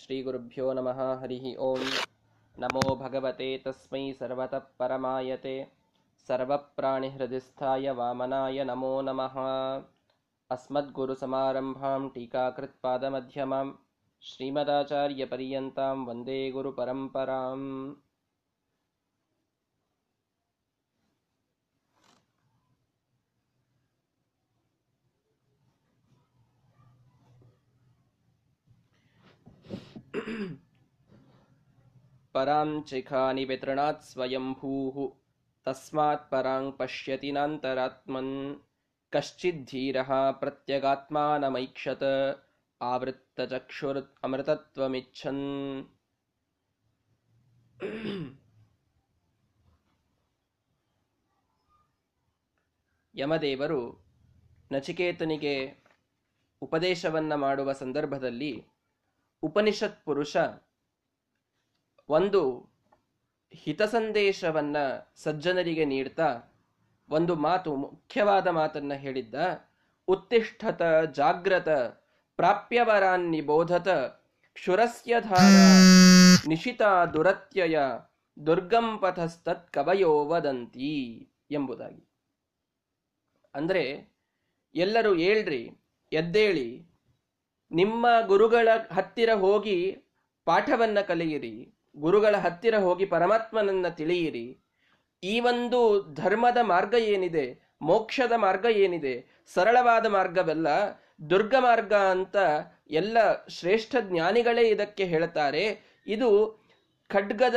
श्रीगुरुभ्यो नमः हरिः ॐ नमो भगवते तस्मै सर्वतः परमायते। सर्वप्राणिहृदिस्थाय वामनाय नमो नमः। अस्मद्गुरुसमारम्भां टीकाकृत्पादमध्यमां श्रीमदाचार्यपर्यन्तां वन्दे गुरुपरम्पराम् पराञ्चिखानि वितृणात् स्वयम्भूः तस्मात् परां पश्यति नान्तरात्मन् कश्चिद्धीरः प्रत्यगात्मानमैक्षत आवृत्तचक्षुर् अमृतत्वमिच्छन् ಯಮದೇವರು ನಚಿಕೇತನಿಗೆ ಉಪದೇಶವನ್ನ ಮಾಡುವ ಸಂದರ್ಭದಲ್ಲಿ ಉಪನಿಷತ್ ಪುರುಷ ಒಂದು ಹಿತ ಸಂದೇಶವನ್ನ ಸಜ್ಜನರಿಗೆ ನೀಡ್ತಾ ಒಂದು ಮಾತು, ಮುಖ್ಯವಾದ ಮಾತನ್ನ ಹೇಳಿದ್ದ, ಉತ್ತಿಷ್ಠತ ಜಾಗ್ರತ ಕ್ಷುರಸ್ಯ ಧಾರ ನಿಶಿತ ದುರತ್ಯಯ ದುರ್ಗಂ ಪಥಸ್ತತ್ ಕವಯೋ ವದಂತಿ ಎಂಬುದಾಗಿ. ಅಂದ್ರೆ ಎಲ್ಲರೂ ಏಳ್ರಿ ಎದ್ದೇಳಿ ನಿಮ್ಮ ಗುರುಗಳ ಹತ್ತಿರ ಹೋಗಿ ಪಾಠವನ್ನ ಕಲಿಯಿರಿ. ಗುರುಗಳ ಹತ್ತಿರ ಹೋಗಿ ಪರಮಾತ್ಮನನ್ನ ತಿಳಿಯಿರಿ. ಈ ಒಂದು ಧರ್ಮದ ಮಾರ್ಗ ಏನಿದೆ, ಮೋಕ್ಷದ ಮಾರ್ಗ ಏನಿದೆ, ಸರಳವಾದ ಮಾರ್ಗವೆಲ್ಲ, ದುರ್ಗ ಮಾರ್ಗ ಅಂತ ಎಲ್ಲ ಶ್ರೇಷ್ಠ ಜ್ಞಾನಿಗಳೇ ಇದಕ್ಕೆ ಹೇಳ್ತಾರೆ. ಇದು ಖಡ್ಗದ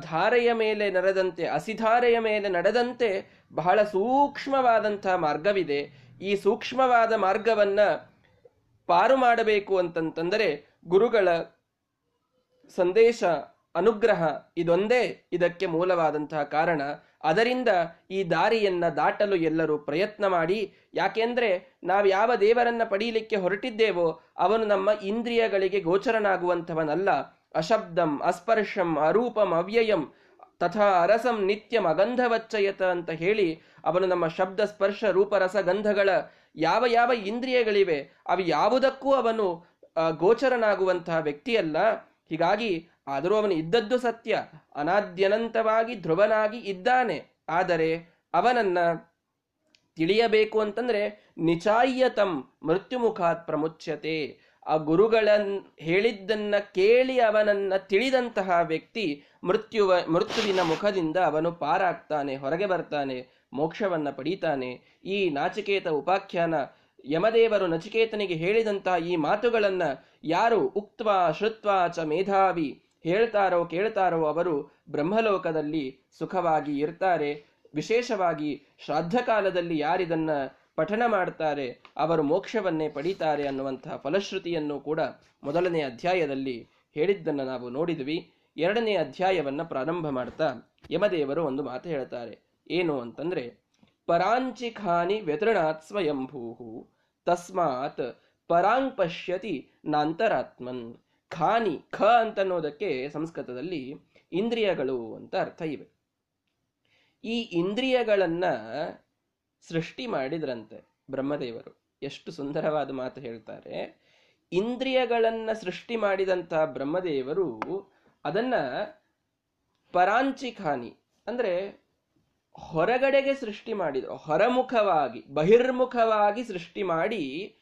ಧಾರೆಯ ಮೇಲೆ ನಡೆದಂತೆ ಅಸಿಧಾರೆಯ ಮೇಲೆ ನಡೆದಂತೆ ಬಹಳ ಸೂಕ್ಷ್ಮವಾದಂತಹ ಮಾರ್ಗವಿದೆ. ಈ ಸೂಕ್ಷ್ಮವಾದ ಮಾರ್ಗವನ್ನ ಪಾರು ಮಾಡಬೇಕು ಅಂತಂತಂದರೆ ಗುರುಗಳ ಸಂದೇಶ, ಅನುಗ್ರಹ ಇದೊಂದೇ ಇದಕ್ಕೆ ಮೂಲವಾದಂತಹ ಕಾರಣ. ಅದರಿಂದ ಈ ದಾರಿಯನ್ನ ದಾಟಲು ಎಲ್ಲರೂ ಪ್ರಯತ್ನ ಮಾಡಿ. ಯಾಕೆಂದ್ರೆ ನಾವು ಯಾವ ದೇವರನ್ನ ಪಡೀಲಿಕ್ಕೆ ಹೊರಟಿದ್ದೇವೋ ಅವನು ನಮ್ಮ ಇಂದ್ರಿಯಗಳಿಗೆ ಗೋಚರನಾಗುವಂಥವನಲ್ಲ. ಅಶಬ್ದಂ, ಅಸ್ಪರ್ಶಂ, ಅರೂಪಂ, ಅವ್ಯಯಂ, ತಥಾ ಅರಸಂ ನಿತ್ಯಂ ಅಗಂಧವಚ್ಚಯತ ಅಂತ ಹೇಳಿ ಅವನು ನಮ್ಮ ಶಬ್ದ, ಸ್ಪರ್ಶ ರೂಪರಸ ಗಂಧಗಳ ಯಾವ ಯಾವ ಇಂದ್ರಿಯಗಳಿವೆ, ಅವು ಯಾವುದಕ್ಕೂ ಅವನು ಗೋಚರನಾಗುವಂತಹ ವ್ಯಕ್ತಿಯಲ್ಲ. ಹೀಗಾಗಿ ಆದರೂ ಅವನು ಇದ್ದದ್ದು ಸತ್ಯ, ಅನಾದ್ಯನಂತವಾಗಿ ಧ್ರುವನಾಗಿ ಇದ್ದಾನೆ. ಆದರೆ ಅವನನ್ನ ತಿಳಿಯಬೇಕು ಅಂತಂದ್ರೆ ನಿಚಾಯ್ಯತಂ ಮೃತ್ಯುಮುಖಾತ್ ಪ್ರಮುಚ್ಯತೆ. ಆ ಗುರುಗಳನ್ ಹೇಳಿದ್ದನ್ನ ಕೇಳಿ ಅವನನ್ನ ತಿಳಿದಂತಹ ವ್ಯಕ್ತಿ ಮೃತ್ಯುವ, ಮೃತ್ಯುವಿನ ಮುಖದಿಂದ ಅವನು ಪಾರಾಗ್ತಾನೆ, ಹೊರಗೆ ಬರ್ತಾನೆ. ಮೋಕ್ಷವನ್ನ ಪಡೀತಾನೆ. ಈ ನಾಚಿಕೇತ ಉಪಾಖ್ಯಾನ ಯಮದೇವರು ನಚಿಕೇತನಿಗೆ ಹೇಳಿದಂತಹ ಈ ಮಾತುಗಳನ್ನ ಯಾರು ಉಕ್ತ್ವ, ಶ್ರುತ್ವ ಚ ಮೇಧಾವಿ ಹೇಳ್ತಾರೋ, ಕೇಳ್ತಾರೋ ಅವರು ಬ್ರಹ್ಮಲೋಕದಲ್ಲಿ ಸುಖವಾಗಿ ಇರ್ತಾರೆ. ವಿಶೇಷವಾಗಿ ಶ್ರಾದ್ದ ಕಾಲದಲ್ಲಿ ಯಾರಿದನ್ನ ಪಠಣ ಮಾಡ್ತಾರೆ, ಅವರು ಮೋಕ್ಷವನ್ನೇ ಪಡೀತಾರೆ ಅನ್ನುವಂತಹ ಫಲಶ್ರುತಿಯನ್ನು ಕೂಡ ಮೊದಲನೇ ಅಧ್ಯಾಯದಲ್ಲಿ ಹೇಳಿದ್ದನ್ನು ನಾವು ನೋಡಿದ್ವಿ. ಎರಡನೇ ಅಧ್ಯಾಯವನ್ನು ಪ್ರಾರಂಭ ಮಾಡ್ತಾ ಯಮದೇವರು ಒಂದು ಮಾತು ಹೇಳ್ತಾರೆ. ಏನು ಅಂತಂದ್ರೆ, ಪರಾಂಚಿಖಾನಿ ವ್ಯತೃಣಾತ್ ಸ್ವಯಂಭೂಹು, ತಸ್ಮಾತ್ ಪರಾಂಗ್ ಪಶ್ಯತಿ ನಾಂತರಾತ್ಮನ್, ಖಾನಿ, ಖ ಅಂತನ್ನೋದಕ್ಕೆ ಸಂಸ್ಕೃತದಲ್ಲಿ ಇಂದ್ರಿಯಗಳು ಅಂತ ಅರ್ಥ ಇವೆ. ಈ ಇಂದ್ರಿಯಗಳನ್ನ ಸೃಷ್ಟಿ ಮಾಡಿದ್ರಂತೆ ಬ್ರಹ್ಮದೇವರು. ಎಷ್ಟು ಸುಂದರವಾದ ಮಾತು ಹೇಳ್ತಾರೆ. ಇಂದ್ರಿಯಗಳನ್ನ ಸೃಷ್ಟಿ ಮಾಡಿದಂತಹ ಬ್ರಹ್ಮದೇವರು ಅದನ್ನ ಪರಾಂಚಿಖಾನಿ, ಅಂದ್ರೆ ಹೊರಗಡೆಗೆ ಸೃಷ್ಟಿ ಮಾಡಿದ್ರು. ಹೊರಮುಖವಾಗಿ, ಬಹಿರ್ಮುಖವಾಗಿ ಸೃಷ್ಟಿ ಮಾಡಿ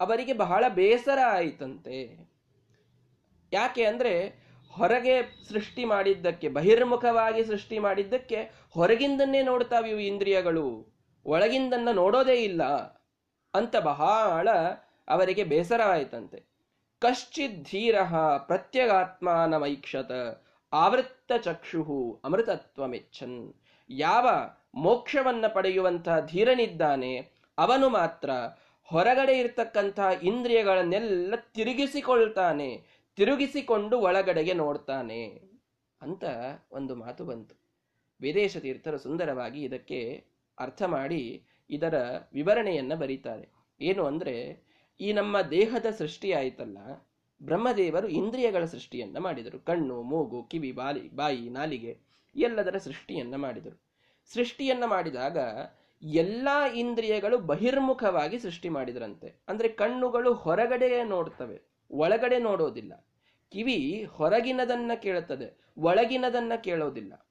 ಅವರಿಗೆ ಬಹಳ ಬೇಸರ ಆಯಿತಂತೆ. ಯಾಕೆ ಅಂದ್ರೆ ಹೊರಗೆ ಸೃಷ್ಟಿ ಮಾಡಿದ್ದಕ್ಕೆ, ಬಹಿರ್ಮುಖವಾಗಿ ಸೃಷ್ಟಿ ಮಾಡಿದ್ದಕ್ಕೆ ಹೊರಗಿಂದನ್ನೇ ನೋಡ್ತಾವೆ ಇವು ಇಂದ್ರಿಯಗಳು. ಒಳಗಿಂದನ್ನ ನೋಡೋದೇ ಇಲ್ಲ ಅಂತ ಬಹಳ ಅವರಿಗೆ ಬೇಸರ ಬೇಸರವಾಯಿತಂತೆ ಕಶ್ಚಿತ್ ಧೀರ ಪ್ರತ್ಯಗಾತ್ಮಾನಮೈಕ್ಷತ ಆವೃತ್ತ ಚಕ್ಷು ಅಮೃತತ್ವಮೆಚ್ಚನ್. ಯಾವ ಮೋಕ್ಷವನ್ನು ಪಡೆಯುವಂತಹ ಧೀರನಿದ್ದಾನೆ, ಅವನು ಮಾತ್ರ ಹೊರಗಡೆ ಇರ್ತಕ್ಕಂತಹ ಇಂದ್ರಿಯಗಳನ್ನೆಲ್ಲ ತಿರುಗಿಸಿಕೊಳ್ತಾನೆ, ತಿರುಗಿಸಿಕೊಂಡು ಒಳಗಡೆಗೆ ನೋಡ್ತಾನೆ ಅಂತ ಒಂದು ಮಾತು ಬಂತು. ವಿದೇಶ ತೀರ್ಥರು ಸುಂದರವಾಗಿ ಇದಕ್ಕೆ ಅರ್ಥ ಮಾಡಿ ಇದರ ವಿವರಣೆಯನ್ನ ಬರೀತಾರೆ. ಏನು ಅಂದ್ರೆ, ಈ ನಮ್ಮ ದೇಹದ ಸೃಷ್ಟಿ ಆಯ್ತಲ್ಲ, ಬ್ರಹ್ಮದೇವರು ಇಂದ್ರಿಯಗಳ ಸೃಷ್ಟಿಯನ್ನ ಮಾಡಿದರು. ಕಣ್ಣು, ಮೂಗು, ಕಿವಿ, ಬಾಲಿ, ಬಾಯಿ, ನಾಲಿಗೆ. ಎಲ್ಲದರ ಸೃಷ್ಟಿಯನ್ನು ಮಾಡಿದರು. ಸೃಷ್ಟಿಯನ್ನು ಮಾಡಿದಾಗ ಎಲ್ಲ ಇಂದ್ರಿಯಗಳು ಬಹಿರ್ಮುಖವಾಗಿ ಸೃಷ್ಟಿ ಮಾಡಿದರಂತೆ. ಅಂದ್ರೆ ಕಣ್ಣುಗಳು ಹೊರಗಡೆ ನೋಡ್ತವೆ, ಒಳಗಡೆ ನೋಡೋದಿಲ್ಲ. ಕಿವಿ ಹೊರಗಿನದನ್ನ ಕೇಳುತ್ತದೆ, ಒಳಗಿನದನ್ನ ಕೇಳೋದಿಲ್ಲ.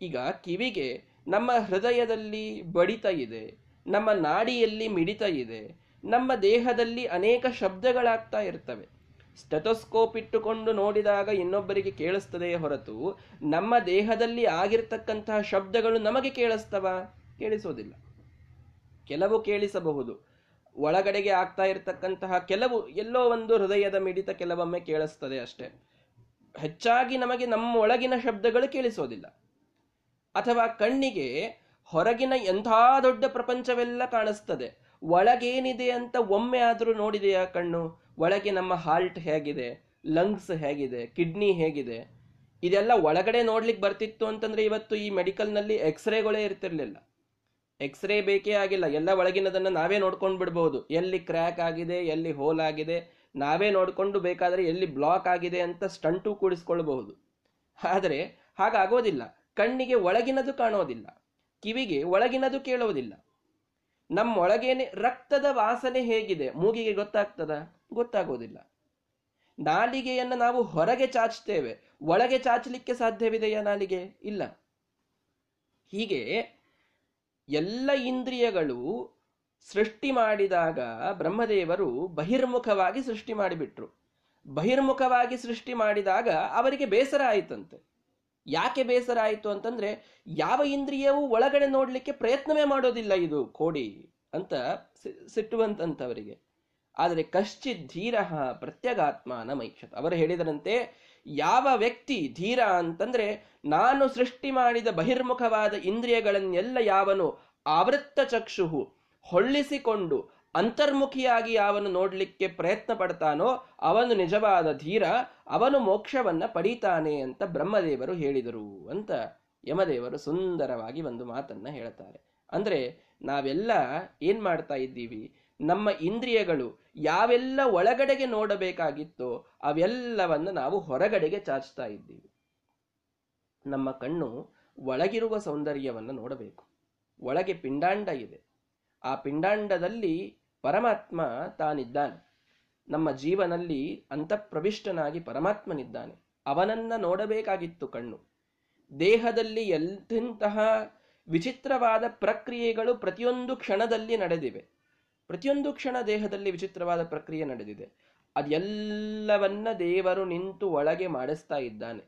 ಈಗ ಕಿವಿಗೆ ನಮ್ಮ ಹೃದಯದಲ್ಲಿ ಬಡಿತ ಇದೆ, ನಮ್ಮ ನಾಡಿಯಲ್ಲಿ ಮಿಡಿತ ಇದೆ, ನಮ್ಮ ದೇಹದಲ್ಲಿ ಅನೇಕ ಶಬ್ದಗಳಾಗ್ತಾ ಇರ್ತವೆ. ಸ್ಟೆಟೋಸ್ಕೋಪ್ ಇಟ್ಟುಕೊಂಡು ನೋಡಿದಾಗ ಇನ್ನೊಬ್ಬರಿಗೆ ಕೇಳಿಸ್ತದೆಯೇ ಹೊರತು, ನಮ್ಮ ದೇಹದಲ್ಲಿ ಆಗಿರ್ತಕ್ಕಂತಹ ಶಬ್ದಗಳು ನಮಗೆ ಕೇಳಿಸ್ತವ? ಕೇಳಿಸೋದಿಲ್ಲ. ಕೆಲವು ಕೇಳಿಸಬಹುದು. ಒಳಗಡೆಗೆ ಆಗ್ತಾ ಇರತಕ್ಕಂತಹ ಕೆಲವು, ಎಲ್ಲೋ ಒಂದು ಹೃದಯದ ಮಿಡಿತ ಕೆಲವೊಮ್ಮೆ ಕೇಳಿಸ್ತದೆ ಅಷ್ಟೇ. ಹೆಚ್ಚಾಗಿ ನಮಗೆ ನಮ್ಮ ಒಳಗಿನ ಶಬ್ದಗಳು ಕೇಳಿಸೋದಿಲ್ಲ. ಅಥವಾ ಕಣ್ಣಿಗೆ ಹೊರಗಿನ ಎಂಥ ದೊಡ್ಡ ಪ್ರಪಂಚವೆಲ್ಲ ಕಾಣಿಸ್ತದೆ. ಒಳಗೇನಿದೆ ಅಂತ ಒಮ್ಮೆ ಆದರೂ ನೋಡಿದೆಯಾ ಕಣ್ಣು? ಒಳಗೆ ನಮ್ಮ ಹಾರ್ಟ್ ಹೇಗಿದೆ, ಲಂಗ್ಸ್ ಹೇಗಿದೆ, ಕಿಡ್ನಿ ಹೇಗಿದೆ, ಇದೆಲ್ಲ ಒಳಗಡೆ ನೋಡ್ಲಿಕ್ಕೆ ಬರ್ತಿತ್ತು ಅಂತಂದ್ರೆ ಇವತ್ತು ಈ ಮೆಡಿಕಲ್ನಲ್ಲಿ ಎಕ್ಸ್ರೇಗಳೇ ಇರ್ತಿರ್ಲಿಲ್ಲ. ಎಕ್ಸ್ರೇ ಬೇಕೇ ಆಗಿಲ್ಲ, ಎಲ್ಲ ಒಳಗಿನದನ್ನು ನಾವೇ ನೋಡ್ಕೊಂಡು ಬಿಡ್ಬೋದು. ಎಲ್ಲಿ ಕ್ರ್ಯಾಕ್ ಆಗಿದೆ, ಎಲ್ಲಿ ಹೋಲ್ ಆಗಿದೆ, ನಾವೇ ನೋಡಿಕೊಂಡು ಬೇಕಾದರೆ ಎಲ್ಲಿ ಬ್ಲಾಕ್ ಆಗಿದೆ ಅಂತ ಸ್ಟಂಟು ಕೂಡಿಸ್ಕೊಳ್ಬಹುದು. ಆದರೆ ಹಾಗಾಗೋದಿಲ್ಲ. ಕಣ್ಣಿಗೆ ಒಳಗಿನದು ಕಾಣೋದಿಲ್ಲ. ಕಿವಿಗೆ ಒಳಗಿನದು ಕೇಳೋದಿಲ್ಲ. ನಮ್ಮೊಳಗೇನೆ ರಕ್ತದ ವಾಸನೆ ಹೇಗಿದೆ? ಮೂಗಿಗೆ ಗೊತ್ತಾಗ್ತದ? ಗೊತ್ತಾಗೋದಿಲ್ಲ. ನಾಲಿಗೆಯನ್ನು ನಾವು ಹೊರಗೆ ಚಾಚ್ತೇವೆ. ಒಳಗೆ ಚಾಚಲಿಕ್ಕೆ ಸಾಧ್ಯವಿದೆಯಾ ನಾಲಿಗೆ? ಇಲ್ಲ. ಹೀಗೆ ಎಲ್ಲ ಇಂದ್ರಿಯಗಳು ಸೃಷ್ಟಿ ಮಾಡಿದಾಗ ಬ್ರಹ್ಮದೇವರು ಬಹಿರ್ಮುಖವಾಗಿ ಸೃಷ್ಟಿ ಮಾಡಿಬಿಟ್ರು. ಬಹಿರ್ಮುಖವಾಗಿ ಸೃಷ್ಟಿ ಮಾಡಿದಾಗ ಅವರಿಗೆ ಬೇಸರ ಆಯಿತಂತೆ. ಯಾಕೆ ಬೇಸರ ಆಯಿತು ಅಂತಂದ್ರೆ ಯಾವ ಇಂದ್ರಿಯವೂ ಒಳಗಡೆ ನೋಡ್ಲಿಕ್ಕೆ ಪ್ರಯತ್ನವೇ ಮಾಡೋದಿಲ್ಲ ಇದು, ಕೋಡಿ ಅಂತ ಸಿಟ್ಟುವಂತಂತವರಿಗೆ. ಆದರೆ ಕಶ್ಚಿತ್ ಧೀರ ಪ್ರತ್ಯಗಾತ್ಮ ನಮೈಕ್ಷತ್ ಅವರು ಹೇಳಿದರಂತೆ, ಯಾವ ವ್ಯಕ್ತಿ ಧೀರ ಅಂತಂದ್ರೆ, ನಾನು ಸೃಷ್ಟಿ ಮಾಡಿದ ಬಹಿರ್ಮುಖವಾದ ಇಂದ್ರಿಯಗಳನ್ನೆಲ್ಲ ಯಾವನು ಆವೃತ್ತ ಚಕ್ಷುಹು ಹೊಳ್ಳಿಸಿಕೊಂಡು ಅಂತರ್ಮುಖಿಯಾಗಿ ಯಾವನು ನೋಡ್ಲಿಕ್ಕೆ ಪ್ರಯತ್ನ ಪಡ್ತಾನೋ ಅವನು ನಿಜವಾದ ಧೀರ, ಅವನು ಮೋಕ್ಷವನ್ನ ಪಡೀತಾನೆ ಅಂತ ಬ್ರಹ್ಮದೇವರು ಹೇಳಿದರು ಅಂತ ಯಮದೇವರು ಸುಂದರವಾಗಿ ಒಂದು ಮಾತನ್ನ ಹೇಳ್ತಾರೆ. ಅಂದ್ರೆ, ನಾವೆಲ್ಲ ಏನ್ ಮಾಡ್ತಾ ಇದ್ದೀವಿ? ನಮ್ಮ ಇಂದ್ರಿಯಗಳು ಯಾವೆಲ್ಲ ಒಳಗಡೆಗೆ ನೋಡಬೇಕಾಗಿತ್ತೋ ಅವೆಲ್ಲವನ್ನು ನಾವು ಹೊರಗಡೆಗೆ ಚಾಚ್ತಾ ಇದ್ದೀವಿ. ನಮ್ಮ ಕಣ್ಣು ಒಳಗಿರುವ ಸೌಂದರ್ಯವನ್ನು ನೋಡಬೇಕು. ಒಳಗೆ ಪಿಂಡಾಂಡ ಇದೆ. ಆ ಪಿಂಡಾಂಡದಲ್ಲಿ ಪರಮಾತ್ಮ ತಾನಿದ್ದಾನೆ. ನಮ್ಮ ಜೀವನಲ್ಲಿ ಅಂತಃಪ್ರವಿಷ್ಟನಾಗಿ ಪರಮಾತ್ಮನಿದ್ದಾನೆ. ಅವನನ್ನ ನೋಡಬೇಕಾಗಿತ್ತು ಕಣ್ಣು. ದೇಹದಲ್ಲಿ ಎಂತೆಂತಹ ವಿಚಿತ್ರವಾದ ಪ್ರಕ್ರಿಯೆಗಳು ಪ್ರತಿಯೊಂದು ಕ್ಷಣದಲ್ಲಿ ನಡೆದಿವೆ. ಪ್ರತಿಯೊಂದು ಕ್ಷಣ ದೇಹದಲ್ಲಿ ವಿಚಿತ್ರವಾದ ಪ್ರಕ್ರಿಯೆ ನಡೆದಿದೆ. ಅದೆಲ್ಲವನ್ನ ದೇವರು ನಿಂತು ಒಳಗೆ ಮಾಡಿಸ್ತಾ ಇದ್ದಾನೆ.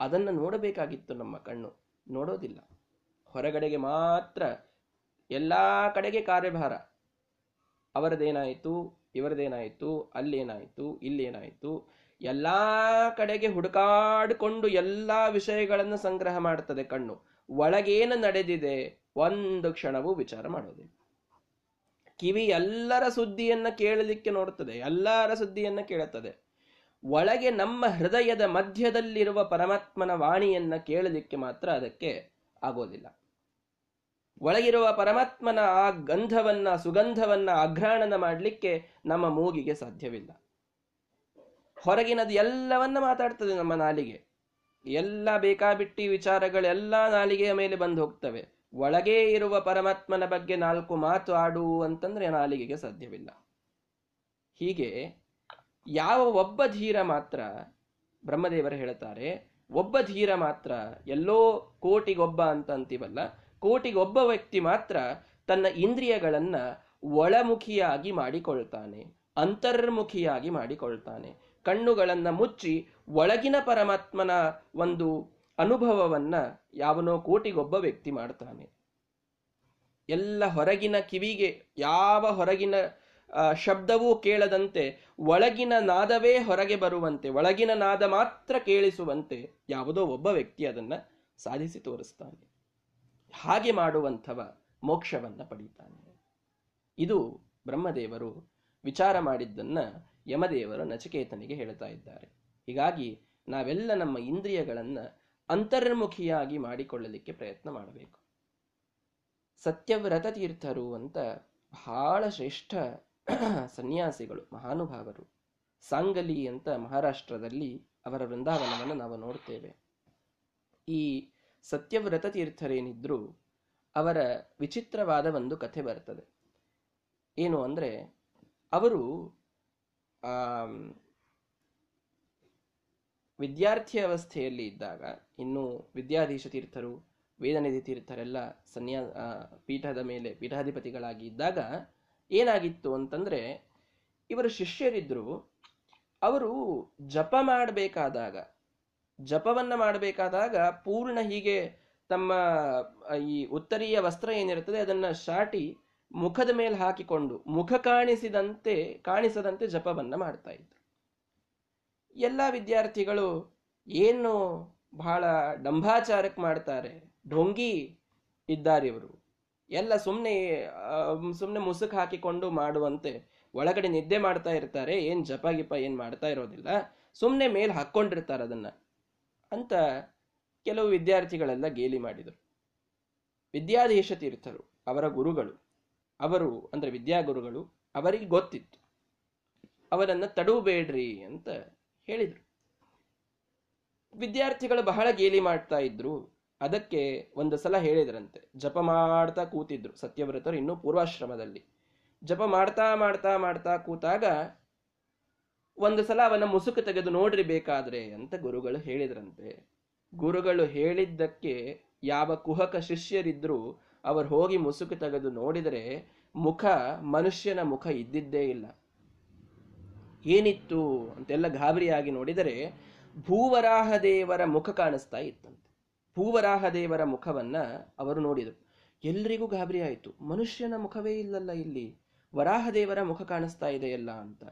ಅದನ್ನು ನೋಡಬೇಕಾಗಿತ್ತು ನಮ್ಮ ಕಣ್ಣು. ನೋಡೋದಿಲ್ಲ. ಹೊರಗಡೆಗೆ ಮಾತ್ರ ಎಲ್ಲ ಕಡೆಗೆ ಕಾರ್ಯಭಾರ. ಅವರದೇನಾಯಿತು? ಇವರದೇನಾಯಿತು? ಅಲ್ಲೇನಾಯಿತು? ಇಲ್ಲೇನಾಯಿತು? ಎಲ್ಲ ಕಡೆಗೆ ಹುಡುಕಾಡಿಕೊಂಡು ಎಲ್ಲ ವಿಷಯಗಳನ್ನು ಸಂಗ್ರಹ ಮಾಡ್ತದೆ ಕಣ್ಣು. ಒಳಗೇನು ನಡೆದಿದೆ? ಒಂದು ಕ್ಷಣವೂ ವಿಚಾರ ಮಾಡೋದಿಲ್ಲ. ಕಿವಿ ಎಲ್ಲರ ಸುದ್ದಿಯನ್ನ ಕೇಳಲಿಕ್ಕೆ ನೋಡುತ್ತದೆ ಎಲ್ಲರ ಸುದ್ದಿಯನ್ನ ಕೇಳುತ್ತದೆ. ಒಳಗೆ ನಮ್ಮ ಹೃದಯದ ಮಧ್ಯದಲ್ಲಿರುವ ಪರಮಾತ್ಮನ ವಾಣಿಯನ್ನ ಕೇಳಲಿಕ್ಕೆ ಮಾತ್ರ ಅದಕ್ಕೆ ಆಗೋದಿಲ್ಲ. ಒಳಗಿರುವ ಪರಮಾತ್ಮನ ಆ ಗಂಧವನ್ನ, ಸುಗಂಧವನ್ನ ಅಘ್ರಾಣನ ಮಾಡಲಿಕ್ಕೆ ನಮ್ಮ ಮೂಗಿಗೆ ಸಾಧ್ಯವಿಲ್ಲ. ಹೊರಗಿನದು ಎಲ್ಲವನ್ನ ಮಾತಾಡ್ತದೆ ನಮ್ಮ ನಾಲಿಗೆ. ಎಲ್ಲ ಬೇಕಾಬಿಟ್ಟಿ ವಿಚಾರಗಳೆಲ್ಲ ನಾಲಿಗೆಯ ಮೇಲೆ ಬಂದು ಹೋಗ್ತವೆ. ಒಳಗೇ ಇರುವ ಪರಮಾತ್ಮನ ಬಗ್ಗೆ ನಾಲ್ಕು ಮಾತು ಆಡು ಅಂತಂದ್ರೆ ನಾಲಿಗೆಗೆ ಸಾಧ್ಯವಿಲ್ಲ. ಹೀಗೆ ಯಾವ ಒಬ್ಬ ಧೀರ ಮಾತ್ರ, ಬ್ರಹ್ಮದೇವರು ಹೇಳ್ತಾರೆ, ಒಬ್ಬ ಧೀರ ಮಾತ್ರ ಎಲ್ಲೋ ಕೋಟಿಗೊಬ್ಬ ಅಂತ ಅಂತೀವಲ್ಲ, ಕೋಟಿಗೊಬ್ಬ ವ್ಯಕ್ತಿ ಮಾತ್ರ ತನ್ನ ಇಂದ್ರಿಯಗಳನ್ನ ಒಳಮುಖಿಯಾಗಿ ಮಾಡಿಕೊಳ್ತಾನೆ, ಅಂತರ್ಮುಖಿಯಾಗಿ ಮಾಡಿಕೊಳ್ತಾನೆ, ಕಣ್ಣುಗಳನ್ನು ಮುಚ್ಚಿ ಒಳಗಿನ ಪರಮಾತ್ಮನ ಒಂದು ಅನುಭವವನ್ನ ಯಾವನೋ ಕೋಟಿಗೊಬ್ಬ ವ್ಯಕ್ತಿ ಮಾಡ್ತಾನೆ. ಎಲ್ಲ ಹೊರಗಿನ ಕಿವಿಗೆ, ಯಾವ ಹೊರಗಿನ ಶಬ್ದವೂ ಕೇಳದಂತೆ, ಒಳಗಿನ ನಾದವೇ ಹೊರಗೆ ಬರುವಂತೆ, ಒಳಗಿನ ನಾದ ಮಾತ್ರ ಕೇಳಿಸುವಂತೆ ಯಾವುದೋ ಒಬ್ಬ ವ್ಯಕ್ತಿ ಅದನ್ನ ಸಾಧಿಸಿ ತೋರಿಸ್ತಾನೆ. ಹಾಗೆ ಮಾಡುವಂಥವ ಮೋಕ್ಷವನ್ನ ಪಡೀತಾನೆ. ಇದು ಬ್ರಹ್ಮದೇವರು ವಿಚಾರ ಮಾಡಿದ್ದನ್ನ ಯಮದೇವರು ನಚಿಕೇತನಿಗೆ ಹೇಳ್ತಾ ಇದ್ದಾರೆ. ಹೀಗಾಗಿ ನಾವೆಲ್ಲ ನಮ್ಮ ಇಂದ್ರಿಯಗಳನ್ನ ಅಂತರ್ಮುಖಿಯಾಗಿ ಮಾಡಿಕೊಳ್ಳಲಿಕ್ಕೆ ಪ್ರಯತ್ನ ಮಾಡಬೇಕು. ಸತ್ಯವ್ರತ ತೀರ್ಥರು ಅಂತ ಬಹಳ ಶ್ರೇಷ್ಠ ಸನ್ಯಾಸಿಗಳು, ಮಹಾನುಭಾವರು. ಸಾಂಗಲಿ ಅಂತ ಮಹಾರಾಷ್ಟ್ರದಲ್ಲಿ ಅವರ ವೃಂದಾವನವನ್ನು ನಾವು ನೋಡ್ತೇವೆ. ಈ ಸತ್ಯವ್ರತ ತೀರ್ಥರೇನಿದ್ರು ಅವರ ವಿಚಿತ್ರವಾದ ಒಂದು ಕಥೆ ಬರ್ತದೆ. ಏನು ಅಂದರೆ, ಅವರು ವಿದ್ಯಾರ್ಥಿ ಅವಸ್ಥೆಯಲ್ಲಿ ಇದ್ದಾಗ ಇನ್ನು ವಿದ್ಯಾಧೀಶ ತೀರ್ಥರು, ವೇದನಿಧಿ ತೀರ್ಥರೆಲ್ಲ ಸನ್ಯಾ ಪೀಠದ ಮೇಲೆ ಪೀಠಾಧಿಪತಿಗಳಾಗಿ ಇದ್ದಾಗ ಏನಾಗಿತ್ತು ಅಂತಂದ್ರೆ ಇವರು ಶಿಷ್ಯರಿದ್ದರು ಅವರು ಜಪ ಮಾಡಬೇಕಾದಾಗ, ಜಪವನ್ನು ಮಾಡಬೇಕಾದಾಗ ಪೂರ್ಣ ಹೀಗೆ ತಮ್ಮ, ಈ ಉತ್ತರೀಯ ವಸ್ತ್ರ ಏನಿರುತ್ತದೆ ಅದನ್ನು ಶಾಟಿ ಮುಖದ ಮೇಲೆ ಹಾಕಿಕೊಂಡು ಮುಖ ಕಾಣಿಸಿದಂತೆ, ಕಾಣಿಸದಂತೆ ಜಪವನ್ನು ಮಾಡ್ತಾ ಎಲ್ಲ ವಿದ್ಯಾರ್ಥಿಗಳು ಏನು ಬಹಳ ಡಂಭಾಚಾರಕ್ಕೆ ಮಾಡ್ತಾರೆ? ಢೊಂಗಿ ಇದ್ದಾರೆ ಇವರು. ಎಲ್ಲ ಸುಮ್ಮನೆ ಸುಮ್ಮನೆ ಮುಸುಕು ಹಾಕಿಕೊಂಡು ಮಾಡುವಂತೆ ಒಳಗಡೆ ನಿದ್ದೆ ಮಾಡ್ತಾ ಇರ್ತಾರೆ. ಏನು ಜಪ ಗಿಪ ಏನು ಮಾಡ್ತಾ ಇರೋದಿಲ್ಲ. ಸುಮ್ಮನೆ ಮೇಲೆ ಹಾಕ್ಕೊಂಡಿರ್ತಾರೆ ಅದನ್ನು ಅಂತ ಕೆಲವು ವಿದ್ಯಾರ್ಥಿಗಳೆಲ್ಲ ಗೇಲಿ ಮಾಡಿದರು. ವಿದ್ಯಾಧೀಶ ತೀರ್ಥರು, ಅವರ ಗುರುಗಳು, ಅವರು ಅಂದರೆ ವಿದ್ಯಾಗುರುಗಳು ಅವರಿಗೆ ಗೊತ್ತಿತ್ತು. ಅವರನ್ನು ತಡೂಬೇಡ್ರಿ ಅಂತ ಹೇಳಿದರು. ವಿದ್ಯಾರ್ಥಿಗಳು ಬಹಳ ಗೇಲಿ ಮಾಡ್ತಾ ಇದ್ರು. ಅದಕ್ಕೆ ಒಂದು ಸಲ ಹೇಳಿದ್ರಂತೆ. ಜಪ ಮಾಡ್ತಾ ಕೂತಿದ್ರು ಸತ್ಯವ್ರತರು ಇನ್ನೂ ಪೂರ್ವಾಶ್ರಮದಲ್ಲಿ. ಜಪ ಮಾಡ್ತಾ ಮಾಡ್ತಾ ಮಾಡ್ತಾ ಕೂತಾಗ ಒಂದು ಸಲ ಅವನ ಮುಸುಕು ತೆಗೆದು ನೋಡ್ರಿ ಬೇಕಾದ್ರೆ ಅಂತ ಗುರುಗಳು ಹೇಳಿದ್ರಂತೆ. ಗುರುಗಳು ಹೇಳಿದ್ದಕ್ಕೆ ಯಾವ ಕುಹಕ ಶಿಷ್ಯರಿದ್ರು ಅವರು ಹೋಗಿ ಮುಸುಕು ತೆಗೆದು ನೋಡಿದರೆ ಮುಖ ಮನುಷ್ಯನ ಮುಖ ಇದ್ದಿದ್ದೇ ಇಲ್ಲ. ಏನಿತ್ತು ಅಂತೆಲ್ಲ ಗಾಬರಿಯಾಗಿ ನೋಡಿದರೆ ಭೂವರಾಹ ದೇವರ ಮುಖ ಕಾಣಿಸ್ತಾ ಇತ್ತಂತೆ. ಭೂವರಾಹ ದೇವರ ಮುಖವನ್ನ ಅವರು ನೋಡಿದರು. ಎಲ್ರಿಗೂ ಗಾಬರಿ ಆಯಿತು. ಮನುಷ್ಯನ ಮುಖವೇ ಇಲ್ಲಲ್ಲ ಇಲ್ಲಿ. ವರಾಹ ದೇವರ ಮುಖ ಕಾಣಿಸ್ತಾ ಇದೆಯಲ್ಲ ಅಂತ.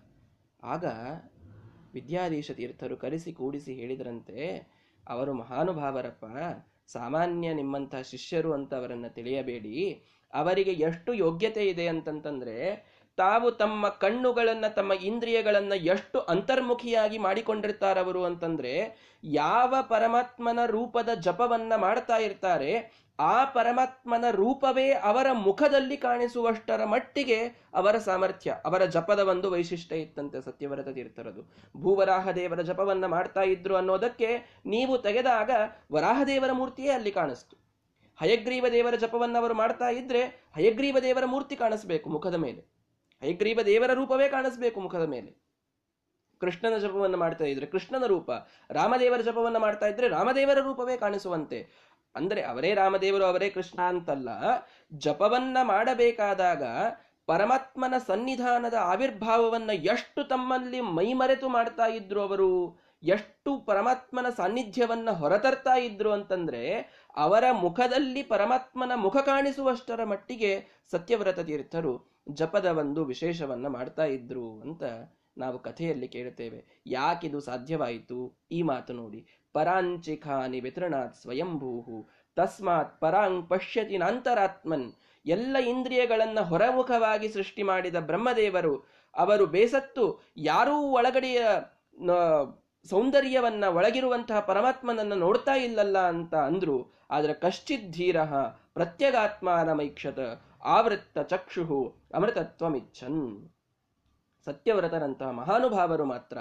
ಆಗ ವಿದ್ಯಾಧೀಶ ತೀರ್ಥರು ಕರೆಸಿ ಕೂಡಿಸಿ ಹೇಳಿದರಂತೆ, ಅವರು ಮಹಾನುಭಾವರಪ್ಪ, ಸಾಮಾನ್ಯ ನಿಮ್ಮಂತಹ ಶಿಷ್ಯರು ಅಂತ ಅವರನ್ನು ತಿಳಿಯಬೇಡಿ. ಅವರಿಗೆ ಎಷ್ಟು ಯೋಗ್ಯತೆ ಇದೆ ಅಂತಂತಂದ್ರೆ ತಾವು ತಮ್ಮ ಕಣ್ಣುಗಳನ್ನ, ತಮ್ಮ ಇಂದ್ರಿಯಗಳನ್ನ ಎಷ್ಟು ಅಂತರ್ಮುಖಿಯಾಗಿ ಮಾಡಿಕೊಂಡಿರ್ತಾರವರು ಅಂತಂದ್ರೆ, ಯಾವ ಪರಮಾತ್ಮನ ರೂಪದ ಜಪವನ್ನ ಮಾಡ್ತಾ ಇರ್ತಾರೆ, ಆ ಪರಮಾತ್ಮನ ರೂಪವೇ ಅವರ ಮುಖದಲ್ಲಿ ಕಾಣಿಸುವಷ್ಟರ ಮಟ್ಟಿಗೆ ಅವರ ಸಾಮರ್ಥ್ಯ, ಅವರ ಜಪದ ಒಂದು ವೈಶಿಷ್ಟ್ಯ ಇತ್ತಂತೆ ಸತ್ಯವರತ ತೀರ್ಥರದು. ಭೂವರಾಹ ದೇವರ ಜಪವನ್ನ ಮಾಡ್ತಾ ಇದ್ರು ಅನ್ನೋದಕ್ಕೆ ನೀವು ತೆಗೆದಾಗ ವರಾಹದೇವರ ಮೂರ್ತಿಯೇ ಅಲ್ಲಿ ಕಾಣಿಸ್ತು. ಹಯಗ್ರೀವ ದೇವರ ಜಪವನ್ನ ಅವರು ಮಾಡ್ತಾ ಇದ್ರೆ ಹಯಗ್ರೀವ ದೇವರ ಮೂರ್ತಿ ಕಾಣಿಸ್ಬೇಕು ಮುಖದ ಮೇಲೆ. ಹೈಗ್ರೀವ ದೇವರ ರೂಪವೇ ಕಾಣಿಸ್ಬೇಕು ಮುಖದ ಮೇಲೆ. ಕೃಷ್ಣನ ಜಪವನ್ನು ಮಾಡ್ತಾ ಇದ್ರೆ ಕೃಷ್ಣನ ರೂಪ, ರಾಮದೇವರ ಜಪವನ್ನು ಮಾಡ್ತಾ ಇದ್ರೆ ರಾಮದೇವರ ರೂಪವೇ ಕಾಣಿಸುವಂತೆ. ಅಂದ್ರೆ ಅವರೇ ರಾಮದೇವರು, ಅವರೇ ಕೃಷ್ಣ ಅಂತಲ್ಲ, ಜಪವನ್ನ ಮಾಡಬೇಕಾದಾಗ ಪರಮಾತ್ಮನ ಸನ್ನಿಧಾನದ ಆವಿರ್ಭಾವವನ್ನ ಎಷ್ಟು ತಮ್ಮಲ್ಲಿ ಮೈಮರೆತು ಮಾಡ್ತಾ ಇದ್ರು ಅವರು, ಎಷ್ಟು ಪರಮಾತ್ಮನ ಸಾನ್ನಿಧ್ಯವನ್ನ ಹೊರತರ್ತಾ ಇದ್ರು ಅಂತಂದ್ರೆ ಅವರ ಮುಖದಲ್ಲಿ ಪರಮಾತ್ಮನ ಮುಖ ಕಾಣಿಸುವಷ್ಟರ ಮಟ್ಟಿಗೆ ಸತ್ಯವ್ರತ ತೀರ್ಥರು ಜಪದ ಒಂದು ವಿಶೇಷವನ್ನ ಮಾಡ್ತಾ ಇದ್ರು ಅಂತ ನಾವು ಕಥೆಯಲ್ಲಿ ಕೇಳುತ್ತೇವೆ. ಯಾಕಿದು ಸಾಧ್ಯವಾಯಿತು? ಈ ಮಾತು ನೋಡಿ. ಪರಾಂಚಿಖಾನಿ ವಿತರಣಾತ್ ಸ್ವಯಂಭೂಹು. ತಸ್ಮಾತ್ ಪರಾಂಗ್ ಪಶ್ಯತಿ ನಾಂತರಾತ್ಮನ್. ಎಲ್ಲ ಇಂದ್ರಿಯಗಳನ್ನ ಹೊರಮುಖವಾಗಿ ಸೃಷ್ಟಿ ಮಾಡಿದ ಬ್ರಹ್ಮದೇವರು, ಅವರು ಬೇಸತ್ತು ಯಾರೂ ಒಳಗಡೆಯ ಸೌಂದರ್ಯವನ್ನ ಒಳಗಿರುವಂತಹ ಪರಮಾತ್ಮನನ್ನ ನೋಡ್ತಾ ಇಲ್ಲಲ್ಲ ಅಂತ ಅಂದ್ರು. ಆದ್ರೆ ಕಶ್ಚಿತ್ ಧೀರ ಪ್ರತ್ಯಗಾತ್ಮಾನಮೈಕ್ಷತ. ಆವೃತ್ತ ಚಕ್ಷು ಅಮೃತತ್ವಮಿಚ್ಛನ್ ಸತ್ಯವ್ರತರಂತಹ ಮಹಾನುಭಾವರು ಮಾತ್ರ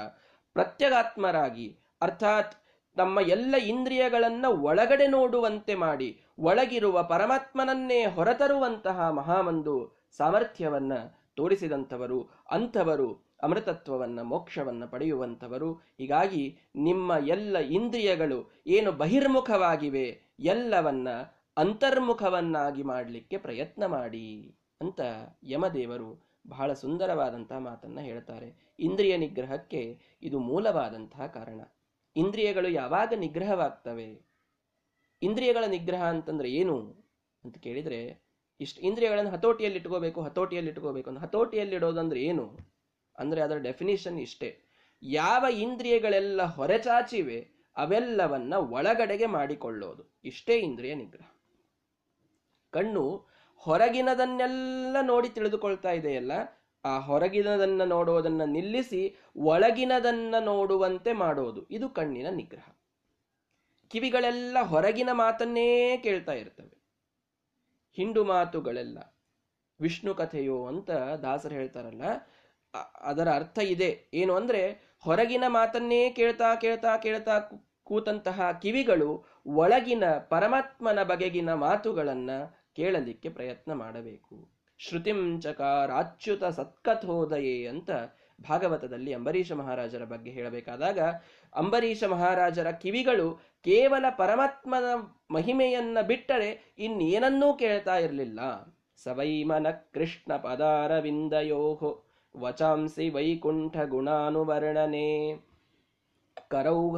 ಪ್ರತ್ಯಗಾತ್ಮರಾಗಿ, ಅರ್ಥಾತ್ ತಮ್ಮ ಎಲ್ಲ ಇಂದ್ರಿಯಗಳನ್ನ ಒಳಗಡೆ ನೋಡುವಂತೆ ಮಾಡಿ, ಒಳಗಿರುವ ಪರಮಾತ್ಮನನ್ನೇ ಹೊರತರುವಂತಹ ಮಹಾಮಂದು ಸಾಮರ್ಥ್ಯವನ್ನ ತೋರಿಸಿದಂಥವರು, ಅಂಥವರು ಅಮೃತತ್ವವನ್ನ, ಮೋಕ್ಷವನ್ನ ಪಡೆಯುವಂಥವರು. ಹೀಗಾಗಿ ನಿಮ್ಮ ಎಲ್ಲ ಇಂದ್ರಿಯಗಳು ಏನು ಬಹಿರ್ಮುಖವಾಗಿವೆ, ಎಲ್ಲವನ್ನ ಅಂತರ್ಮುಖವನ್ನಾಗಿ ಮಾಡಲಿಕ್ಕೆ ಪ್ರಯತ್ನ ಮಾಡಿ ಅಂತ ಯಮದೇವರು ಬಹಳ ಸುಂದರವಾದಂತಹ ಮಾತನ್ನ ಹೇಳ್ತಾರೆ. ಇಂದ್ರಿಯ ನಿಗ್ರಹಕ್ಕೆ ಇದು ಮೂಲವಾದಂತಹ ಕಾರಣ. ಇಂದ್ರಿಯಗಳು ಯಾವಾಗ ನಿಗ್ರಹವಾಗ್ತವೆ? ಇಂದ್ರಿಯಗಳ ನಿಗ್ರಹ ಅಂತಂದ್ರೆ ಏನು ಅಂತ ಕೇಳಿದ್ರೆ, ಇಷ್ಟು ಇಂದ್ರಿಯಗಳನ್ನು ಹತೋಟಿಯಲ್ಲಿ ಇಟ್ಕೋಬೇಕು ಹತೋಟಿಯಲ್ಲಿ ಇಟ್ಕೋಬೇಕು ಅಂತ. ಹತೋಟಿಯಲ್ಲಿ ಇಡೋದಂದ್ರೆ ಏನು? ಅಂದ್ರೆ ಅದರ ಡೆಫಿನಿಷನ್ ಇಷ್ಟೇ. ಯಾವ ಇಂದ್ರಿಯಗಳೆಲ್ಲ ಹೊರಚಾಚಿವೆ, ಅವೆಲ್ಲವನ್ನ ಒಳಗಡೆಗೆ ಮಾಡಿಕೊಳ್ಳೋದು. ಇಷ್ಟೇ ಇಂದ್ರಿಯ ನಿಗ್ರಹ. ಕಣ್ಣು ಹೊರಗಿನದನ್ನೆಲ್ಲ ನೋಡಿ ತಿಳಿದುಕೊಳ್ತಾ ಇದೆಯಲ್ಲ, ಆ ಹೊರಗಿನದನ್ನ ನೋಡುವುದನ್ನ ನಿಲ್ಲಿಸಿ ಒಳಗಿನದನ್ನ ನೋಡುವಂತೆ ಮಾಡೋದು ಇದು ಕಣ್ಣಿನ ನಿಗ್ರಹ. ಕಿವಿಗಳೆಲ್ಲ ಹೊರಗಿನ ಮಾತನ್ನೇ ಕೇಳ್ತಾ ಇರ್ತವೆ. ಹಿಂಡು ಮಾತುಗಳೆಲ್ಲ, ವಿಷ್ಣು ಕಥೆಯೋ ಅಂತ ದಾಸರು ಹೇಳ್ತಾರಲ್ಲ ಅದರ ಅರ್ಥ ಇದೆ. ಏನು ಅಂದ್ರೆ, ಹೊರಗಿನ ಮಾತನ್ನೇ ಕೇಳ್ತಾ ಕೇಳ್ತಾ ಕೇಳ್ತಾ ಕೂತಂತಹ ಕಿವಿಗಳು ಒಳಗಿನ ಪರಮಾತ್ಮನ ಬಗೆಗಿನ ಮಾತುಗಳನ್ನ ಕೇಳಲಿಕ್ಕೆ ಪ್ರಯತ್ನ ಮಾಡಬೇಕು. ಶ್ರುತಿಂಚಕಾರಾಚ್ಯುತ ಸತ್ಕಥೋದಯೇ ಅಂತ ಭಾಗವತದಲ್ಲಿ ಅಂಬರೀಷ ಮಹಾರಾಜರ ಬಗ್ಗೆ ಹೇಳಬೇಕಾದಾಗ, ಅಂಬರೀಷ ಮಹಾರಾಜರ ಕಿವಿಗಳು ಕೇವಲ ಪರಮಾತ್ಮನ ಮಹಿಮೆಯನ್ನ ಬಿಟ್ಟರೆ ಇನ್ನೇನನ್ನೂ ಕೇಳ್ತಾ ಇರಲಿಲ್ಲ. ಸವೈಮನ ಕೃಷ್ಣ ಪದಾರವಿಂದಯೋಹೋ, ವಚಾಂಸಿ ವೈಕುಂಠ ಗುಣಾನುವರ್ಣನೆ. ಕರೌ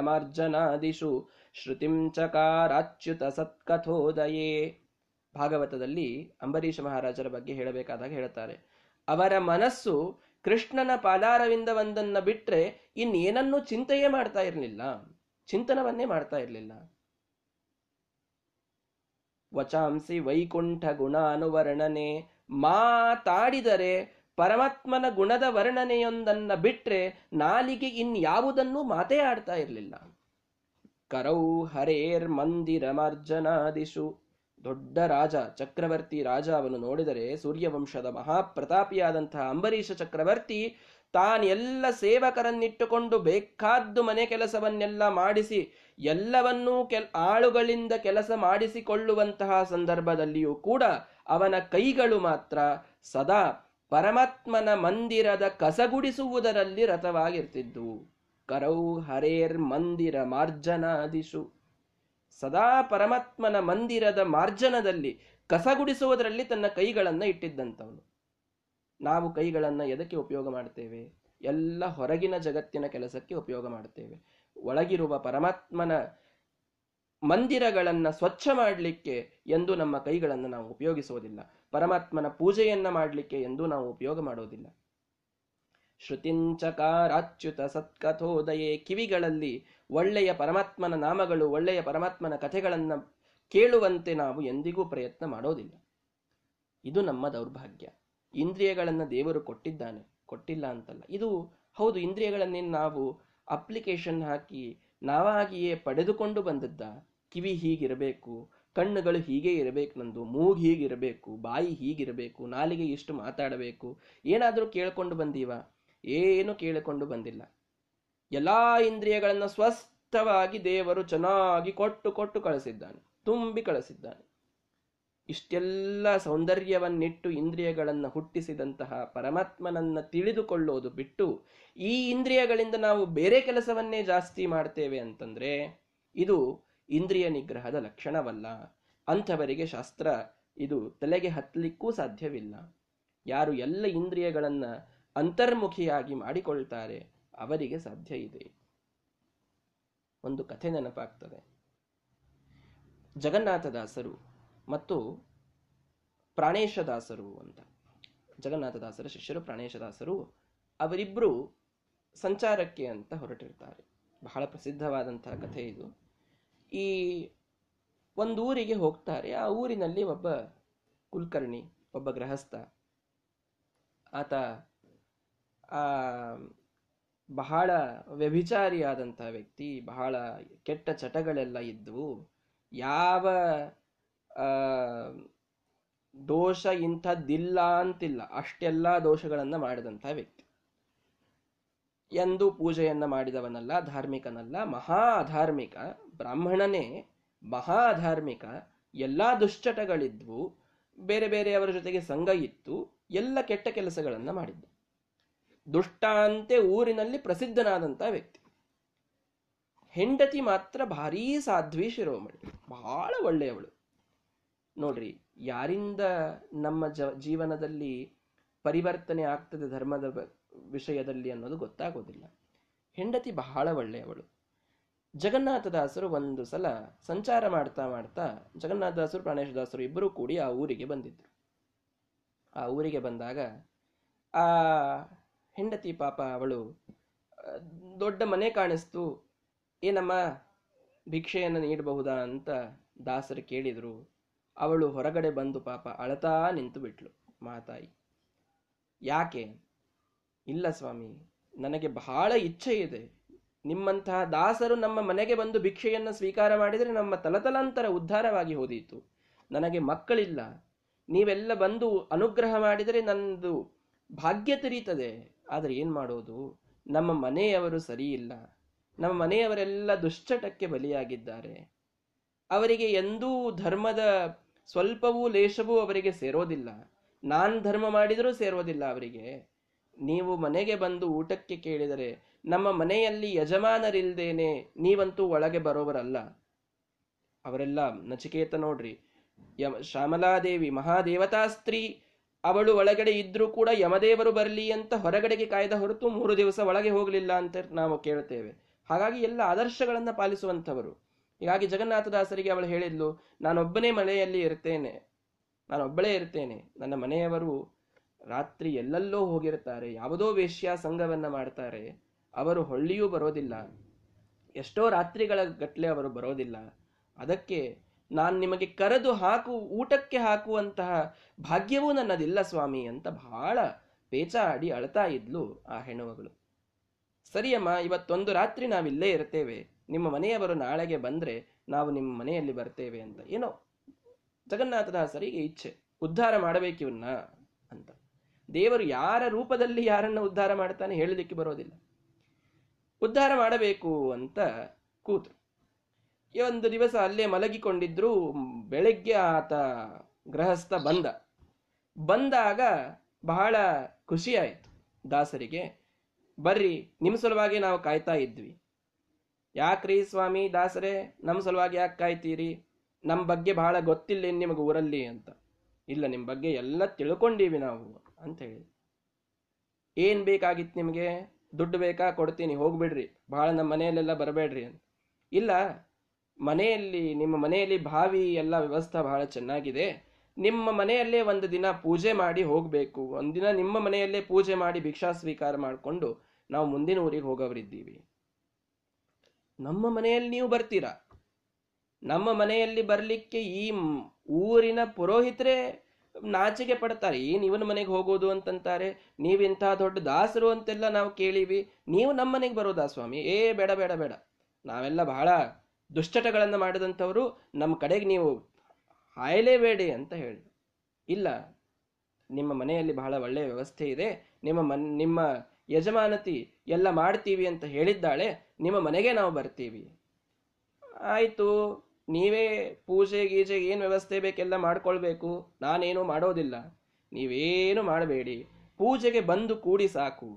ಮಾರ್ಜನಾದಿಷು ಶ್ರುತಿಂ ಚಕಾರಾಚ್ಯುತ ಸತ್ಕಥೋದಯೇ. ಭಾಗವತದಲ್ಲಿ ಅಂಬರೀಷ ಮಹಾರಾಜರ ಬಗ್ಗೆ ಹೇಳಬೇಕಾದಾಗ ಹೇಳುತ್ತಾರೆ. ಅವರ ಮನಸ್ಸು ಕೃಷ್ಣನ ಪಾದಾರವಿಂದವೊಂದನ್ನ ಬಿಟ್ರೆ ಇನ್ನೇನನ್ನು ಚಿಂತೆಯೇ ಮಾಡ್ತಾ ಇರಲಿಲ್ಲ. ಚಿಂತನವನ್ನೇ ಮಾಡ್ತಾ ಇರಲಿಲ್ಲ. ವಚಾಂಸಿ ವೈಕುಂಠ ಗುಣಾನುವರ್ಣನೆ, ಮಾತಾಡಿದರೆ ಪರಮಾತ್ಮನ ಗುಣದ ವರ್ಣನೆಯೊಂದನ್ನ ಬಿಟ್ರೆ ನಾಲಿಗೆ ಇನ್ಯಾವುದನ್ನು ಮಾತೇ ಆಡ್ತಾ ಇರಲಿಲ್ಲ. ಕರೌ ಹರೇರ್ ಮಂದಿರ ಮಾರ್ಜನಾದಿಶು ದೊಡ್ಡ ರಾಜ, ಚಕ್ರವರ್ತಿ ರಾಜ ಅವನು ನೋಡಿದರೆ ಸೂರ್ಯವಂಶದ ಮಹಾಪ್ರತಾಪಿಯಾದಂತಹ ಅಂಬರೀಷ ಚಕ್ರವರ್ತಿ ತಾನೆಲ್ಲ ಸೇವಕರನ್ನಿಟ್ಟುಕೊಂಡು ಬೇಕಾದ್ದು ಮನೆ ಕೆಲಸವನ್ನೆಲ್ಲ ಮಾಡಿಸಿ, ಎಲ್ಲವನ್ನೂ ಕೆಲ್, ಆಳುಗಳಿಂದ ಕೆಲಸ ಮಾಡಿಸಿಕೊಳ್ಳುವಂತಹ ಸಂದರ್ಭದಲ್ಲಿಯೂ ಕೂಡ ಅವನ ಕೈಗಳು ಮಾತ್ರ ಸದಾ ಪರಮಾತ್ಮನ ಮಂದಿರದ ಕಸಗುಡಿಸುವುದರಲ್ಲಿ ರಥವಾಗಿರ್ತಿದ್ದು ಕರೌ ಹರೇರ್ ಮಂದಿರ ಮಾರ್ಜನಾದಿಶು ಸದಾ ಪರಮಾತ್ಮನ ಮಂದಿರದ ಮಾರ್ಜನದಲ್ಲಿ ಕಸಗುಡಿಸುವುದರಲ್ಲಿ ತನ್ನ ಕೈಗಳನ್ನು ಇಟ್ಟಿದ್ದಂಥವನು ನಾವು ಕೈಗಳನ್ನು ಎದಕ್ಕೆ ಉಪಯೋಗ ಮಾಡ್ತೇವೆ? ಎಲ್ಲ ಹೊರಗಿನ ಜಗತ್ತಿನ ಕೆಲಸಕ್ಕೆ ಉಪಯೋಗ ಮಾಡ್ತೇವೆ. ಒಳಗಿರುವ ಪರಮಾತ್ಮನ ಮಂದಿರಗಳನ್ನು ಸ್ವಚ್ಛ ಮಾಡಲಿಕ್ಕೆ ಎಂದು ನಮ್ಮ ಕೈಗಳನ್ನು ನಾವು ಉಪಯೋಗಿಸುವುದಿಲ್ಲ. ಪರಮಾತ್ಮನ ಪೂಜೆಯನ್ನು ಮಾಡಲಿಕ್ಕೆ ಎಂದು ನಾವು ಉಪಯೋಗ ಮಾಡೋದಿಲ್ಲ. ಶ್ರುತಿಂಚಕಾರಾಚ್ಯುತ ಸತ್ಕಥೋದಯೇ ಕಿವಿಗಳಲ್ಲಿ ಒಳ್ಳೆಯ ಪರಮಾತ್ಮನ ನಾಮಗಳು, ಒಳ್ಳೆಯ ಪರಮಾತ್ಮನ ಕಥೆಗಳನ್ನು ಕೇಳುವಂತೆ ನಾವು ಎಂದಿಗೂ ಪ್ರಯತ್ನ ಮಾಡೋದಿಲ್ಲ. ಇದು ನಮ್ಮ ದೌರ್ಭಾಗ್ಯ. ಇಂದ್ರಿಯಗಳನ್ನು ದೇವರು ಕೊಟ್ಟಿದ್ದಾನೆ, ಕೊಟ್ಟಿಲ್ಲ ಅಂತಲ್ಲ. ಇದು ಹೌದು, ಇಂದ್ರಿಯಗಳನ್ನೇ ನಾವು ಅಪ್ಲಿಕೇಶನ್ ಹಾಕಿ ನಾವಾಗಿಯೇ ಪಡೆದುಕೊಂಡು ಬಂದದ್ದ. ಕಿವಿ ಹೀಗಿರಬೇಕು, ಕಣ್ಣುಗಳು ಹೀಗೆ ಇರಬೇಕು ನಂದು, ಮೂಗು ಹೀಗಿರಬೇಕು, ಬಾಯಿ ಹೀಗಿರಬೇಕು, ನಾಲಿಗೆ ಇಷ್ಟು ಮಾತಾಡಬೇಕು. ಏನಾದರೂ ಕೇಳ್ಕೊಂಡು ಬಂದೀವ? ಏನು ಕೇಳಿಕೊಂಡು ಬಂದಿಲ್ಲ. ಎಲ್ಲಾ ಇಂದ್ರಿಯಗಳನ್ನು ಸ್ವಸ್ಥವಾಗಿ ದೇವರು ಚೆನ್ನಾಗಿ ಕೊಟ್ಟು ಕೊಟ್ಟು ಕಳಿಸಿದ್ದಾನೆ, ತುಂಬಿ ಕಳಿಸಿದ್ದಾನೆ. ಇಷ್ಟೆಲ್ಲ ಸೌಂದರ್ಯವನ್ನಿಟ್ಟು ಇಂದ್ರಿಯಗಳನ್ನು ಹುಟ್ಟಿಸಿದಂತಹ ಪರಮಾತ್ಮನನ್ನ ತಿಳಿದುಕೊಳ್ಳೋದು ಬಿಟ್ಟು ಈ ಇಂದ್ರಿಯಗಳಿಂದ ನಾವು ಬೇರೆ ಕೆಲಸವನ್ನೇ ಜಾಸ್ತಿ ಮಾಡ್ತೇವೆ ಅಂತಂದ್ರೆ ಇದು ಇಂದ್ರಿಯ ನಿಗ್ರಹದ ಲಕ್ಷಣವಲ್ಲ. ಅಂಥವರಿಗೆ ಶಾಸ್ತ್ರ ಇದು ತಲೆಗೆ ಹತ್ತಲಿಕ್ಕೂ ಸಾಧ್ಯವಿಲ್ಲ. ಯಾರು ಎಲ್ಲ ಇಂದ್ರಿಯಗಳನ್ನ ಅಂತರ್ಮುಖಿಯಾಗಿ ಮಾಡಿಕೊಳ್ತಾರೆ, ಅವರಿಗೆ ಸಾಧ್ಯ ಇದೆ. ಒಂದು ಕಥೆ ನೆನಪಾಗ್ತದೆ. ಜಗನ್ನಾಥದಾಸರು ಮತ್ತು ಪ್ರಾಣೇಶದಾಸರು ಅಂತ. ಜಗನ್ನಾಥದಾಸರ ಶಿಷ್ಯರು, ಪ್ರಾಣೇಶದಾಸರು ಅವರಿಬ್ಬರು ಸಂಚಾರಕ್ಕೆ ಅಂತ ಹೊರಟಿರ್ತಾರೆ. ಬಹಳ ಪ್ರಸಿದ್ಧವಾದಂತಹ ಕಥೆ ಇದು. ಈ ಒಂದು ಊರಿಗೆ ಹೋಗ್ತಾರೆ. ಆ ಊರಿನಲ್ಲಿ ಒಬ್ಬ ಕುಲಕರ್ಣಿ, ಒಬ್ಬ ಗೃಹಸ್ಥ. ಆತ ಬಹಳ ವ್ಯಭಿಚಾರಿಯಾದಂತಹ ವ್ಯಕ್ತಿ, ಬಹಳ ಕೆಟ್ಟ ಚಟಗಳೆಲ್ಲ ಇದ್ದವು ಯಾವ ದೋಷ ಇಂಥದ್ದಿಲ್ಲ ಅಂತಿಲ್ಲ. ಅಷ್ಟೆಲ್ಲ ದೋಷಗಳನ್ನ ಮಾಡಿದಂತಹ ವ್ಯಕ್ತಿ. ಎಂದು ಪೂಜೆಯನ್ನ ಮಾಡಿದವನಲ್ಲ, ಧಾರ್ಮಿಕನಲ್ಲ, ಮಹಾ ಅಧಾರ್ಮಿಕ ಬ್ರಾಹ್ಮಣನೇ ಮಹಾ ಅಧಾರ್ಮಿಕ ಎಲ್ಲ ದುಶ್ಚಟಗಳಿದ್ವು, ಬೇರೆ ಬೇರೆಯವರ ಜೊತೆಗೆ ಸಂಘ ಇತ್ತು, ಎಲ್ಲ ಕೆಟ್ಟ ಕೆಲಸಗಳನ್ನು ಮಾಡಿದ್ದ. ದುಷ್ಟ ಅಂತೆ ಊರಿನಲ್ಲಿ ಪ್ರಸಿದ್ಧನಾದಂಥ ವ್ಯಕ್ತಿ. ಹೆಂಡತಿ ಮಾತ್ರ ಭಾರೀ ಸಾಧ್ವಿ ಶಿರೋಮಣಿ. ಬಹಳ ಒಳ್ಳೆಯವಳು. ನೋಡ್ರಿ, ಯಾರಿಂದ ನಮ್ಮ ಜ, ಜೀವನದಲ್ಲಿ ಪರಿವರ್ತನೆ ಆಗ್ತದೆ ಧರ್ಮದ ವಿಷಯದಲ್ಲಿ ಅನ್ನೋದು ಗೊತ್ತಾಗೋದಿಲ್ಲ. ಹೆಂಡತಿ ಬಹಳ ಒಳ್ಳೆಯವಳು. ಜಗನ್ನಾಥದಾಸರು ಒಂದು ಸಲ ಸಂಚಾರ ಮಾಡ್ತಾ ಮಾಡ್ತಾ ಜಗನ್ನಾಥದಾಸರು, ಪ್ರಾಣೇಶದಾಸರು ಇಬ್ಬರೂ ಕೂಡಿ ಆ ಊರಿಗೆ ಬಂದಿದ್ದರು ಆ ಊರಿಗೆ ಬಂದಾಗ ಆ ಹೆಂಡತಿ ಪಾಪ ಅವಳು ದೊಡ್ಡ ಮನೆ ಕಾಣಿಸ್ತು. ಏನಮ್ಮ, ಭಿಕ್ಷೆಯನ್ನು ನೀಡಬಹುದಾ ಅಂತ ದಾಸರು ಕೇಳಿದರು. ಅವಳು ಹೊರಗಡೆ ಬಂದು ಪಾಪ ಅಳತಾ ನಿಂತು ಬಿಟ್ಲು ಮಾತಾಯಿ. ಯಾಕೆ? ಇಲ್ಲ ಸ್ವಾಮಿ, ನನಗೆ ಬಹಳ ಇಚ್ಛೆ ಇದೆ. ನಿಮ್ಮಂತಹ ದಾಸರು ನಮ್ಮ ಮನೆಗೆ ಬಂದು ಭಿಕ್ಷೆಯನ್ನು ಸ್ವೀಕಾರ ಮಾಡಿದರೆ ನಮ್ಮ ತಲತಲಾಂತರ ಉದ್ಧಾರವಾಗಿ ಹೋದೀತು. ನನಗೆ ಮಕ್ಕಳಿಲ್ಲ. ನೀವೆಲ್ಲ ಬಂದು ಅನುಗ್ರಹ ಮಾಡಿದರೆ ನನ್ನದು ಭಾಗ್ಯ ತೆರೀತದೆ. ಆದರೆ ಏನು ಮಾಡೋದು? ನಮ್ಮ ಮನೆಯವರು ಸರಿಯಿಲ್ಲ. ನಮ್ಮ ಮನೆಯವರೆಲ್ಲ ದುಶ್ಚಟಕ್ಕೆ ಬಲಿಯಾಗಿದ್ದಾರೆ. ಅವರಿಗೆ ಎಂದೂ ಧರ್ಮದ ಸ್ವಲ್ಪವೂ ಲೇಷವೂ ಅವರಿಗೆ ಸೇರೋದಿಲ್ಲ. ನಾನು ಧರ್ಮ ಮಾಡಿದರೂ ಸೇರೋದಿಲ್ಲ ಅವರಿಗೆ. ನೀವು ಮನೆಗೆ ಬಂದು ಊಟಕ್ಕೆ ಕೇಳಿದರೆ, ನಮ್ಮ ಮನೆಯಲ್ಲಿ ಯಜಮಾನರಿಲ್ದೇನೆ ನೀವಂತೂ ಒಳಗೆ ಬರೋವರಲ್ಲ. ಅವರೆಲ್ಲ ನಚಿಕೇತ ನೋಡ್ರಿ. ಯ ಶ್ಯಾಮಲಾದೇವಿ ಮಹಾದೇವತಾ ಸ್ತ್ರೀ ಅವಳು ಒಳಗಡೆ ಇದ್ರೂ ಕೂಡ ಯಮದೇವರು ಬರಲಿ ಅಂತ ಹೊರಗಡೆಗೆ ಕಾಯ್ದ ಹೊರತು ಮೂರು ದಿವಸ ಒಳಗೆ ಹೋಗಲಿಲ್ಲ ಅಂತ ನಾವು ಕೇಳ್ತೇವೆ ಹಾಗಾಗಿ ಎಲ್ಲ ಆದರ್ಶಗಳನ್ನ ಪಾಲಿಸುವಂಥವರು. ಹೀಗಾಗಿ ಜಗನ್ನಾಥದಾಸರಿಗೆ ಅವಳು ಹೇಳಿದ್ಲು, ನಾನೊಬ್ಬನೇ ಮನೆಯಲ್ಲಿ ಇರ್ತೇನೆ, ನಾನೊಬ್ಬಳೇ ಇರ್ತೇನೆ. ನನ್ನ ಮನೆಯವರು ರಾತ್ರಿ ಎಲ್ಲೆಲ್ಲೋ ಹೋಗಿರ್ತಾರೆ ಯಾವುದೋ ವೇಶ್ಯ ಸಂಘವನ್ನ ಮಾಡ್ತಾರೆ, ಅವರು ಹೊಳ್ಳಿಯೂ ಬರೋದಿಲ್ಲ. ಎಷ್ಟೋ ರಾತ್ರಿಗಳ ಗಟ್ಟಲೆ ಅವರು ಬರೋದಿಲ್ಲ. ಅದಕ್ಕೆ ನಾನು ನಿಮಗೆ ಕರೆದು ಹಾಕು, ಊಟಕ್ಕೆ ಹಾಕುವಂತಹ ಭಾಗ್ಯವೂ ನನ್ನದಿಲ್ಲ ಸ್ವಾಮಿ ಅಂತ ಬಹಳ ಪೇಚಾಡಿ ಅಳ್ತಾ ಇದ್ಲು ಆ ಹೆಣ್ಣುಮಗಳು ಸರಿಯಮ್ಮ, ಇವತ್ತೊಂದು ರಾತ್ರಿ ನಾವಿಲ್ಲೇ ಇರ್ತೇವೆ. ನಿಮ್ಮ ಮನೆಯವರು ನಾಳೆಗೆ ಬಂದ್ರೆ ನಾವು ನಿಮ್ಮ ಮನೆಯಲ್ಲಿ ಬರ್ತೇವೆ ಅಂತ. ಏನೋ ಜಗನ್ನಾಥದಾಸರಿಗೆ ಇಚ್ಛೆ. ಉದ್ಧಾರ ಮಾಡಬೇಕಿವನ್ನ ಅಂತ. ದೇವರು ಯಾರ ರೂಪದಲ್ಲಿ ಯಾರನ್ನ ಉದ್ಧಾರ ಮಾಡ್ತಾನೆ ಹೇಳಲಿಕ್ಕೆ ಬರೋದಿಲ್ಲ. ಉದ್ಧಾರ ಮಾಡಬೇಕು ಅಂತ ಕೂತು. ಒಂದು ದಿವಸ ಅಲ್ಲೇ ಮಲಗಿಕೊಂಡಿದ್ರು, ಬೆಳಗ್ಗೆ ಆತ ಗೃಹಸ್ಥ ಬಂದ. ಬಂದಾಗ ಬಹಳ ಖುಷಿ ಆಯ್ತು ದಾಸರಿಗೆ. ಬರ್ರಿ ನಿಮ್ಮ ಸಲುವಾಗಿ ನಾವು ಕಾಯ್ತಾ ಇದ್ವಿ. ಯಾಕ್ರಿ ಸ್ವಾಮಿ ದಾಸರೇ ನಮ್ಮ ಸಲುವಾಗಿ ಯಾಕೆ ಕಾಯ್ತೀರಿ? ನಮ್ಮ ಬಗ್ಗೆ ಬಹಳ ಗೊತ್ತಿಲ್ಲ ನಿಮಗೆ ಊರಲ್ಲಿ ಅಂತ. ಇಲ್ಲ ನಿಮ್ಮ ಬಗ್ಗೆ ಎಲ್ಲ ತಿಳ್ಕೊಂಡೀವಿ ನಾವು ಅಂತ ಹೇಳಿ. ಏನು ಬೇಕಾಗಿತ್ತು ನಿಮಗೆ? ದುಡ್ಡು ಬೇಕಾ? ಕೊಡ್ತೀನಿ, ಹೋಗ್ಬಿಡ್ರಿ. ಬಹಳ ನಮ್ಮ ಮನೆಯಲ್ಲೆಲ್ಲ ಬರಬೇಡ್ರಿ ಅಂತ. ಇಲ್ಲ ಮನೆಯಲ್ಲಿ, ನಿಮ್ಮ ಮನೆಯಲ್ಲಿ ಬಾವಿ ಎಲ್ಲ ವ್ಯವಸ್ಥೆ ಬಹಳ ಚೆನ್ನಾಗಿದೆ. ನಿಮ್ಮ ಮನೆಯಲ್ಲೇ ಒಂದು ದಿನ ಪೂಜೆ ಮಾಡಿ ಹೋಗಬೇಕು. ಒಂದಿನ ನಿಮ್ಮ ಮನೆಯಲ್ಲೇ ಪೂಜೆ ಮಾಡಿ ಭಿಕ್ಷಾ ಸ್ವೀಕಾರ ಮಾಡಿಕೊಂಡು ನಾವು ಮುಂದಿನ ಊರಿಗೆ ಹೋಗೋರಿದ್ದೀವಿ ನಮ್ಮ ಮನೆಯಲ್ಲಿ ನೀವು ಬರ್ತೀರಾ? ನಮ್ಮ ಮನೆಯಲ್ಲಿ ಬರಲಿಕ್ಕೆ ಈ ಊರಿನ ಪುರೋಹಿತರೇ ನಾಚಿಕೆ ಪಡ್ತಾರೆ. ಏನು ಇವನ ಮನೆಗೆ ಹೋಗೋದು ಅಂತಂತಾರೆ? ನೀವಿಂಥ ದೊಡ್ಡ ದಾಸರು ಅಂತೆಲ್ಲ ನಾವು ಕೇಳಿವಿ. ನೀವು ನಮ್ಮ ಮನೆಗೆ ಬರೋದಾ ಸ್ವಾಮಿ? ಏ, ಬೇಡ ಬೇಡ ಬೇಡ. ನಾವೆಲ್ಲ ಬಹಳ ದುಶ್ಚಟಗಳನ್ನು ಮಾಡಿದಂಥವರು ನಮ್ಮ ಕಡೆಗೆ ನೀವು ಹಾಯಲೇಬೇಡಿ ಅಂತ ಹೇಳಿ ಇಲ್ಲ, ನಿಮ್ಮ ಮನೆಯಲ್ಲಿ ಬಹಳ ಒಳ್ಳೆಯ ವ್ಯವಸ್ಥೆ ಇದೆ, ನಿಮ್ಮ ಮನ್, ನಿಮ್ಮ ಯಜಮಾನತಿ ಎಲ್ಲ ಮಾಡ್ತೀವಿ ಅಂತ ಹೇಳಿದ್ದಾಳೆ, ನಿಮ್ಮ ಮನೆಗೆ ನಾವು ಬರ್ತೀವಿ. ಆಯಿತು, ನೀವೇ ಪೂಜೆ ಗೀಜೆ ಏನು ವ್ಯವಸ್ಥೆ ಬೇಕೆಲ್ಲ ಮಾಡ್ಕೊಳ್ಬೇಕು, ನಾನೇನು ಮಾಡೋದಿಲ್ಲ. ನೀವೇನು ಮಾಡಬೇಡಿ, ಪೂಜೆಗೆ ಬಂದು ಕೂಡಿ ಸಾಕು.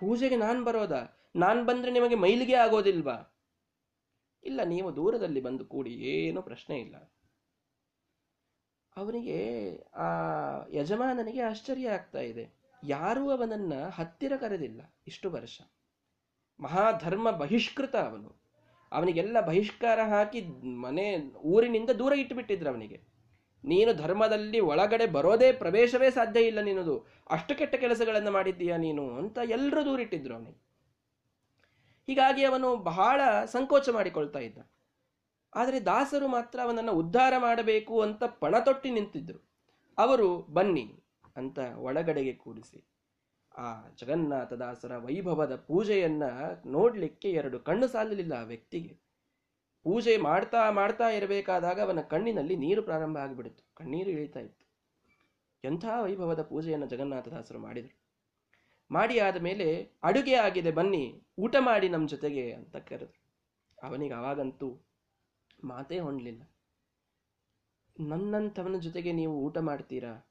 ಪೂಜೆಗೆ ನಾನು ಬರೋದಾ? ನಾನು ಬಂದರೆ ನಿಮಗೆ ಮೈಲಿಗೆ ಆಗೋದಿಲ್ವಾ? ಇಲ್ಲ, ನೀವು ದೂರದಲ್ಲಿ ಬಂದು ಕೂಡಿ ಏನೂ ಪ್ರಶ್ನೆ ಇಲ್ಲ. ಅವನಿಗೆ, ಆ ಯಜಮಾನನಿಗೆ ಆಶ್ಚರ್ಯ ಆಗ್ತಾ ಇದೆ. ಯಾರೂ ಅವನನ್ನ ಹತ್ತಿರ ಕರೆದಿಲ್ಲ ಇಷ್ಟು ವರ್ಷ. ಮಹಾಧರ್ಮ ಬಹಿಷ್ಕೃತ ಅವನು. ಅವನಿಗೆಲ್ಲ ಬಹಿಷ್ಕಾರ ಹಾಕಿ ಮನೆ, ಊರಿನಿಂದ ದೂರ ಇಟ್ಟುಬಿಟ್ಟಿದ್ರು ಅವನಿಗೆ. ನೀನು ಧರ್ಮದಲ್ಲಿ ಒಳಗಡೆ ಬರೋದೇ ಪ್ರವೇಶವೇ ಸಾಧ್ಯ ಇಲ್ಲ ನೀನದು ಅಷ್ಟು ಕೆಟ್ಟ ಕೆಲಸಗಳನ್ನು ಮಾಡಿದ್ದೀಯಾ ನೀನು ಅಂತ ಎಲ್ಲರೂ ದೂರಿಟ್ಟಿದ್ರು ಅವನಿಗೆ. ಹೀಗಾಗಿ ಅವನು ಬಹಳ ಸಂಕೋಚ ಮಾಡಿಕೊಳ್ತಾ ಇದ್ದ. ಆದರೆ ದಾಸರು ಮಾತ್ರ ಅವನನ್ನು ಉದ್ಧಾರ ಮಾಡಬೇಕು ಅಂತ ಪಣ ತೊಟ್ಟಿ ನಿಂತಿದ್ದರು ಅವರು, ಬನ್ನಿ ಅಂತ ಒಳಗಡೆಗೆ ಕೂಡಿಸಿ ಆ ಜಗನ್ನಾಥ ದಾಸರ ವೈಭವದ ಪೂಜೆಯನ್ನ ನೋಡಲಿಕ್ಕೆ ಎರಡು ಕಣ್ಣು ಸಾಲಲಿಲ್ಲ ಆ ವ್ಯಕ್ತಿಗೆ. ಪೂಜೆ ಮಾಡ್ತಾ ಮಾಡ್ತಾ ಇರಬೇಕಾದಾಗ ಅವನ ಕಣ್ಣಿನಲ್ಲಿ ನೀರು ಪ್ರಾರಂಭ ಆಗಿಬಿಡಿತು. ಕಣ್ಣೀರು ಇಳಿತಾ ಇತ್ತು. ಎಂಥ ವೈಭವದ ಪೂಜೆಯನ್ನು ಜಗನ್ನಾಥದಾಸರು ಮಾಡಿದರು. ಮಾಡಿ ಆದ ಮೇಲೆ ಅಡುಗೆ ಆಗಿದೆ, ಬನ್ನಿ, ಊಟ ಮಾಡಿ ನಮ್ಮ ಜೊತೆಗೆ ಅಂತ ಕರೆದ್ರು ಅವನಿಗೆ ಅವಾಗಂತೂ ಮಾತೇ ಹೊಂಡ್ಲಿಲ್ಲ. ನನ್ನಂಥವನ ಜೊತೆಗೆ ನೀವು ಊಟ ಮಾಡ್ತೀರಾ?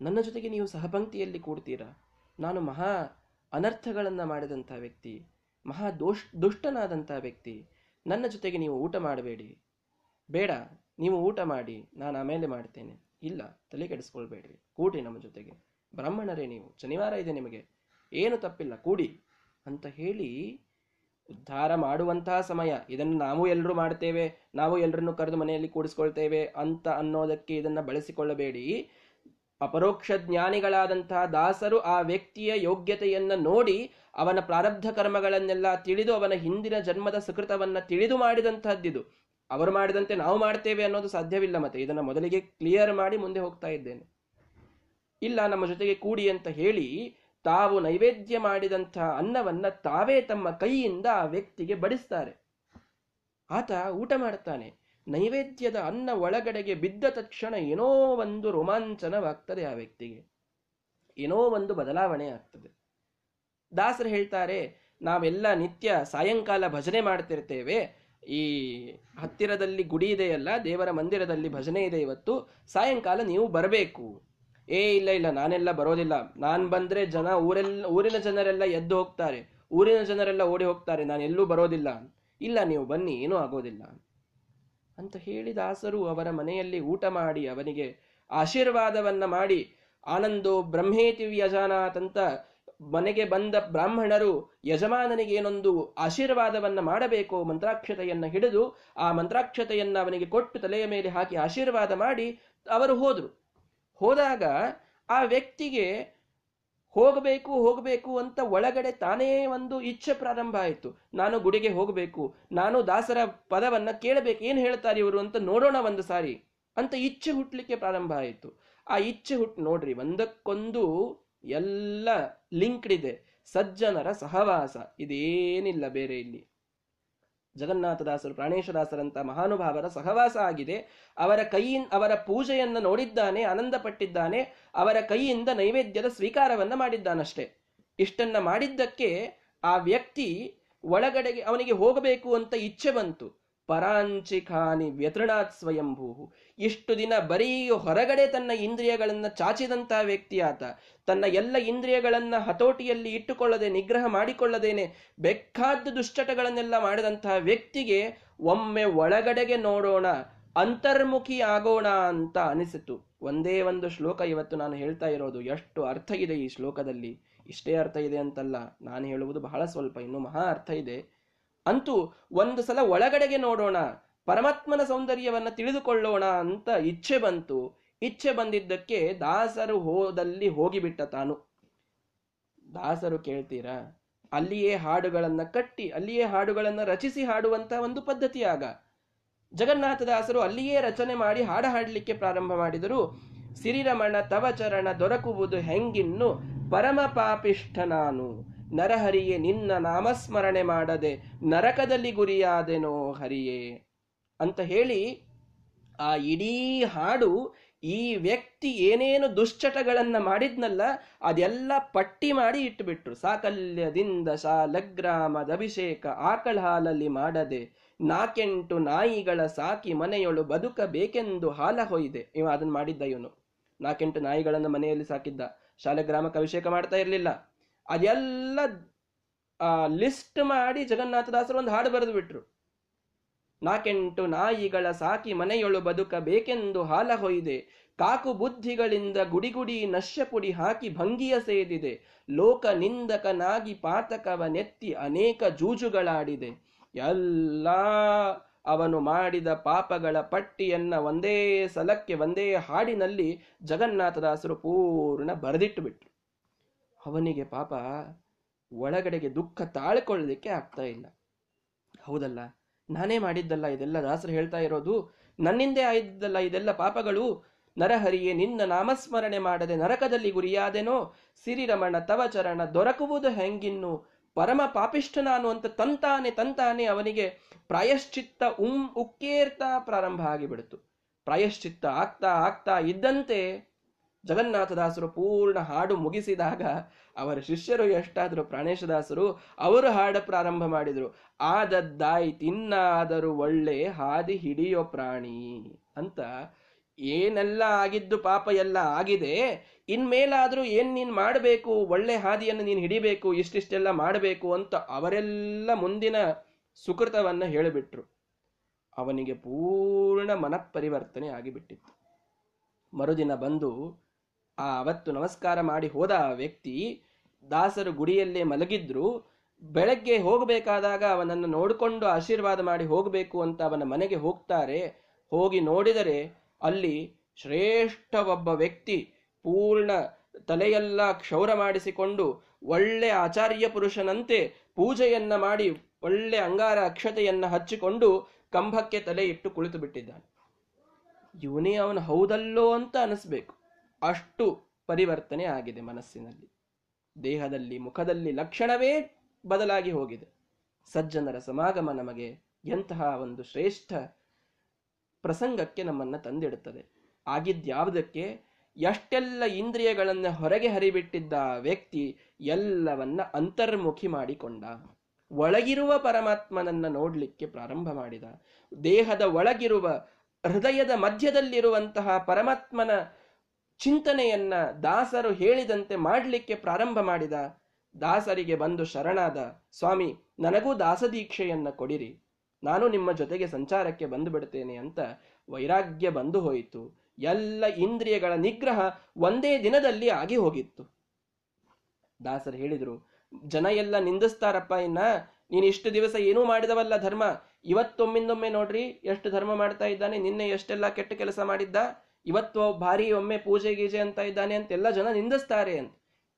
ನನ್ನ ಜೊತೆಗೆ ನೀವು ಸಹಪಂಕ್ತಿಯಲ್ಲಿ ಕೂಡ್ತೀರಾ? ನಾನು ಮಹಾ ಅನರ್ಥಗಳನ್ನು ಮಾಡಿದಂಥ ವ್ಯಕ್ತಿ, ಮಹಾ ದೋಷ್, ದುಷ್ಟನಾದಂಥ ವ್ಯಕ್ತಿ. ನನ್ನ ಜೊತೆಗೆ ನೀವು ಊಟ ಮಾಡಬೇಡಿ. ಬೇಡ, ನೀವು ಊಟ ಮಾಡಿ, ನಾನು ಆಮೇಲೆ ಮಾಡ್ತೇನೆ. ಇಲ್ಲ, ತಲೆ ಕೆಡಿಸ್ಕೊಳ್ಬೇಡ್ರಿ. ಕೂಡಿ ನಮ್ಮ ಜೊತೆಗೆ. ಬ್ರಾಹ್ಮಣರೇ ನೀವು, ಶನಿವಾರ ಇದೆ ನಿಮಗೆ, ಏನು ತಪ್ಪಿಲ್ಲ, ಕೂಡಿ ಅಂತ ಹೇಳಿ ಉದ್ಧಾರ ಮಾಡುವಂತಹ ಸಮಯ. ಇದನ್ನು ನಾವು ಎಲ್ಲರೂ ಮಾಡ್ತೇವೆ, ನಾವು ಎಲ್ಲರನ್ನು ಕರೆದು ಮನೆಯಲ್ಲಿ ಕೂಡಿಸ್ಕೊಳ್ತೇವೆ ಅಂತ ಅನ್ನೋದಕ್ಕೆ ಇದನ್ನ ಬಳಸಿಕೊಳ್ಳಬೇಡಿ. ಅಪರೋಕ್ಷ ಜ್ಞಾನಿಗಳಾದಂತಹ ದಾಸರು ಆ ವ್ಯಕ್ತಿಯ ಯೋಗ್ಯತೆಯನ್ನು ನೋಡಿ ಅವನ ಪ್ರಾರಬ್ಧ ಕರ್ಮಗಳನ್ನೆಲ್ಲ ತಿಳಿದು ಅವನ ಹಿಂದಿನ ಜನ್ಮದ ಸುಕೃತವನ್ನ ತಿಳಿದು ಮಾಡಿದಂತಹದ್ದಿದು. ಅವರು ಮಾಡಿದಂತೆ ನಾವು ಮಾಡ್ತೇವೆ ಅನ್ನೋದು ಸಾಧ್ಯವಿಲ್ಲ ಮತ್ತೆ. ಇದನ್ನ ಮೊದಲಿಗೆ ಕ್ಲಿಯರ್ ಮಾಡಿ ಮುಂದೆ ಹೋಗ್ತಾ ಇದ್ದೇನೆ. ಇಲ್ಲ, ನಮ್ಮ ಜೊತೆಗೆ ಕೂಡಿ ಅಂತ ಹೇಳಿ ತಾವು ನೈವೇದ್ಯ ಮಾಡಿದಂತಹ ಅನ್ನವನ್ನ ತಾವೇ ತಮ್ಮ ಕೈಯಿಂದ ಆ ವ್ಯಕ್ತಿಗೆ ಬಡಿಸ್ತಾರೆ. ಆತ ಊಟ ಮಾಡ್ತಾನೆ ನೈವೇದ್ಯದ ಅನ್ನ ಒಳಗಡೆಗೆ ಬಿದ್ದ ತಕ್ಷಣ ಏನೋ ಒಂದು ರೋಮಾಂಚನವಾಗ್ತದೆ ಆ ವ್ಯಕ್ತಿಗೆ. ಏನೋ ಒಂದು ಬದಲಾವಣೆ ಆಗ್ತದೆ. ದಾಸರು ಹೇಳ್ತಾರೆ, ನಾವೆಲ್ಲ ನಿತ್ಯ ಸಾಯಂಕಾಲ ಭಜನೆ ಮಾಡ್ತಿರ್ತೇವೆ. ಈ ಹತ್ತಿರದಲ್ಲಿ ಗುಡಿ ಇದೆಯಲ್ಲ, ದೇವರ ಮಂದಿರದಲ್ಲಿ ಭಜನೆ ಇದೆ ಇವತ್ತು. ಸಾಯಂಕಾಲ ನೀವು ಬರಬೇಕು. ಏ, ಇಲ್ಲ ಇಲ್ಲ, ನಾನೆಲ್ಲ ಬರೋದಿಲ್ಲ. ನಾನು ಬಂದ್ರೆ ಜನ ಊರೆಲ್ಲ ಊರಿನ ಜನರೆಲ್ಲ ಎದ್ದು ಹೋಗ್ತಾರೆ. ಊರಿನ ಜನರೆಲ್ಲ ಓಡಿ ಹೋಗ್ತಾರೆ. ನಾನು ಎಲ್ಲೂ ಬರೋದಿಲ್ಲ. ಇಲ್ಲ, ನೀವು ಬನ್ನಿ, ಏನೂ ಆಗೋದಿಲ್ಲ. ಅಂತ ಹೇಳಿ ದಾಸರು ಅವರ ಮನೆಯಲ್ಲಿ ಊಟ ಮಾಡಿ, ಅವನಿಗೆ ಆಶೀರ್ವಾದವನ್ನ ಮಾಡಿ, ಆನಂದೋ ಬ್ರಹ್ಮೇತಿ ವ್ಯಜಾನಾತ್ ಅಂತ ಮನೆಗೆ ಬಂದ ಬ್ರಾಹ್ಮಣರು ಯಜಮಾನನಿಗೆ ಏನೊಂದು ಆಶೀರ್ವಾದವನ್ನ ಮಾಡಬೇಕು ಮಂತ್ರಾಕ್ಷತೆಯನ್ನ ಹಿಡಿದು, ಆ ಮಂತ್ರಾಕ್ಷತೆಯನ್ನ ಅವನಿಗೆ ಕೊಟ್ಟು ತಲೆಯ ಮೇಲೆ ಹಾಕಿ ಆಶೀರ್ವಾದ ಮಾಡಿ, ಅವರು ಹೋದ್ರು. ಹೋದಾಗ ಆ ವ್ಯಕ್ತಿಗೆ ಹೋಗಬೇಕು ಹೋಗಬೇಕು ಅಂತ ಒಳಗಡೆ ತಾನೇ ಒಂದು ಇಚ್ಛೆ ಪ್ರಾರಂಭ ಆಯಿತು. ನಾನು ಗುಡಿಗೆ ಹೋಗಬೇಕು, ನಾನು ದಾಸರ ಪದವನ್ನು ಕೇಳಬೇಕು, ಏನು ಹೇಳ್ತಾರೆ ಇವರು ಅಂತ ನೋಡೋಣ ಒಂದು ಸಾರಿ ಅಂತ ಇಚ್ಛೆ ಹುಟ್ಟಲಿಕ್ಕೆ ಪ್ರಾರಂಭ ಆಯಿತು. ಆ ಇಚ್ಛೆ ಹುಟ್ಟು ನೋಡ್ರಿ, ಒಂದಕ್ಕೊಂದು ಎಲ್ಲ ಲಿಂಕ್ಡ್ ಇದೆ. ಸಜ್ಜನರ ಸಹವಾಸ, ಇದೇನಿಲ್ಲ ಬೇರೆ ಇಲ್ಲಿ. ಜಗನ್ನಾಥದಾಸರು ಪ್ರಾಣೇಶದಾಸರಂತ ಮಹಾನುಭಾವರ ಸಹವಾಸ ಆಗಿದೆ. ಅವರ ಕೈಯಿಂದ ಅವರ ಪೂಜೆಯನ್ನು ನೋಡಿದ್ದಾನೆ ಆನಂದ ಪಟ್ಟಿದ್ದಾನೆ ಅವರ ಕೈಯಿಂದ ನೈವೇದ್ಯದ ಸ್ವೀಕಾರವನ್ನು ಮಾಡಿದ್ದಾನಷ್ಟೇ. ಇಷ್ಟನ್ನ ಮಾಡಿದ್ದಕ್ಕೆ ಆ ವ್ಯಕ್ತಿ ಒಳಗಡೆಗೆ ಅವನಿಗೆ ಹೋಗಬೇಕು ಅಂತ ಇಚ್ಛೆ ಬಂತು. ಪರಾಂಚಿಖಾನಿ ವ್ಯತೃಣಾತ್ ಸ್ವಯಂಭೂ ಇಷ್ಟು ದಿನ ಬರೀ ಹೊರಗಡೆ ತನ್ನ ಇಂದ್ರಿಯಗಳನ್ನ ವ್ಯಕ್ತಿ ಆತ ತನ್ನ ಎಲ್ಲ ಇಂದ್ರಿಯಗಳನ್ನ ಹತೋಟಿಯಲ್ಲಿ ಇಟ್ಟುಕೊಳ್ಳದೆ, ನಿಗ್ರಹ ಮಾಡಿಕೊಳ್ಳದೇನೆ ಬೆಕ್ಕಾದ ದುಶ್ಚಟಗಳನ್ನೆಲ್ಲ ಮಾಡಿದಂತಹ ವ್ಯಕ್ತಿಗೆ ಒಮ್ಮೆ ಒಳಗಡೆಗೆ ನೋಡೋಣ, ಅಂತರ್ಮುಖಿ ಆಗೋಣ ಅಂತ ಅನಿಸಿತು. ಒಂದೇ ಒಂದು ಶ್ಲೋಕ ಇವತ್ತು ನಾನು ಹೇಳ್ತಾ ಇರೋದು. ಎಷ್ಟು ಅರ್ಥ ಇದೆ ಈ ಶ್ಲೋಕದಲ್ಲಿ? ಇಷ್ಟೇ ಅರ್ಥ ಇದೆ ಅಂತಲ್ಲ. ನಾನು ಹೇಳುವುದು ಬಹಳ ಸ್ವಲ್ಪ, ಇನ್ನೂ ಮಹಾ ಅರ್ಥ ಇದೆ. ಅಂತೂ ಒಂದು ಸಲ ಒಳಗಡೆಗೆ ನೋಡೋಣ, ಪರಮಾತ್ಮನ ಸೌಂದರ್ಯವನ್ನ ತಿಳಿದುಕೊಳ್ಳೋಣ ಅಂತ ಇಚ್ಛೆ ಬಂತು. ಇಚ್ಛೆ ಬಂದಿದ್ದಕ್ಕೆ ದಾಸರು ಹೋದಲ್ಲಿ ಹೋಗಿಬಿಟ್ಟ ತಾನು. ದಾಸರು ಕೇಳ್ತೀರಾ, ಅಲ್ಲಿಯೇ ಹಾಡುಗಳನ್ನ ಕಟ್ಟಿ, ಅಲ್ಲಿಯೇ ಹಾಡುಗಳನ್ನ ರಚಿಸಿ ಹಾಡುವಂತ ಒಂದು ಪದ್ಧತಿಯಾಗ ಜಗನ್ನಾಥ ಜಗನ್ನಾಥದಾಸರು ಅಲ್ಲಿಯೇ ರಚನೆ ಮಾಡಿ ಹಾಡ ಹಾಡಲಿಕ್ಕೆ ಪ್ರಾರಂಭ ಮಾಡಿದರು. ಸಿರಿರಮಣ ತವಚರಣ ದೊರಕುವುದು ಹೆಂಗಿನ್ನು ಪರಮ ಪಾಪಿಷ್ಠ ನಾನು. ನರಹರಿಯೇ, ನಿನ್ನ ನಾಮಸ್ಮರಣೆ ಮಾಡದೆ ನರಕದಲ್ಲಿ ಗುರಿಯಾದೆನೋ ಹರಿಯೇ ಅಂತ ಹೇಳಿ ಆ ಇಡೀ ಹಾಡು ಈ ವ್ಯಕ್ತಿ ಏನೇನು ದುಶ್ಚಟಗಳನ್ನ ಮಾಡಿದ್ನಲ್ಲ, ಅದೆಲ್ಲ ಪಟ್ಟಿ ಮಾಡಿ ಇಟ್ಟುಬಿಟ್ರು ಸಾಕಲ್ಯದಿಂದ ಶಾಲಗ್ರಾಮದ ಅಭಿಷೇಕ ಆಕಳ ಹಾಲಲ್ಲಿ ಮಾಡದೆ ನಾಕೆಂಟು ನಾಯಿಗಳ ಸಾಕಿ ಮನೆಯೊಳು ಬದುಕಬೇಕೆಂದು ಹಾಲ ಹೊಯ್ದೆ. ಇವ ಅದನ್ನ ಮಾಡಿದ್ದ ಇವನು. ನಾಕೆಂಟು ನಾಯಿಗಳನ್ನ ಮನೆಯಲ್ಲಿ ಸಾಕಿದ್ದ. ಶಾಲಗ್ರಾಮಕ್ಕೆ ಅಭಿಷೇಕ ಮಾಡ್ತಾ ಇರಲಿಲ್ಲ. ಅದೆಲ್ಲ ಲಿಸ್ಟ್ ಮಾಡಿ ಜಗನ್ನಾಥದಾಸರು ಒಂದು ಹಾಡು ಬರೆದು ಬಿಟ್ರು. ನಾಕೆಂಟು ನಾಯಿಗಳ ಸಾಕಿ ಮನೆಯೊಳು ಬದುಕಬೇಕೆಂದು ಹಾಲ ಹೊಯ್ದೆ. ಕಾಕು ಬುದ್ಧಿಗಳಿಂದ ಗುಡಿಗುಡಿ ನಶ್ಯಪುಡಿ ಹಾಕಿ ಭಂಗಿಯ ಸೇದಿದೆ. ಲೋಕ ನಿಂದಕನಾಗಿ ಪಾತಕವ ನೆತ್ತಿ ಅನೇಕ ಜೂಜುಗಳಾಡಿದೆ. ಎಲ್ಲ ಅವನು ಮಾಡಿದ ಪಾಪಗಳ ಪಟ್ಟಿಯನ್ನ ಒಂದೇ ಸಲಕ್ಕೆ ಒಂದೇ ಹಾಡಿನಲ್ಲಿ ಜಗನ್ನಾಥದಾಸರು ಪೂರ್ಣ ಬರೆದಿಟ್ಟು ಬಿಟ್ರು. ಅವನಿಗೆ ಪಾಪ ಒಳಗಡೆಗೆ ದುಃಖ ತಾಳ್ಕೊಳ್ಳಲಿಕ್ಕೆ ಆಗ್ತಾ ಇಲ್ಲ. ಹೌದಲ್ಲ? ನಾನೇ ಮಾಡಿದ್ದಲ್ಲ, ಇದೆಲ್ಲ ದಾಸರು ಹೇಳ್ತಾ ಇರೋದು, ನನ್ನಿಂದೇ ಆಯ್ದಲ್ಲ ಇದೆಲ್ಲ ಪಾಪಗಳು. ನರಹರಿಯೇ, ನಿನ್ನ ನಾಮಸ್ಮರಣೆ ಮಾಡದೆ ನರಕದಲ್ಲಿ ಗುರಿಯಾದೆನೋ? ಸಿರಿರಮಣ ತವಚರಣ ದೊರಕುವುದು ಹೆಂಗಿನ್ನು? ಪರಮ ಪಾಪಿಷ್ಠ ನಾನು ಅಂತ ತಂತಾನೆ ತಂತಾನೆ ಅವನಿಗೆ ಪ್ರಾಯಶ್ಚಿತ್ತ ಉಂ ಉಕ್ಕೇರ್ತಾ ಪ್ರಾರಂಭ ಆಗಿಬಿಡ್ತು ಪ್ರಾಯಶ್ಚಿತ್ತ ಆಗ್ತಾ ಆಗ್ತಾ ಇದ್ದಂತೆ ಜಗನ್ನಾಥದಾಸರು ಪೂರ್ಣ ಹಾಡು ಮುಗಿಸಿದಾಗ ಅವರ ಶಿಷ್ಯರು ಎಷ್ಟಾದರೂ ಪ್ರಾಣೇಶದಾಸರು, ಅವರು ಹಾಡು ಪ್ರಾರಂಭ ಮಾಡಿದರು. ಆದದ್ದಾಯಿ ತಿನ್ನಾದರೂ ಒಳ್ಳೆ ಹಾದಿ ಹಿಡಿಯೋ ಪ್ರಾಣಿ ಅಂತ ಏನೆಲ್ಲ ಆಗಿದ್ದು ಪಾಪ ಎಲ್ಲ ಆಗಿದೆ. ಇನ್ಮೇಲಾದರೂ ಏನು ನೀನು ಮಾಡಬೇಕು? ಒಳ್ಳೆ ಹಾದಿಯನ್ನು ನೀನು ಹಿಡಿಬೇಕು? ಇಷ್ಟಿಷ್ಟೆಲ್ಲ ಮಾಡಬೇಕು ಅಂತ ಅವರೆಲ್ಲ ಮುಂದಿನ ಸುಕೃತವನ್ನು ಹೇಳಿಬಿಟ್ರು. ಅವನಿಗೆ ಪೂರ್ಣ ಮನಃಪರಿವರ್ತನೆ ಆಗಿಬಿಟ್ಟಿತ್ತು. ಮರುದಿನ ಬಂದು ಆ ಅವತ್ತು ನಮಸ್ಕಾರ ಮಾಡಿ ಹೋದ ವ್ಯಕ್ತಿ ದಾಸರು ಗುಡಿಯಲ್ಲೇ ಮಲಗಿದ್ರು, ಬೆಳಗ್ಗೆ ಹೋಗಬೇಕಾದಾಗ ಅವನನ್ನು ನೋಡಿಕೊಂಡು ಆಶೀರ್ವಾದ ಮಾಡಿ ಹೋಗಬೇಕು ಅಂತ ಅವನ ಮನೆಗೆ ಹೋಗ್ತಾರೆ. ಹೋಗಿ ನೋಡಿದರೆ ಅಲ್ಲಿ ಶ್ರೇಷ್ಠ ಒಬ್ಬ ವ್ಯಕ್ತಿ ಪೂರ್ಣ ತಲೆಯೆಲ್ಲ ಕ್ಷೌರ ಮಾಡಿಸಿಕೊಂಡು ಒಳ್ಳೆ ಆಚಾರ್ಯ ಪುರುಷನಂತೆ ಪೂಜೆಯನ್ನ ಮಾಡಿ ಒಳ್ಳೆ ಅಂಗಾರ ಅಕ್ಷತೆಯನ್ನ ಹಚ್ಚಿಕೊಂಡು ಕಂಬಕ್ಕೆ ತಲೆ ಇಟ್ಟು ಕುಳಿತು ಬಿಟ್ಟಿದ್ದಾನೆ. ಇವನೇ ಅವನು ಹೌದಲ್ಲೋ ಅಂತ ಅನಿಸ್ಬೇಕು. ಅಷ್ಟು ಪರಿವರ್ತನೆ ಆಗಿದೆ ಮನಸ್ಸಿನಲ್ಲಿ. ದೇಹದಲ್ಲಿ, ಮುಖದಲ್ಲಿ ಲಕ್ಷಣವೇ ಬದಲಾಗಿ ಹೋಗಿದೆ. ಸಜ್ಜನರ ಸಮಾಗಮ ನಮಗೆ ಎಂತಹ ಒಂದು ಶ್ರೇಷ್ಠ ಪ್ರಸಂಗಕ್ಕೆ ನಮ್ಮನ್ನು ತಂದಿಡುತ್ತದೆ. ಆಗಿದ್ಯಾವುದಕ್ಕೆ ಎಷ್ಟೆಲ್ಲ ಇಂದ್ರಿಯಗಳನ್ನು ಹೊರಗೆ ಹರಿಬಿಟ್ಟಿದ್ದ ವ್ಯಕ್ತಿ ಎಲ್ಲವನ್ನ ಅಂತರ್ಮುಖಿ ಮಾಡಿಕೊಂಡ. ಒಳಗಿರುವ ಪರಮಾತ್ಮನನ್ನ ನೋಡಲಿಕ್ಕೆ ಪ್ರಾರಂಭ ಮಾಡಿದ. ದೇಹದ ಒಳಗಿರುವ ಹೃದಯದ ಮಧ್ಯದಲ್ಲಿರುವಂತಹ ಪರಮಾತ್ಮನ ಚಿಂತನೆಯನ್ನ ದಾಸರು ಹೇಳಿದಂತೆ ಮಾಡಲಿಕ್ಕೆ ಪ್ರಾರಂಭ ಮಾಡಿದ. ದಾಸರಿಗೆ ಬಂದು ಶರಣಾದ, ಸ್ವಾಮಿ, ನನಗೂ ದಾಸದೀಕ್ಷೆಯನ್ನ ಕೊಡಿರಿ. ನಾನು ನಿಮ್ಮ ಜೊತೆಗೆ ಸಂಚಾರಕ್ಕೆ ಬಂದು ಬಿಡ್ತೇನೆ ಅಂತ ವೈರಾಗ್ಯ ಬಂದು ಹೋಯಿತು. ಎಲ್ಲ ಇಂದ್ರಿಯಗಳ ನಿಗ್ರಹ ಒಂದೇ ದಿನದಲ್ಲಿ ಆಗಿ ಹೋಗಿತ್ತು. ದಾಸರು ಹೇಳಿದರು, ಜನ ಎಲ್ಲ ನಿಂದಿಸ್ತಾರಪ್ಪ ಇನ್ನ. ನೀನು ಇಷ್ಟು ದಿವಸ ಏನೂ ಮಾಡಿದವಲ್ಲ ಧರ್ಮ. ಇವತ್ತೊಮ್ಮಿಂದೊಮ್ಮೆ ನೋಡ್ರಿ, ಎಷ್ಟು ಧರ್ಮ ಮಾಡ್ತಾ ಇದ್ದಾನೆ, ನಿನ್ನೆ ಎಷ್ಟೆಲ್ಲ ಕೆಟ್ಟ ಕೆಲಸ ಮಾಡಿದ್ದ. ಇವತ್ತು ಭಾರಿ ಒಮ್ಮೆ ಪೂಜೆ ಗೀಜೆ ಅಂತ ಇದ್ದಾನೆ ಅಂತ ಎಲ್ಲ ಜನ ನಿಂದಿಸ್ತಾರೆ ಅಂತ.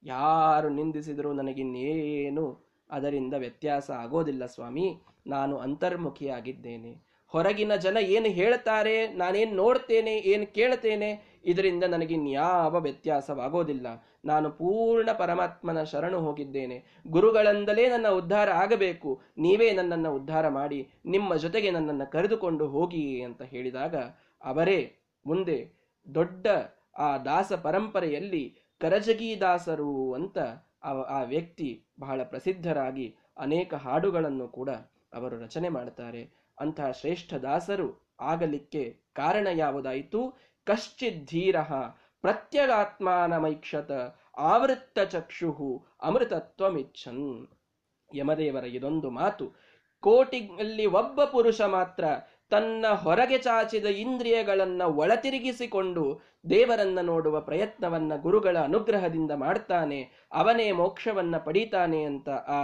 ಯಾರು ನಿಂದಿಸಿದ್ರು ನನಗಿನ್ನೇನು? ಅದರಿಂದ ವ್ಯತ್ಯಾಸ ಆಗೋದಿಲ್ಲ ಸ್ವಾಮಿ. ನಾನು ಅಂತರ್ಮುಖಿಯಾಗಿದ್ದೇನೆ. ಹೊರಗಿನ ಜನ ಏನು ಹೇಳ್ತಾರೆ, ನಾನೇನು ನೋಡ್ತೇನೆ, ಏನು ಕೇಳ್ತೇನೆ, ಇದರಿಂದ ನನಗಿನ್ಯಾವ ವ್ಯತ್ಯಾಸವಾಗೋದಿಲ್ಲ. ನಾನು ಪೂರ್ಣ ಪರಮಾತ್ಮನ ಶರಣು ಹೋಗಿದ್ದೇನೆ. ಗುರುಗಳಿಂದಲೇ ನನ್ನ ಉದ್ಧಾರ ಆಗಬೇಕು. ನೀವೇ ನನ್ನನ್ನು ಉದ್ಧಾರ ಮಾಡಿ, ನಿಮ್ಮ ಜೊತೆಗೆ ನನ್ನನ್ನು ಕರೆದುಕೊಂಡು ಹೋಗಿ ಅಂತ ಹೇಳಿದಾಗ, ಅವರೇ ಮುಂದೆ ದೊಡ್ಡ ಆ ದಾಸ ಪರಂಪರೆಯಲ್ಲಿ ಕರಜಗಿ ದಾಸರು ಅಂತ ಆ ವ್ಯಕ್ತಿ ಬಹಳ ಪ್ರಸಿದ್ಧರಾಗಿ ಅನೇಕ ಹಾಡುಗಳನ್ನು ಕೂಡ ಅವರು ರಚನೆ ಮಾಡ್ತಾರೆ ಅಂತಹ ಶ್ರೇಷ್ಠ ದಾಸರು ಆಗಲಿಕ್ಕೆ ಕಾರಣ ಯಾವುದಾಯಿತು? ಕಶ್ಚಿತ್ ಧೀರ ಪ್ರತ್ಯಗಾತ್ಮಾನಮೈಕ್ಷತ ಆವೃತ್ತ ಚಕ್ಷುಹು ಅಮೃತತ್ವಮಿಚ್ಛನ್. ಯಮದೇವರ ಇದೊಂದು ಮಾತು, ಕೋಟಿಯಲ್ಲಿ ಒಬ್ಬ ಪುರುಷ ಮಾತ್ರ ತನ್ನ ಹೊರಗೆ ಚಾಚಿದ ಇಂದ್ರಿಯಗಳನ್ನ ಒಳತಿರುಗಿಸಿಕೊಂಡು ದೇವರನ್ನ ನೋಡುವ ಪ್ರಯತ್ನವನ್ನ ಗುರುಗಳ ಅನುಗ್ರಹದಿಂದ ಮಾಡ್ತಾನೆ, ಅವನೇ ಮೋಕ್ಷವನ್ನ ಪಡೀತಾನೆ ಅಂತ ಆ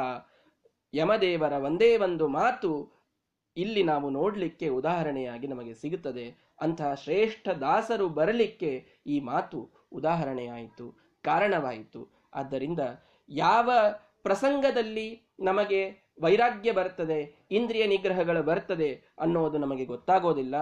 ಯಮದೇವರ ಒಂದೇ ಒಂದು ಮಾತು ಇಲ್ಲಿ ನಾವು ನೋಡಲಿಕ್ಕೆ ಉದಾಹರಣೆಯಾಗಿ ನಮಗೆ ಸಿಗುತ್ತದೆ. ಅಂತಹ ಶ್ರೇಷ್ಠ ದಾಸರು ಬರಲಿಕ್ಕೆ ಈ ಮಾತು ಉದಾಹರಣೆಯಾಯಿತು ಕಾರಣವಾಯಿತು. ಆದ್ದರಿಂದ ಯಾವ ಪ್ರಸಂಗದಲ್ಲಿ ನಮಗೆ ವೈರಾಗ್ಯ ಬರ್ತದೆ, ಇಂದ್ರಿಯ ನಿಗ್ರಹಗಳು ಬರ್ತದೆ ಅನ್ನೋದು ನಮಗೆ ಗೊತ್ತಾಗೋದಿಲ್ಲ.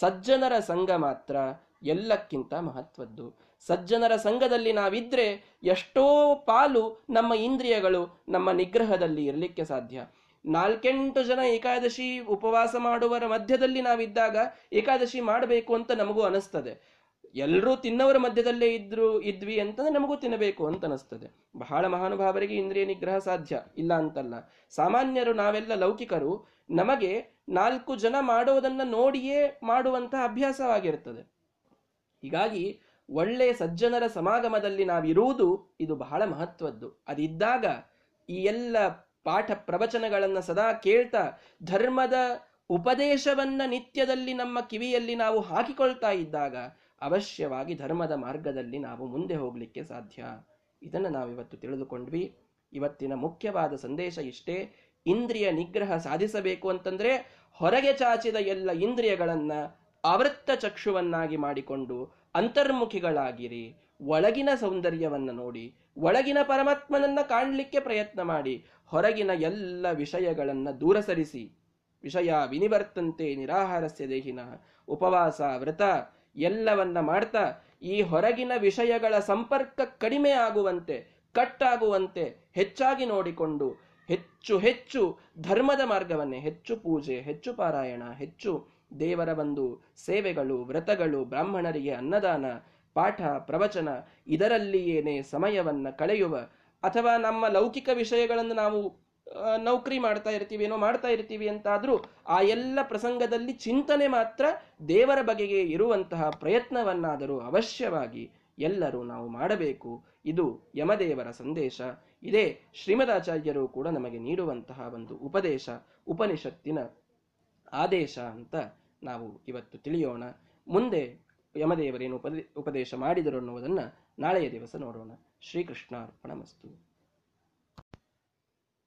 ಸಜ್ಜನರ ಸಂಘ ಮಾತ್ರ ಎಲ್ಲಕ್ಕಿಂತ ಮಹತ್ವದ್ದು. ಸಜ್ಜನರ ಸಂಘದಲ್ಲಿ ನಾವಿದ್ರೆ ಎಷ್ಟೋ ಪಾಲು ನಮ್ಮ ಇಂದ್ರಿಯಗಳು ನಮ್ಮ ನಿಗ್ರಹದಲ್ಲಿ ಇರಲಿಕ್ಕೆ ಸಾಧ್ಯ. ನಾಲ್ಕೆಂಟು ಜನ ಏಕಾದಶಿ ಉಪವಾಸ ಮಾಡುವರ ಮಧ್ಯದಲ್ಲಿ ನಾವಿದ್ದಾಗ ಏಕಾದಶಿ ಮಾಡಬೇಕು ಅಂತ ನಮಗೂ ಅನಿಸ್ತದೆ. ಎಲ್ಲರೂ ತಿನ್ನವರ ಮಧ್ಯದಲ್ಲೇ ಇದ್ರು, ಇದ್ವಿ ಅಂತಂದ್ರೆ ನಮಗೂ ತಿನ್ನಬೇಕು ಅಂತ ಅನಿಸ್ತದೆ. ಬಹಳ ಮಹಾನುಭಾವರಿಗೆ ಇಂದ್ರಿಯ ನಿಗ್ರಹ ಸಾಧ್ಯ ಇಲ್ಲ ಅಂತಲ್ಲ. ಸಾಮಾನ್ಯರು ನಾವೆಲ್ಲ ಲೌಕಿಕರು, ನಮಗೆ ನಾಲ್ಕು ಜನ ಮಾಡೋದನ್ನ ನೋಡಿಯೇ ಮಾಡುವಂತಹ ಅಭ್ಯಾಸವಾಗಿರ್ತದೆ. ಹೀಗಾಗಿ ಒಳ್ಳೆಯ ಸಜ್ಜನರ ಸಮಾಗಮದಲ್ಲಿ ನಾವಿರುವುದು ಇದು ಬಹಳ ಮಹತ್ವದ್ದು. ಅದಿದ್ದಾಗ ಈ ಎಲ್ಲ ಪಾಠ ಪ್ರವಚನಗಳನ್ನ ಸದಾ ಕೇಳ್ತಾ ಧರ್ಮದ ಉಪದೇಶವನ್ನ ನಿತ್ಯದಲ್ಲಿ ನಮ್ಮ ಕಿವಿಯಲ್ಲಿ ನಾವು ಹಾಕಿಕೊಳ್ತಾ ಇದ್ದಾಗ ಅವಶ್ಯವಾಗಿ ಧರ್ಮದ ಮಾರ್ಗದಲ್ಲಿ ನಾವು ಮುಂದೆ ಹೋಗಲಿಕ್ಕೆ ಸಾಧ್ಯ. ಇದನ್ನು ನಾವಿವತ್ತು ತಿಳಿದುಕೊಂಡ್ವಿ. ಇವತ್ತಿನ ಮುಖ್ಯವಾದ ಸಂದೇಶ ಇಷ್ಟೇ. ಇಂದ್ರಿಯ ನಿಗ್ರಹ ಸಾಧಿಸಬೇಕು ಅಂತಂದ್ರೆ ಹೊರಗೆ ಚಾಚಿದ ಎಲ್ಲ ಇಂದ್ರಿಯಗಳನ್ನು ಆವೃತ್ತ ಚಕ್ಷುವನ್ನಾಗಿ ಮಾಡಿಕೊಂಡು ಅಂತರ್ಮುಖಿಗಳಾಗಿರಿ. ಒಳಗಿನ ಸೌಂದರ್ಯವನ್ನು ನೋಡಿ, ಒಳಗಿನ ಪರಮಾತ್ಮನನ್ನ ಕಾಣಲಿಕ್ಕೆ ಪ್ರಯತ್ನ ಮಾಡಿ, ಹೊರಗಿನ ಎಲ್ಲ ವಿಷಯಗಳನ್ನ ದೂರ ಸರಿಸಿ. ವಿಷಯ ವಿನಿವರ್ತಂತೆ ನಿರಾಹಾರಸ್ಯ ದೇಹಿನ. ಉಪವಾಸ, ವ್ರತ ಎಲ್ಲವನ್ನ ಮಾಡ್ತಾ ಈ ಹೊರಗಿನ ವಿಷಯಗಳ ಸಂಪರ್ಕ ಕಡಿಮೆ ಆಗುವಂತೆ, ಕಟ್ಟಾಗುವಂತೆ ಹೆಚ್ಚಾಗಿ ನೋಡಿಕೊಂಡು ಹೆಚ್ಚು ಹೆಚ್ಚು ಧರ್ಮದ ಮಾರ್ಗವನ್ನೇ, ಹೆಚ್ಚು ಪೂಜೆ, ಹೆಚ್ಚು ಪಾರಾಯಣ, ಹೆಚ್ಚು ದೇವರ ಒಂದು ಸೇವೆಗಳು, ವ್ರತಗಳು, ಬ್ರಾಹ್ಮಣರಿಗೆ ಅನ್ನದಾನ, ಪಾಠ, ಪ್ರವಚನ, ಇದರಲ್ಲಿಯೇನೇ ಸಮಯವನ್ನು ಕಳೆಯುವ ಅಥವಾ ನಮ್ಮ ಲೌಕಿಕ ವಿಷಯಗಳನ್ನು ನಾವು ನೌಕರಿ ಮಾಡ್ತಾ ಇರ್ತೀವಿ, ಏನೋ ಮಾಡ್ತಾ ಇರ್ತೀವಿ ಅಂತಾದರೂ ಆ ಎಲ್ಲ ಪ್ರಸಂಗದಲ್ಲಿ ಚಿಂತನೆ ಮಾತ್ರ ದೇವರ ಬಗೆಗೆ ಇರುವಂತಹ ಪ್ರಯತ್ನವನ್ನಾದರೂ ಅವಶ್ಯವಾಗಿ ಎಲ್ಲರೂ ನಾವು ಮಾಡಬೇಕು. ಇದು ಯಮದೇವರ ಸಂದೇಶ. ಇದೇ ಶ್ರೀಮದಾಚಾರ್ಯರು ಕೂಡ ನಮಗೆ ನೀಡುವಂತಹ ಒಂದು ಉಪದೇಶ, ಉಪನಿಷತ್ತಿನ ಆದೇಶ ಅಂತ ನಾವು ಇವತ್ತು ತಿಳಿಯೋಣ. ಮುಂದೆ ಯಮದೇವರೇನು ಉಪದೇ, ಉಪದೇಶ ಮಾಡಿದರು ಅನ್ನುವುದನ್ನು ನಾಳೆಯ ದಿವಸ ನೋಡೋಣ. ಶ್ರೀಕೃಷ್ಣ ಶ್ರೀ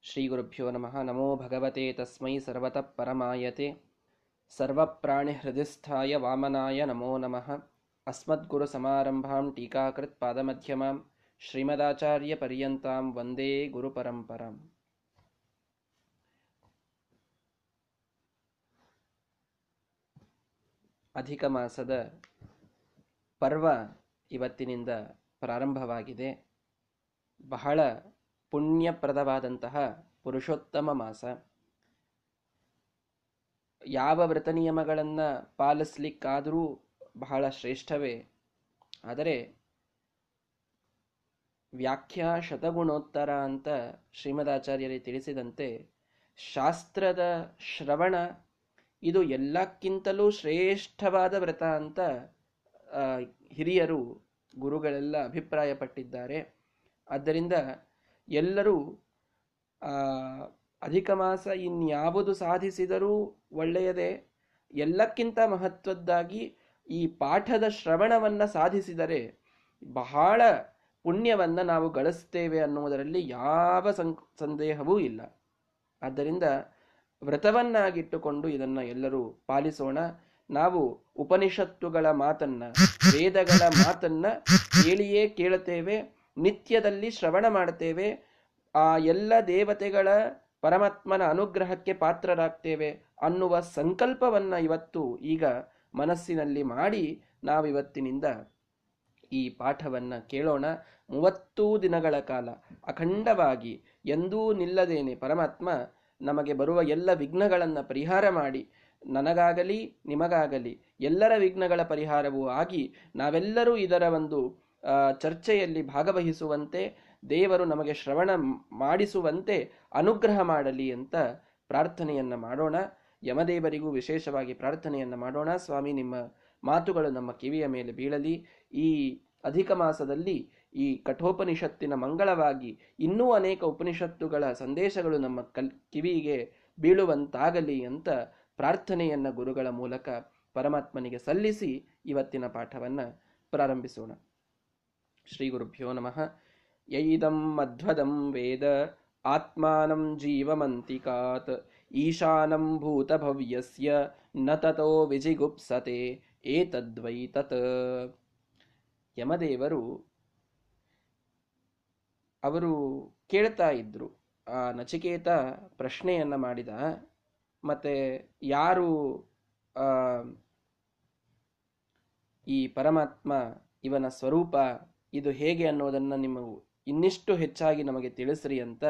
ಗುರುಭ್ಯೋ ನಮಃ ನಮೋ ಭಗವತೆ ತಸ್ಮೈ ಸರ್ವತಃ ಪರಮಾಯತೆ ಸರ್ವಪ್ರಾಣಿ ಹೃದಯಸ್ಥಾಯ ವಾಮನಾಯ ನಮೋ ನಮಃ ಅಸ್ಮದ್ಗುರು ಸಮಾರಂಭಾಂ ಟೀಕಾಕೃತ್ ಪಾದಮಧ್ಯಮಾಂ ಶ್ರೀಮದಾಚಾರ್ಯ ಪರ್ಯಂತಾಂ ವಂದೇ ಗುರುಪರಂಪರಾಂ ಅಧಿಕ ಮಾಸದ ಪರ್ವ ಇವತ್ತಿನಿಂದ ಪ್ರಾರಂಭವಾಗಿದೆ. ಬಹಳ ಪುಣ್ಯಪ್ರದವಾದಂತಹ ಪುರುಷೋತ್ತಮ ಮಾಸ. ಯಾವ ವ್ರತ ನಿಯಮಗಳನ್ನು ಪಾಲಿಸ್ಲಿಕ್ಕಾದರೂ ಬಹಳ ಶ್ರೇಷ್ಠವೇ. ಆದರೆ ವ್ಯಾಖ್ಯಾ ಶತಗುಣೋತ್ತರ ಅಂತ ಶ್ರೀಮದಾಚಾರ್ಯರೇ ತಿಳಿಸಿದಂತೆ ಶಾಸ್ತ್ರದ ಶ್ರವಣ ಇದು ಎಲ್ಲಕ್ಕಿಂತಲೂ ಶ್ರೇಷ್ಠವಾದ ವ್ರತ ಅಂತ ಹಿರಿಯರು, ಗುರುಗಳೆಲ್ಲ ಅಭಿಪ್ರಾಯಪಟ್ಟಿದ್ದಾರೆ. ಆದ್ದರಿಂದ ಎಲ್ಲರೂ ಅಧಿಕ ಮಾಸ ಇನ್ಯಾವುದು ಸಾಧಿಸಿದರೂ ಒಳ್ಳೆಯದೇ, ಎಲ್ಲಕ್ಕಿಂತ ಮಹತ್ವದ್ದಾಗಿ ಈ ಪಾಠದ ಶ್ರವಣವನ್ನ ಸಾಧಿಸಿದರೆ ಬಹಳ ಪುಣ್ಯವನ್ನ ನಾವು ಗಳಿಸ್ತೇವೆ ಅನ್ನುವುದರಲ್ಲಿ ಯಾವ ಸಂದೇಹವೂ ಇಲ್ಲ. ಆದ್ದರಿಂದ ವ್ರತವನ್ನಾಗಿಟ್ಟುಕೊಂಡು ಇದನ್ನ ಎಲ್ಲರೂ ಪಾಲಿಸೋಣ. ನಾವು ಉಪನಿಷತ್ತುಗಳ ಮಾತನ್ನ, ವೇದಗಳ ಮಾತನ್ನ ಕೇಳಿಯೇ ಕೇಳುತ್ತೇವೆ. ನಿತ್ಯದಲ್ಲಿ ಶ್ರವಣ ಮಾಡುತ್ತೇವೆ. ಆ ಎಲ್ಲ ದೇವತೆಗಳ ಪರಮಾತ್ಮನ ಅನುಗ್ರಹಕ್ಕೆ ಪಾತ್ರರಾಗ್ತೇವೆ ಅನ್ನುವ ಸಂಕಲ್ಪವನ್ನ ಇವತ್ತು ಈಗ ಮನಸ್ಸಿನಲ್ಲಿ ಮಾಡಿ ನಾವಿವತ್ತಿನಿಂದ ಈ ಪಾಠವನ್ನ ಕೇಳೋಣ. ಮೂವತ್ತೂ ದಿನಗಳ ಕಾಲ ಅಖಂಡವಾಗಿ ಎಂದೂ ನಿಲ್ಲದೇನೆ ಪರಮಾತ್ಮ ನಮಗೆ ಬರುವ ಎಲ್ಲ ವಿಘ್ನಗಳನ್ನು ಪರಿಹಾರ ಮಾಡಿ ನನಗಾಗಲಿ ನಿಮಗಾಗಲಿ ಎಲ್ಲರ ವಿಘ್ನಗಳ ಪರಿಹಾರವೂ ಆಗಿ ನಾವೆಲ್ಲರೂ ಇದರ ಒಂದು ಚರ್ಚೆಯಲ್ಲಿ ಭಾಗವಹಿಸುವಂತೆ, ದೇವರು ನಮಗೆ ಶ್ರವಣ ಮಾಡಿಸುವಂತೆ ಅನುಗ್ರಹ ಮಾಡಲಿ ಅಂತ ಪ್ರಾರ್ಥನೆಯನ್ನ ಮಾಡೋಣ. ಯಮದೇವರಿಗೂ ವಿಶೇಷವಾಗಿ ಪ್ರಾರ್ಥನೆಯನ್ನ ಮಾಡೋಣ. ಸ್ವಾಮಿ, ನಿಮ್ಮ ಮಾತುಗಳು ನಮ್ಮ ಕಿವಿಯ ಮೇಲೆ ಬೀಳಲಿ. ಈ ಅಧಿಕ ಮಾಸದಲ್ಲಿ ಈ ಕಠೋಪನಿಷತ್ತಿನ ಮಂಗಳವಾಗಿ ಇನ್ನೂ ಅನೇಕ ಉಪನಿಷತ್ತುಗಳ ಸಂದೇಶಗಳು ನಮ್ಮ ಕಲ್, ಕಿವಿಗೆ ಬೀಳುವಂತಾಗಲಿ ಅಂತ ಪ್ರಾರ್ಥನೆಯನ್ನ ಗುರುಗಳ ಮೂಲಕ ಪರಮಾತ್ಮನಿಗೆ ಸಲ್ಲಿಸಿ ಇವತ್ತಿನ ಪಾಠವನ್ನು ಪ್ರಾರಂಭಿಸೋಣ. ಶ್ರೀ ಗುರುಭ್ಯೋ ನಮಃ ಯೈದಂ ಮಧ್ವದಂ ವೇದ ಆತ್ಮಾನಂ ಜೀವಮಂತಿಕಾತ್ ಈಶಾನಂ ಭೂತಭವ್ಯಸ್ಯ ನ ತತೋ ವಿಜಿಗುಪ್ಸತೆ ಏತದ್ವೈ ತತ್ ಯಮದೇವರು ಅವರು ಕೇಳ್ತಾ ಇದ್ರು, ಆ ನಚಿಕೇತ ಪ್ರಶ್ನೆಯನ್ನ ಮಾಡಿದ, ಮತ್ತೆ ಯಾರು ಈ ಪರಮಾತ್ಮ ಇವನ ಸ್ವರೂಪ ಇದು ಹೇಗೆ ಅನ್ನೋದನ್ನು ನಿಮ್ಮ ಇನ್ನಿಷ್ಟು ಹೆಚ್ಚಾಗಿ ನಮಗೆ ತಿಳಿಸ್ರಿ ಅಂತ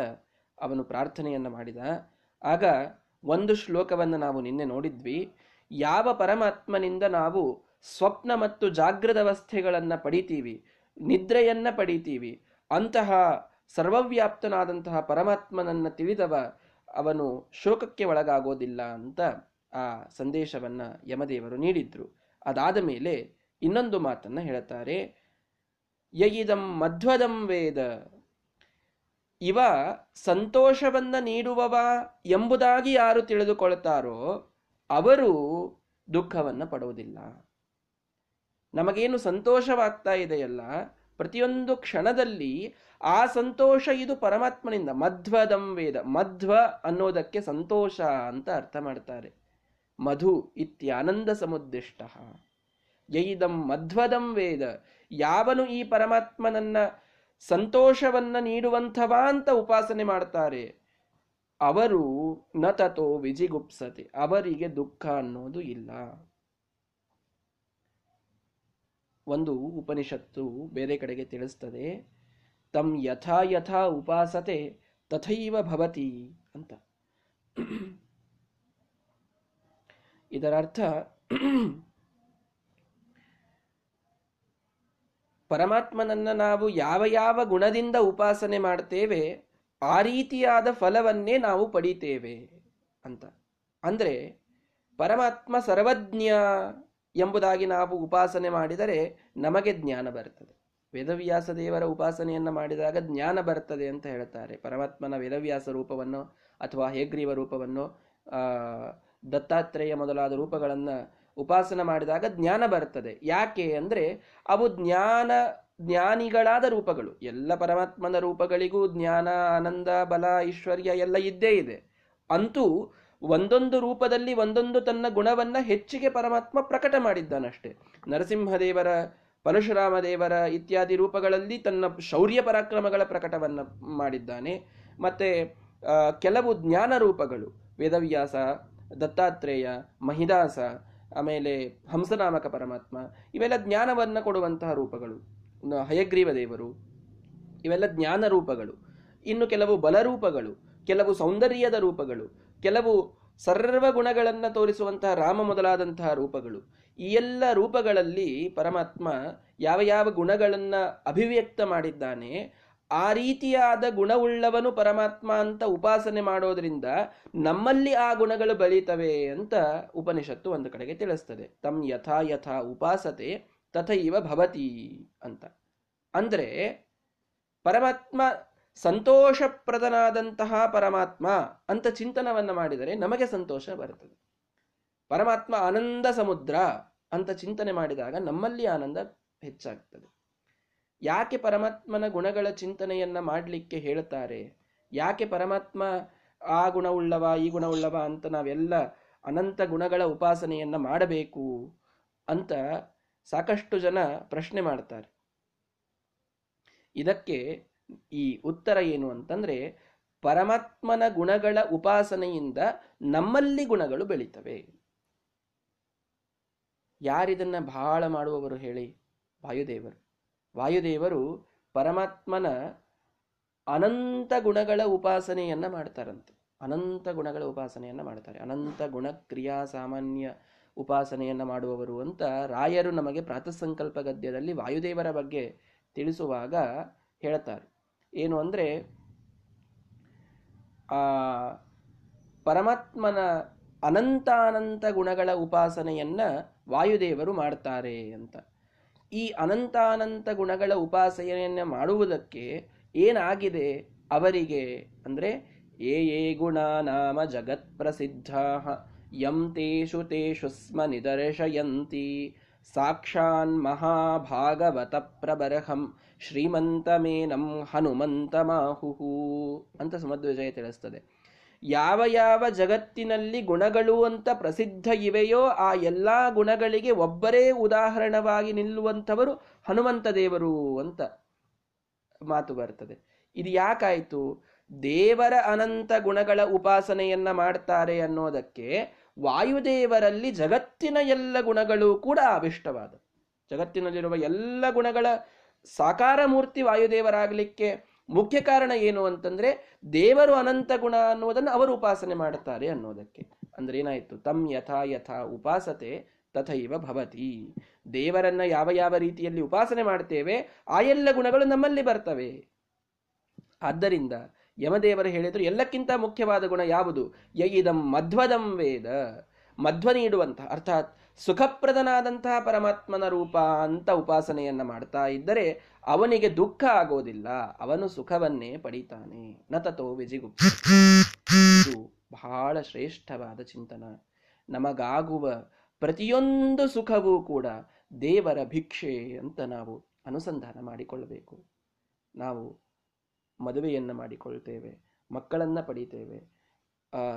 ಅವನು ಪ್ರಾರ್ಥನೆಯನ್ನು ಮಾಡಿದ. ಆಗ ಒಂದು ಶ್ಲೋಕವನ್ನು ನಾವು ನಿನ್ನೆ ನೋಡಿದ್ವಿ. ಯಾವ ಪರಮಾತ್ಮನಿಂದ ನಾವು ಸ್ವಪ್ನ ಮತ್ತು ಜಾಗೃತ ಅವಸ್ಥೆಗಳನ್ನು ಪಡಿತೀವಿ, ನಿದ್ರೆಯನ್ನು ಪಡಿತೀವಿ, ಅಂತಹ ಸರ್ವವ್ಯಾಪ್ತನಾದಂತಹ ಪರಮಾತ್ಮನನ್ನು ತಿಳಿದವ ಅವನು ಶೋಕಕ್ಕೆ ಒಳಗಾಗೋದಿಲ್ಲ ಅಂತ ಆ ಸಂದೇಶವನ್ನು ಯಮದೇವರು ನೀಡಿದ್ರು. ಅದಾದ ಮೇಲೆ ಇನ್ನೊಂದು ಮಾತನ್ನು ಹೇಳುತ್ತಾರೆ ಯಯಿದಂ ಮಧ್ವದಂ ವೇದ. ಇವ ಸಂತೋಷವನ್ನ ನೀಡುವವ ಎಂಬುದಾಗಿ ಯಾರು ತಿಳಿದುಕೊಳ್ತಾರೋ ಅವರು ದುಃಖವನ್ನು ಪಡುವುದಿಲ್ಲ. ನಮಗೇನು ಸಂತೋಷವಾಗ್ತಾ ಇದೆಯಲ್ಲ, ಪ್ರತಿಯೊಂದು ಕ್ಷಣದಲ್ಲಿ ಆ ಸಂತೋಷ ಇದು ಪರಮಾತ್ಮನಿಂದ. ಮಧ್ವದಂ ವೇದ. ಮಧ್ವ ಅನ್ನೋದಕ್ಕೆ ಸಂತೋಷ ಅಂತ ಅರ್ಥ ಮಾಡ್ತಾರೆ. ಮಧು ಇತ್ಯಾನಂದ ಸಮುದ್ದಿಷ್ಟ ಯೈದಂ ಮಧ್ವದಂ ವೇದ. ಯಾವನು ಈ ಪರಮಾತ್ಮನನ್ನ ಸಂತೋಷವನ್ನ ನೀಡುವಂಥವ ಅಂತ ಉಪಾಸನೆ ಮಾಡ್ತಾರೆ. ಅವರು ನ ತಥೋ ವಿಜಿಗುಪ್ಸತೆ, ಅವರಿಗೆ ದುಃಖ ಅನ್ನೋದು ಇಲ್ಲ. ಒಂದು ಉಪನಿಷತ್ತು ಬೇರೆ ಕಡೆಗೆ ತಿಳಿಸ್ತದೆ ತಮ್ ಯಥಾ ಯಥಾ ಉಪಾಸತೆ ತಥೈವ ಭವತಿ ಅಂತ. ಇದರರ್ಥ ಪರಮಾತ್ಮನನ್ನ ನಾವು ಯಾವ ಯಾವ ಗುಣದಿಂದ ಉಪಾಸನೆ ಮಾಡ್ತೇವೆ, ಆ ರೀತಿಯಾದ ಫಲವನ್ನೇ ನಾವು ಪಡಿತೇವೆ ಅಂತ. ಅಂದರೆ ಪರಮಾತ್ಮ ಸರ್ವಜ್ಞ ಎಂಬುದಾಗಿ ನಾವು ಉಪಾಸನೆ ಮಾಡಿದರೆ ನಮಗೆ ಜ್ಞಾನ ಬರ್ತದೆ. ವೇದವ್ಯಾಸ ದೇವರ ಉಪಾಸನೆಯನ್ನ ಮಾಡಿದಾಗ ಜ್ಞಾನ ಬರ್ತದೆ ಅಂತ ಹೇಳ್ತಾರೆ. ಪರಮಾತ್ಮನ ವೇದವ್ಯಾಸ ರೂಪವನ್ನು ಅಥವಾ ಹೇಗ್ರೀವ ರೂಪವನ್ನು ದತ್ತಾತ್ರೇಯ ಮೊದಲಾದ ರೂಪಗಳನ್ನ ಉಪಾಸನೆ ಮಾಡಿದಾಗ ಜ್ಞಾನ ಬರುತ್ತದೆ. ಯಾಕೆ ಅಂದರೆ ಅವು ಜ್ಞಾನ, ಜ್ಞಾನಿಗಳಾದ ರೂಪಗಳು. ಎಲ್ಲ ಪರಮಾತ್ಮನ ರೂಪಗಳಿಗೂ ಜ್ಞಾನ, ಆನಂದ, ಬಲ, ಐಶ್ವರ್ಯ ಎಲ್ಲ ಇದ್ದೇ ಇದೆ. ಅಂತೂ ಒಂದೊಂದು ರೂಪದಲ್ಲಿ ಒಂದೊಂದು ತನ್ನ ಗುಣವನ್ನ ಹೆಚ್ಚಿಗೆ ಪರಮಾತ್ಮ ಪ್ರಕಟ ಮಾಡಿದ್ದಾನಷ್ಟೇ. ನರಸಿಂಹದೇವರ ಪರಶುರಾಮ ದೇವರ ಇತ್ಯಾದಿ ರೂಪಗಳಲ್ಲಿ ತನ್ನ ಶೌರ್ಯ ಪರಾಕ್ರಮಗಳ ಪ್ರಕಟವನ್ನ ಮಾಡಿದ್ದಾನೆ. ಮತ್ತೆ ಕೆಲವು ಜ್ಞಾನ ರೂಪಗಳು. ವೇದವ್ಯಾಸ, ದತ್ತಾತ್ರೇಯ, ಮಹಿದಾಸ ಆಮೇಲೆ ಹಂಸನಾಮಕ ಪರಮಾತ್ಮ, ಇವೆಲ್ಲ ಜ್ಞಾನವನ್ನು ಕೊಡುವಂತಹ ರೂಪಗಳು. ಹಯಗ್ರೀವ ದೇವರು, ಇವೆಲ್ಲ ಜ್ಞಾನ ರೂಪಗಳು. ಇನ್ನು ಕೆಲವು ಬಲರೂಪಗಳು ಕೆಲವು ಸೌಂದರ್ಯದ ರೂಪಗಳು, ಕೆಲವು ಸರ್ವ ಗುಣಗಳನ್ನು ತೋರಿಸುವಂತಹ ರಾಮ ಮೊದಲಾದಂತಹ ರೂಪಗಳು. ಈ ಎಲ್ಲ ರೂಪಗಳಲ್ಲಿ ಪರಮಾತ್ಮ ಯಾವ ಯಾವ ಗುಣಗಳನ್ನು ಅಭಿವ್ಯಕ್ತ ಮಾಡಿದ್ದಾನೆ ಆ ರೀತಿಯಾದ ಗುಣವುಳ್ಳವನು ಪರಮಾತ್ಮ ಅಂತ ಉಪಾಸನೆ ಮಾಡೋದ್ರಿಂದ ನಮ್ಮಲ್ಲಿ ಆ ಗುಣಗಳು ಬೆಳೀತವೆ ಅಂತ ಉಪನಿಷತ್ತು ಒಂದು ಕಡೆಗೆ ತಿಳಿಸ್ತದೆ. ತಮ್ ಯಥಾ ಯಥಾ ಉಪಾಸತೆ ತಥೈವ ಭವತಿ ಅಂತ. ಅಂದರೆ ಪರಮಾತ್ಮ ಸಂತೋಷಪ್ರದನಾದಂತಹ ಪರಮಾತ್ಮ ಅಂತ ಚಿಂತನವನ್ನು ಮಾಡಿದರೆ ನಮಗೆ ಸಂತೋಷ ಬರುತ್ತದೆ ಪರಮಾತ್ಮ ಆನಂದ ಸಮುದ್ರ ಅಂತ ಚಿಂತನೆ ಮಾಡಿದಾಗ ನಮ್ಮಲ್ಲಿ ಆನಂದ ಹೆಚ್ಚಾಗ್ತದೆ. ಯಾಕೆ ಪರಮಾತ್ಮನ ಗುಣಗಳ ಚಿಂತನೆಯನ್ನ ಮಾಡಲಿಕ್ಕೆ ಹೇಳ್ತಾರೆ? ಯಾಕೆ ಪರಮಾತ್ಮ ಆ ಗುಣವುಳ್ಳವ ಈ ಗುಣವುಳ್ಳವ ಅಂತ ನಾವೆಲ್ಲ ಅನಂತ ಗುಣಗಳ ಉಪಾಸನೆಯನ್ನ ಮಾಡಬೇಕು ಅಂತ ಸಾಕಷ್ಟು ಜನ ಪ್ರಶ್ನೆ ಮಾಡ್ತಾರೆ. ಇದಕ್ಕೆ ಈ ಉತ್ತರ ಏನು ಅಂತಂದ್ರೆ, ಪರಮಾತ್ಮನ ಗುಣಗಳ ಉಪಾಸನೆಯಿಂದ ನಮ್ಮಲ್ಲಿ ಗುಣಗಳು ಬೆಳೀತವೆ. ಯಾರಿದನ್ನ ಬಹಳ ಮಾಡುವವರು ಹೇಳಿ, ವಾಯುದೇವರು. ವಾಯುದೇವರು ಪರಮಾತ್ಮನ ಅನಂತ ಗುಣಗಳ ಉಪಾಸನೆಯನ್ನು ಮಾಡ್ತಾರಂತೆ. ಅನಂತ ಗುಣಗಳ ಉಪಾಸನೆಯನ್ನು ಮಾಡ್ತಾರೆ. ಅನಂತ ಗುಣ ಕ್ರಿಯಾ ಸಾಮಾನ್ಯ ಉಪಾಸನೆಯನ್ನು ಮಾಡುವವರು ಅಂತ ರಾಯರು ನಮಗೆ ಪ್ರಾತಃಸಂಕಲ್ಪ ಗದ್ಯದಲ್ಲಿ ವಾಯುದೇವರ ಬಗ್ಗೆ ತಿಳಿಸುವಾಗ ಹೇಳ್ತಾರೆ. ಏನು ಅಂದರೆ, ಆ, ಪರಮಾತ್ಮನ ಅನಂತಾನಂತ ಅನಂತ ಗುಣಗಳ ಉಪಾಸನೆಯನ್ನು ವಾಯುದೇವರು ಮಾಡ್ತಾರೆ ಅಂತ. ಈ ಅನಂತಾನಂತ ಗುಣಗಳ ಉಪಾಸನೆಯನ್ನು ಮಾಡುವುದಕ್ಕೆ ಏನಾಗಿದೆ? ಅವರಿಗೆ ಅಂದರೆ, ಏ ಏ ಗುಣ ನಾಮ ಜಗತ್ ಪ್ರಸಿದ್ಧ, ಯಂ ತೇಷು ತೇಷು ಸ್ಮ ನಿದರ್ಶಯಂತಿ, ಸಾಕ್ಷಾನ್ ಮಹಾಭಾಗವತ ಪ್ರಬರ್ಹಂ ಶ್ರೀಮಂತಮೇನಂ ಹನುಮಂತ ಮಾಹುಹು ಅಂತ ಸುಮಧ್ವಜಯ ತಿಳಿಸ್ತದೆ. ಯಾವ ಯಾವ ಜಗತ್ತಿನಲ್ಲಿ ಗುಣಗಳು ಅಂತ ಪ್ರಸಿದ್ಧ ಇವೆಯೋ ಆ ಎಲ್ಲ ಗುಣಗಳಿಗೆ ಒಬ್ಬರೇ ಉದಾಹರಣವಾಗಿ ನಿಲ್ಲುವಂಥವರು ಹನುಮಂತ ದೇವರು ಅಂತ ಮಾತು ಬರ್ತದೆ. ಇದು ಯಾಕಾಯಿತು? ದೇವರ ಅನಂತ ಗುಣಗಳ ಉಪಾಸನೆಯನ್ನ ಮಾಡ್ತಾರೆ ಅನ್ನೋದಕ್ಕೆ ವಾಯುದೇವರಲ್ಲಿ ಜಗತ್ತಿನ ಎಲ್ಲ ಗುಣಗಳು ಕೂಡ ಅವಿಷ್ಟವಾದ ಜಗತ್ತಿನಲ್ಲಿರುವ ಎಲ್ಲ ಗುಣಗಳ ಸಾಕಾರ ಮೂರ್ತಿ ವಾಯುದೇವರಾಗಲಿಕ್ಕೆ ಮುಖ್ಯ ಕಾರಣ ಏನು ಅಂತಂದ್ರೆ ದೇವರು ಅನಂತ ಗುಣ ಅನ್ನೋದನ್ನು ಅವರು ಉಪಾಸನೆ ಮಾಡುತ್ತಾರೆ ಅನ್ನೋದಕ್ಕೆ. ಅಂದ್ರೆ ಏನಾಯ್ತು? ತಮ್ ಯಥಾ ಯಥಾ ಉಪಾಸತೆ ತಥೈವ ಭವತಿ. ದೇವರನ್ನ ಯಾವ ಯಾವ ರೀತಿಯಲ್ಲಿ ಉಪಾಸನೆ ಮಾಡ್ತೇವೆ, ಆ ಎಲ್ಲ ಗುಣಗಳು ನಮ್ಮಲ್ಲಿ ಬರ್ತವೆ. ಆದ್ದರಿಂದ ಯಮದೇವರು ಹೇಳಿದ್ರು, ಎಲ್ಲಕ್ಕಿಂತ ಮುಖ್ಯವಾದ ಗುಣ ಯಾವುದು? ಯಯಿದಂ ಮಧ್ವದಂ ವೇದ. ಮಧ್ವ ನೀಡುವಂತಹ ಅರ್ಥಾತ್ ಸುಖಪ್ರದನಾದಂತಹ ಪರಮಾತ್ಮನ ರೂಪ ಅಂತ ಉಪಾಸನೆಯನ್ನ ಮಾಡ್ತಾ ಇದ್ದರೆ ಅವನಿಗೆ ದುಃಖ ಆಗೋದಿಲ್ಲ, ಅವನು ಸುಖವನ್ನೇ ಪಡಿತಾನೆ. ನತತೋ ವಿಜಿಗುಪ್ತ. ಇದು ಬಹಳ ಶ್ರೇಷ್ಠವಾದ ಚಿಂತನ. ನಮಗಾಗುವ ಪ್ರತಿಯೊಂದು ಸುಖವೂ ಕೂಡ ದೇವರ ಭಿಕ್ಷೆ ಅಂತ ನಾವು ಅನುಸಂಧಾನ ಮಾಡಿಕೊಳ್ಳಬೇಕು. ನಾವು ಮದುವೆಯನ್ನು ಮಾಡಿಕೊಳ್ತೇವೆ, ಮಕ್ಕಳನ್ನು ಪಡಿತೇವೆ.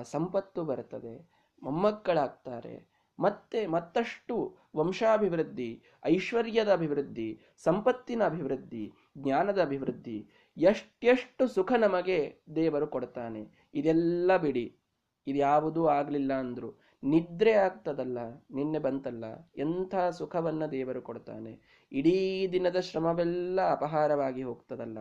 ಸಂಪತ್ತು ಬರುತ್ತದೆ ಮೊಮ್ಮಕ್ಕಳಾಗ್ತಾರೆ. ಮತ್ತೆ ಮತ್ತಷ್ಟು ವಂಶಾಭಿವೃದ್ಧಿ, ಐಶ್ವರ್ಯದ ಅಭಿವೃದ್ಧಿ, ಸಂಪತ್ತಿನ ಅಭಿವೃದ್ಧಿ, ಜ್ಞಾನದ ಅಭಿವೃದ್ಧಿ, ಎಷ್ಟೆಷ್ಟು ಸುಖ ನಮಗೆ ದೇವರು ಕೊಡ್ತಾನೆ. ಇದೆಲ್ಲ ಬಿಡಿ. ಇದ್ಯಾವುದೂ ಆಗಲಿಲ್ಲ ಅಂದ್ರು. ನಿದ್ರೆ ಆಗ್ತದಲ್ಲ, ನಿನ್ನೆ ಬಂತಲ್ಲ. ಎಂಥ ಸುಖವನ್ನು ದೇವರು ಕೊಡ್ತಾನೆ. ಇಡೀ ದಿನದ ಶ್ರಮವೆಲ್ಲ ಅಪಹಾರವಾಗಿ ಹೋಗ್ತದಲ್ಲ.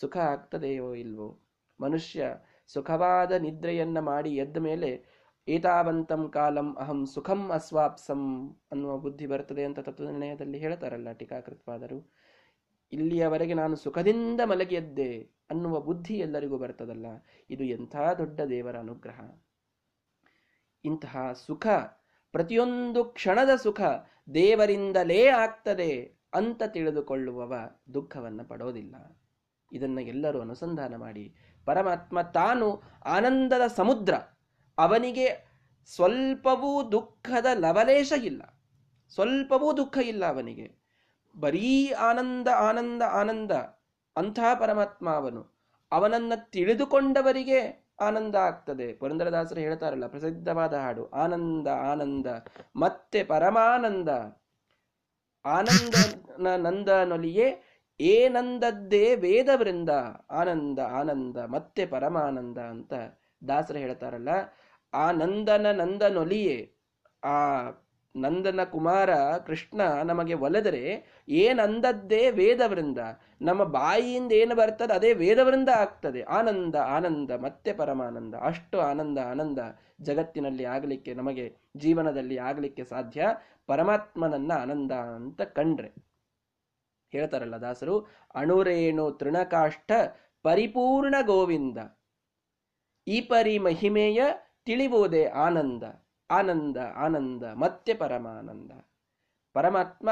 ಸುಖ ಆಗ್ತದೆಯೋ ಇಲ್ವೋ? ಮನುಷ್ಯ ಸುಖವಾದ ನಿದ್ರೆಯನ್ನ ಮಾಡಿ ಎದ್ದ ಮೇಲೆ ಏತಾವಂತಂ ಕಾಲಂ ಅಹಂ ಸುಖಂ ಅಸ್ವಾಪ್ಸಂ ಅನ್ನುವ ಬುದ್ಧಿ ಬರ್ತದೆ ಅಂತ ತತ್ವನಿರ್ಣಯದಲ್ಲಿ ಹೇಳ್ತಾರಲ್ಲ ಟೀಕಾಕೃತ್ವಾದರು ಇಲ್ಲಿಯವರೆಗೆ ನಾನು ಸುಖದಿಂದ ಮಲಗಿಯದ್ದೆ ಅನ್ನುವ ಬುದ್ಧಿ ಎಲ್ಲರಿಗೂ ಬರ್ತದಲ್ಲ, ಇದು ಎಂಥ ದೊಡ್ಡ ದೇವರ ಅನುಗ್ರಹ. ಇಂತಹ ಸುಖ, ಪ್ರತಿಯೊಂದು ಕ್ಷಣದ ಸುಖ ದೇವರಿಂದಲೇ ಆಗ್ತದೆ ಅಂತ ತಿಳಿದುಕೊಳ್ಳುವವ ದುಃಖವನ್ನು ಪಡೋದಿಲ್ಲ. ಇದನ್ನು ಎಲ್ಲರೂ ಅನುಸಂಧಾನ ಮಾಡಿ, ಪರಮಾತ್ಮ ತಾನು ಆನಂದದ ಸಮುದ್ರ ಅವನಿಗೆ ಸ್ವಲ್ಪವೂ ದುಃಖದ ಲವಲೇಶ ಇಲ್ಲ. ಸ್ವಲ್ಪವೂ ದುಃಖ ಇಲ್ಲ ಅವನಿಗೆ. ಬರೀ ಆನಂದ ಆನಂದ ಆನಂದ. ಅಂತಹ ಪರಮಾತ್ಮ ಅವನು ಅವನನ್ನು ತಿಳಿದುಕೊಂಡವರಿಗೆ ಆನಂದ ಆಗ್ತದೆ. ಪುರಂದರದಾಸರು ಹೇಳ್ತಾರಲ್ಲ, ಪ್ರಸಿದ್ಧವಾದ ಹಾಡು, ಆನಂದ ಆನಂದ, ಮತ್ತೆ ಪರಮಾನಂದ. ಆನಂದ ನಂದ ನೊಲಿಯೇ, ಏನಂದದ್ದೇ ವೇದವೃಂದ. ಆನಂದ ಆನಂದ, ಮತ್ತೆ ಪರಮಾನಂದ ಅಂತ ದಾಸರು ಹೇಳ್ತಾರಲ್ಲ ಆ ನಂದನ ನಂದನೊಲಿಯೇ, ಆ ನಂದನ ಕುಮಾರ ಕೃಷ್ಣ ನಮಗೆ ಒಲೆದರೆ ಏನಂದದ್ದೇ ವೇದವೃಂದ, ನಮ್ಮ ಬಾಯಿಯಿಂದ ಏನು ಬರ್ತದೆ ಅದೇ ವೇದವೃಂದ ಆಗ್ತದೆ. ಆನಂದ ಆನಂದ, ಮತ್ತೆ ಪರಮಾನಂದ. ಅಷ್ಟು ಆನಂದ ಆನಂದ ಜಗತ್ತಿನಲ್ಲಿ ಆಗಲಿಕ್ಕೆ, ನಮಗೆ ಜೀವನದಲ್ಲಿ ಆಗಲಿಕ್ಕೆ ಸಾಧ್ಯ. ಪರಮಾತ್ಮನನ್ನ ಆನಂದ ಅಂತ ಕಂಡ್ರೆ. ಹೇಳ್ತಾರಲ್ಲ ದಾಸರು, ಅಣುರೇಣು ತೃಣಕಾಷ್ಟ ಪರಿಪೂರ್ಣ ಗೋವಿಂದ. ಈ ಪರಿ ಮಹಿಮೆಯ ತಿಳಿಯುವುದೇ ಆನಂದ ಆನಂದ ಆನಂದ, ಮತ್ತೆ ಪರಮಾನಂದ. ಪರಮಾತ್ಮ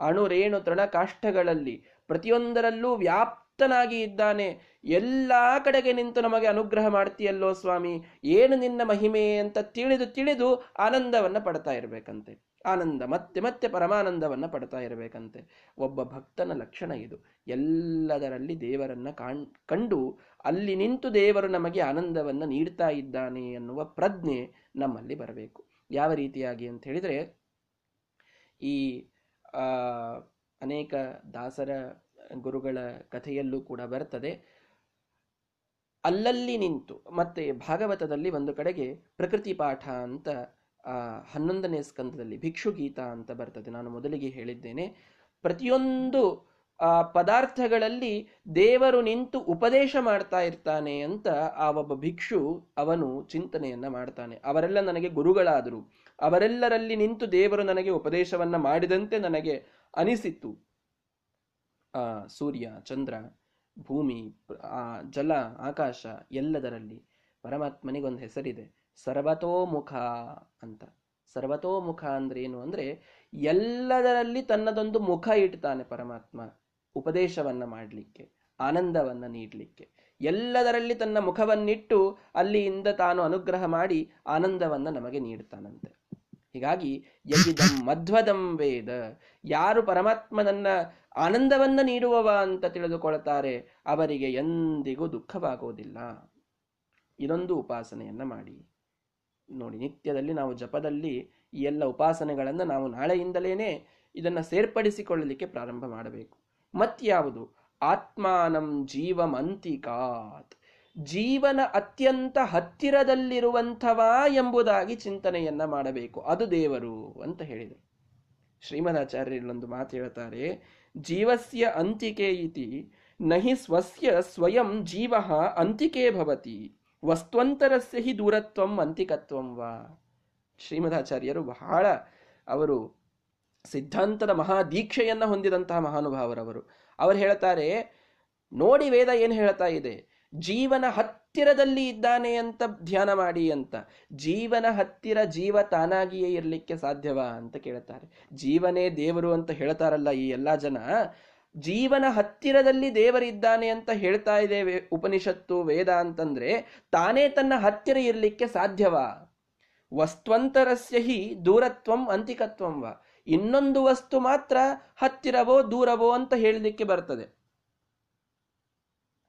ಅಣು ರೇಣು ತೃಣ ಕಾಷ್ಟಗಳಲ್ಲಿ ಪ್ರತಿಯೊಂದರಲ್ಲೂ ವ್ಯಾಪ್ತನಾಗಿ ಇದ್ದಾನೆ. ಎಲ್ಲ ಕಡೆಗೆ ನಿಂತು ನಮಗೆ ಅನುಗ್ರಹ ಮಾಡ್ತೀಯಲ್ಲೋ ಸ್ವಾಮಿ, ಏನು ನಿನ್ನ ಮಹಿಮೆ ಅಂತ ತಿಳಿದು ತಿಳಿದು ಆನಂದವನ್ನು ಪಡ್ತಾ ಇರಬೇಕಂತೆ. ಆನಂದ, ಮತ್ತೆ ಮತ್ತೆ ಪರಮಾನಂದವನ್ನು ಪಡ್ತಾ ಇರಬೇಕಂತೆ. ಒಬ್ಬ ಭಕ್ತನ ಲಕ್ಷಣ ಇದು. ಎಲ್ಲದರಲ್ಲಿ ದೇವರನ್ನು ಕಾಣ್, ಕಂಡು ಅಲ್ಲಿ ನಿಂತು ದೇವರು ನಮಗೆ ಆನಂದವನ್ನು ನೀಡ್ತಾ ಇದ್ದಾನೆ ಅನ್ನುವ ಪ್ರಜ್ಞೆ ನಮ್ಮಲ್ಲಿ ಬರಬೇಕು. ಯಾವ ರೀತಿಯಾಗಿ ಅಂತ ಹೇಳಿದರೆ, ಈ ಅನೇಕ ದಾಸರ ಗುರುಗಳ ಕಥೆಯಲ್ಲೂ ಕೂಡ ಬರ್ತದೆ. ಅಲ್ಲಲ್ಲಿ ನಿಂತು, ಮತ್ತೆ ಭಾಗವತದಲ್ಲಿ ಒಂದು ಕಡೆಗೆ ಪ್ರಕೃತಿ ಪಾಠ ಅಂತ ಹನ್ನೊಂದನೇ ಸ್ಕಂದದಲ್ಲಿ ಭಿಕ್ಷು ಗೀತ ಅಂತ ಬರ್ತದೆ. ನಾನು ಮೊದಲಿಗೆ ಹೇಳಿದ್ದೇನೆ. ಪ್ರತಿಯೊಂದು, ಆ, ಪದಾರ್ಥಗಳಲ್ಲಿ ದೇವರು ನಿಂತು ಉಪದೇಶ ಮಾಡ್ತಾ ಇರ್ತಾನೆ ಅಂತ ಆ ಒಬ್ಬ ಭಿಕ್ಷು ಅವನು ಚಿಂತನೆಯನ್ನ ಮಾಡ್ತಾನೆ. ಅವರೆಲ್ಲ ನನಗೆ ಗುರುಗಳಾದರು. ಅವರೆಲ್ಲರಲ್ಲಿ ನಿಂತು ದೇವರು ನನಗೆ ಉಪದೇಶವನ್ನ ಮಾಡಿದಂತೆ ನನಗೆ ಅನಿಸಿತು ಆ, ಸೂರ್ಯ, ಚಂದ್ರ, ಭೂಮಿ, ಆ, ಜಲ, ಆಕಾಶ ಎಲ್ಲದರಲ್ಲಿ ಪರಮಾತ್ಮನಿಗೊಂದು ಹೆಸರಿದೆ. ಸರ್ವತೋಮುಖ ಅಂತ. ಸರ್ವತೋಮುಖ ಅಂದ್ರೆ ಏನು? ಅಂದ್ರೆ ಎಲ್ಲದರಲ್ಲಿ ತನ್ನದೊಂದು ಮುಖ ಇಡ್ತಾನೆ ಪರಮಾತ್ಮ ಉಪದೇಶವನ್ನ ಮಾಡಲಿಕ್ಕೆ ಆನಂದವನ್ನ ನೀಡಲಿಕ್ಕೆ. ಎಲ್ಲದರಲ್ಲಿ ತನ್ನ ಮುಖವನ್ನಿಟ್ಟು ಅಲ್ಲಿಯಿಂದ ತಾನು ಅನುಗ್ರಹ ಮಾಡಿ ಆನಂದವನ್ನ ನಮಗೆ ನೀಡ್ತಾನಂತೆ. ಹೀಗಾಗಿ ಯಜಿದಂ ಮಧ್ವದಂ ವೇದ. ಯಾರು ಪರಮಾತ್ಮನನ್ನ ಆನಂದವನ್ನ ನೀಡುವವ ಅಂತ ತಿಳಿದುಕೊಳ್ತಾರೆ ಅವರಿಗೆ ಎಂದಿಗೂ ದುಃಖವಾಗುವುದಿಲ್ಲ ಇದೊಂದು ಉಪಾಸನೆಯನ್ನ ಮಾಡಿ. ನೋಡಿ, ನಿತ್ಯದಲ್ಲಿ ನಾವು ಜಪದಲ್ಲಿ ಈ ಎಲ್ಲ ಉಪಾಸನೆಗಳನ್ನು ನಾವು ನಾಳೆಯಿಂದಲೇ ಇದನ್ನು ಸೇರ್ಪಡಿಸಿಕೊಳ್ಳಲಿಕ್ಕೆ ಪ್ರಾರಂಭ ಮಾಡಬೇಕು. ಮತ್ಯಾವುದು ಆತ್ಮಾನಂ ಜೀವಮಂತಿಕಾತ್. ಜೀವನ ಅತ್ಯಂತ ಹತ್ತಿರದಲ್ಲಿರುವಂಥವ ಎಂಬುದಾಗಿ ಚಿಂತನೆಯನ್ನ ಮಾಡಬೇಕು. ಅದು ದೇವರು ಅಂತ ಹೇಳಿದರು. ಶ್ರೀಮದಾಚಾರ್ಯರಲ್ಲೊಂದು ಮಾತು ಹೇಳ್ತಾರೆ, ಜೀವಸ್ಯ ಅಂತಿಕೆ ಇತಿ, ನಹಿ ಸ್ವಸ್ಯ ಸ್ವಯಂ ಜೀವ ಅಂತಿಕೆ ಭವತಿ. ವಸ್ತ್ವಂತರಸ್ಯ ಹಿ ದೂರತ್ವಂ ಅಂತಿಕತ್ವಂ ವಾ. ಶ್ರೀಮದಾಚಾರ್ಯರು ಬಹಳ ಅವರು ಸಿದ್ಧಾಂತದ ಮಹಾ ದೀಕ್ಷೆಯನ್ನ ಹೊಂದಿದಂತಹ ಮಹಾನುಭಾವರವರು. ಅವರು ಹೇಳ್ತಾರೆ, ನೋಡಿ ವೇದ ಏನು ಹೇಳ್ತಾ ಇದೆ? ಜೀವನ ಹತ್ತಿರದಲ್ಲಿ ಇದ್ದಾನೆ ಅಂತ ಧ್ಯಾನ ಮಾಡಿ ಅಂತ. ಜೀವನ ಹತ್ತಿರ ಜೀವ ತಾನಾಗಿಯೇ ಇರಲಿಕ್ಕೆ ಸಾಧ್ಯವಾ ಅಂತ ಕೇಳ್ತಾರೆ. ಜೀವನೇ ದೇವರು ಅಂತ ಹೇಳ್ತಾರಲ್ಲ ಈ ಎಲ್ಲ ಜನ. ಜೀವನ ಹತ್ತಿರದಲ್ಲಿ ದೇವರಿದ್ದಾನೆ ಅಂತ ಹೇಳ್ತಾ ಇದೆ ಉಪನಿಷತ್ತು ವೇದ ಅಂತಂದ್ರೆ, ತಾನೇ ತನ್ನ ಹತ್ತಿರ ಇರಲಿಕ್ಕೆ ಸಾಧ್ಯವಾ? ವಸ್ತ್ವಂತರಸ್ಯ ಹಿ ದೂರತ್ವಂ ಅಂತಿಕತ್ವಂ ವಾ. ಇನ್ನೊಂದು ವಸ್ತು ಮಾತ್ರ ಹತ್ತಿರವೋ ದೂರವೋ ಅಂತ ಹೇಳಲಿಕ್ಕೆ ಬರ್ತದೆ.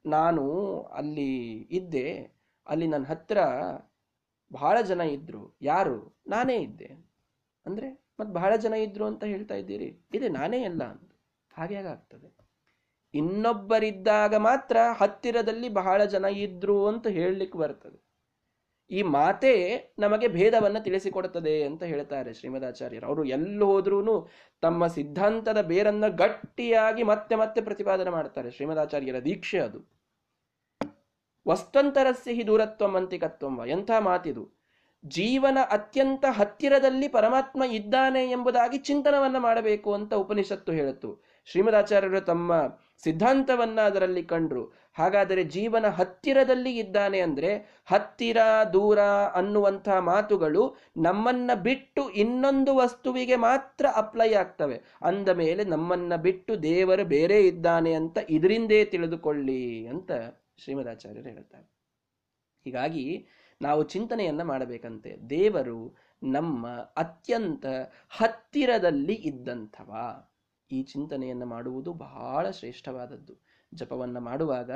ನಾನು ಅಲ್ಲಿ ಇದ್ದೆ, ಅಲ್ಲಿ ನನ್ನ ಹತ್ತಿರ ಬಹಳ ಜನ ಇದ್ರು. ಯಾರು? ನಾನೇ ಇದ್ದೆ. ಅಂದ್ರೆ ಮತ್ತೆ ಬಹಳ ಜನ ಇದ್ರು ಅಂತ ಹೇಳ್ತಾ ಇದ್ದೀರಿ? ಇದೆ ನಾನೇ ಎಲ್ಲ ಅಂತ ಹಾಗೆ ಆಗ್ತದೆ ಇನ್ನೊಬ್ಬರಿದ್ದಾಗ ಮಾತ್ರ ಹತ್ತಿರದಲ್ಲಿ ಬಹಳ ಜನ ಇದ್ರು ಅಂತ ಹೇಳಲಿಕ್ಕೆ ಬರ್ತದೆ. ಈ ಮಾತೇ ನಮಗೆ ಭೇದವನ್ನು ತಿಳಿಸಿಕೊಡುತ್ತದೆ ಅಂತ ಹೇಳ್ತಾರೆ ಶ್ರೀಮದಾಚಾರ್ಯರು. ಅವರು ಎಲ್ಲಿ ಹೋದ್ರೂ ತಮ್ಮ ಸಿದ್ಧಾಂತದ ಬೇರನ್ನ ಗಟ್ಟಿಯಾಗಿ ಮತ್ತೆ ಮತ್ತೆ ಪ್ರತಿಪಾದನೆ ಮಾಡ್ತಾರೆ. ಶ್ರೀಮದಾಚಾರ್ಯರ ದೀಕ್ಷೆ ಅದು. ವಸ್ತಂತರಸ್ಯ ಹಿ ದೂರತ್ವಂ ಅಂತಿಕತ್ವಂ ಎಂಥ ಮಾತಿದು? ಜೀವನ ಅತ್ಯಂತ ಹತ್ತಿರದಲ್ಲಿ ಪರಮಾತ್ಮ ಇದ್ದಾನೆ ಎಂಬುದಾಗಿ ಚಿಂತನವನ್ನ ಮಾಡಬೇಕು ಅಂತ ಉಪನಿಷತ್ತು ಹೇಳುತ್ತು. ಶ್ರೀಮದಾಚಾರ್ಯರು ತಮ್ಮ ಸಿದ್ಧಾಂತವನ್ನ ಅದರಲ್ಲಿ ಕಂಡ್ರು. ಹಾಗಾದರೆ ಜೀವನ ಹತ್ತಿರದಲ್ಲಿ ಇದ್ದಾನೆ ಅಂದ್ರೆ ಹತ್ತಿರ, ದೂರ ಅನ್ನುವಂಥ ಮಾತುಗಳು ನಮ್ಮನ್ನ ಬಿಟ್ಟು ಇನ್ನೊಂದು ವಸ್ತುವಿಗೆ ಮಾತ್ರ ಅಪ್ಲೈ ಆಗ್ತವೆ. ಅಂದ ಮೇಲೆ ನಮ್ಮನ್ನ ಬಿಟ್ಟು ದೇವರು ಬೇರೆ ಇದ್ದಾನೆ ಅಂತ ಇದರಿಂದೇ ತಿಳಿದುಕೊಳ್ಳಿ ಅಂತ ಶ್ರೀಮದಾಚಾರ್ಯರು ಹೇಳ್ತಾರೆ. ಹೀಗಾಗಿ ನಾವು ಚಿಂತನೆಯನ್ನ ಮಾಡಬೇಕಂತೆ. ದೇವರು ನಮ್ಮ ಅತ್ಯಂತ ಹತ್ತಿರದಲ್ಲಿ ಇದ್ದಂಥವ. ಈ ಚಿಂತನೆಯನ್ನು ಮಾಡುವುದು ಬಹಳ ಶ್ರೇಷ್ಠವಾದದ್ದು. ಜಪವನ್ನು ಮಾಡುವಾಗ,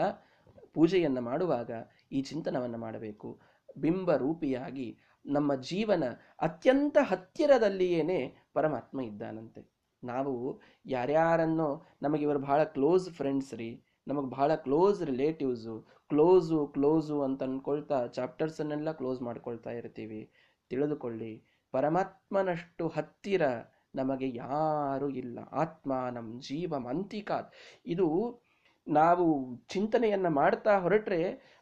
ಪೂಜೆಯನ್ನು ಮಾಡುವಾಗ ಈ ಚಿಂತನವನ್ನು ಮಾಡಬೇಕು. ಬಿಂಬ ರೂಪಿಯಾಗಿ ನಮ್ಮ ಜೀವನ ಅತ್ಯಂತ ಹತ್ತಿರದಲ್ಲಿಯೇನೆ ಪರಮಾತ್ಮ ಇದ್ದಾನಂತೆ. ನಾವು ಯಾರ್ಯಾರನ್ನು, ನಮಗೆ ಇವರು ಬಹಳ ಕ್ಲೋಸ್ ಫ್ರೆಂಡ್ಸ್ ರೀ, ನಮಗೆ ಬಹಳ ಕ್ಲೋಸ್ ರಿಲೇಟಿವ್ಸು, ಕ್ಲೋಸು ಕ್ಲೋಸು ಅಂತ ಅಂದ್ಕೊಳ್ತಾ ಚಾಪ್ಟರ್ಸನ್ನೆಲ್ಲ ಕ್ಲೋಸ್ ಮಾಡ್ಕೊಳ್ತಾ ಇರ್ತೀವಿ. ತಿಳಿದುಕೊಳ್ಳಿ, ಪರಮಾತ್ಮನಷ್ಟು ಹತ್ತಿರ ನಮಗೆ ಯಾರು ಇಲ್ಲ. ಆತ್ಮ ನಮ್ಮ ಜೀವ ಮಂತಿಕಾತ್ ಇದು ನಾವು ಚಿಂತನೆಯನ್ನ ಮಾಡ್ತಾ ಹೊರಟ್ರೆ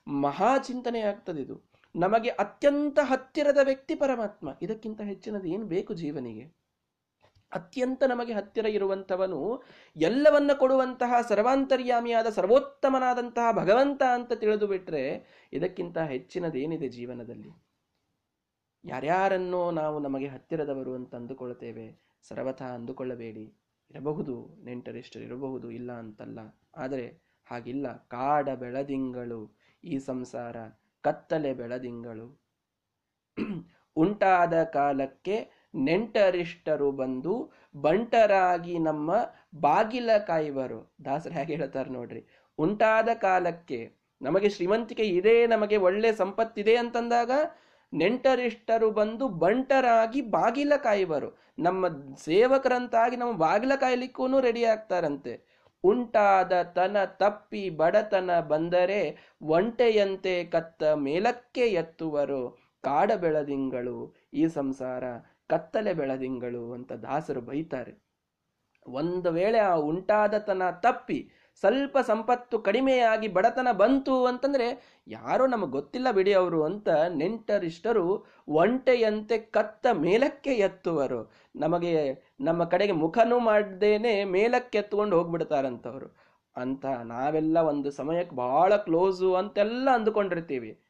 ಮಹಾ ಚಿಂತನೆ ಆಗ್ತದೆ ಇದು. ನಮಗೆ ಅತ್ಯಂತ ಹತ್ತಿರದ ವ್ಯಕ್ತಿ ಪರಮಾತ್ಮ. ಇದಕ್ಕಿಂತ ಹೆಚ್ಚಿನದು ಏನು ಬೇಕು ಜೀವನಿಗೆ? ಅತ್ಯಂತ ನಮಗೆ ಹತ್ತಿರ ಇರುವಂಥವನು ಎಲ್ಲವನ್ನ ಕೊಡುವಂತಹ ಸರ್ವಾಂತರ್ಯಾಮಿಯಾದ ಸರ್ವೋತ್ತಮನಾದಂತಹ ಭಗವಂತ ಅಂತ ತಿಳಿದು ಬಿಟ್ರೆ ಇದಕ್ಕಿಂತ ಹೆಚ್ಚಿನದೇನಿದೆ ಜೀವನದಲ್ಲಿ? ಯಾರ್ಯಾರನ್ನೋ ನಾವು ನಮಗೆ ಹತ್ತಿರದವರು ಅಂತ ಅಂದುಕೊಳ್ತೇವೆ? ಸರ್ವಥಾ ಅಂದುಕೊಳ್ಳಬೇಡಿ. ಇರಬಹುದು, ನೆಂಟರಿಷ್ಟರು ಇರಬಹುದು, ಇಲ್ಲ ಅಂತಲ್ಲ. ಆದರೆ ಹಾಗಿಲ್ಲ. ಕಾಡ ಬೆಳದಿಂಗಳು ಈ ಸಂಸಾರ, ಕತ್ತಲೆ ಬೆಳದಿಂಗಳು. ಉಂಟಾದ ಕಾಲಕ್ಕೆ ನೆಂಟರಿಷ್ಟರು ಬಂದು ಬಂಟರಾಗಿ ನಮ್ಮ ಬಾಗಿಲ ಕಾಯುವರು. ದಾಸರು ಹೇಗೆ ಹೇಳ್ತಾರೆ ನೋಡ್ರಿ. ಉಂಟಾದ ಕಾಲಕ್ಕೆ ನಮಗೆ ಶ್ರೀಮಂತಿಕೆ ಇದೆ, ನಮಗೆ ಒಳ್ಳೆ ಸಂಪತ್ತಿದೆ ಅಂತಂದಾಗ ನೆಂಟರಿಷ್ಟರು ಬಂದು ಬಂಟರಾಗಿ ಬಾಗಿಲ ಕಾಯುವರು. ನಮ್ಮ ಸೇವಕರಂತಾಗಿ ನಮ್ಮ ಬಾಗಿಲ ಕಾಯಲಿಕ್ಕೂ ರೆಡಿ ಆಗ್ತಾರಂತೆ. ಉಂಟಾದ ತನ ತಪ್ಪಿ ಬಡತನ ಬಂದರೆ ಒಂಟೆಯಂತೆ ಕತ್ತ ಮೇಲಕ್ಕೆ ಎತ್ತುವರು. ಕಾಡ ಬೆಳದಿಂಗಳು, ಈ ಸಂಸಾರ ಕತ್ತಲೆ ಬೆಳದಿಂಗಳು ಅಂತ ದಾಸರು ಬೈತಾರೆ. ಒಂದು ವೇಳೆ ಆ ಉಂಟಾದತನ ತಪ್ಪಿ ಸ್ವಲ್ಪ ಸಂಪತ್ತು ಕಡಿಮೆಯಾಗಿ ಬಡತನ ಬಂತು ಅಂತಂದರೆ ಯಾರೋ ನಮಗೆ ಗೊತ್ತಿಲ್ಲ ಬಿಡಿ ಅವರು ಅಂತ ನೆಂಟರಿಷ್ಟರು ಒಂಟೆಯಂತೆ ಕತ್ತ ಮೇಲಕ್ಕೆ ಎತ್ತುವರು. ನಮಗೆ ನಮ್ಮ ಕಡೆಗೆ ಮುಖನೂ ಮಾಡದೇನೆ ಮೇಲಕ್ಕೆ ಎತ್ಕೊಂಡು ಹೋಗ್ಬಿಡ್ತಾರಂಥವ್ರು ಅಂತ ನಾವೆಲ್ಲ ಒಂದು ಸಮಯಕ್ಕೆ ಬಹಳ ಕ್ಲೋಸು ಅಂತೆಲ್ಲ ಅಂದುಕೊಂಡಿರ್ತೀವಿ.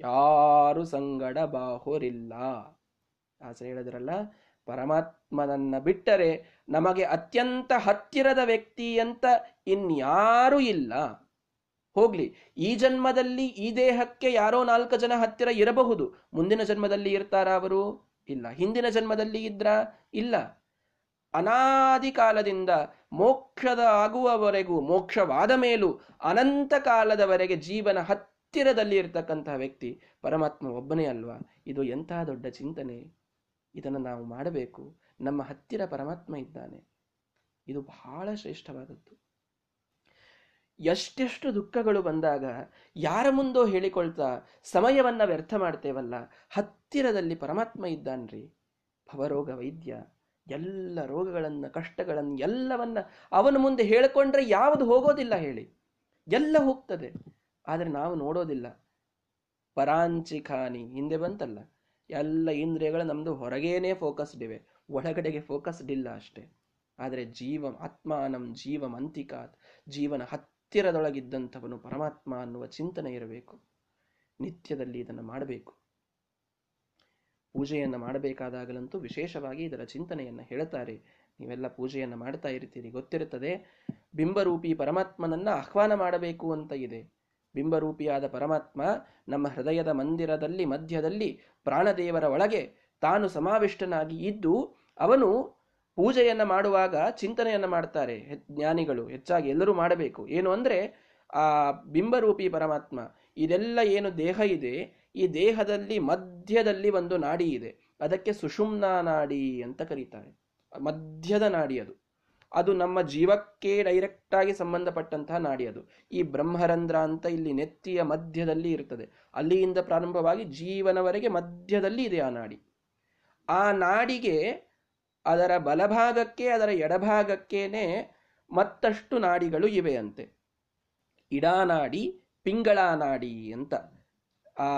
ಯಾರು ಸಂಗಡ ಬಾಹೋರಿಲ್ಲ. ಆಸೆ ಹೇಳಿದ್ರಲ್ಲ, ಪರಮಾತ್ಮನನ್ನ ಬಿಟ್ಟರೆ ನಮಗೆ ಅತ್ಯಂತ ಹತ್ತಿರದ ವ್ಯಕ್ತಿ ಅಂತ ಇನ್ಯಾರೂ ಇಲ್ಲ. ಹೋಗ್ಲಿ, ಈ ಜನ್ಮದಲ್ಲಿ ಈ ದೇಹಕ್ಕೆ ಯಾರೋ ನಾಲ್ಕು ಜನ ಹತ್ತಿರ ಇರಬಹುದು. ಮುಂದಿನ ಜನ್ಮದಲ್ಲಿ ಇರ್ತಾರ ಅವರು? ಇಲ್ಲ. ಹಿಂದಿನ ಜನ್ಮದಲ್ಲಿ ಇದ್ರ? ಇಲ್ಲ. ಅನಾದಿ ಕಾಲದಿಂದ ಮೋಕ್ಷದ ಆಗುವವರೆಗೂ, ಮೋಕ್ಷವಾದ ಮೇಲೂ ಅನಂತ ಕಾಲದವರೆಗೆ ಜೀವನ ಹತ್ತಿರದಲ್ಲಿ ಇರ್ತಕ್ಕಂತಹ ವ್ಯಕ್ತಿ ಪರಮಾತ್ಮ ಒಬ್ಬನೇ ಅಲ್ವಾ? ಇದು ಎಂತಹ ದೊಡ್ಡ ಚಿಂತನೆ. ಇದನ್ನು ನಾವು ಮಾಡಬೇಕು. ನಮ್ಮ ಹತ್ತಿರ ಪರಮಾತ್ಮ ಇದ್ದಾನೆ. ಇದು ಬಹಳ ಶ್ರೇಷ್ಠವಾದದ್ದು. ಎಷ್ಟೆಷ್ಟು ದುಃಖಗಳು ಬಂದಾಗ ಯಾರ ಮುಂದೋ ಹೇಳಿಕೊಳ್ತಾ ಸಮಯವನ್ನು ವ್ಯರ್ಥ ಮಾಡ್ತೇವಲ್ಲ, ಹತ್ತಿರದಲ್ಲಿ ಪರಮಾತ್ಮ ಇದ್ದಾನ್ರಿ. ಭವರೋಗ ವೈದ್ಯ, ಎಲ್ಲ ರೋಗಗಳನ್ನು, ಕಷ್ಟಗಳನ್ನು, ಎಲ್ಲವನ್ನ ಅವನ ಮುಂದೆ ಹೇಳಿಕೊಂಡ್ರೆ ಯಾವುದು ಹೋಗೋದಿಲ್ಲ ಹೇಳಿ. ಎಲ್ಲ ಹೋಗ್ತದೆ. ಆದರೆ ನಾವು ನೋಡೋದಿಲ್ಲ. ಪರಾಂಚಿಖಾನಿ ಹಿಂದೆ ಬಂತಲ್ಲ, ಎಲ್ಲ ಇಂದ್ರಿಯಗಳು ನಮ್ಮದು ಹೊರಗೇನೆ ಫೋಕಸ್ಡ್ ಇವೆ. ಒಳಗಡೆಗೆ ಫೋಕಸ್ಡ್ ಇಲ್ಲ ಅಷ್ಟೇ. ಆದರೆ ಜೀವ, ಆತ್ಮಾನಂ ಜೀವಮಂತಿಕಾತ್ ಜೀವನ ಹತ್ತಿರದೊಳಗಿದ್ದಂಥವನು ಪರಮಾತ್ಮ ಅನ್ನುವ ಚಿಂತನೆ ಇರಬೇಕು. ನಿತ್ಯದಲ್ಲಿ ಇದನ್ನು ಮಾಡಬೇಕು. ಪೂಜೆಯನ್ನು ಮಾಡಬೇಕಾದಾಗಲಂತೂ ವಿಶೇಷವಾಗಿ ಇದರ ಚಿಂತನೆಯನ್ನು ಹೇಳ್ತಾರೆ. ನೀವೆಲ್ಲ ಪೂಜೆಯನ್ನು ಮಾಡ್ತಾ ಇರ್ತೀರಿ, ಗೊತ್ತಿರುತ್ತದೆ. ಬಿಂಬರೂಪಿ ಪರಮಾತ್ಮನನ್ನ ಆಹ್ವಾನ ಮಾಡಬೇಕು ಅಂತ ಇದೆ. ಬಿಂಬರೂಪಿಯಾದ ಪರಮಾತ್ಮ ನಮ್ಮ ಹೃದಯದ ಮಂದಿರದಲ್ಲಿ, ಮಧ್ಯದಲ್ಲಿ ಪ್ರಾಣದೇವರ ಒಳಗೆ ತಾನು ಸಮಾವಿಷ್ಟನಾಗಿ ಇದ್ದು ಅವನು ಪೂಜೆಯನ್ನು ಮಾಡುವಾಗ ಚಿಂತನೆಯನ್ನು ಮಾಡ್ತಾರೆ. ಜ್ಞಾನಿಗಳು ಹೆಚ್ಚಾಗಿ ಎಲ್ಲರೂ ಮಾಡಬೇಕು. ಏನು ಅಂದರೆ ಆ ಬಿಂಬರೂಪಿ ಪರಮಾತ್ಮ, ಇದೆಲ್ಲ ಏನು ದೇಹ ಇದೆ, ಈ ದೇಹದಲ್ಲಿ ಮಧ್ಯದಲ್ಲಿ ಒಂದು ನಾಡಿ ಇದೆ. ಅದಕ್ಕೆ ಸುಷುಮ್ನಾ ನಾಡಿ ಅಂತ ಕರೀತಾರೆ. ಮಧ್ಯದ ನಾಡಿ ಅದು. ಅದು ನಮ್ಮ ಜೀವಕ್ಕೆ ಡೈರೆಕ್ಟ್ ಆಗಿ ಸಂಬಂಧಪಟ್ಟಂತಹ ನಾಡಿ ಅದು. ಈ ಬ್ರಹ್ಮರಂಧ್ರ ಅಂತ ಇಲ್ಲಿ ನೆತ್ತಿಯ ಮಧ್ಯದಲ್ಲಿ ಇರ್ತದೆ. ಅಲ್ಲಿಯಿಂದ ಪ್ರಾರಂಭವಾಗಿ ಜೀವನವರೆಗೆ ಮಧ್ಯದಲ್ಲಿ ಇದೆ ಆ ನಾಡಿ. ಆ ನಾಡಿಗೆ ಅದರ ಬಲಭಾಗಕ್ಕೆ, ಅದರ ಎಡಭಾಗಕ್ಕೇನೆ ಮತ್ತಷ್ಟು ನಾಡಿಗಳು ಇವೆಯಂತೆ. ಇಡಾನಾಡಿ ಪಿಂಗಳಾನಾಡಿ ಅಂತ. ಆ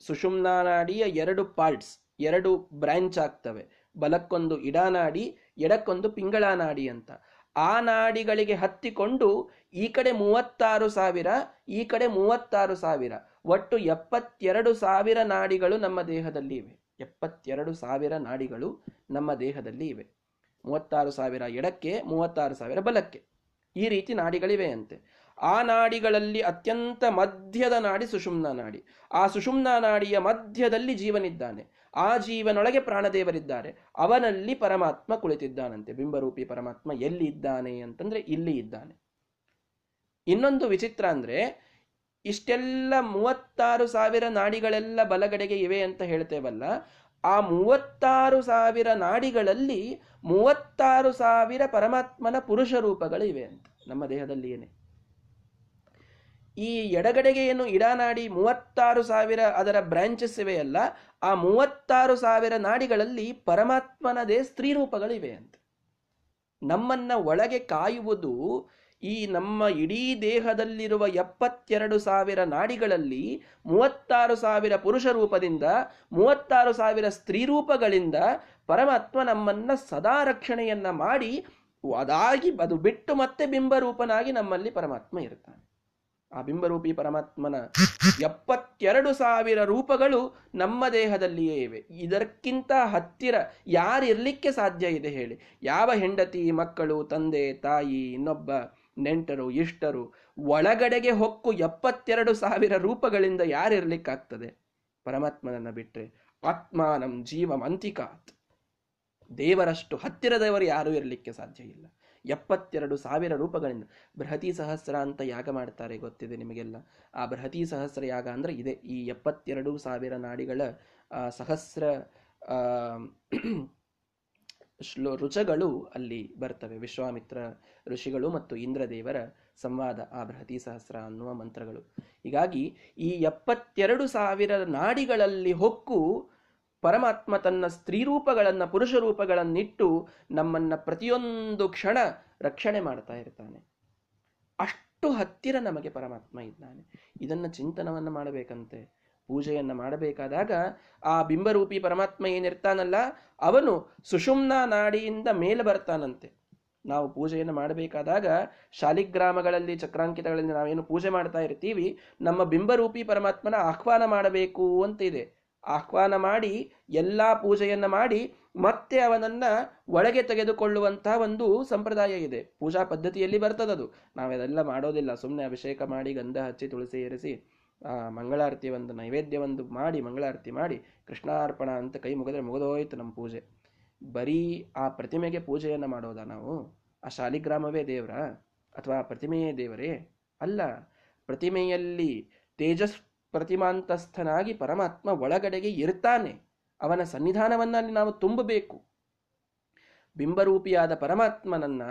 ಸುಷುಮ್ನಾ ನಾಡಿಯ ಎರಡು ಪಾರ್ಟ್ಸ್ ಎರಡು ಬ್ರಾಂಚ್ ಆಗ್ತವೆ. ಬಲಕ್ಕೊಂದು ಇಡಾನಾಡಿ ಎಡಕ್ಕೊಂದು ಪಿಂಗಳಾನಾಡಿ ಅಂತ. ಆ ನಾಡಿಗಳಿಗೆ ಹತ್ತಿಕೊಂಡು ಈ ಕಡೆ ಮೂವತ್ತಾರು ಸಾವಿರ, ಈ ಕಡೆ ಮೂವತ್ತಾರು ಸಾವಿರ. ಒಟ್ಟು ಎಪ್ಪತ್ತೆರಡು ಸಾವಿರ ನಾಡಿಗಳು ನಮ್ಮ ದೇಹದಲ್ಲಿ ಇವೆ ಎಪ್ಪತ್ತೆರಡು ಸಾವಿರ ನಾಡಿಗಳು ನಮ್ಮ ದೇಹದಲ್ಲಿ ಇವೆ. ಮೂವತ್ತಾರು ಸಾವಿರ ಎಡಕ್ಕೆ, ಮೂವತ್ತಾರು ಸಾವಿರ ಬಲಕ್ಕೆ. ಈ ರೀತಿ ನಾಡಿಗಳಿವೆ ಅಂತೆ. ಆ ನಾಡಿಗಳಲ್ಲಿ ಅತ್ಯಂತ ಮಧ್ಯದ ನಾಡಿ ಸುಷುಮ್ನ ನಾಡಿ. ಆ ಸುಷುಮ್ನ ನಾಡಿಯ ಮಧ್ಯದಲ್ಲಿ ಜೀವನಿದ್ದಾನೆ. ಆ ಜೀವನೊಳಗೆ ಪ್ರಾಣದೇವರಿದ್ದಾರೆ. ಅವನಲ್ಲಿ ಪರಮಾತ್ಮ ಕುಳಿತಿದ್ದಾನಂತೆ. ಬಿಂಬರೂಪಿ ಪರಮಾತ್ಮ ಎಲ್ಲಿ ಇದ್ದಾನೆ ಅಂತಂದ್ರೆ ಇಲ್ಲಿ ಇದ್ದಾನೆ. ಇನ್ನೊಂದು ವಿಚಿತ್ರ ಅಂದ್ರೆ ಇಷ್ಟೆಲ್ಲ ಮೂವತ್ತಾರು ಸಾವಿರ ನಾಡಿಗಳೆಲ್ಲ ಬಲಗಡೆಗೆ ಇವೆ ಅಂತ ಹೇಳ್ತೇವಲ್ಲ, ಆ ಮೂವತ್ತಾರು ಸಾವಿರ ನಾಡಿಗಳಲ್ಲಿ ಮೂವತ್ತಾರು ಸಾವಿರ ಪರಮಾತ್ಮನ ಪುರುಷ ರೂಪಗಳು ಇವೆ ಅಂತ ನಮ್ಮ ದೇಹದಲ್ಲಿ ಏನೇ. ಈ ಎಡಗಡೆಗೆ ಏನು ಇಡನಾಡಿ ಮೂವತ್ತಾರು ಸಾವಿರ ಅದರ ಬ್ರಾಂಚಸ್ ಇವೆಯಲ್ಲ, ಆ ಮೂವತ್ತಾರು ಸಾವಿರ ನಾಡಿಗಳಲ್ಲಿ ಪರಮಾತ್ಮನದೇ ಸ್ತ್ರೀ ರೂಪಗಳಿವೆ ಅಂತ. ನಮ್ಮನ್ನ ಒಳಗೆ ಕಾಯುವುದು ಈ ನಮ್ಮ ಇಡೀ ದೇಹದಲ್ಲಿರುವ ಎಪ್ಪತ್ತೆರಡು ಸಾವಿರ ನಾಡಿಗಳಲ್ಲಿ ಮೂವತ್ತಾರು ಸಾವಿರ ಪುರುಷ ರೂಪದಿಂದ, ಮೂವತ್ತಾರು ಸಾವಿರ ಸ್ತ್ರೀ ರೂಪಗಳಿಂದ ಪರಮಾತ್ಮ ನಮ್ಮನ್ನ ಸದಾ ರಕ್ಷಣೆಯನ್ನ ಮಾಡಿ, ಅದಾಗಿ ಅದು ಬಿಟ್ಟು ಮತ್ತೆ ಬಿಂಬರೂಪನಾಗಿ ನಮ್ಮಲ್ಲಿ ಪರಮಾತ್ಮ ಇರ್ತಾನೆ. ಆ ಬಿಂಬರೂಪಿ ಪರಮಾತ್ಮನ ಎಪ್ಪತ್ತೆರಡು ಸಾವಿರ ರೂಪಗಳು ನಮ್ಮ ದೇಹದಲ್ಲಿಯೇ ಇವೆ. ಇದಕ್ಕಿಂತ ಹತ್ತಿರ ಯಾರಿರ್ಲಿಕ್ಕೆ ಸಾಧ್ಯ ಇದೆ ಹೇಳಿ. ಯಾವ ಹೆಂಡತಿ, ಮಕ್ಕಳು, ತಂದೆ, ತಾಯಿ, ಇನ್ನೊಬ್ಬ ನೆಂಟರು ಇಷ್ಟರು, ಒಳಗಡೆಗೆ ಹೊಕ್ಕು ಎಪ್ಪತ್ತೆರಡು ಸಾವಿರ ರೂಪಗಳಿಂದ ಯಾರಿರ್ಲಿಕ್ಕಾಗ್ತದೆ? ಪರಮಾತ್ಮನನ್ನ ಬಿಟ್ರೆ ಜೀವ ಮಂತಿಕಾತ್ ದೇವರಷ್ಟು ಹತ್ತಿರದವರು ಯಾರೂ ಇರಲಿಕ್ಕೆ ಸಾಧ್ಯ ಇಲ್ಲ. ಎಪ್ಪತ್ತೆರಡು ಸಾವಿರ ರೂಪಗಳಿಂದ ಬೃಹತಿ ಸಹಸ್ರ ಅಂತ ಯಾಗ ಮಾಡ್ತಾರೆ ಗೊತ್ತಿದೆ ನಿಮಗೆಲ್ಲ? ಆ ಬೃಹತಿ ಸಹಸ್ರ ಯಾಗ ಅಂದ್ರೆ ಇದೆ. ಈ ಎಪ್ಪತ್ತೆರಡು ಸಾವಿರ ನಾಡಿಗಳ ಸಹಸ್ರ ಶ್ಲೋ ರುಚಗಳು ಅಲ್ಲಿ ಬರ್ತವೆ. ವಿಶ್ವಾಮಿತ್ರ ಋಷಿಗಳು ಮತ್ತು ಇಂದ್ರದೇವರ ಸಂವಾದ ಆ ಬೃಹತಿ ಸಹಸ್ರ ಅನ್ನುವ ಮಂತ್ರಗಳು. ಹೀಗಾಗಿ ಈ ಎಪ್ಪತ್ತೆರಡು ಸಾವಿರ ನಾಡಿಗಳಲ್ಲಿ ಹೊಕ್ಕು ಪರಮಾತ್ಮ ತನ್ನ ಸ್ತ್ರೀ ರೂಪಗಳನ್ನು ಪುರುಷ ರೂಪಗಳನ್ನಿಟ್ಟು ನಮ್ಮನ್ನ ಪ್ರತಿಯೊಂದು ಕ್ಷಣ ರಕ್ಷಣೆ ಮಾಡ್ತಾ ಇರ್ತಾನೆ. ಅಷ್ಟು ಹತ್ತಿರ ನಮಗೆ ಪರಮಾತ್ಮ ಇದ್ದಾನೆ. ಇದನ್ನು ಚಿಂತನವನ್ನು ಮಾಡಬೇಕಂತೆ. ಪೂಜೆಯನ್ನ ಮಾಡಬೇಕಾದಾಗ ಆ ಬಿಂಬರೂಪಿ ಪರಮಾತ್ಮ ಏನಿರ್ತಾನಲ್ಲ, ಅವನು ಸುಷುಮ್ನ ನಾಡಿಯಿಂದ ಮೇಲೆ ಬರ್ತಾನಂತೆ. ನಾವು ಪೂಜೆಯನ್ನು ಮಾಡಬೇಕಾದಾಗ ಶಾಲಿಗ್ರಾಮಗಳಲ್ಲಿ, ಚಕ್ರಾಂಕಿತಗಳಲ್ಲಿ ನಾವೇನು ಪೂಜೆ ಮಾಡ್ತಾ ಇರ್ತೀವಿ, ನಮ್ಮ ಬಿಂಬರೂಪಿ ಪರಮಾತ್ಮನ ಆಹ್ವಾನ ಮಾಡಬೇಕು ಅಂತ ಇದೆ ಆಹ್ವಾನ ಮಾಡಿ, ಎಲ್ಲ ಪೂಜೆಯನ್ನು ಮಾಡಿ, ಮತ್ತೆ ಅವನನ್ನ ಒಳಗೆ ತೆಗೆದುಕೊಳ್ಳುವಂತಹ ಒಂದು ಸಂಪ್ರದಾಯ ಇದೆ. ಪೂಜಾ ಪದ್ಧತಿಯಲ್ಲಿ ಬರ್ತದದು. ನಾವೆಲ್ಲ ಮಾಡೋದಿಲ್ಲ. ಸುಮ್ಮನೆ ಅಭಿಷೇಕ ಮಾಡಿ ಗಂಧ ಹಚ್ಚಿ, ತುಳಸಿ ಏರಿಸಿ ಮಂಗಳಾರತಿ ಒಂದು ನೈವೇದ್ಯ ಒಂದು ಮಾಡಿ, ಮಂಗಳಾರತಿ ಮಾಡಿ, ಕೃಷ್ಣಾರ್ಪಣ ಅಂತ ಕೈ ಮುಗಿದ್ರೆ ಮುಗಿದೋಯ್ತು ನಮ್ಮ ಪೂಜೆ. ಬರೀ ಆ ಪ್ರತಿಮೆಗೆ ಪೂಜೆಯನ್ನು ಮಾಡೋದ ನಾವು? ಆ ಶಾಲಿಗ್ರಾಮವೇ ದೇವರ? ಅಥವಾ ಪ್ರತಿಮೆಯೇ ದೇವರೇ? ಅಲ್ಲ, ಪ್ರತಿಮೆಯಲ್ಲಿ ತೇಜಸ್ ಪ್ರತಿಮಾಂತಸ್ಥನಾಗಿ ಪರಮಾತ್ಮ ಒಳಗಡೆಗೆ ಇರ್ತಾನೆ. ಅವನ ಸನ್ನಿಧಾನವನ್ನ ಅಲ್ಲಿ ನಾವು ತುಂಬಬೇಕು. ಬಿಂಬರೂಪಿಯಾದ ಪರಮಾತ್ಮನನ್ನ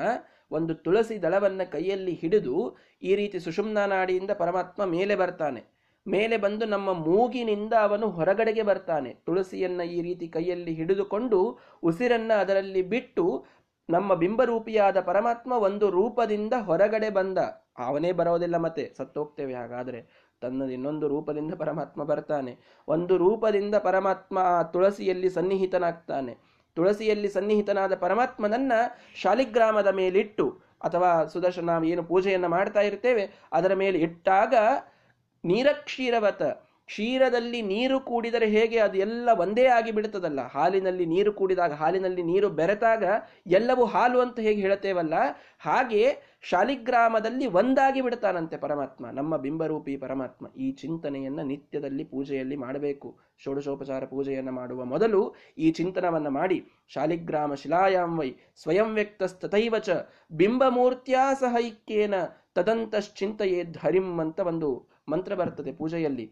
ಒಂದು ತುಳಸಿ ದಳವನ್ನ ಕೈಯಲ್ಲಿ ಹಿಡಿದು ಈ ರೀತಿ ಸುಷುಮ್ನ ನಾಡಿಯಿಂದ ಪರಮಾತ್ಮ ಮೇಲೆ ಬರ್ತಾನೆ. ಮೇಲೆ ಬಂದು ನಮ್ಮ ಮೂಗಿನಿಂದ ಅವನು ಹೊರಗಡೆಗೆ ಬರ್ತಾನೆ. ತುಳಸಿಯನ್ನ ಈ ರೀತಿ ಕೈಯಲ್ಲಿ ಹಿಡಿದುಕೊಂಡು ಉಸಿರನ್ನ ಅದರಲ್ಲಿ ಬಿಟ್ಟು ನಮ್ಮ ಬಿಂಬರೂಪಿಯಾದ ಪರಮಾತ್ಮ ಒಂದು ರೂಪದಿಂದ ಹೊರಗಡೆ ಬಂದ. ಅವನೇ ಬರೋದಿಲ್ಲ ಮತ್ತೆ, ಸತ್ತೋಗ್ತೇವೆ ಹಾಗಾದ್ರೆ. ತನ್ನ ಇನ್ನೊಂದು ರೂಪದಿಂದ ಪರಮಾತ್ಮ ಬರ್ತಾನೆ. ಒಂದು ರೂಪದಿಂದ ಪರಮಾತ್ಮ ಆ ತುಳಸಿಯಲ್ಲಿ ಸನ್ನಿಹಿತನಾಗ್ತಾನೆ. ತುಳಸಿಯಲ್ಲಿ ಸನ್ನಿಹಿತನಾದ ಪರಮಾತ್ಮನನ್ನ ಶಾಲಿಗ್ರಾಮದ ಮೇಲಿಟ್ಟು, ಅಥವಾ ಸುದರ್ಶನ ನಾವು ಏನು ಪೂಜೆಯನ್ನು ಮಾಡ್ತಾ ಇರ್ತೇವೆ, ಅದರ ಮೇಲೆ ಇಟ್ಟಾಗ ನೀರಕ್ಷೀರವತ. ಕ್ಷೀರದಲ್ಲಿ ನೀರು ಕೂಡಿದರೆ ಹೇಗೆ? ಅದು ಎಲ್ಲ ಒಂದೇ ಆಗಿ ಬಿಡುತ್ತದಲ್ಲ. ಹಾಲಿನಲ್ಲಿ ನೀರು ಕೂಡಿದಾಗ, ಹಾಲಿನಲ್ಲಿ ನೀರು ಬೆರೆತಾಗ ಎಲ್ಲವೂ ಹಾಲು ಅಂತ ಹೇಗೆ ಹೇಳ್ತೇವಲ್ಲ ಹಾಗೆ ಶಾಲಿಗ್ರಾಮದಲ್ಲಿ ಒಂದಾಗಿ ಬಿಡ್ತಾನಂತೆ ಪರಮಾತ್ಮ, ನಮ್ಮ ಬಿಂಬರೂಪಿ ಪರಮಾತ್ಮ. ಈ ಚಿಂತನೆಯನ್ನ ನಿತ್ಯದಲ್ಲಿ ಪೂಜೆಯಲ್ಲಿ ಮಾಡಬೇಕು. ಷೋಡಶೋಪಚಾರ ಪೂಜೆಯನ್ನು ಮಾಡುವ ಮೊದಲು ಈ ಚಿಂತನವನ್ನ ಮಾಡಿ. ಶಾಲಿಗ್ರಾಮ ಶಿಲಾಯಾಂ ವೈ ಸ್ವಯಂ ವ್ಯಕ್ತಸ್ತೈವ ಚ. ಬಿಂಬಮೂರ್ತ್ಯಾ ಸಹೈಕ್ಯೇನ ತದಂತಶ್ಚಿಂತೆಯೇ ಧರಿಂ ಅಂತ ಒಂದು ಮಂತ್ರ ಬರ್ತದೆ ಪೂಜೆಯಲ್ಲಿ.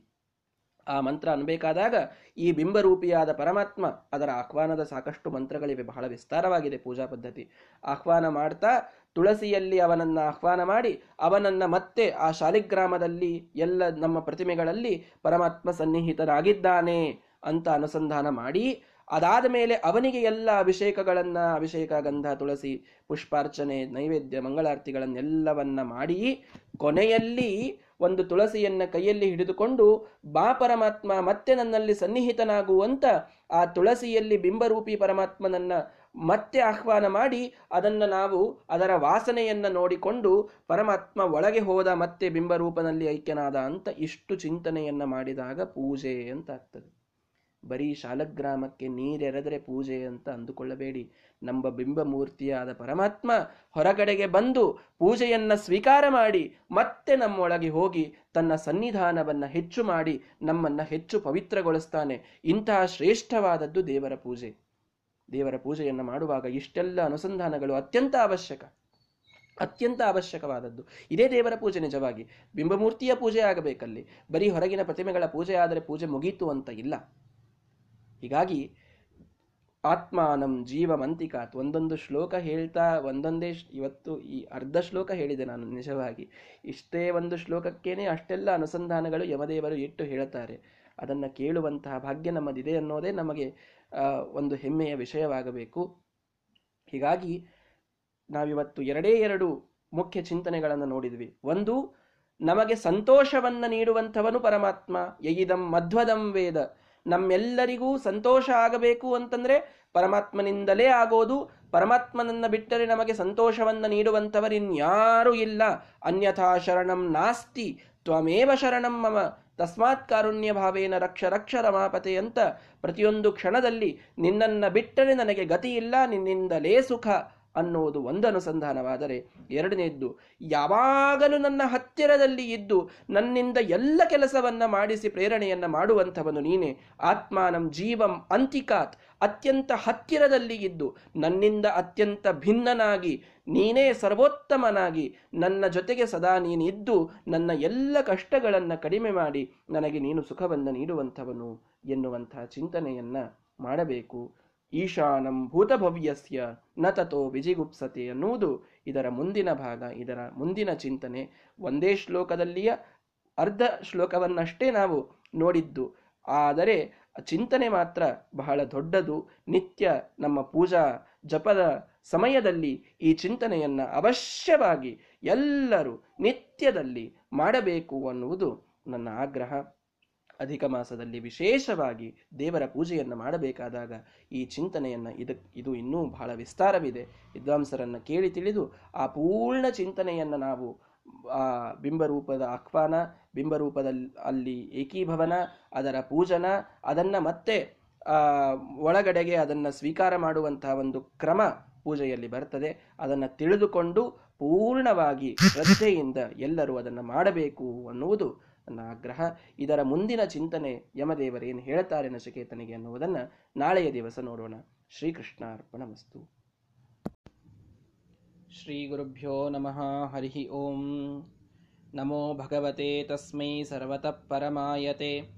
ಆ ಮಂತ್ರ ಅನ್ಬೇಕಾದಾಗ ಈ ಬಿಂಬರೂಪಿಯಾದ ಪರಮಾತ್ಮ ಅದರ ಆಹ್ವಾನದ ಸಾಕಷ್ಟು ಮಂತ್ರಗಳಿವೆ. ಬಹಳ ವಿಸ್ತಾರವಾಗಿದೆ ಪೂಜಾ ಪದ್ಧತಿ. ಆಹ್ವಾನ ಮಾಡ್ತಾ ತುಳಸಿಯಲ್ಲಿ ಅವನನ್ನ ಆಹ್ವಾನ ಮಾಡಿ ಅವನನ್ನ ಮತ್ತೆ ಆ ಶಾಲಿಗ್ರಾಮದಲ್ಲಿ ಎಲ್ಲ ನಮ್ಮ ಪ್ರತಿಮೆಗಳಲ್ಲಿ ಪರಮಾತ್ಮ ಸನ್ನಿಹಿತನಾಗಿದ್ದಾನೆ ಅಂತ ಅನುಸಂಧಾನ ಮಾಡಿ ಅದಾದ ಮೇಲೆ ಅವನಿಗೆ ಎಲ್ಲ ಅಭಿಷೇಕಗಳನ್ನ, ಅಭಿಷೇಕ, ಗಂಧ, ತುಳಸಿ, ಪುಷ್ಪಾರ್ಚನೆ, ನೈವೇದ್ಯ, ಮಂಗಳಾರತಿಗಳನ್ನೆಲ್ಲವನ್ನ ಮಾಡಿ ಕೊನೆಯಲ್ಲಿ ಒಂದು ತುಳಸಿಯನ್ನ ಕೈಯಲ್ಲಿ ಹಿಡಿದುಕೊಂಡು, ಬಾ ಪರಮಾತ್ಮ, ಮತ್ತೆ ನನ್ನಲ್ಲಿ ಸನ್ನಿಹಿತನಾಗುವಂತ ಆ ತುಳಸಿಯಲ್ಲಿ ಬಿಂಬರೂಪಿ ಪರಮಾತ್ಮನನ್ನ ಮತ್ತೆ ಆಹ್ವಾನ ಮಾಡಿ, ಅದನ್ನ ನಾವು ಅದರ ವಾಸನೆಯನ್ನ ನೋಡಿಕೊಂಡು ಪರಮಾತ್ಮ ಒಳಗೆ ಹೋದ ಮತ್ತೆ ಬಿಂಬರೂಪನಲ್ಲಿ ಐಕ್ಯನಾದ ಅಂತ ಇಷ್ಟು ಚಿಂತನೆಯನ್ನ ಮಾಡಿದಾಗ ಪೂಜೆ ಅಂತ ಆಗ್ತದೆ. ಬರೀ ಶಾಲಗ್ರಾಮಕ್ಕೆ ನೀರೆರೆದರೆ ಪೂಜೆ ಅಂತ ಅಂದುಕೊಳ್ಳಬೇಡಿ. ನಮ್ಮ ಬಿಂಬಮೂರ್ತಿಯಾದ ಪರಮಾತ್ಮ ಹೊರಗಡೆಗೆ ಬಂದು ಪೂಜೆಯನ್ನು ಸ್ವೀಕಾರ ಮಾಡಿ ಮತ್ತೆ ನಮ್ಮೊಳಗೆ ಹೋಗಿ ತನ್ನ ಸನ್ನಿಧಾನವನ್ನು ಹೆಚ್ಚು ಮಾಡಿ ನಮ್ಮನ್ನು ಹೆಚ್ಚು ಪವಿತ್ರಗೊಳಿಸ್ತಾನೆ. ಇಂತಹ ಶ್ರೇಷ್ಠವಾದದ್ದು ದೇವರ ಪೂಜೆ. ದೇವರ ಪೂಜೆಯನ್ನು ಮಾಡುವಾಗ ಇಷ್ಟೆಲ್ಲ ಅನುಸಂಧಾನಗಳು ಅತ್ಯಂತ ಅವಶ್ಯಕ. ಅತ್ಯಂತ ಅವಶ್ಯಕವಾದದ್ದು. ಇದೇ ದೇವರ ಪೂಜೆ ನಿಜವಾಗಿ. ಬಿಂಬಮೂರ್ತಿಯ ಪೂಜೆ ಆಗಬೇಕಲ್ಲಿ. ಬರೀ ಹೊರಗಿನ ಪ್ರತಿಮೆಗಳ ಪೂಜೆ ಪೂಜೆ ಮುಗೀತು ಅಂತ ಇಲ್ಲ. ಹೀಗಾಗಿ ಆತ್ಮಾನಂ ಜೀವಮಂತಿಕಾತ್ ಒಂದೊಂದು ಶ್ಲೋಕ ಹೇಳ್ತಾ ಒಂದೊಂದೇ ಇವತ್ತು ಈ ಅರ್ಧ ಶ್ಲೋಕ ಹೇಳಿದೆ ನಾನು ನಿಜವಾಗಿ. ಇಷ್ಟೇ ಒಂದು ಶ್ಲೋಕಕ್ಕೇನೆ ಅಷ್ಟೆಲ್ಲ ಅನುಸಂಧಾನಗಳು ಯಮದೇವರು ಇಟ್ಟು ಹೇಳುತ್ತಾರೆ ಅದನ್ನು ಕೇಳುವಂತಹ ಭಾಗ್ಯ ನಮ್ಮದಿದೆ ಅನ್ನೋದೇ ನಮಗೆ ಒಂದು ಹೆಮ್ಮೆಯ ವಿಷಯವಾಗಬೇಕು. ಹೀಗಾಗಿ ನಾವಿವತ್ತು ಎರಡೇ ಎರಡು ಮುಖ್ಯ ಚಿಂತನೆಗಳನ್ನು ನೋಡಿದ್ವಿ. ಒಂದು, ನಮಗೆ ಸಂತೋಷವನ್ನ ನೀಡುವಂಥವನು ಪರಮಾತ್ಮ. ಯಯಿದಂ ಮಧ್ವದಂ ವೇದ. ನಮ್ಮೆಲ್ಲರಿಗೂ ಸಂತೋಷ ಆಗಬೇಕು ಅಂತಂದ್ರೆ ಪರಮಾತ್ಮನಿಂದಲೇ ಆಗೋದು. ಪರಮಾತ್ಮನನ್ನ ಬಿಟ್ಟರೆ ನಮಗೆ ಸಂತೋಷವನ್ನ ನೀಡುವಂಥವರಿನ್ಯಾರೂ ಇಲ್ಲ. ಅನ್ಯಥಾ ಶರಣಂ ನಾಸ್ತಿ, ತ್ವಮೇವ ಶರಣಂ ಮಮ. ತಸ್ಮಾತ್ ಕಾರುಣ್ಯ ಭಾವೇನ ರಕ್ಷ ರಕ್ಷ ರಮಾಪತೆ ಅಂತ ಪ್ರತಿಯೊಂದು ಕ್ಷಣದಲ್ಲಿ ನಿನ್ನನ್ನು ಬಿಟ್ಟರೆ ನನಗೆ ಗತಿ ಇಲ್ಲ, ನಿನ್ನಿಂದಲೇ ಸುಖ. ಅನ್ನುವುದು ಒಂದು ಅನುಸಂಧಾನವಾದರೆ ಎರಡನೇದ್ದು, ಯಾವಾಗಲೂ ನನ್ನ ಹತ್ತಿರದಲ್ಲಿ ಇದ್ದು ನನ್ನಿಂದ ಎಲ್ಲ ಕೆಲಸವನ್ನು ಮಾಡಿಸಿ ಪ್ರೇರಣೆಯನ್ನ ಮಾಡುವಂಥವನು ನೀನೆ. ಆತ್ಮಾನಂ ಜೀವಂ ಅಂತಿಕಾತ್, ಅತ್ಯಂತ ಹತ್ತಿರದಲ್ಲಿ ಇದ್ದು ನನ್ನಿಂದ ಅತ್ಯಂತ ಭಿನ್ನನಾಗಿ, ನೀನೇ ಸರ್ವೋತ್ತಮನಾಗಿ, ನನ್ನ ಜೊತೆಗೆ ಸದಾ ನೀನಿದ್ದು ನನ್ನ ಎಲ್ಲ ಕಷ್ಟಗಳನ್ನು ಕಡಿಮೆ ಮಾಡಿ ನನಗೆ ನೀನು ಸುಖವನ್ನು ನೀಡುವಂಥವನು ಎನ್ನುವಂತಹ ಚಿಂತನೆಯನ್ನು ಮಾಡಬೇಕು. ಈಶಾನಂ ಭೂತಭವ್ಯಸ್ಯ, ನ ತಥೋ ವಿಜಿಗುಪ್ಸತೆ ಅನ್ನುವುದು ಇದರ ಮುಂದಿನ ಭಾಗ, ಇದರ ಮುಂದಿನ ಚಿಂತನೆ. ಒಂದೇ ಶ್ಲೋಕದಲ್ಲಿಯ ಅರ್ಧ ಶ್ಲೋಕವನ್ನಷ್ಟೇ ನಾವು ನೋಡಿದ್ದು. ಆದರೆ, ಚಿಂತನೆ ಮಾತ್ರ ಬಹಳ ದೊಡ್ಡದು. ನಿತ್ಯ ನಮ್ಮ ಪೂಜಾ ಜಪದ ಸಮಯದಲ್ಲಿ ಈ ಚಿಂತನೆಯನ್ನು ಅವಶ್ಯವಾಗಿ ಎಲ್ಲರೂ ನಿತ್ಯದಲ್ಲಿ ಮಾಡಬೇಕು ಅನ್ನುವುದು ನನ್ನ ಆಗ್ರಹ. ಅಧಿಕ ಮಾಸದಲ್ಲಿ ವಿಶೇಷವಾಗಿ ದೇವರ ಪೂಜೆಯನ್ನು ಮಾಡಬೇಕಾದಾಗ ಈ ಚಿಂತನೆಯನ್ನು ಇದ, ಇದು ಇನ್ನೂ ಬಹಳ ವಿಸ್ತಾರವಿದೆ. ವಿದ್ವಾಂಸರನ್ನು ಕೇಳಿ ತಿಳಿದು ಆ ಪೂರ್ಣ ಚಿಂತನೆಯನ್ನು ನಾವು, ಆ ಬಿಂಬರೂಪದ ಆಹ್ವಾನ ಬಿಂಬರೂಪದಲ್ಲಿ ಅಲ್ಲಿ ಏಕೀಭವನ, ಅದರ ಪೂಜನ, ಅದನ್ನು ಮತ್ತೆ ಒಳಗಡೆಗೆ ಅದನ್ನು ಸ್ವೀಕಾರ ಮಾಡುವಂತಹ ಒಂದು ಕ್ರಮ ಪೂಜೆಯಲ್ಲಿ ಬರ್ತದೆ. ಅದನ್ನು ತಿಳಿದುಕೊಂಡು ಪೂರ್ಣವಾಗಿ ಶ್ರದ್ಧೆಯಿಂದ ಎಲ್ಲರೂ ಅದನ್ನು ಮಾಡಬೇಕು ಅನ್ನುವುದು ಆಗ್ರಹ, ಇದರ ಮುಂದಿನ ಚಿಂತನೆ ಯಮದೇವರೇನು ಹೇಳ್ತಾರೆ ನಚಿಕೇತನಿಗೆ ಅನ್ನುವುದನ್ನು ನಾಳೆಯ ದಿವಸ ನೋಡೋಣ. ಶ್ರೀಕೃಷ್ಣ ಅರ್ಪಣಮಸ್ತು ಶ್ರೀ ಗುರುಭ್ಯೋ ನಮಃ. ಹರಿ ಓಂ. ನಮೋ ಭಗವತೆ ತಸ್ಮೈ ಸರ್ವತಃ ಪರಮಾಯತೆ.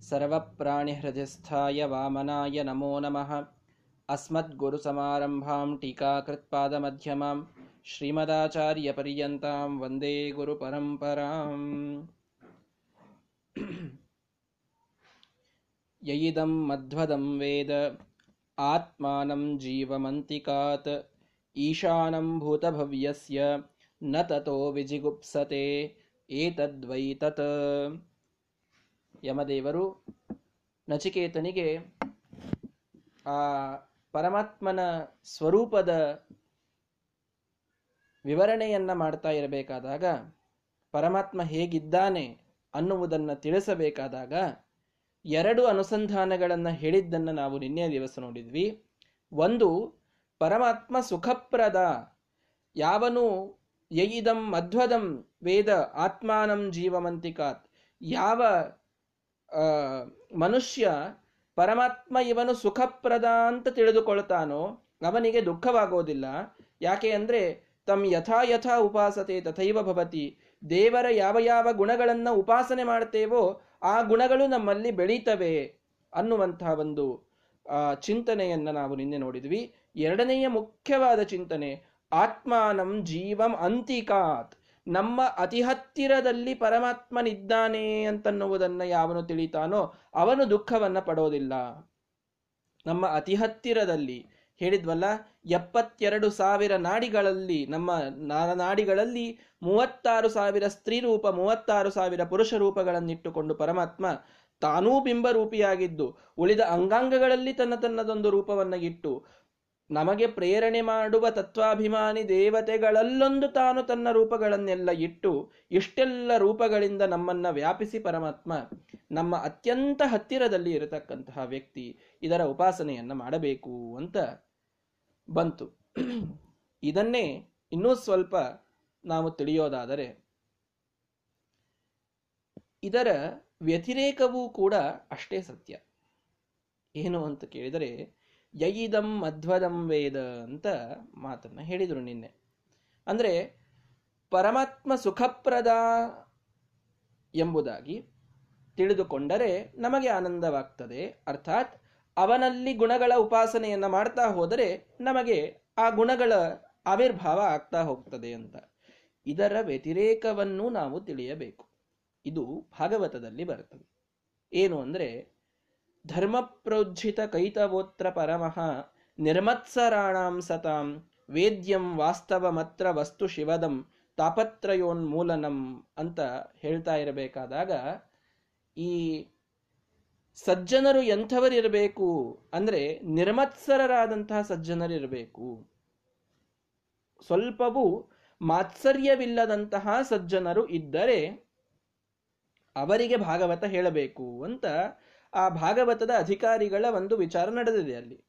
ಸರ್ವಪ್ರಾಣಿಹೃದಯಸ್ಥಾಯ ವಾಮನಾಯ ನಮೋ ನಮಃ. ಅಸ್ಮದ್ಗುರುಸಮಾರಂಭಾಂ ಟೀಕಾಕೃತ್ಪಾದಮಧ್ಯಮಾಂ ಶ್ರೀಮದಾಚಾರ್ಯಪರ್ಯಂತಾಂ ವಂದೇ ಗುರುಪರಂಪರಾಂ ಯಯಿದಂ ಮಧ್ವದಂ ವೇದ ಆತ್ಮಾನಂ ಜೀವಮಂತಿಕಾತ್ ಈಶಾನಂ ಭೂತಭವ್ಯಸ್ಯ ನ ವಿಜಿಗುಪ್ಸತೆ ಏತದ್ವೈ ತತ್ ಯಮದೇವರು ನಚಿಕೇತನಿಗೆ ಆ ಪರಮಾತ್ಮನ ಸ್ವರೂಪದ ವಿವರಣೆಯನ್ನ ಮಾಡ್ತಾ ಇರಬೇಕಾದಾಗ, ಪರಮಾತ್ಮ ಹೇಗಿದ್ದಾನೆ ಅನ್ನುವುದನ್ನು ತಿಳಿಸಬೇಕಾದಾಗ ಎರಡು ಅನುಸಂಧಾನಗಳನ್ನು ಹೇಳಿದ್ದನ್ನು ನಾವು ನಿನ್ನೆ ದಿವಸ ನೋಡಿದ್ವಿ. ಒಂದು, ಪರಮಾತ್ಮ ಸುಖಪ್ರದ, ಯಾವನು ಯಯಿದಂ ಮಧ್ವದಂ ವೇದ ಆತ್ಮಾನಂ ಜೀವಮಂತಿಕಾತ್, ಯಾವ ಮನುಷ್ಯ ಪರಮಾತ್ಮ ಇವನು ಸುಖಪ್ರದ ಅಂತ ತಿಳಿದುಕೊಳ್ತಾನೋ ಅವನಿಗೆ ದುಃಖವಾಗೋದಿಲ್ಲ. ಯಾಕೆ ಅಂದರೆ ತಮ್ ಯಥಾ ಯಥಾ ಉಪಾಸತೆ ತಥೈವ ಭವತಿ ದೇವರ ಯಾವ ಯಾವ ಗುಣಗಳನ್ನು ಉಪಾಸನೆ ಮಾಡ್ತೇವೋ ಆ ಗುಣಗಳು ನಮ್ಮಲ್ಲಿ ಬೆಳೀತವೆ ಅನ್ನುವಂತಹ ಒಂದು ಚಿಂತನೆಯನ್ನ ನಾವು ನಿನ್ನೆ ನೋಡಿದ್ವಿ. ಎರಡನೆಯ ಮುಖ್ಯವಾದ ಚಿಂತನೆ, ಆತ್ಮಾನಂ ಜೀವಂ ಅಂತಿಕಾತ್. ನಮ್ಮ ಅತಿ ಹತ್ತಿರದಲ್ಲಿ ಪರಮಾತ್ಮನಿದ್ದಾನೆ ಅಂತನ್ನುವುದನ್ನು ಯಾವನು ತಿಳಿತಾನೋ ಅವನು ದುಃಖವನ್ನು ಪಡೋದಿಲ್ಲ. ನಮ್ಮ ಅತಿ ಹತ್ತಿರದಲ್ಲಿ ಹೇಳಿದ್ವಲ್ಲ, ಎಪ್ಪತ್ತೆರಡು ಸಾವಿರ ನಾಡಿಗಳಲ್ಲಿ, ನಮ್ಮ ನಾಡಿಗಳಲ್ಲಿ ಮೂವತ್ತಾರು ಸಾವಿರ ಸ್ತ್ರೀ ರೂಪ, ಮೂವತ್ತಾರು ಸಾವಿರ ಪುರುಷ ರೂಪಗಳನ್ನಿಟ್ಟುಕೊಂಡು ಪರಮಾತ್ಮ ತಾನೂ ಬಿಂಬರೂಪಿಯಾಗಿದ್ದು, ಉಳಿದ ಅಂಗಾಂಗಗಳಲ್ಲಿ ತನ್ನ ತನ್ನದೊಂದು ರೂಪವನ್ನು ಇಟ್ಟು ನಮಗೆ ಪ್ರೇರಣೆ ಮಾಡುವ ತತ್ವಾಭಿಮಾನಿ ದೇವತೆಗಳಲ್ಲೊಂದು ತಾನು ತನ್ನ ರೂಪಗಳನ್ನೆಲ್ಲ ಇಟ್ಟು, ಇಷ್ಟೆಲ್ಲ ರೂಪಗಳಿಂದ ನಮ್ಮನ್ನ ವ್ಯಾಪಿಸಿ ಪರಮಾತ್ಮ ನಮ್ಮ ಅತ್ಯಂತ ಹತ್ತಿರದಲ್ಲಿ ಇರತಕ್ಕಂತಹ ವ್ಯಕ್ತಿ ಇದರ ಉಪಾಸನೆಯನ್ನು ಮಾಡಬೇಕು ಅಂತ ಬಂತು. ಇದನ್ನೇ ಇನ್ನೂ ಸ್ವಲ್ಪ ನಾವು ತಿಳಿಯೋದಾದರೆ, ಇದರ ವ್ಯತಿರೇಕವೂ ಕೂಡ ಅಷ್ಟೇ ಸತ್ಯ. ಏನು ಅಂತ ಕೇಳಿದರೆ, ಯಯಿದಂ ಮಧ್ವದಂ ವೇದ ಅಂತ ಮಾತನ್ನು ಹೇಳಿದರು ನಿನ್ನೆ. ಅಂದ್ರೆ, ಪರಮಾತ್ಮ ಸುಖಪ್ರದ ಎಂಬುದಾಗಿ ತಿಳಿದುಕೊಂಡರೆ ನಮಗೆ ಆನಂದವಾಗ್ತದೆ. ಅರ್ಥಾತ್ ಅವನಲ್ಲಿ ಗುಣಗಳ ಉಪಾಸನೆಯನ್ನು ಮಾಡ್ತಾ ಹೋದರೆ ನಮಗೆ ಆ ಗುಣಗಳ ಆವಿರ್ಭಾವ ಆಗ್ತಾ ಹೋಗ್ತದೆ ಅಂತ. ಇದರ ವ್ಯತಿರೇಕವನ್ನು ನಾವು ತಿಳಿಯಬೇಕು. ಇದು ಭಾಗವತದಲ್ಲಿ ಬರ್ತದೆ ಏನು ಅಂದರೆ ಧರ್ಮ ಪ್ರೋಜ್ಜಿತ ಕೈತವೋತ್ರ ಪರಮಃ ನಿರ್ಮತ್ಸರಾಣಾಂ ಸತಾಂ ವೇದ್ಯಂ ವಾಸ್ತವಮತ್ರ ವಸ್ತು ಶಿವದಂ ತಾಪತ್ರಯೋನ್ಮೂಲನಂ ಅಂತ ಹೇಳ್ತಾ ಇರಬೇಕಾದಾಗ ಈ ಸಜ್ಜನರು ಎಂಥವರಿರಬೇಕು? ಅಂದರೆ ನಿರ್ಮತ್ಸರರಾದಂತಹ ಸಜ್ಜನರಿರಬೇಕು. ಸ್ವಲ್ಪವೂ ಮಾತ್ಸರ್ಯವಿಲ್ಲದಂತಹ ಸಜ್ಜನರು ಇದ್ದರೆ ಅವರಿಗೆ ಭಾಗವತ ಹೇಳಬೇಕು ಅಂತ ಆ ಭಾಗವತದ ಅಧಿಕಾರಿಗಳ ಒಂದು ವಿಚಾರ ನಡೆದಿದೆ ಅಲ್ಲಿ.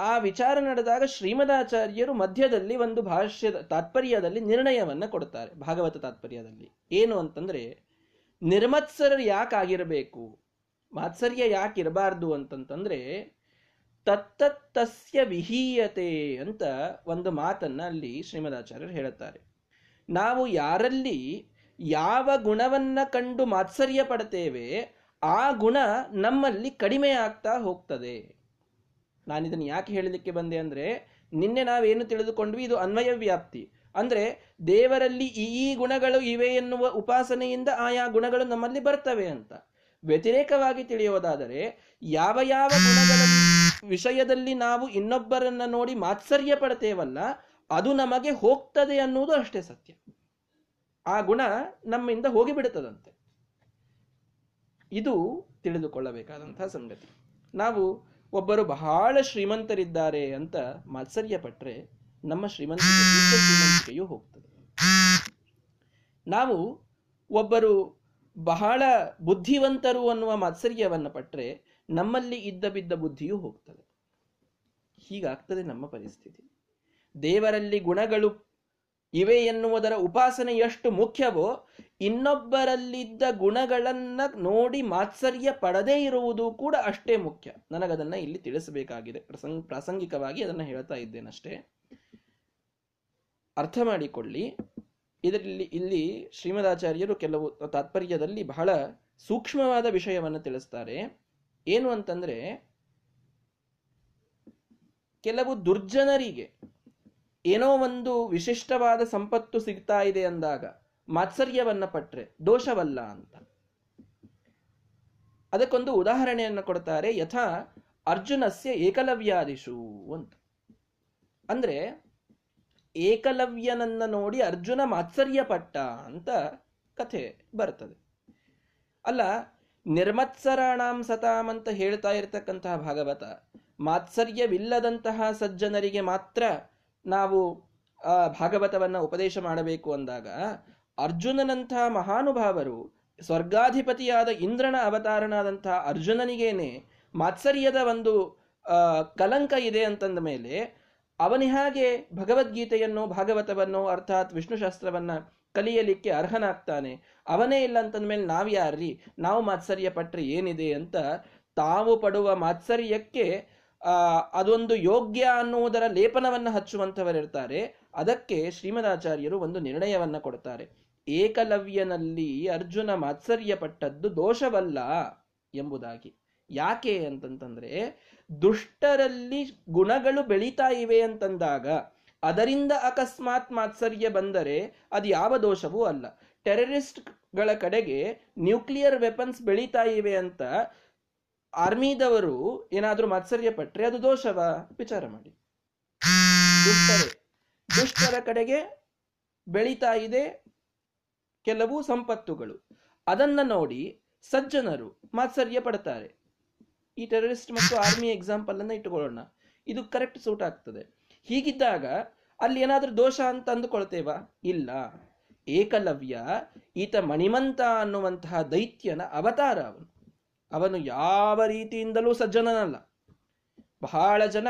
ಆ ವಿಚಾರ ನಡೆದಾಗ ಶ್ರೀಮದಾಚಾರ್ಯರು ಮಧ್ಯದಲ್ಲಿ ಒಂದು ಭಾಷ್ಯದ ತಾತ್ಪರ್ಯದಲ್ಲಿ ನಿರ್ಣಯವನ್ನು ಕೊಡ್ತಾರೆ, ಭಾಗವತ ತಾತ್ಪರ್ಯದಲ್ಲಿ. ಏನು ಅಂತಂದ್ರೆ, ನಿರ್ಮತ್ಸರರು ಯಾಕಾಗಿರಬೇಕು? ಮಾತ್ಸರ್ಯ ಯಾಕೆ ಇರಬಾರ್ದು ಅಂತಂತಂದ್ರೆ, ತತ್ತತ್ತಸ್ಯ ವಿಹೀಯತೆ ಅಂತ ಒಂದು ಮಾತನ್ನ ಅಲ್ಲಿ ಶ್ರೀಮದಾಚಾರ್ಯರು ಹೇಳುತ್ತಾರೆ. ನಾವು ಯಾರಲ್ಲಿ ಯಾವ ಗುಣವನ್ನ ಕಂಡು ಮಾತ್ಸರ್ಯ ಪಡ್ತೇವೆ, ಆ ಗುಣ ನಮ್ಮಲ್ಲಿ ಕಡಿಮೆ ಆಗ್ತಾ ಹೋಗ್ತದೆ. ನಾನಿದನ್ನು ಯಾಕೆ ಹೇಳಲಿಕ್ಕೆ ಬಂದೆ ಅಂದರೆ, ನಿನ್ನೆ ನಾವೇನು ತಿಳಿದುಕೊಂಡ್ವಿ, ಇದು ಅನ್ವಯ ವ್ಯಾಪ್ತಿ ಅಂದರೆ, ದೇವರಲ್ಲಿ ಈ ಗುಣಗಳು ಇವೆ ಎನ್ನುವ ಉಪಾಸನೆಯಿಂದ ಆಯಾ ಗುಣಗಳು ನಮ್ಮಲ್ಲಿ ಬರ್ತವೆ ಅಂತ. ವ್ಯತಿರೇಕವಾಗಿ ತಿಳಿಯೋದಾದರೆ ಯಾವ ಯಾವ ಗುಣಗಳ ವಿಷಯದಲ್ಲಿ ನಾವು ಇನ್ನೊಬ್ಬರನ್ನ ನೋಡಿ ಮಾತ್ಸರ್ಯ ಪಡ್ತೇವಲ್ಲ, ಅದು ನಮಗೆ ಹೋಗ್ತದೆ ಅನ್ನುವುದು ಅಷ್ಟೇ ಸತ್ಯ. ಆ ಗುಣ ನಮ್ಮಿಂದ ಹೋಗಿಬಿಡುತ್ತದಂತೆ ಇದು ತಿಳಿದುಕೊಳ್ಳಬೇಕಾದಂತಹ ಸಂಗತಿ. ನಾವು ಒಬ್ಬರು ಬಹಳ ಶ್ರೀಮಂತರಿದ್ದಾರೆ ಅಂತ ಮಾತ್ಸರ್ಯ ಪಟ್ಟರೆ ನಮ್ಮ ಶ್ರೀಮಂತಿಕೆ ಶ್ರೀಮಂತಿಕೆಯೂ ಹೋಗ್ತದೆ. ನಾವು ಒಬ್ಬರು ಬಹಳ ಬುದ್ಧಿವಂತರು ಅನ್ನುವ ಮಾತ್ಸರ್ಯವನ್ನು ಪಟ್ಟರೆ ನಮ್ಮಲ್ಲಿ ಇದ್ದ ಬಿದ್ದ ಬುದ್ಧಿಯೂ ಹೋಗ್ತದೆ. ಹೀಗಾಗ್ತದೆ ನಮ್ಮ ಪರಿಸ್ಥಿತಿ. ದೇವರಲ್ಲಿ ಗುಣಗಳು ಇವೆ ಎನ್ನುವುದರ ಉಪಾಸನೆ ಎಷ್ಟು ಮುಖ್ಯವೋ, ಇನ್ನೊಬ್ಬರಲ್ಲಿದ್ದ ಗುಣಗಳನ್ನ ನೋಡಿ ಮಾತ್ಸರ್ಯ ಪಡದೇ ಇರುವುದು ಕೂಡ ಅಷ್ಟೇ ಮುಖ್ಯ. ನನಗದನ್ನ ಇಲ್ಲಿ ತಿಳಿಸಬೇಕಾಗಿದೆ. ಪ್ರಸಂಗ, ಪ್ರಾಸಂಗಿಕವಾಗಿ ಅದನ್ನ ಹೇಳ್ತಾ ಇದ್ದೇನಷ್ಟೇ. ಅರ್ಥ ಮಾಡಿಕೊಳ್ಳಿ. ಇದರಲ್ಲಿ ಇಲ್ಲಿ ಶ್ರೀಮದಾಚಾರ್ಯರು ಕೆಲವು ತಾತ್ಪರ್ಯದಲ್ಲಿ ಬಹಳ ಸೂಕ್ಷ್ಮವಾದ ವಿಷಯವನ್ನು ತಿಳಿಸ್ತಾರೆ. ಏನು ಅಂತಂದ್ರೆ, ಕೆಲವು ದುರ್ಜನರಿಗೆ ಏನೋ ಒಂದು ವಿಶಿಷ್ಟವಾದ ಸಂಪತ್ತು ಸಿಗ್ತಾ ಇದೆ ಅಂದಾಗ ಮಾತ್ಸರ್ಯವನ್ನ ಪಟ್ರೆ ದೋಷವಲ್ಲ ಅಂತ. ಅದಕ್ಕೊಂದು ಉದಾಹರಣೆಯನ್ನು ಕೊಡ್ತಾರೆ, ಯಥಾ ಅರ್ಜುನಸ್ಯ ಏಕಲವ್ಯಾದಿಶು ಅಂತ. ಅಂದ್ರೆ ಏಕಲವ್ಯನನ್ನ ನೋಡಿ ಅರ್ಜುನ ಮಾತ್ಸರ್ಯ ಪಟ್ಟ ಅಂತ ಕಥೆ ಬರ್ತದೆ. ಅಲ್ಲ, ನಿರ್ಮತ್ಸರಾಣಾಂ ಸತಾಂ ಅಂತ ಹೇಳ್ತಾ ಇರತಕ್ಕಂತಹ ಭಾಗವತ, ಮಾತ್ಸರ್ಯವಿಲ್ಲದಂತಹ ಸಜ್ಜನರಿಗೆ ಮಾತ್ರ ನಾವು ಆ ಭಾಗವತವನ್ನ ಉಪದೇಶ ಮಾಡಬೇಕು ಅಂದಾಗ, ಅರ್ಜುನನಂತಹ ಮಹಾನುಭಾವರು, ಸ್ವರ್ಗಾಧಿಪತಿಯಾದ ಇಂದ್ರನ ಅವತಾರನಾದಂತಹ ಅರ್ಜುನನಿಗೇನೆ ಮಾತ್ಸರ್ಯದ ಒಂದು ಕಲಂಕ ಇದೆ ಅಂತಂದ ಮೇಲೆ ಅವನಿ ಹಾಗೆ ಭಗವದ್ಗೀತೆಯನ್ನು, ಭಾಗವತವನ್ನು, ಅರ್ಥಾತ್ ವಿಷ್ಣುಶಾಸ್ತ್ರವನ್ನ ಕಲಿಯಲಿಕ್ಕೆ ಅರ್ಹನಾಗ್ತಾನೆ. ಅವನೇ ಇಲ್ಲ ಅಂತಂದ ಮೇಲೆ ನಾವು ಯಾರ್ರಿ? ನಾವು ಮಾತ್ಸರ್ಯ ಪಟ್ಟರೆ ಏನಿದೆ ಅಂತ ತಾವು ಪಡುವ ಮಾತ್ಸರ್ಯಕ್ಕೆ ಅದೊಂದು ಯೋಗ್ಯ ಅನ್ನುವುದರ ಲೇಪನವನ್ನು ಹಚ್ಚುವಂಥವರಿರ್ತಾರೆ ಅದಕ್ಕೆ ಶ್ರೀಮದಾಚಾರ್ಯರು ಒಂದು ನಿರ್ಣಯವನ್ನು ಕೊಡ್ತಾರೆ. ಏಕಲವ್ಯನಲ್ಲಿ ಅರ್ಜುನ ಮಾತ್ಸರ್ಯ ಪಟ್ಟದ್ದು ದೋಷವಲ್ಲ ಎಂಬುದಾಗಿ. ಯಾಕೆ ಅಂತಂತಂದ್ರೆ ದುಷ್ಟರಲ್ಲಿ ಗುಣಗಳು ಬೆಳೀತಾ ಇವೆ ಅಂತಂದಾಗ ಅದರಿಂದ ಅಕಸ್ಮಾತ್ ಮಾತ್ಸರ್ಯ ಬಂದರೆ ಅದು ಯಾವ ದೋಷವೂ ಅಲ್ಲ. ಟೆರರಿಸ್ಟ್ಗಳ ಕಡೆಗೆ ನ್ಯೂಕ್ಲಿಯರ್ ವೆಪನ್ಸ್ ಬೆಳೀತಾ ಇವೆ ಅಂತ ಆರ್ಮಿದವರು ಏನಾದರೂ ಮಾತ್ಸರ್ಯ ಪಟ್ಟರೆ ಅದು ದೋಷವ? ವಿಚಾರ ಮಾಡಿ. ದುಷ್ಟರೇ, ದುಷ್ಟರ ಕಡೆಗೆ ಬೆಳೀತಾ ಇದೆ ಕೆಲವು ಸಂಪತ್ತುಗಳು. ಅದನ್ನ ನೋಡಿ ಸಜ್ಜನರು ಮಾತ್ಸರ್ಯ ಪಡ್ತಾರೆ. ಈ ಟೆರರಿಸ್ಟ್ ಮತ್ತು ಆರ್ಮಿ ಎಕ್ಸಾಂಪಲ್ ಅನ್ನ ಇಟ್ಟುಕೊಳ್ಳೋಣ. ಇದು ಕರೆಕ್ಟ್ ಸೂಟ್ ಆಗ್ತದೆ. ಹೀಗಿದ್ದಾಗ ಅಲ್ಲಿ ಏನಾದರೂ ದೋಷ ಅಂತ ಅಂದುಕೊಳ್ತೇವಾ? ಇಲ್ಲ. ಏಕಲವ್ಯ ಈತ ಮಣಿಮಂತ ಅನ್ನುವಂತಹ ದೈತ್ಯನ ಅವತಾರ ಅವನು. ಅವನು ಯಾವ ರೀತಿಯಿಂದಲೂ ಸಜ್ಜನನಲ್ಲ. ಬಹಳ ಜನ,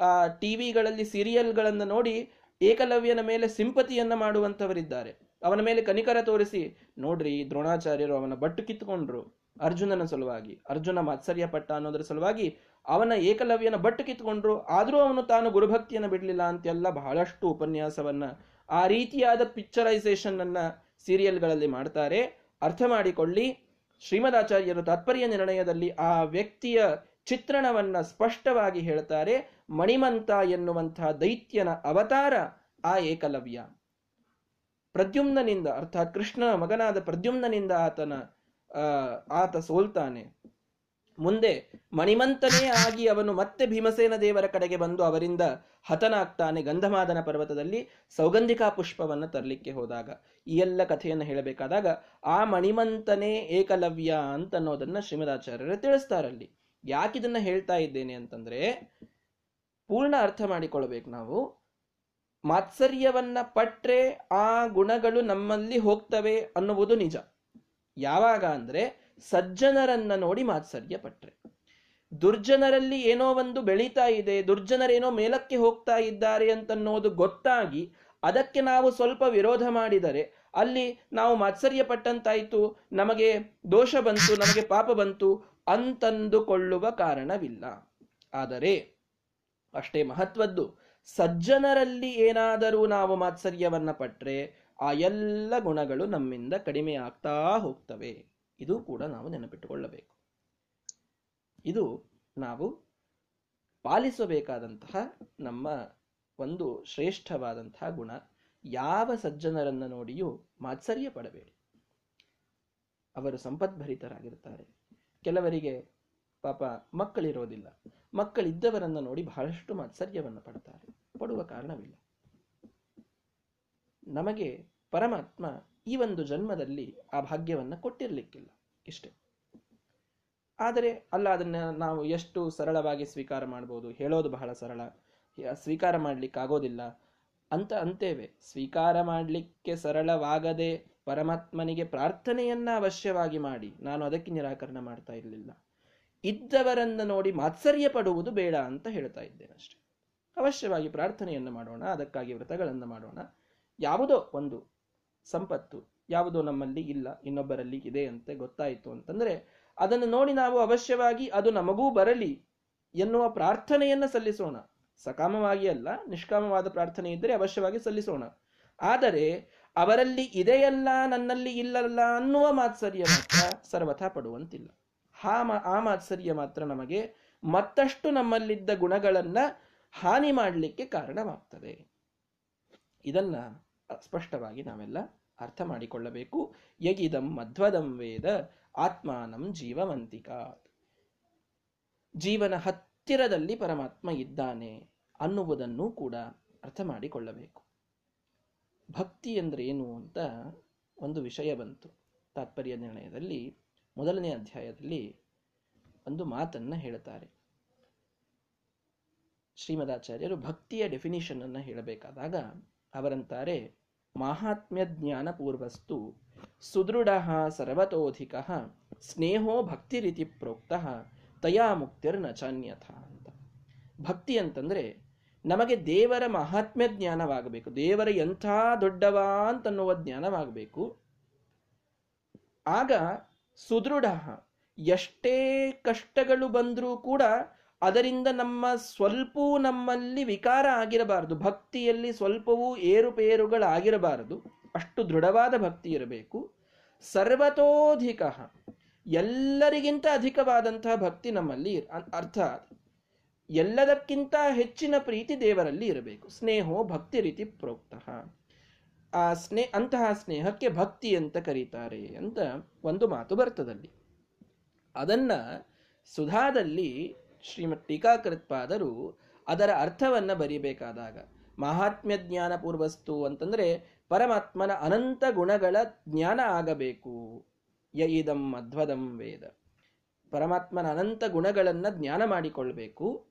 ಆ, ಟಿವಿಗಳಲ್ಲಿ ಸೀರಿಯಲ್ಗಳನ್ನು ನೋಡಿ ಏಕಲವ್ಯನ ಮೇಲೆ ಸಿಂಪತಿಯನ್ನು ಮಾಡುವಂತವರಿದ್ದಾರೆ ಅವನ ಮೇಲೆ ಕನಿಕರ ತೋರಿಸಿ, ನೋಡ್ರಿ ದ್ರೋಣಾಚಾರ್ಯರು ಅವನ ಬಟ್ಟು ಕಿತ್ಕೊಂಡ್ರು. ಅರ್ಜುನನ ಸಲುವಾಗಿ. ಅರ್ಜುನ ಮಾತ್ಸರ್ಯ ಪಟ್ಟ ಅನ್ನೋದ್ರ ಸಲುವಾಗಿ ಅವನ ಏಕಲವ್ಯನ ಬಟ್ಟು ಕಿತ್ಕೊಂಡ್ರು, ಆದರೂ ಅವನು ತಾನು ಗುರುಭಕ್ತಿಯನ್ನು ಬಿಡಲಿಲ್ಲ ಅಂತೆಲ್ಲ ಬಹಳಷ್ಟು ಉಪನ್ಯಾಸವನ್ನ, ಆ ರೀತಿಯಾದ ಪಿಕ್ಚರೈಸೇಷನ್ ಅನ್ನ ಸೀರಿಯಲ್ಗಳಲ್ಲಿ ಮಾಡ್ತಾರೆ. ಅರ್ಥ ಮಾಡಿಕೊಳ್ಳಿ, ಶ್ರೀಮದಾಚಾರ್ಯರು ತಾತ್ಪರ್ಯ ನಿರ್ಣಯದಲ್ಲಿ ಆ ವ್ಯಕ್ತಿಯ ಚಿತ್ರಣವನ್ನ ಸ್ಪಷ್ಟವಾಗಿ ಹೇಳ್ತಾರೆ, ಮಣಿಮಂತ ಎನ್ನುವಂತಹ ದೈತ್ಯನ ಅವತಾರ ಆ ಏಕಲವ್ಯ. ಪ್ರದ್ಯುಮ್ನನಿಂದ, ಅರ್ಥಾತ್ ಕೃಷ್ಣ ಮಗನಾದ ಪ್ರದ್ಯುಮ್ನನಿಂದ ಆತನ ಆತ ಸೋಲ್ತಾನೆ. ಮುಂದೆ ಮಣಿಮಂತನೇ ಆಗಿ ಅವನು ಮತ್ತೆ ಭೀಮಸೇನ ದೇವರ ಕಡೆಗೆ ಬಂದು ಅವರಿಂದ ಹತನಾಗ್ತಾನೆ ಗಂಧಮಾದನ ಪರ್ವತದಲ್ಲಿ ಸೌಗಂಧಿಕಾ ಪುಷ್ಪವನ್ನು ತರಲಿಕ್ಕೆ ಹೋದಾಗ. ಈ ಎಲ್ಲ ಕಥೆಯನ್ನು ಹೇಳಬೇಕಾದಾಗ ಆ ಮಣಿಮಂತನೇ ಏಕಲವ್ಯ ಅಂತ ಅನ್ನೋದನ್ನ ಶ್ರೀಮದಾಚಾರ್ಯರು ತಿಳಿಸ್ತಾರಲ್ಲಿ. ಯಾಕಿದನ್ನ ಹೇಳ್ತಾ ಇದ್ದೇನೆ ಅಂತಂದ್ರೆ, ಪೂರ್ಣ ಅರ್ಥ ಮಾಡಿಕೊಳ್ಬೇಕು ನಾವು. ಮಾತ್ಸರ್ಯವನ್ನ ಪಟ್ರೆ ಆ ಗುಣಗಳು ನಮ್ಮಲ್ಲಿ ಹೋಗ್ತವೆ ಅನ್ನುವುದು ನಿಜ. ಯಾವಾಗ ಅಂದ್ರೆ ಸಜ್ಜನರನ್ನ ನೋಡಿ ಮಾತ್ಸರ್ಯ ಪಟ್ರೆ ದುರ್ಜನರಲ್ಲಿ ಏನೋ ಒಂದು ಬೆಳೀತಾ ಇದೆ ದುರ್ಜನರೇನೋ ಮೇಲಕ್ಕೆ ಹೋಗ್ತಾ ಇದ್ದಾರೆ ಅಂತನ್ನೋದು ಗೊತ್ತಾಗಿ ಅದಕ್ಕೆ ನಾವು ಸ್ವಲ್ಪ ವಿರೋಧ ಮಾಡಿದರೆ ಅಲ್ಲಿ ನಾವು ಮಾತ್ಸರ್ಯ ಪಟ್ಟಂತಾಯ್ತು ನಮಗೆ ದೋಷ ಬಂತು, ನಮಗೆ ಪಾಪ ಬಂತು ಅಂತಂದುಕೊಳ್ಳುವ ಕಾರಣವಿಲ್ಲ. ಆದರೆ ಅಷ್ಟೇ ಮಹತ್ವದ್ದು, ಸಜ್ಜನರಲ್ಲಿ ಏನಾದರೂ ನಾವು ಮಾತ್ಸರ್ಯವನ್ನ ಪಟ್ರೆ ಆ ಎಲ್ಲ ಗುಣಗಳು ನಮ್ಮಿಂದ ಕಡಿಮೆ ಆಗ್ತಾ ಹೋಗ್ತವೆ. ಇದು ಕೂಡ ನಾವು ನೆನಪಿಟ್ಟುಕೊಳ್ಳಬೇಕು. ಇದು ನಾವು ಪಾಲಿಸಬೇಕಾದಂತಹ ನಮ್ಮ ಒಂದು ಶ್ರೇಷ್ಠವಾದಂತಹ ಗುಣ. ಯಾವ ಸಜ್ಜನರನ್ನು ನೋಡಿಯೂ ಮಾತ್ಸರ್ಯ ಪಡಬೇಡಿ. ಅವರು ಸಂಪದ್ಭರಿತರಾಗಿರ್ತಾರೆ ಕೆಲವರಿಗೆ ಪಾಪ ಮಕ್ಕಳಿರೋದಿಲ್ಲ. ಮಕ್ಕಳಿದ್ದವರನ್ನು ನೋಡಿ ಬಹಳಷ್ಟು ಮಾತ್ಸರ್ಯವನ್ನು ಪಡ್ತಾರೆ. ಪಡುವ ಕಾರಣವಿಲ್ಲ. ನಮಗೆ ಪರಮಾತ್ಮ ಈ ಒಂದು ಜನ್ಮದಲ್ಲಿ ಆ ಭಾಗ್ಯವನ್ನ ಕೊಟ್ಟಿರಲಿಕ್ಕಿಲ್ಲ. ಇಷ್ಟೇ. ಆದರೆ ಅಲ್ಲ ಅದನ್ನ ನಾವು ಎಷ್ಟು ಸರಳವಾಗಿ ಸ್ವೀಕಾರ ಮಾಡ್ಬೋದು, ಹೇಳೋದು ಬಹಳ ಸರಳ. ಸ್ವೀಕಾರ ಆಗೋದಿಲ್ಲ ಅಂತ ಅಂತೇವೆ. ಸ್ವೀಕಾರ ಮಾಡಲಿಕ್ಕೆ ಸರಳವಾಗದೆ ಪರಮಾತ್ಮನಿಗೆ ಪ್ರಾರ್ಥನೆಯನ್ನ ಅವಶ್ಯವಾಗಿ ಮಾಡಿ, ನಾನು ಅದಕ್ಕೆ ನಿರಾಕರಣೆ ಮಾಡ್ತಾ ಇರಲಿಲ್ಲ. ಇದ್ದವರನ್ನ ನೋಡಿ ಮಾತ್ಸರ್ಯ ಪಡುವುದು ಬೇಡ ಅಂತ ಹೇಳ್ತಾ ಇದ್ದೇನೆ ಅಷ್ಟೆ ಅವಶ್ಯವಾಗಿ ಪ್ರಾರ್ಥನೆಯನ್ನು ಮಾಡೋಣ, ಅದಕ್ಕಾಗಿ ವ್ರತಗಳನ್ನು ಮಾಡೋಣ ಯಾವುದೋ ಒಂದು ಸಂಪತ್ತು ಯಾವುದೋ ನಮ್ಮಲ್ಲಿ ಇಲ್ಲ, ಇನ್ನೊಬ್ಬರಲ್ಲಿ ಇದೆ ಅಂತ ಗೊತ್ತಾಯಿತು ಅಂತಂದರೆ ಅದನ್ನು ನೋಡಿ ನಾವು ಅವಶ್ಯವಾಗಿ ಅದು ನಮಗೂ ಬರಲಿ ಎನ್ನುವ ಪ್ರಾರ್ಥನೆಯನ್ನ ಸಲ್ಲಿಸೋಣ. ಸಕಾಮವಾಗಿ ಅಲ್ಲ, ನಿಷ್ಕಾಮವಾದ ಪ್ರಾರ್ಥನೆ ಇದ್ದರೆ ಅವಶ್ಯವಾಗಿ ಸಲ್ಲಿಸೋಣ. ಆದರೆ ಅವರಲ್ಲಿ ಇದೆಯಲ್ಲ, ನನ್ನಲ್ಲಿ ಇಲ್ಲಲ್ಲ ಅನ್ನುವ ಮಾತ್ಸರ್ಯ ಮಾತ್ರ ಸರ್ವಥಾ ಪಡುವಂತಿಲ್ಲ. ಹಾ ಆ ಮಾತ್ಸರ್ಯ ಮಾತ್ರ ನಮಗೆ ಮತ್ತಷ್ಟು ನಮ್ಮಲ್ಲಿದ್ದ ಗುಣಗಳನ್ನ ಹಾನಿ ಮಾಡಲಿಕ್ಕೆ ಕಾರಣವಾಗ್ತದೆ. ಇದನ್ನ ಸ್ಪಷ್ಟವಾಗಿ ನಾವೆಲ್ಲ ಅರ್ಥ ಮಾಡಿಕೊಳ್ಳಬೇಕು. ಯಗಿದಂ ಮಧ್ವದಂ ವೇದ ಆತ್ಮಾನಂ ಜೀವವಂತಿಕ. ಜೀವನ ಹತ್ತಿರದಲ್ಲಿ ಪರಮಾತ್ಮ ಇದ್ದಾನೆ ಅನ್ನುವುದನ್ನು ಕೂಡ ಅರ್ಥ ಮಾಡಿಕೊಳ್ಳಬೇಕು. ಭಕ್ತಿ ಅಂದ್ರೆ ಏನು ಅಂತ ಒಂದು ವಿಷಯ ಬಂತು. ತಾತ್ಪರ್ಯ ನಿರ್ಣಯದಲ್ಲಿ ಮೊದಲನೇ ಅಧ್ಯಾಯದಲ್ಲಿ ಒಂದು ಮಾತನ್ನು ಹೇಳುತ್ತಾರೆ ಶ್ರೀಮದಾಚಾರ್ಯರು ಭಕ್ತಿಯ ಡೆಫಿನಿಷನ್ ಅನ್ನು ಹೇಳಬೇಕಾದಾಗ ಅವರಂತಾರೆ ಮಾಹಾತ್ಮ್ಯ ಜ್ಞಾನ ಪೂರ್ವಸ್ತು ಸುದೃಢ ಸರ್ವತೋಧಿಕ ಸ್ನೇಹೋ ಭಕ್ತಿ ರೀತಿ ಪ್ರೋಕ್ತ ತಯಾ ಮುಕ್ತಿರ್ ಚಾನ್ಯಥ ಅಂತ. ಭಕ್ತಿ ಅಂತಂದ್ರೆ ನಮಗೆ ದೇವರ ಮಹಾತ್ಮ್ಯ ಜ್ಞಾನವಾಗಬೇಕು ದೇವರ ಎಂಥ ದೊಡ್ಡವ ಅಂತನ್ನುವ ಜ್ಞಾನವಾಗಬೇಕು. ಆಗ ಸುದೃಢ ಎಷ್ಟೇ ಕಷ್ಟಗಳು ಬಂದರೂ ಕೂಡ ಅದರಿಂದ ನಮ್ಮ ಸ್ವಲ್ಪವೂ ನಮ್ಮಲ್ಲಿ ವಿಕಾರ ಆಗಿರಬಾರದು. ಭಕ್ತಿಯಲ್ಲಿ ಸ್ವಲ್ಪವೂ ಏರುಪೇರುಗಳಾಗಿರಬಾರದು. ಅಷ್ಟು ದೃಢವಾದ ಭಕ್ತಿ ಇರಬೇಕು. ಸರ್ವತೋಧಿಕ ಎಲ್ಲರಿಗಿಂತ ಅಧಿಕವಾದಂತಹ ಭಕ್ತಿ ನಮ್ಮಲ್ಲಿ ಅರ್ಥಾತ್ ಎಲ್ಲದಕ್ಕಿಂತ ಹೆಚ್ಚಿನ ಪ್ರೀತಿ ದೇವರಲ್ಲಿ ಇರಬೇಕು. ಸ್ನೇಹೋ ಭಕ್ತಿ ರೀತಿ ಪ್ರೋಕ್ತ. ಆ ಸ್ನೇ ಅಂತಹ ಸ್ನೇಹಕ್ಕೆ ಭಕ್ತಿ ಅಂತ ಕರೀತಾರೆ ಅಂತ ಒಂದು ಮಾತು ಬರ್ತದಲ್ಲಿ. ಅದನ್ನು ಸುಧಾದಲ್ಲಿ ಶ್ರೀಮತ್ ಟೀಕಾಕೃತ್ಪಾದರು ಅದರ ಅರ್ಥವನ್ನು ಬರೀಬೇಕಾದಾಗ ಮಹಾತ್ಮ್ಯ ಜ್ಞಾನ ಪೂರ್ವಸ್ತು ಅಂತಂದರೆ ಪರಮಾತ್ಮನ ಅನಂತ ಗುಣಗಳ ಜ್ಞಾನ ಆಗಬೇಕು. ಯ ಇದಂ ಅಧ್ವದಂ ವೇದ. ಪರಮಾತ್ಮನ ಅನಂತ ಗುಣಗಳನ್ನು ಜ್ಞಾನ ಮಾಡಿಕೊಳ್ಬೇಕು.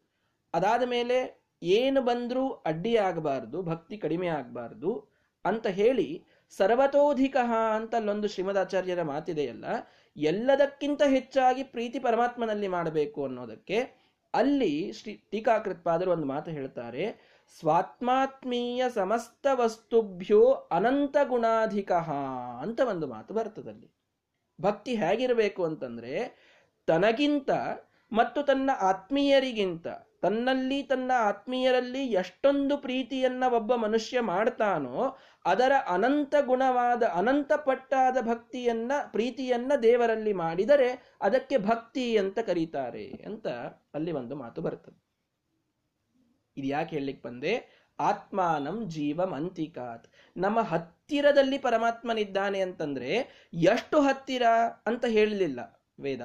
ಅದಾದ ಮೇಲೆ ಏನು ಬಂದರೂ ಅಡ್ಡಿ ಆಗಬಾರ್ದು ಭಕ್ತಿ ಕಡಿಮೆ ಆಗಬಾರ್ದು ಅಂತ ಹೇಳಿ ಸರ್ವತೋಧಿಕ ಅಂತ ಅಲ್ಲೊಂದು ಶ್ರೀಮದಾಚಾರ್ಯರ ಮಾತಿದೆಯಲ್ಲ, ಎಲ್ಲದಕ್ಕಿಂತ ಹೆಚ್ಚಾಗಿ ಪ್ರೀತಿ ಪರಮಾತ್ಮನಲ್ಲಿ ಮಾಡಬೇಕು ಅನ್ನೋದಕ್ಕೆ ಅಲ್ಲಿ ಶ್ರೀ ಟೀಕಾಕೃತ್ಪಾದರು ಒಂದು ಮಾತು ಹೇಳ್ತಾರೆ, ಸ್ವಾತ್ಮಾತ್ಮೀಯ ಸಮಸ್ತ ವಸ್ತುಭ್ಯೋ ಅನಂತ ಗುಣಾಧಿಕ ಅಂತ ಒಂದು ಮಾತು ಬರ್ತದಲ್ಲಿ ಭಕ್ತಿ ಹೇಗಿರಬೇಕು ಅಂತಂದ್ರೆ, ತನಗಿಂತ ಮತ್ತು ತನ್ನ ಆತ್ಮೀಯರಿಗಿಂತ, ತನ್ನಲ್ಲಿ ತನ್ನ ಆತ್ಮೀಯರಲ್ಲಿ ಎಷ್ಟೊಂದು ಪ್ರೀತಿಯನ್ನ ಒಬ್ಬ ಮನುಷ್ಯ ಮಾಡ್ತಾನೋ ಅದರ ಅನಂತ ಗುಣವಾದ, ಅನಂತ ಪಟ್ಟಾದ ಭಕ್ತಿಯನ್ನ, ಪ್ರೀತಿಯನ್ನ ದೇವರಲ್ಲಿ ಮಾಡಿದರೆ ಅದಕ್ಕೆ ಭಕ್ತಿ ಅಂತ ಕರೀತಾರೆ ಅಂತ ಅಲ್ಲಿ ಒಂದು ಮಾತು ಬರ್ತದೆ. ಇದು ಯಾಕೆ ಹೇಳಲಿಕ್ಕೆ ಬಂದೆ? ಆತ್ಮಾನಂ ಜೀವಮಂತಿಕಾತ್ ನಮ್ಮ ಹತ್ತಿರದಲ್ಲಿ ಪರಮಾತ್ಮನಿದ್ದಾನೆ ಅಂತಂದ್ರೆ ಎಷ್ಟು ಹತ್ತಿರ ಅಂತ ಹೇಳಲಿಲ್ಲ ವೇದ.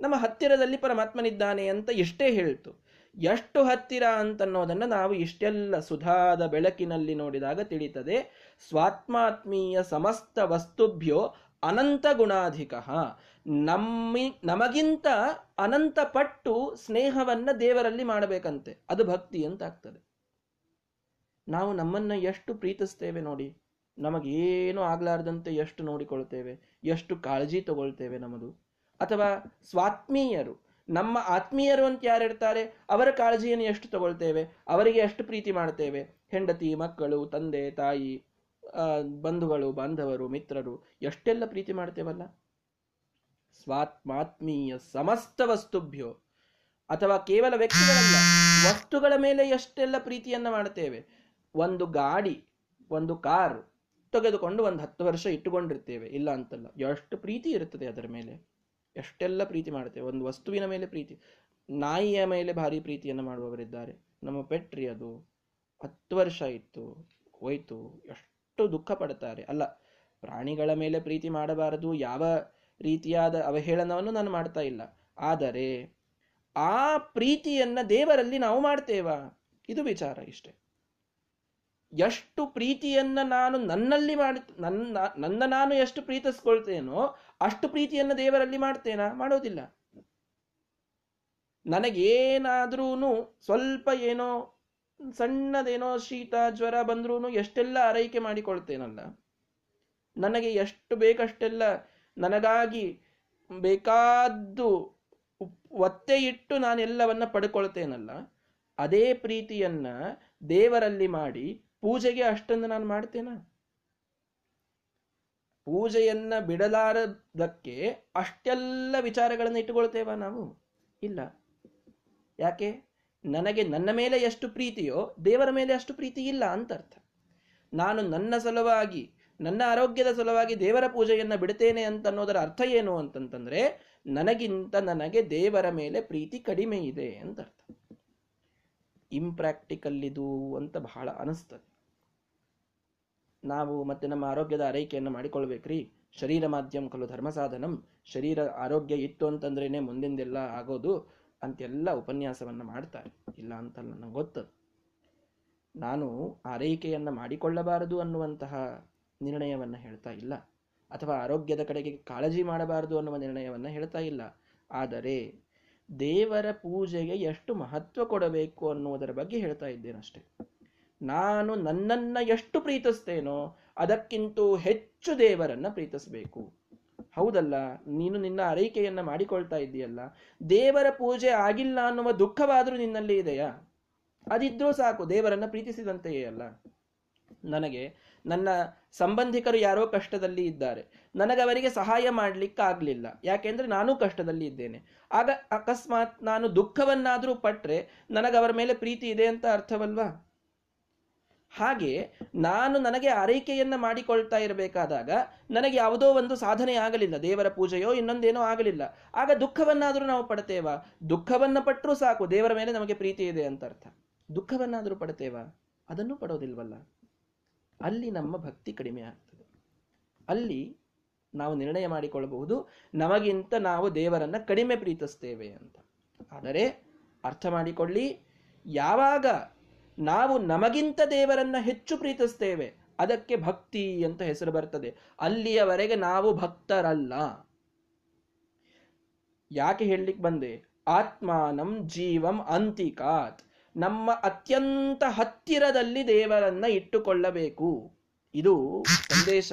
ನಮ್ಮ ಹತ್ತಿರದಲ್ಲಿ ಪರಮಾತ್ಮನಿದ್ದಾನೆ ಅಂತ ಎಷ್ಟೇ ಹೇಳ್ತು. ಎಷ್ಟು ಹತ್ತಿರ ಅಂತನ್ನೋದನ್ನ ನಾವು ಇಷ್ಟೆಲ್ಲ ಸುಧಾದ ಬೆಳಕಿನಲ್ಲಿ ನೋಡಿದಾಗ ತಿಳಿತದೆ. ಸ್ವಾತ್ಮಾತ್ಮೀಯ ಸಮಸ್ತ ವಸ್ತುಭ್ಯೋ ಅನಂತ ಗುಣಾಧಿಕ ನಮ್ಮಿ, ನಮಗಿಂತ ಅನಂತ ಪಟ್ಟು ಸ್ನೇಹವನ್ನ ದೇವರಲ್ಲಿ ಮಾಡಬೇಕಂತೆ. ಅದು ಭಕ್ತಿ ಅಂತ ಆಗ್ತದೆ ನಾವು ನಮ್ಮನ್ನ ಎಷ್ಟು ಪ್ರೀತಿಸ್ತೇವೆ ನೋಡಿ. ನಮಗೇನು ಆಗ್ಲಾರ್ದಂತೆ ಎಷ್ಟು ನೋಡಿಕೊಳ್ತೇವೆ. ಎಷ್ಟು ಕಾಳಜಿ ತಗೊಳ್ತೇವೆ ನಮ್ಮದು. ಅಥವಾ ಸ್ವಾತ್ಮೀಯರು, ನಮ್ಮ ಆತ್ಮೀಯರು ಅಂತ ಯಾರಿರ್ತಾರೆ, ಅವರ ಕಾಳಜಿಯನ್ನು ಎಷ್ಟು ತಗೊಳ್ತೇವೆ? ಅವರಿಗೆ ಎಷ್ಟು ಪ್ರೀತಿ ಮಾಡ್ತೇವೆ? ಹೆಂಡತಿ, ಮಕ್ಕಳು, ತಂದೆ, ತಾಯಿ ಬಂಧುಗಳು, ಬಾಂಧವರು, ಮಿತ್ರರು, ಎಷ್ಟೆಲ್ಲ ಪ್ರೀತಿ ಮಾಡ್ತೇವಲ್ಲ? ಸ್ವಾತ್ಮಾತ್ಮೀಯ ಸಮಸ್ತ ವಸ್ತುಭ್ಯೋ. ಅಥವಾ ಕೇವಲ ವ್ಯಕ್ತಿಗಳಲ್ಲ, ವಸ್ತುಗಳ ಮೇಲೆ ಎಷ್ಟೆಲ್ಲ ಪ್ರೀತಿಯನ್ನ ಮಾಡ್ತೇವೆ? ಒಂದು ಗಾಡಿ, ಒಂದು ಕಾರ್, ತೆಗೆದುಕೊಂಡು ಒಂದು ಹತ್ತು ವರ್ಷ ಇಟ್ಟುಕೊಂಡಿರ್ತೇವೆ, ಇಲ್ಲ ಅಂತಲ್ಲ. ಎಷ್ಟು ಪ್ರೀತಿ ಇರುತ್ತದೆ ಅದರ ಮೇಲೆ? ಎಷ್ಟೆಲ್ಲ ಪ್ರೀತಿ ಮಾಡ್ತೇವೆ? ಒಂದು ವಸ್ತುವಿನ ಮೇಲೆ ಪ್ರೀತಿ, ನಾಯಿಯ ಮೇಲೆ ಭಾರಿ ಪ್ರೀತಿಯನ್ನು ಮಾಡುವವರಿದ್ದಾರೆ. ನಮ್ಮ ಪೆಟ್ರಿ ಅದು ಹತ್ತು ವರ್ಷ ಇತ್ತು, ಹೋಯ್ತು, ಎಷ್ಟು ದುಃಖ ಪಡ್ತಾರೆ ಅಲ್ಲ, ಪ್ರಾಣಿಗಳ ಮೇಲೆ ಪ್ರೀತಿ ಮಾಡಬಾರದು, ಯಾವ ರೀತಿಯಾದ ಅವಹೇಳನವನ್ನು ನಾನು ಮಾಡ್ತಾ ಇಲ್ಲ. ಆದರೆ, ಆ ಪ್ರೀತಿಯನ್ನ ದೇವರಲ್ಲಿ ನಾವು ಮಾಡ್ತೇವಾ? ಇದು ವಿಚಾರ ಇಷ್ಟೆ. ಎಷ್ಟು ಪ್ರೀತಿಯನ್ನ ನಾನು ನನ್ನಲ್ಲಿ ಮಾಡಿ, ನನ್ನ ನನ್ನ ನಾನು ಎಷ್ಟು ಪ್ರೀತಿಸ್ಕೊಳ್ತೇನೋ, ಅಷ್ಟು ಪ್ರೀತಿಯನ್ನ ದೇವರಲ್ಲಿ ಮಾಡ್ತೇನಾ? ಮಾಡೋದಿಲ್ಲ. ನನಗೇನಾದ್ರೂ ಸ್ವಲ್ಪ ಏನೋ ಸಣ್ಣದೇನೋ ಶೀತ, ಜ್ವರ ಬಂದ್ರೂ ಎಷ್ಟೆಲ್ಲ ಆರೈಕೆ ಮಾಡಿಕೊಳ್ತೇನಲ್ಲ. ನನಗೆ ಎಷ್ಟು ಬೇಕಷ್ಟೆಲ್ಲ ನನಗಾಗಿ ಬೇಕಾದ್ದು ಒತ್ತೆ ಇಟ್ಟು ನಾನೆಲ್ಲವನ್ನ ಪಡ್ಕೊಳ್ತೇನಲ್ಲ. ಅದೇ ಪ್ರೀತಿಯನ್ನ ದೇವರಲ್ಲಿ ಮಾಡಿ ಪೂಜೆಗೆ ಅಷ್ಟನ್ನು ನಾನು ಮಾಡ್ತೇನ? ಪೂಜೆಯನ್ನ ಬಿಡಲಾರದಕ್ಕೆ ಅಷ್ಟೆಲ್ಲ ವಿಚಾರಗಳನ್ನು ಇಟ್ಟುಕೊಳ್ತೇವ ನಾವು? ಇಲ್ಲ. ಯಾಕೆ? ನನಗೆ ನನ್ನ ಮೇಲೆ ಎಷ್ಟು ಪ್ರೀತಿಯೋ ದೇವರ ಮೇಲೆ ಅಷ್ಟು ಪ್ರೀತಿ ಇಲ್ಲ ಅಂತ ಅರ್ಥ. ನಾನು ನನ್ನ ಸಲುವಾಗಿ, ನನ್ನ ಆರೋಗ್ಯದ ಸಲುವಾಗಿ ದೇವರ ಪೂಜೆಯನ್ನು ಬಿಡ್ತೇನೆ ಅಂತ ಅನ್ನೋದರ ಅರ್ಥ ಏನು ಅಂತಂತಂದ್ರೆ, ನನಗಿಂತ ನನಗೆ ದೇವರ ಮೇಲೆ ಪ್ರೀತಿ ಕಡಿಮೆ ಇದೆ ಅಂತ ಅರ್ಥ. ಇಂಪ್ರಾಕ್ಟಿಕಲ್ ಇದು ಅಂತ ಬಹಳ ಅನಿಸ್ತದೆ. ನಾವು ಮತ್ತೆ ನಮ್ಮ ಆರೋಗ್ಯದ ಆರೈಕೆಯನ್ನು ಮಾಡಿಕೊಳ್ಬೇಕ್ರಿ. ಶರೀರ ಮಾಧ್ಯಮ ಕಲು ಧರ್ಮ ಸಾಧನಂ. ಶರೀರ ಆರೋಗ್ಯ ಇತ್ತು ಅಂತಂದ್ರೇನೆ ಮುಂದಿಂದೆಲ್ಲ ಆಗೋದು. ಅಂತೆಲ್ಲ ಉಪನ್ಯಾಸವನ್ನ ಮಾಡ್ತಾರೆ. ಇಲ್ಲ ಅಂತಲ್ಲ ನನಗೆ ಗೊತ್ತು ನಾನು ಆರೈಕೆಯನ್ನು ಮಾಡಿಕೊಳ್ಳಬಾರದು ಅನ್ನುವಂತಹ ನಿರ್ಣಯವನ್ನ ಹೇಳ್ತಾ ಇಲ್ಲ. ಅಥವಾ ಆರೋಗ್ಯದ ಕಡೆಗೆ ಕಾಳಜಿ ಮಾಡಬಾರದು ಅನ್ನುವ ನಿರ್ಣಯವನ್ನ ಹೇಳ್ತಾ ಇಲ್ಲ. ಆದರೆ ದೇವರ ಪೂಜೆಗೆ ಎಷ್ಟು ಮಹತ್ವ ಕೊಡಬೇಕು ಅನ್ನುವುದರ ಬಗ್ಗೆ ಹೇಳ್ತಾ ಇದ್ದೇನಷ್ಟೆ ನಾನು ನನ್ನನ್ನ ಎಷ್ಟು ಪ್ರೀತಿಸ್ತೇನೋ ಅದಕ್ಕಿಂತ ಹೆಚ್ಚು ದೇವರನ್ನ ಪ್ರೀತಿಸಬೇಕು. ಹೌದಲ್ಲ, ನೀನು ನಿನ್ನ ಅರೈಕೆಯನ್ನ ಮಾಡಿಕೊಳ್ತಾ ಇದ್ದೀಯಲ್ಲ, ದೇವರ ಪೂಜೆ ಆಗಿಲ್ಲ ಅನ್ನುವ ದುಃಖವಾದರೂ ನಿನ್ನಲ್ಲಿ ಇದೆಯಾ? ಅದಿದ್ರೂ ಸಾಕು, ದೇವರನ್ನ ಪ್ರೀತಿಸಿದಂತೆಯೇ ಅಲ್ಲ. ನನಗೆ, ನನ್ನ ಸಂಬಂಧಿಕರು ಯಾರೋ ಕಷ್ಟದಲ್ಲಿ ಇದ್ದಾರೆ. ನನಗವರಿಗೆ ಸಹಾಯ ಮಾಡ್ಲಿಕ್ಕಾಗ್ಲಿಲ್ಲ, ಯಾಕೆಂದ್ರೆ ನಾನು ಕಷ್ಟದಲ್ಲಿ ಇದ್ದೇನೆ. ಆಗ ಅಕಸ್ಮಾತ್ ನಾನು ದುಃಖವನ್ನಾದರೂ ಪಟ್ರೆ ನನಗವರ ಮೇಲೆ ಪ್ರೀತಿ ಇದೆ ಅಂತ ಅರ್ಥವಲ್ವಾ? ಹಾಗೆ ನಾನು ನನಗೆ ಆರೈಕೆಯನ್ನು ಮಾಡಿಕೊಳ್ತಾ ಇರಬೇಕಾದಾಗ ನನಗೆ ಯಾವುದೋ ಒಂದು ಸಾಧನೆ ಆಗಲಿಲ್ಲ, ದೇವರ ಪೂಜೆಯೋ ಇನ್ನೊಂದೇನೋ ಆಗಲಿಲ್ಲ. ಆಗ ದುಃಖವನ್ನಾದರೂ ನಾವು ಪಡ್ತೇವಾ? ದುಃಖವನ್ನು ಪಟ್ಟರೂ ಸಾಕು, ದೇವರ ಮೇಲೆ ನಮಗೆ ಪ್ರೀತಿ ಇದೆ ಅಂತ ಅರ್ಥ. ದುಃಖವನ್ನಾದರೂ ಪಡ್ತೇವಾ? ಅದನ್ನು ಪಡೋದಿಲ್ವಲ್ಲ. ಅಲ್ಲಿ ನಮ್ಮ ಭಕ್ತಿ ಕಡಿಮೆ ಆಗ್ತದೆ. ಅಲ್ಲಿ ನಾವು ನಿರ್ಣಯ ಮಾಡಿಕೊಳ್ಳಬಹುದು, ನಮಗಿಂತ ನಾವು ದೇವರನ್ನು ಕಡಿಮೆ ಪ್ರೀತಿಸ್ತೇವೆ ಅಂತ. ಆದರೆ ಅರ್ಥ ಮಾಡಿಕೊಳ್ಳಿ, ಯಾವಾಗ ನಾವು ನಮಗಿಂತ ದೇವರನ್ನ ಹೆಚ್ಚು ಪ್ರೀತಿಸ್ತೇವೆ. ಅದಕ್ಕೆ ಭಕ್ತಿ ಅಂತ ಹೆಸರು ಬರ್ತದೆ. ಅಲ್ಲಿಯವರೆಗೆ ನಾವು ಭಕ್ತರಲ್ಲ. ಯಾಕೆ ಹೇಳಲಿಕ್ಕೆ ಬಂದೆ? ಆತ್ಮಾನಂ ಜೀವಂ ಅಂತಿಕಾತ್. ನಮ್ಮ ಅತ್ಯಂತ ಹತ್ತಿರದಲ್ಲಿ ದೇವರನ್ನ ಇಟ್ಟುಕೊಳ್ಳಬೇಕು. ಇದು ಸಂದೇಶ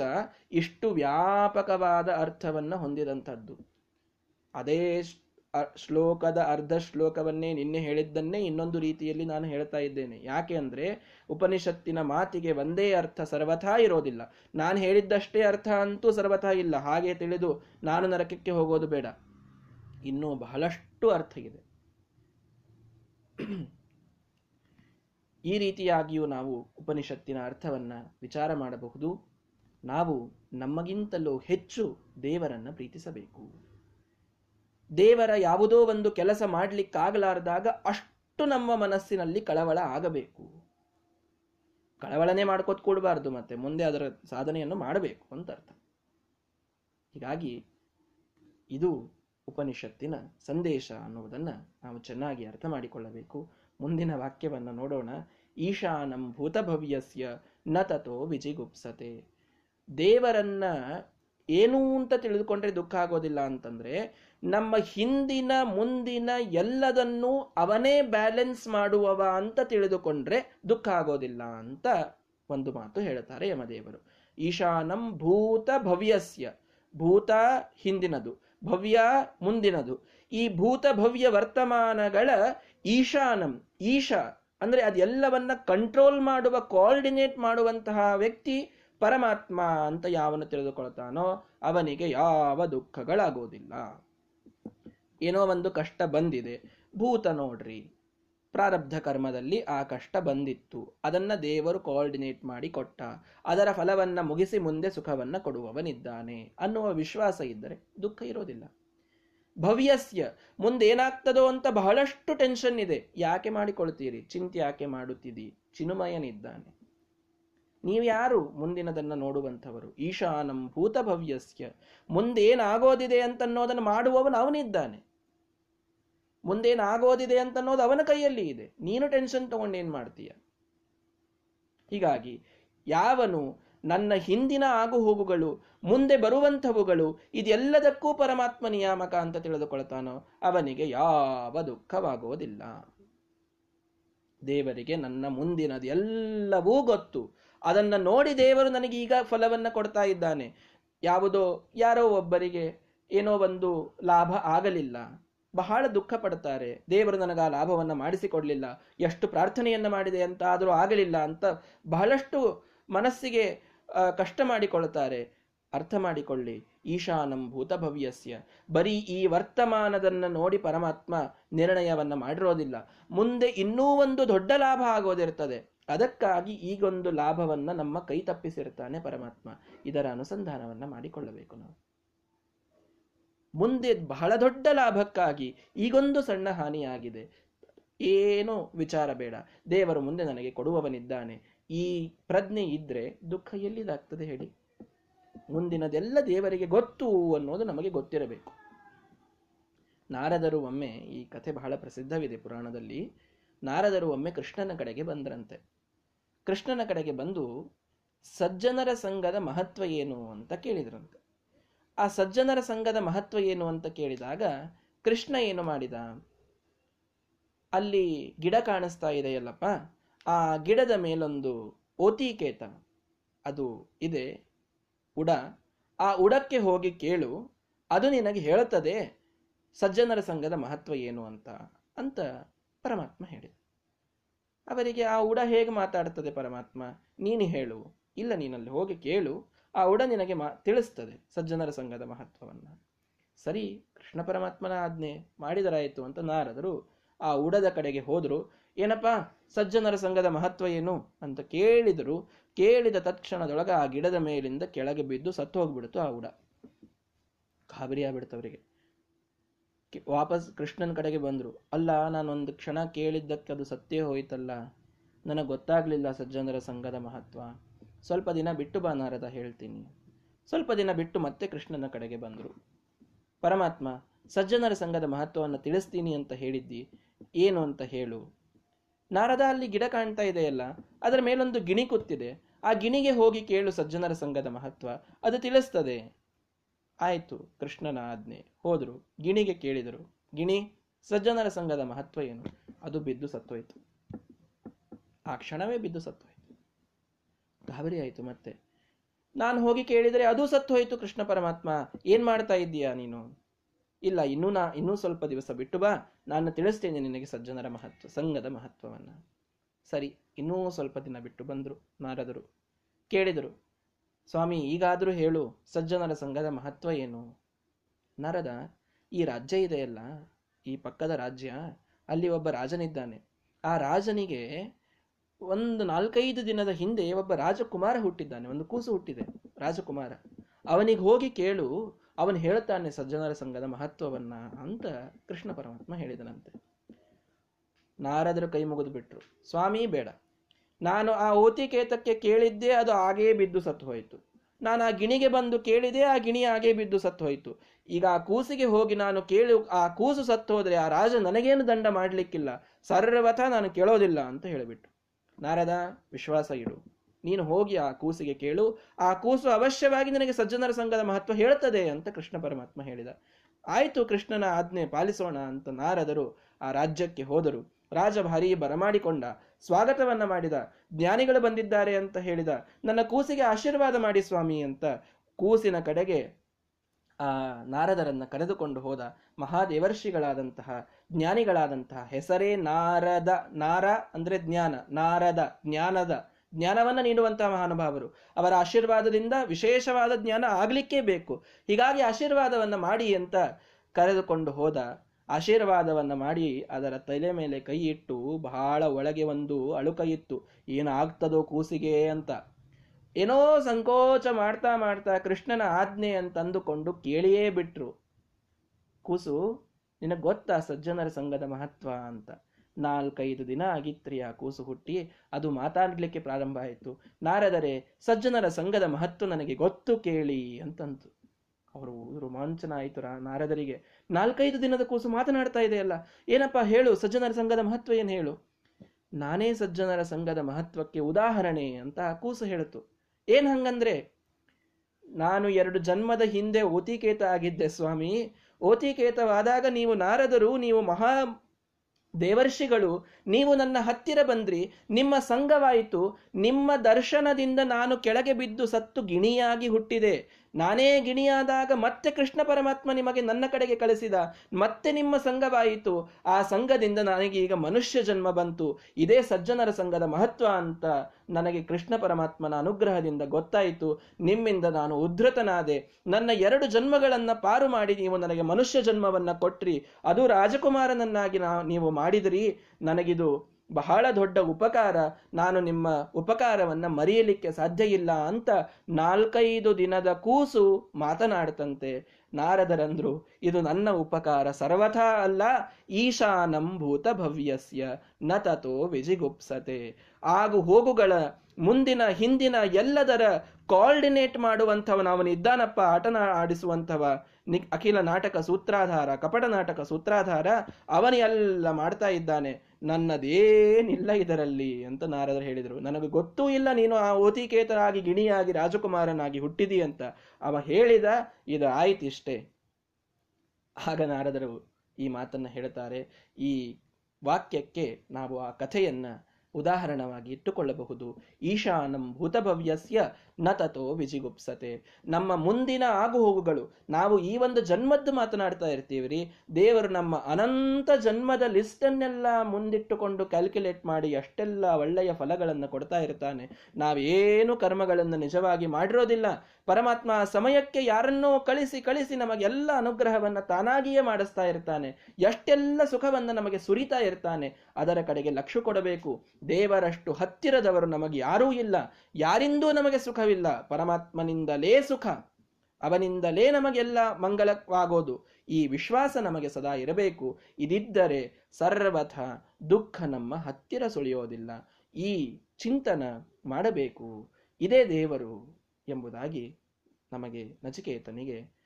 ಇಷ್ಟು ವ್ಯಾಪಕವಾದ ಅರ್ಥವನ್ನ ಹೊಂದಿದಂಥದ್ದು. ಅದೇ ಶ್ಲೋಕದ ಅರ್ಧ ಶ್ಲೋಕವನ್ನೇ ನಿನ್ನೆ ಹೇಳಿದ್ದನ್ನೇ ಇನ್ನೊಂದು ರೀತಿಯಲ್ಲಿ ನಾನು ಹೇಳ್ತಾ ಇದ್ದೇನೆ. ಯಾಕೆ ಅಂದ್ರೆ ಉಪನಿಷತ್ತಿನ ಮಾತಿಗೆ ಒಂದೇ ಅರ್ಥ ಸರ್ವಥಾ ಇರೋದಿಲ್ಲ. ನಾನು ಹೇಳಿದ್ದಷ್ಟೇ ಅರ್ಥ ಅಂತೂ ಸರ್ವಥಾ ಇಲ್ಲ. ಹಾಗೆ ತಿಳಿದು ನಾನು ನರಕಕ್ಕೆ ಹೋಗೋದು ಬೇಡ. ಇನ್ನೂ ಬಹಳಷ್ಟು ಅರ್ಥ ಇದೆ. ಈ ರೀತಿಯಾಗಿಯೂ ನಾವು ಉಪನಿಷತ್ತಿನ ಅರ್ಥವನ್ನ ವಿಚಾರ ಮಾಡಬಹುದು. ನಾವು ನಮಗಿಂತಲೂ ಹೆಚ್ಚು ದೇವರನ್ನ ಪ್ರೀತಿಸಬೇಕು. ದೇವರ ಯಾವುದೋ ಒಂದು ಕೆಲಸ ಮಾಡಲಿಕ್ಕಾಗಲಾರದಾಗ ಅಷ್ಟು ನಮ್ಮ ಮನಸ್ಸಿನಲ್ಲಿ ಕಳವಳ ಆಗಬೇಕು. ಕಳವಳನೆ ಮಾಡ್ಕೊತ್ ಕೊಡಬಾರ್ದು ಮತ್ತೆ, ಮುಂದೆ ಅದರ ಸಾಧನೆಯನ್ನು ಮಾಡಬೇಕು ಅಂತ ಅರ್ಥ. ಹೀಗಾಗಿ ಇದು ಉಪನಿಷತ್ತಿನ ಸಂದೇಶ ಅನ್ನುವುದನ್ನು ನಾವು ಚೆನ್ನಾಗಿ ಅರ್ಥ ಮಾಡಿಕೊಳ್ಳಬೇಕು. ಮುಂದಿನ ವಾಕ್ಯವನ್ನು ನೋಡೋಣ. ಈಶಾನಂ ಭೂತಭವ್ಯಸ್ಯ ನ ತಥೋ ವಿಜಿಗುಪ್ಸತೆ. ದೇವರನ್ನ ಏನು ಅಂತ ತಿಳಿದುಕೊಂಡ್ರೆ ದುಃಖ ಆಗೋದಿಲ್ಲ ಅಂತಂದ್ರೆ ನಮ್ಮ ಹಿಂದಿನ, ಮುಂದಿನ ಎಲ್ಲದನ್ನೂ ಅವನೇ ಬ್ಯಾಲೆನ್ಸ್ ಮಾಡುವವ ಅಂತ ತಿಳಿದುಕೊಂಡ್ರೆ ದುಃಖ ಆಗೋದಿಲ್ಲ ಅಂತ ಒಂದು ಮಾತು ಹೇಳ್ತಾರೆ ಯಮದೇವರು. ಈಶಾನಂ ಭೂತ ಭವ್ಯಸ್ಯ. ಭೂತ ಹಿಂದಿನದು, ಭವ್ಯ ಮುಂದಿನದು. ಈ ಭೂತ ಭವ್ಯ ವರ್ತಮಾನಗಳ ಈಶಾನಂ, ಈಶಾ ಅಂದ್ರೆ ಅದೆಲ್ಲವನ್ನ ಕಂಟ್ರೋಲ್ ಮಾಡುವ ಕೋಆರ್ಡಿನೇಟ್ ಮಾಡುವಂತಹ ವ್ಯಕ್ತಿ ಪರಮಾತ್ಮ ಅಂತ ಯಾವನು ತಿಳಿದುಕೊಳ್ತಾನೋ ಅವನಿಗೆ ಯಾವ ದುಃಖಗಳಾಗೋದಿಲ್ಲ. ಏನೋ ಒಂದು ಕಷ್ಟ ಬಂದಿದೆ. ಭೂತ ನೋಡ್ರಿ. ಪ್ರಾರಬ್ಧ ಕರ್ಮದಲ್ಲಿ ಆ ಕಷ್ಟ ಬಂದಿತ್ತು. ಅದನ್ನ ದೇವರು ಕೋಆರ್ಡಿನೇಟ್ ಮಾಡಿ ಕೊಟ್ಟ. ಅದರ ಫಲವನ್ನ ಮುಗಿಸಿ ಮುಂದೆ ಸುಖವನ್ನ ಕೊಡುವವನಿದ್ದಾನೆ ಅನ್ನುವ ವಿಶ್ವಾಸ ಇದ್ದರೆ ದುಃಖ ಇರೋದಿಲ್ಲ. ಭವ್ಯಸ್ಯ. ಮುಂದೇನಾಗ್ತದೋ ಅಂತ ಬಹಳಷ್ಟು ಟೆನ್ಷನ್ ಇದೆ. ಯಾಕೆ ಮಾಡಿಕೊಳ್ತೀರಿ? ಚಿಂತೆ ಯಾಕೆ ಮಾಡುತ್ತೀರಿ ಚಿನುಮಯನಿದ್ದಾನೆ. ನೀವ್ಯಾರು ಮುಂದಿನದನ್ನ ನೋಡುವಂಥವರು. ಈಶಾನಂ ಭೂತ ಭವ್ಯಸ್ಯ ಮುಂದೇನಾಗೋದಿದೆ ಅಂತನ್ನೋದನ್ನು ಮಾಡುವವನು ಅವನಿದ್ದಾನೆ. ಮುಂದೇನಾಗೋದಿದೆ ಅಂತನ್ನೋದು ಅವನ ಕೈಯಲ್ಲಿ ಇದೆ. ನೀನು ಟೆನ್ಷನ್ ತಗೊಂಡೇನ್ ಮಾಡ್ತೀಯ? ಹೀಗಾಗಿ ಯಾವನು ನನ್ನ ಹಿಂದಿನ ಆಗು ಹೋಗುಗಳು ಮುಂದೆ ಬರುವಂಥವುಗಳು, ಇದೆಲ್ಲದಕ್ಕೂ ಪರಮಾತ್ಮ ನಿಯಾಮಕ ಅಂತ ತಿಳಿದುಕೊಳ್ತಾನೋ ಅವನಿಗೆ ಯಾವ ದುಃಖವಾಗುವುದಿಲ್ಲ ದೇವರಿಗೆ ನನ್ನ ಮುಂದಿನದು ಎಲ್ಲವೂ ಗೊತ್ತು. ಅದನ್ನ ನೋಡಿ ದೇವರು ನನಗೆ ಈಗ ಫಲವನ್ನ ಕೊಡ್ತಾ ಇದ್ದಾನೆ. ಯಾವುದೋ, ಯಾರೋ ಒಬ್ಬರಿಗೆ ಏನೋ ಒಂದು ಲಾಭ ಆಗಲಿಲ್ಲ. ಬಹಳ ದುಃಖ ಪಡ್ತಾರೆ ದೇವರು ನನಗೆ ಆ ಲಾಭವನ್ನ ಮಾಡಿಸಿಕೊಡ್ಲಿಲ್ಲ. ಎಷ್ಟು ಪ್ರಾರ್ಥನೆಯನ್ನ ಮಾಡಿದೆ ಅಂತ ಆದರೂ ಆಗಲಿಲ್ಲ ಅಂತ ಬಹಳಷ್ಟು ಮನಸ್ಸಿಗೆ ಕಷ್ಟ ಮಾಡಿಕೊಳ್ತಾರೆ. ಅರ್ಥ ಮಾಡಿಕೊಳ್ಳಿ. ಈಶಾನಂ ಭೂತಭವ್ಯಸ್ಯ ಬರೀ ಈ ವರ್ತಮಾನದನ್ನ ನೋಡಿ ಪರಮಾತ್ಮ ನಿರ್ಣಯವನ್ನ ಮಾಡಿರೋದಿಲ್ಲ. ಮುಂದೆ ಇನ್ನೂ ಒಂದು ದೊಡ್ಡ ಲಾಭ ಆಗೋದಿರ್ತದೆ. ಅದಕ್ಕಾಗಿ ಈಗೊಂದು ಲಾಭವನ್ನ ನಮ್ಮ ಕೈ ತಪ್ಪಿಸಿರ್ತಾನೆ ಪರಮಾತ್ಮ. ಇದರ ಅನುಸಂಧಾನವನ್ನ ಮಾಡಿಕೊಳ್ಳಬೇಕು ನಾವು. ಮುಂದೆ ಬಹಳ ದೊಡ್ಡ ಲಾಭಕ್ಕಾಗಿ ಈಗೊಂದು ಸಣ್ಣ ಹಾನಿಯಾಗಿದೆ. ಏನು ವಿಚಾರ ಬೇಡ. ದೇವರು ಮುಂದೆ ನನಗೆ ಕೊಡುವವನಿದ್ದಾನೆ. ಈ ಪ್ರಜ್ಞೆ ಇದ್ರೆ ದುಃಖ ಎಲ್ಲಿದಾಗ್ತದೆ ಹೇಳಿ? ಮುಂದಿನದೆಲ್ಲ ದೇವರಿಗೆ ಗೊತ್ತು ಅನ್ನೋದು ನಮಗೆ ಗೊತ್ತಿರಬೇಕು. ನಾರದರು ಒಮ್ಮೆ, ಈ ಕಥೆ ಬಹಳ ಪ್ರಸಿದ್ಧವಿದೆ ಪುರಾಣದಲ್ಲಿ. ನಾರದರು ಒಮ್ಮೆ ಕೃಷ್ಣನ ಕಡೆಗೆ ಬಂದ್ರಂತೆ. ಕೃಷ್ಣನ ಕಡೆಗೆ ಬಂದು ಸಜ್ಜನರ ಸಂಘದ ಮಹತ್ವ ಏನು ಅಂತ ಕೇಳಿದ್ರಂತೆ. ಆ ಸಜ್ಜನರ ಸಂಘದ ಮಹತ್ವ ಏನು ಅಂತ ಕೇಳಿದಾಗ, ಕೃಷ್ಣ ಏನು ಮಾಡಿದ? ಅಲ್ಲಿ ಗಿಡ ಕಾಣಿಸ್ತಾ ಇದೆಯಲ್ಲಪ್ಪ. ಆ ಗಿಡದ ಮೇಲೊಂದು ಓತಿಕೇತ. ಅದು ಇದೆ. ಉಡ. ಆ ಉಡಕ್ಕೆ ಹೋಗಿ ಕೇಳು. ಅದು ನಿನಗೆ ಹೇಳುತ್ತದೆ, ಸಜ್ಜನರ ಸಂಘದ ಮಹತ್ವ ಏನು ಅಂತ ಅಂತ ಪರಮಾತ್ಮ ಹೇಳಿದ. ಅವರಿಗೆ ಆ ಉಡ ಹೇಗೆ ಮಾತಾಡ್ತದೆ ಪರಮಾತ್ಮ? ನೀನು ಹೇಳು. ಇಲ್ಲ, ನೀನಲ್ಲಿ ಹೋಗಿ ಕೇಳು. ಆ ಉಡ ನಿನಗೆ ಮಾ, ತಿಳಿಸ್ತದೆ ಸಜ್ಜನರ ಸಂಘದ ಮಹತ್ವವನ್ನು. ಸರಿ, ಕೃಷ್ಣ ಪರಮಾತ್ಮನ ಆಜ್ಞೆ ಮಾಡಿದರಾಯಿತು ಅಂತ ನಾರದರು. ಆ ಉಡದ ಕಡೆಗೆ ಹೋದರು, ಏನಪ್ಪ, ಸಜ್ಜನರ ಸಂಘದ ಮಹತ್ವ ಏನು? ಅಂತ ಕೇಳಿದರು. ಕೇಳಿದ ತಕ್ಷಣದೊಳಗೆ ಆ ಗಿಡದ ಮೇಲಿಂದ ಕೆಳಗೆ ಬಿದ್ದು ಸತ್ತು ಹೋಗ್ಬಿಡ್ತು ಆ ಉಡ. ಗಾಬರಿ ಆಗ್ಬಿಡ್ತವರಿಗೆ ವಾಪಸ್ ಕೃಷ್ಣನ ಕಡೆಗೆ ಬಂದರು. ಅಲ್ಲ, ನಾನೊಂದು ಕ್ಷಣ ಕೇಳಿದ್ದಕ್ಕೆ ಅದು ಸತ್ಯ ಹೋಯ್ತಲ್ಲ. ನನಗೆ ಗೊತ್ತಾಗ್ಲಿಲ್ಲ ಸಜ್ಜನರ ಸಂಘದ ಮಹತ್ವ. ಸ್ವಲ್ಪ ದಿನ ಬಿಟ್ಟು ಬಾ ನಾರದ ಹೇಳ್ತೀನಿ. ಸ್ವಲ್ಪ ದಿನ ಬಿಟ್ಟು ಮತ್ತೆ ಕೃಷ್ಣನ ಕಡೆಗೆ ಬಂದರು. ಪರಮಾತ್ಮ, ಸಜ್ಜನರ ಸಂಘದ ಮಹತ್ವವನ್ನು ತಿಳಿಸ್ತೀನಿ ಅಂತ ಹೇಳಿದ್ದಿ. ಏನು ಅಂತ ಹೇಳು. ನಾರದ ಅಲ್ಲಿ ಗಿಡ ಕಾಣ್ತಾ ಇದೆಯಲ್ಲ, ಅದರ ಮೇಲೊಂದು ಗಿಣಿ ಕೂತಿದೆ. ಆ ಗಿಣಿಗೆ ಹೋಗಿ ಕೇಳು ಸಜ್ಜನರ ಸಂಘದ ಮಹತ್ವ. ಅದು ತಿಳಿಸ್ತದೆ. ಆಯಿತು, ಕೃಷ್ಣನ ಆಜ್ಞೆ. ಹೋದರು. ಗಿಣಿಗೆ ಕೇಳಿದರು. ಗಿಣಿ, ಸಜ್ಜನರ ಸಂಘದ ಮಹತ್ವ ಏನು? ಅದು ಬಿದ್ದು ಸತ್ತೋಯ್ತು. ಆ ಕ್ಷಣವೇ ಬಿದ್ದು ಸತ್ತೋಯ್ತು. ಗಾಬರಿ ಆಯಿತು ಮತ್ತೆ. ನಾನು ಹೋಗಿ ಕೇಳಿದರೆ ಅದು ಸತ್ತು ಹೋಯಿತು ಕೃಷ್ಣ ಪರಮಾತ್ಮ. ಏನು ಮಾಡ್ತಾ ಇದ್ದೀಯಾ ನೀನು? ಇಲ್ಲ, ಇನ್ನೂ ನಾ, ಇನ್ನೂ ಸ್ವಲ್ಪ ದಿವಸ ಬಿಟ್ಟು ಬಾ. ನಾನು ತಿಳಿಸ್ತೇನೆ ನಿನಗೆ ಸಜ್ಜನರ ಮಹತ್ವ, ಸಂಘದ ಮಹತ್ವವನ್ನು. ಸರಿ, ಇನ್ನೂ ಸ್ವಲ್ಪ ದಿನ ಬಿಟ್ಟು ಬಂದರು, ನಾರದರು. ಕೇಳಿದರು, ಸ್ವಾಮಿ, ಈಗಾದರೂ ಹೇಳು, ಸಜ್ಜನರ ಸಂಘದ ಮಹತ್ವ ಏನು? ನರದ, ಈ ರಾಜ್ಯ ಇದೆಯಲ್ಲ, ಈ ಪಕ್ಕದ ರಾಜ್ಯ, ಅಲ್ಲಿ ಒಬ್ಬ ರಾಜನಿದ್ದಾನೆ. ಆ ರಾಜನಿಗೆ ಒಂದು ನಾಲ್ಕೈದು ದಿನದ ಹಿಂದೆ ಒಬ್ಬ ರಾಜಕುಮಾರ ಹುಟ್ಟಿದ್ದಾನೆ, ಒಂದು ಕೂಸು ಹುಟ್ಟಿದೆ, ರಾಜಕುಮಾರ. ಅವನಿಗೆ ಹೋಗಿ ಕೇಳು, ಅವನು ಹೇಳ್ತಾನೆ, ಸಜ್ಜನರ ಸಂಘದ ಮಹತ್ವವನ್ನ ಅಂತ ಕೃಷ್ಣ ಪರಮಾತ್ಮ ಹೇಳಿದನಂತೆ. ನಾರದರು ಕೈ ಮುಗಿದು ಬಿಟ್ರು, ಸ್ವಾಮಿ ಬೇಡ. ನಾನು ಆ ಓತಿಕೇತಕ್ಕೆ ಕೇಳಿದ್ದೆ ಅದು ಹಾಗೇ ಬಿದ್ದು ಸತ್ತು ಹೋಯಿತು. ನಾನು ಆ ಗಿಣಿಗೆ ಬಂದು ಕೇಳಿದೆ, ಆ ಗಿಣಿ ಹಾಗೇ ಬಿದ್ದು ಸತ್ತು ಹೋಯಿತು. ಈಗ ಆ ಕೂಸಿಗೆ ಹೋಗಿ ನಾನು ಕೇಳಿ, ಆ ಕೂಸು ಸತ್ತು ಹೋದ್ರೆ ಆ ರಾಜ ನನಗೇನು ದಂಡ ಮಾಡಲಿಕ್ಕಿಲ್ಲ, ಸರ್ವಥ ನಾನು ಕೇಳೋದಿಲ್ಲ ಅಂತ ಹೇಳಿಬಿಟ್ಟು ನಾರದ ವಿಶ್ವಾಸ ಇಡು. ನೀನು ಹೋಗಿ ಆ ಕೂಸಿಗೆ ಕೇಳು, ಆ ಕೂಸು ಅವಶ್ಯವಾಗಿ ನಿನಗೆ ಸಜ್ಜನರ ಸಂಘದ ಮಹತ್ವ ಹೇಳ್ತದೆ ಅಂತ ಕೃಷ್ಣ ಪರಮಾತ್ಮ ಹೇಳಿದ. ಆಯಿತು ಕೃಷ್ಣನ ಆಜ್ಞೆ ಪಾಲಿಸೋಣ ಅಂತ ನಾರದರು ಆ ರಾಜ್ಯಕ್ಕೆ ಹೋದರು. ರಾಜಭಾರಿ ಬರಮಾಡಿಕೊಂಡ, ಸ್ವಾಗತವನ್ನ ಮಾಡಿದ, ಜ್ಞಾನಿಗಳು ಬಂದಿದ್ದಾರೆ ಅಂತ ಹೇಳಿದ, ನನ್ನ ಕೂಸಿಗೆ ಆಶೀರ್ವಾದ ಮಾಡಿ ಸ್ವಾಮಿ ಅಂತ ಕೂಸಿನ ಕಡೆಗೆ ಆ ನಾರದರನ್ನ ಕರೆದುಕೊಂಡು ಹೋದ ಮಹಾದೇವರ್ಷಿಗಳಾದಂತಹ ಜ್ಞಾನಿಗಳಾದಂತಹ ಹೆಸರೇ ನಾರದ, ನಾರ ಅಂದ್ರೆ ಜ್ಞಾನ, ನಾರದ, ಜ್ಞಾನದ, ಜ್ಞಾನವನ್ನ ನೀಡುವಂತಹ ಮಹಾನುಭಾವರು. ಅವರ ಆಶೀರ್ವಾದದಿಂದ ವಿಶೇಷವಾದ ಜ್ಞಾನ ಆಗಲಿಕ್ಕೇ ಬೇಕು. ಹೀಗಾಗಿ ಆಶೀರ್ವಾದವನ್ನ ಮಾಡಿ ಅಂತ ಕರೆದುಕೊಂಡು ಹೋದ ಆಶೀರ್ವಾದವನ್ನ ಮಾಡಿ ಅದರ ತಲೆ ಮೇಲೆ ಕೈ ಇಟ್ಟು ಬಹಳ ಒಳಗೆ ಒಂದು ಅಳುಕ ಇತ್ತು ಏನಾಗ್ತದೋ ಕೂಸಿಗೆ ಅಂತ. ಏನೋ ಸಂಕೋಚ ಮಾಡ್ತಾ ಮಾಡ್ತಾ ಕೃಷ್ಣನ ಆಜ್ಞೆ ಅಂತ ಅಂದುಕೊಂಡು ಕೇಳಿಯೇ ಬಿಟ್ರು. ಕೂಸು, ನಿನಗೆ ಗೊತ್ತಾ ಸಜ್ಜನರ ಸಂಘದ ಮಹತ್ವ ಅಂತ? ನಾಲ್ಕೈದು ದಿನ ಆಗಿತ್ರಿ ಆ ಕೂಸು ಹುಟ್ಟಿ, ಅದು ಮಾತಾಡ್ಲಿಕ್ಕೆ ಪ್ರಾರಂಭ ಆಯಿತು. ನಾರದರೆ, ಸಜ್ಜನರ ಸಂಘದ ಮಹತ್ವ ನನಗೆ ಗೊತ್ತು ಕೇಳಿ ಅಂತಂತು. ಅವರು ರೋಮಾಂಚನ ಆಯಿತು ನಾರದರಿಗೆ. ನಾಲ್ಕೈದು ದಿನದ ಕೂಸು ಮಾತನಾಡ್ತಾ ಇದೆಯಲ್ಲ ಏನಪ್ಪ ಹೇಳು, ಸಜ್ಜನರ ಸಂಘದ ಮಹತ್ವ ಏನು ಹೇಳು? ನಾನೇ ಸಜ್ಜನರ ಸಂಘದ ಮಹತ್ವಕ್ಕೆ ಉದಾಹರಣೆ ಅಂತ ಕೂಸು ಹೇಳಿತು ಏನ್ ಹಂಗಂದ್ರೆ, ನಾನು ಎರಡು ಜನ್ಮದ ಹಿಂದೆ ಓತಿಕೇತ ಆಗಿದ್ದೆ ಸ್ವಾಮಿ. ಓತಿಕೇತವಾದಾಗ ನೀವು ನಾರದರು, ನೀವು ಮಹಾ ದೇವರ್ಷಿಗಳು, ನೀವು ನನ್ನ ಹತ್ತಿರ ಬಂದ್ರಿ, ನಿಮ್ಮ ಸಂಘವಾಯಿತು, ನಿಮ್ಮ ದರ್ಶನದಿಂದ ನಾನು ಕೆಳಗೆ ಬಿದ್ದು ಸತ್ತು ಗಿಣಿಯಾಗಿ ಹುಟ್ಟಿದೆ. ನಾನೇ ಗಿಣಿಯಾದಾಗ ಮತ್ತೆ ಕೃಷ್ಣ ಪರಮಾತ್ಮ ನಿಮಗೆ ನನ್ನ ಕಡೆಗೆ ಕಳಿಸಿದ, ಮತ್ತೆ ನಿಮ್ಮ ಸಂಘವಾಯಿತು. ಆ ಸಂಘದಿಂದ ನನಗೆ ಈಗ ಮನುಷ್ಯ ಜನ್ಮ ಬಂತು. ಇದೇ ಸಜ್ಜನರ ಸಂಘದ ಮಹತ್ವ ಅಂತ ನನಗೆ ಕೃಷ್ಣ ಪರಮಾತ್ಮನ ಅನುಗ್ರಹದಿಂದ ಗೊತ್ತಾಯಿತು. ನಿಮ್ಮಿಂದ ನಾನು ಉದ್ಧತನಾದೆ. ನನ್ನ ಎರಡು ಜನ್ಮಗಳನ್ನು ಪಾರು ಮಾಡಿ ನೀವು ನನಗೆ ಮನುಷ್ಯ ಜನ್ಮವನ್ನು ಕೊಟ್ರಿ. ಅದು ರಾಜಕುಮಾರನನ್ನಾಗಿ ನೀವು ಮಾಡಿದ್ರಿ. ನನಗಿದು ಬಹಳ ದೊಡ್ಡ ಉಪಕಾರ ನಾನು ನಿಮ್ಮ ಉಪಕಾರವನ್ನ ಮರೆಯಲಿಕ್ಕೆ ಸಾಧ್ಯ ಇಲ್ಲ ಅಂತ ನಾಲ್ಕೈದು ದಿನದ ಕೂಸು ಮಾತನಾಡ್ತಂತೆ. ನಾರದರಂದ್ರು, ಇದು ನನ್ನ ಉಪಕಾರ ಸರ್ವಥಾ ಅಲ್ಲ, ಈಶಾನಂ ಭೂತ ಭವ್ಯಸ್ಯ, ನ ತಥೋ ವಿಜಿಗುಪ್ಸತೆ. ಆಗು ಹೋಗುಗಳ ಮುಂದಿನ ಹಿಂದಿನ ಎಲ್ಲದರ ಕೋಆರ್ಡಿನೇಟ್ ಮಾಡುವಂಥವನ ಅವನು ಇದ್ದಾನಪ್ಪ, ಆಟನ ಆಡಿಸುವಂಥವ. ನಿ ಅಖಿಲ ನಾಟಕ ಸೂತ್ರಾಧಾರ, ಕಪಟ ನಾಟಕ ಸೂತ್ರಾಧಾರ ಅವನೆಲ್ಲ ಮಾಡ್ತಾ ಇದ್ದಾನೆ. ನನ್ನದೇನಿಲ್ಲ ಇದರಲ್ಲಿ ಅಂತ ನಾರದರು ಹೇಳಿದರು. ನನಗೆ ಗೊತ್ತೂ ಇಲ್ಲ ನೀನು ಆ ಓತಿಕೇತರಾಗಿ ಗಿಣಿಯಾಗಿ ರಾಜಕುಮಾರನಾಗಿ ಹುಟ್ಟಿದಿ ಅಂತ ಅವ ಹೇಳಿದ ಇದು ಆಯ್ತಿಷ್ಟೇ. ಆಗ ನಾರದರು ಈ ಮಾತನ್ನ ಹೇಳ್ತಾರೆ. ಈ ವಾಕ್ಯಕ್ಕೆ ನಾವು ಆ ಕಥೆಯನ್ನ ಉದಾಹರಣವಾಗಿ ಇಟ್ಟುಕೊಳ್ಳಬಹುದು. ಈಶಾನಂ ಭೂತಭವ್ಯಸ್ಯ ನತತೋ ವಿಜಿಗುಪ್ಸತೆ. ನಮ್ಮ ಮುಂದಿನ ಆಗುಹೋಗುಗಳು, ನಾವು ಈ ಒಂದು ಜನ್ಮದ್ದು ಮಾತನಾಡ್ತಾ ಇರ್ತೀವಿ ರೀ ದೇವರು ನಮ್ಮ ಅನಂತ ಜನ್ಮದ ಲಿಸ್ಟನ್ನೆಲ್ಲ ಮುಂದಿಟ್ಟುಕೊಂಡು ಕ್ಯಾಲ್ಕುಲೇಟ್ ಮಾಡಿ ಅಷ್ಟೆಲ್ಲ ಒಳ್ಳೆಯ ಫಲಗಳನ್ನು ಕೊಡ್ತಾ ಇರ್ತಾನೆ. ನಾವೇನು ಕರ್ಮಗಳನ್ನು ನಿಜವಾಗಿ ಮಾಡಿರೋದಿಲ್ಲ. ಪರಮಾತ್ಮ ಸಮಯಕ್ಕೆ ಯಾರನ್ನೋ ಕಳಿಸಿ ಕಳಿಸಿ ನಮಗೆಲ್ಲ ಅನುಗ್ರಹವನ್ನ ತಾನಾಗಿಯೇ ಮಾಡಿಸ್ತಾ ಇರ್ತಾನೆ. ಎಷ್ಟೆಲ್ಲ ಸುಖವನ್ನ ನಮಗೆ ಸುರಿತಾ ಇರ್ತಾನೆ. ಅದರ ಕಡೆಗೆ ಲಕ್ಷ್ಯ ಕೊಡಬೇಕು. ದೇವರಷ್ಟು ಹತ್ತಿರದವರು ನಮಗೆ ಯಾರೂ ಇಲ್ಲ. ಯಾರಿಂದೂ ನಮಗೆ ಸುಖವಿಲ್ಲ. ಪರಮಾತ್ಮನಿಂದಲೇ ಸುಖ. ಅವನಿಂದಲೇ ನಮಗೆಲ್ಲ ಮಂಗಲವಾಗೋದು. ಈ ವಿಶ್ವಾಸ ನಮಗೆ ಸದಾ ಇರಬೇಕು. ಇದಿದ್ದರೆ ಸರ್ವಥ ದುಃಖ ನಮ್ಮ ಹತ್ತಿರ ಸುಳಿಯೋದಿಲ್ಲ. ಈ ಚಿಂತನ ಮಾಡಬೇಕು. ಇದೇ ದೇವರು ಎಂಬುದಾಗಿ ನಮಗೆ ನಚಿಕೇತನಿಗೆ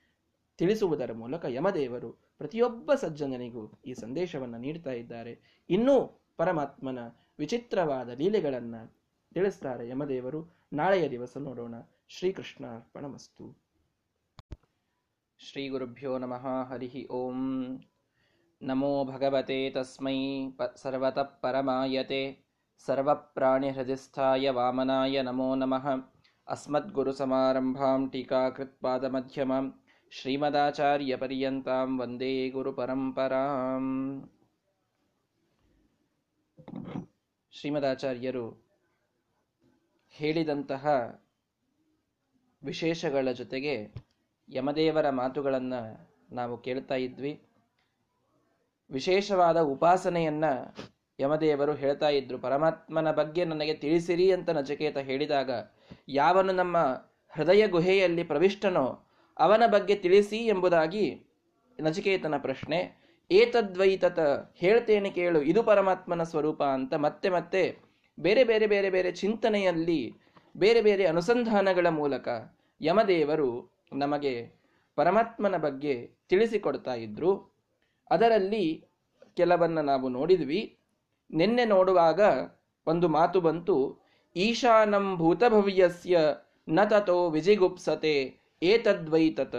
ತಿಳಿಸುವುದರ ಮೂಲಕ ಯಮದೇವರು ಪ್ರತಿಯೊಬ್ಬ ಸಜ್ಜನನಿಗೂ ಈ ಸಂದೇಶವನ್ನು ನೀಡ್ತಾ ಇದ್ದಾರೆ. ಇನ್ನೂ ಪರಮಾತ್ಮನ ವಿಚಿತ್ರವಾದ ಲೀಲೆಗಳನ್ನು ತಿಳಿಸ್ತಾರೆ ಯಮದೇವರು ನಾಳೆಯ ದಿವಸ ನೋಡೋಣ ಶ್ರೀಕೃಷ್ಣ ಅರ್ಪಣಮಸ್ತು ಶ್ರೀ ಗುರುಭ್ಯೋ ನಮಃ ಹರಿ ಓಂ ನಮೋ ಭಗವತೆ ತಸ್ಮೈ ಪ ಸರ್ವತಃ ಪರಮಾಯತೆ ಸರ್ವಪ್ರಾಣಿಹೃದಿಸ್ಥಾಯ ವಾಮನಾಯ ನಮೋ ನಮಃ अस्मद्गुरुसमारम्भां टीकाकृत्पादमध्यमां ಶ್ರೀಮದಾಚಾರ್ಯಪರ್ಯಂತಾಂ ವಂದೇ ಗುರುಪರಂಪರಾಂ ಶ್ರೀಮದಾಚಾರ್ಯರು ಹೇಳಿದಂತಹ ವಿಶೇಷಗಳ ಜೊತೆಗೆ ಯಮದೇವರ ಮಾತುಗಳನ್ನು ನಾವು ಕೇಳ್ತಾ ಇದ್ವಿ. ವಿಶೇಷವಾದ ಉಪಾಸನೆಯನ್ನ ಯಮದೇವರು ಹೇಳ್ತಾ ಇದ್ರು. ಪರಮಾತ್ಮನ ಬಗ್ಗೆ ನನಗೆ ತಿಳಿಸಿರಿ ಅಂತ ನಚಕೇತ ಹೇಳಿದಾಗ, ಯಾವನು ನಮ್ಮ ಹೃದಯ ಗುಹೆಯಲ್ಲಿ ಪ್ರವಿಷ್ಟನೋ ಅವನ ಬಗ್ಗೆ ತಿಳಿಸಿ ಎಂಬುದಾಗಿ ನಚಿಕೇತನ ಪ್ರಶ್ನೆ ಏತದ್ವೈತತ, ಹೇಳ್ತೇನೆ ಕೇಳು, ಇದು ಪರಮಾತ್ಮನ ಸ್ವರೂಪ ಅಂತ ಮತ್ತೆ ಮತ್ತೆ ಬೇರೆ ಬೇರೆ ಬೇರೆ ಬೇರೆ ಚಿಂತನೆಯಲ್ಲಿ ಬೇರೆ ಬೇರೆ ಅನುಸಂಧಾನಗಳ ಮೂಲಕ ಯಮದೇವರು ನಮಗೆ ಪರಮಾತ್ಮನ ಬಗ್ಗೆ ತಿಳಿಸಿಕೊಡ್ತಾ ಇದ್ರು. ಅದರಲ್ಲಿ ಕೆಲವನ್ನ ನಾವು ನೋಡಿದ್ವಿ. ನಿನ್ನೆ ನೋಡುವಾಗ ಒಂದು ಮಾತು ಬಂತು, ಈಶಾನಂ ಭೂತಭವ್ಯಸ್ಯ ನ ತಥೋ ವಿಜಿಗುಪ್ಸತೆ, ಏತದ್ವೈತತ.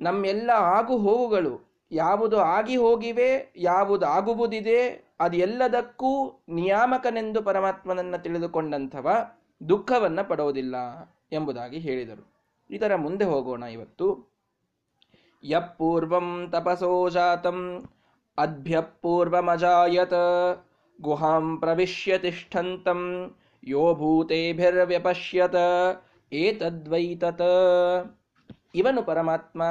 ನಮ್ಮೆಲ್ಲ ಆಗು ಹೋಗುಗಳು ಯಾವುದು ಆಗಿ ಹೋಗಿವೆ, ಯಾವುದು ಆಗುವುದಿದೆ, ಅದೆಲ್ಲದಕ್ಕೂ ನಿಯಾಮಕನೆಂದು ಪರಮಾತ್ಮನನ್ನು ತಿಳಿದುಕೊಂಡಂಥವ ದುಃಖವನ್ನು ಪಡೋದಿಲ್ಲ ಎಂಬುದಾಗಿ ಹೇಳಿದರು. ಇದರ ಮುಂದೆ ಹೋಗೋಣ ಇವತ್ತು. ಯಪೂರ್ವಂ ತಪಸೋ ಜಾತಂ ಅಭ್ಯಪೂರ್ವಮಜಾಯತ ಗುಹಾಂ ಪ್ರವಿಶ್ಯ ತಿಷ್ಠಂತಂ, ಯೋ ಭೂತೇಭಿರ್ವ್ಯಪಶ್ಯತ, ಏತದ್ವೈತತ. ಇವನು ಪರಮಾತ್ಮ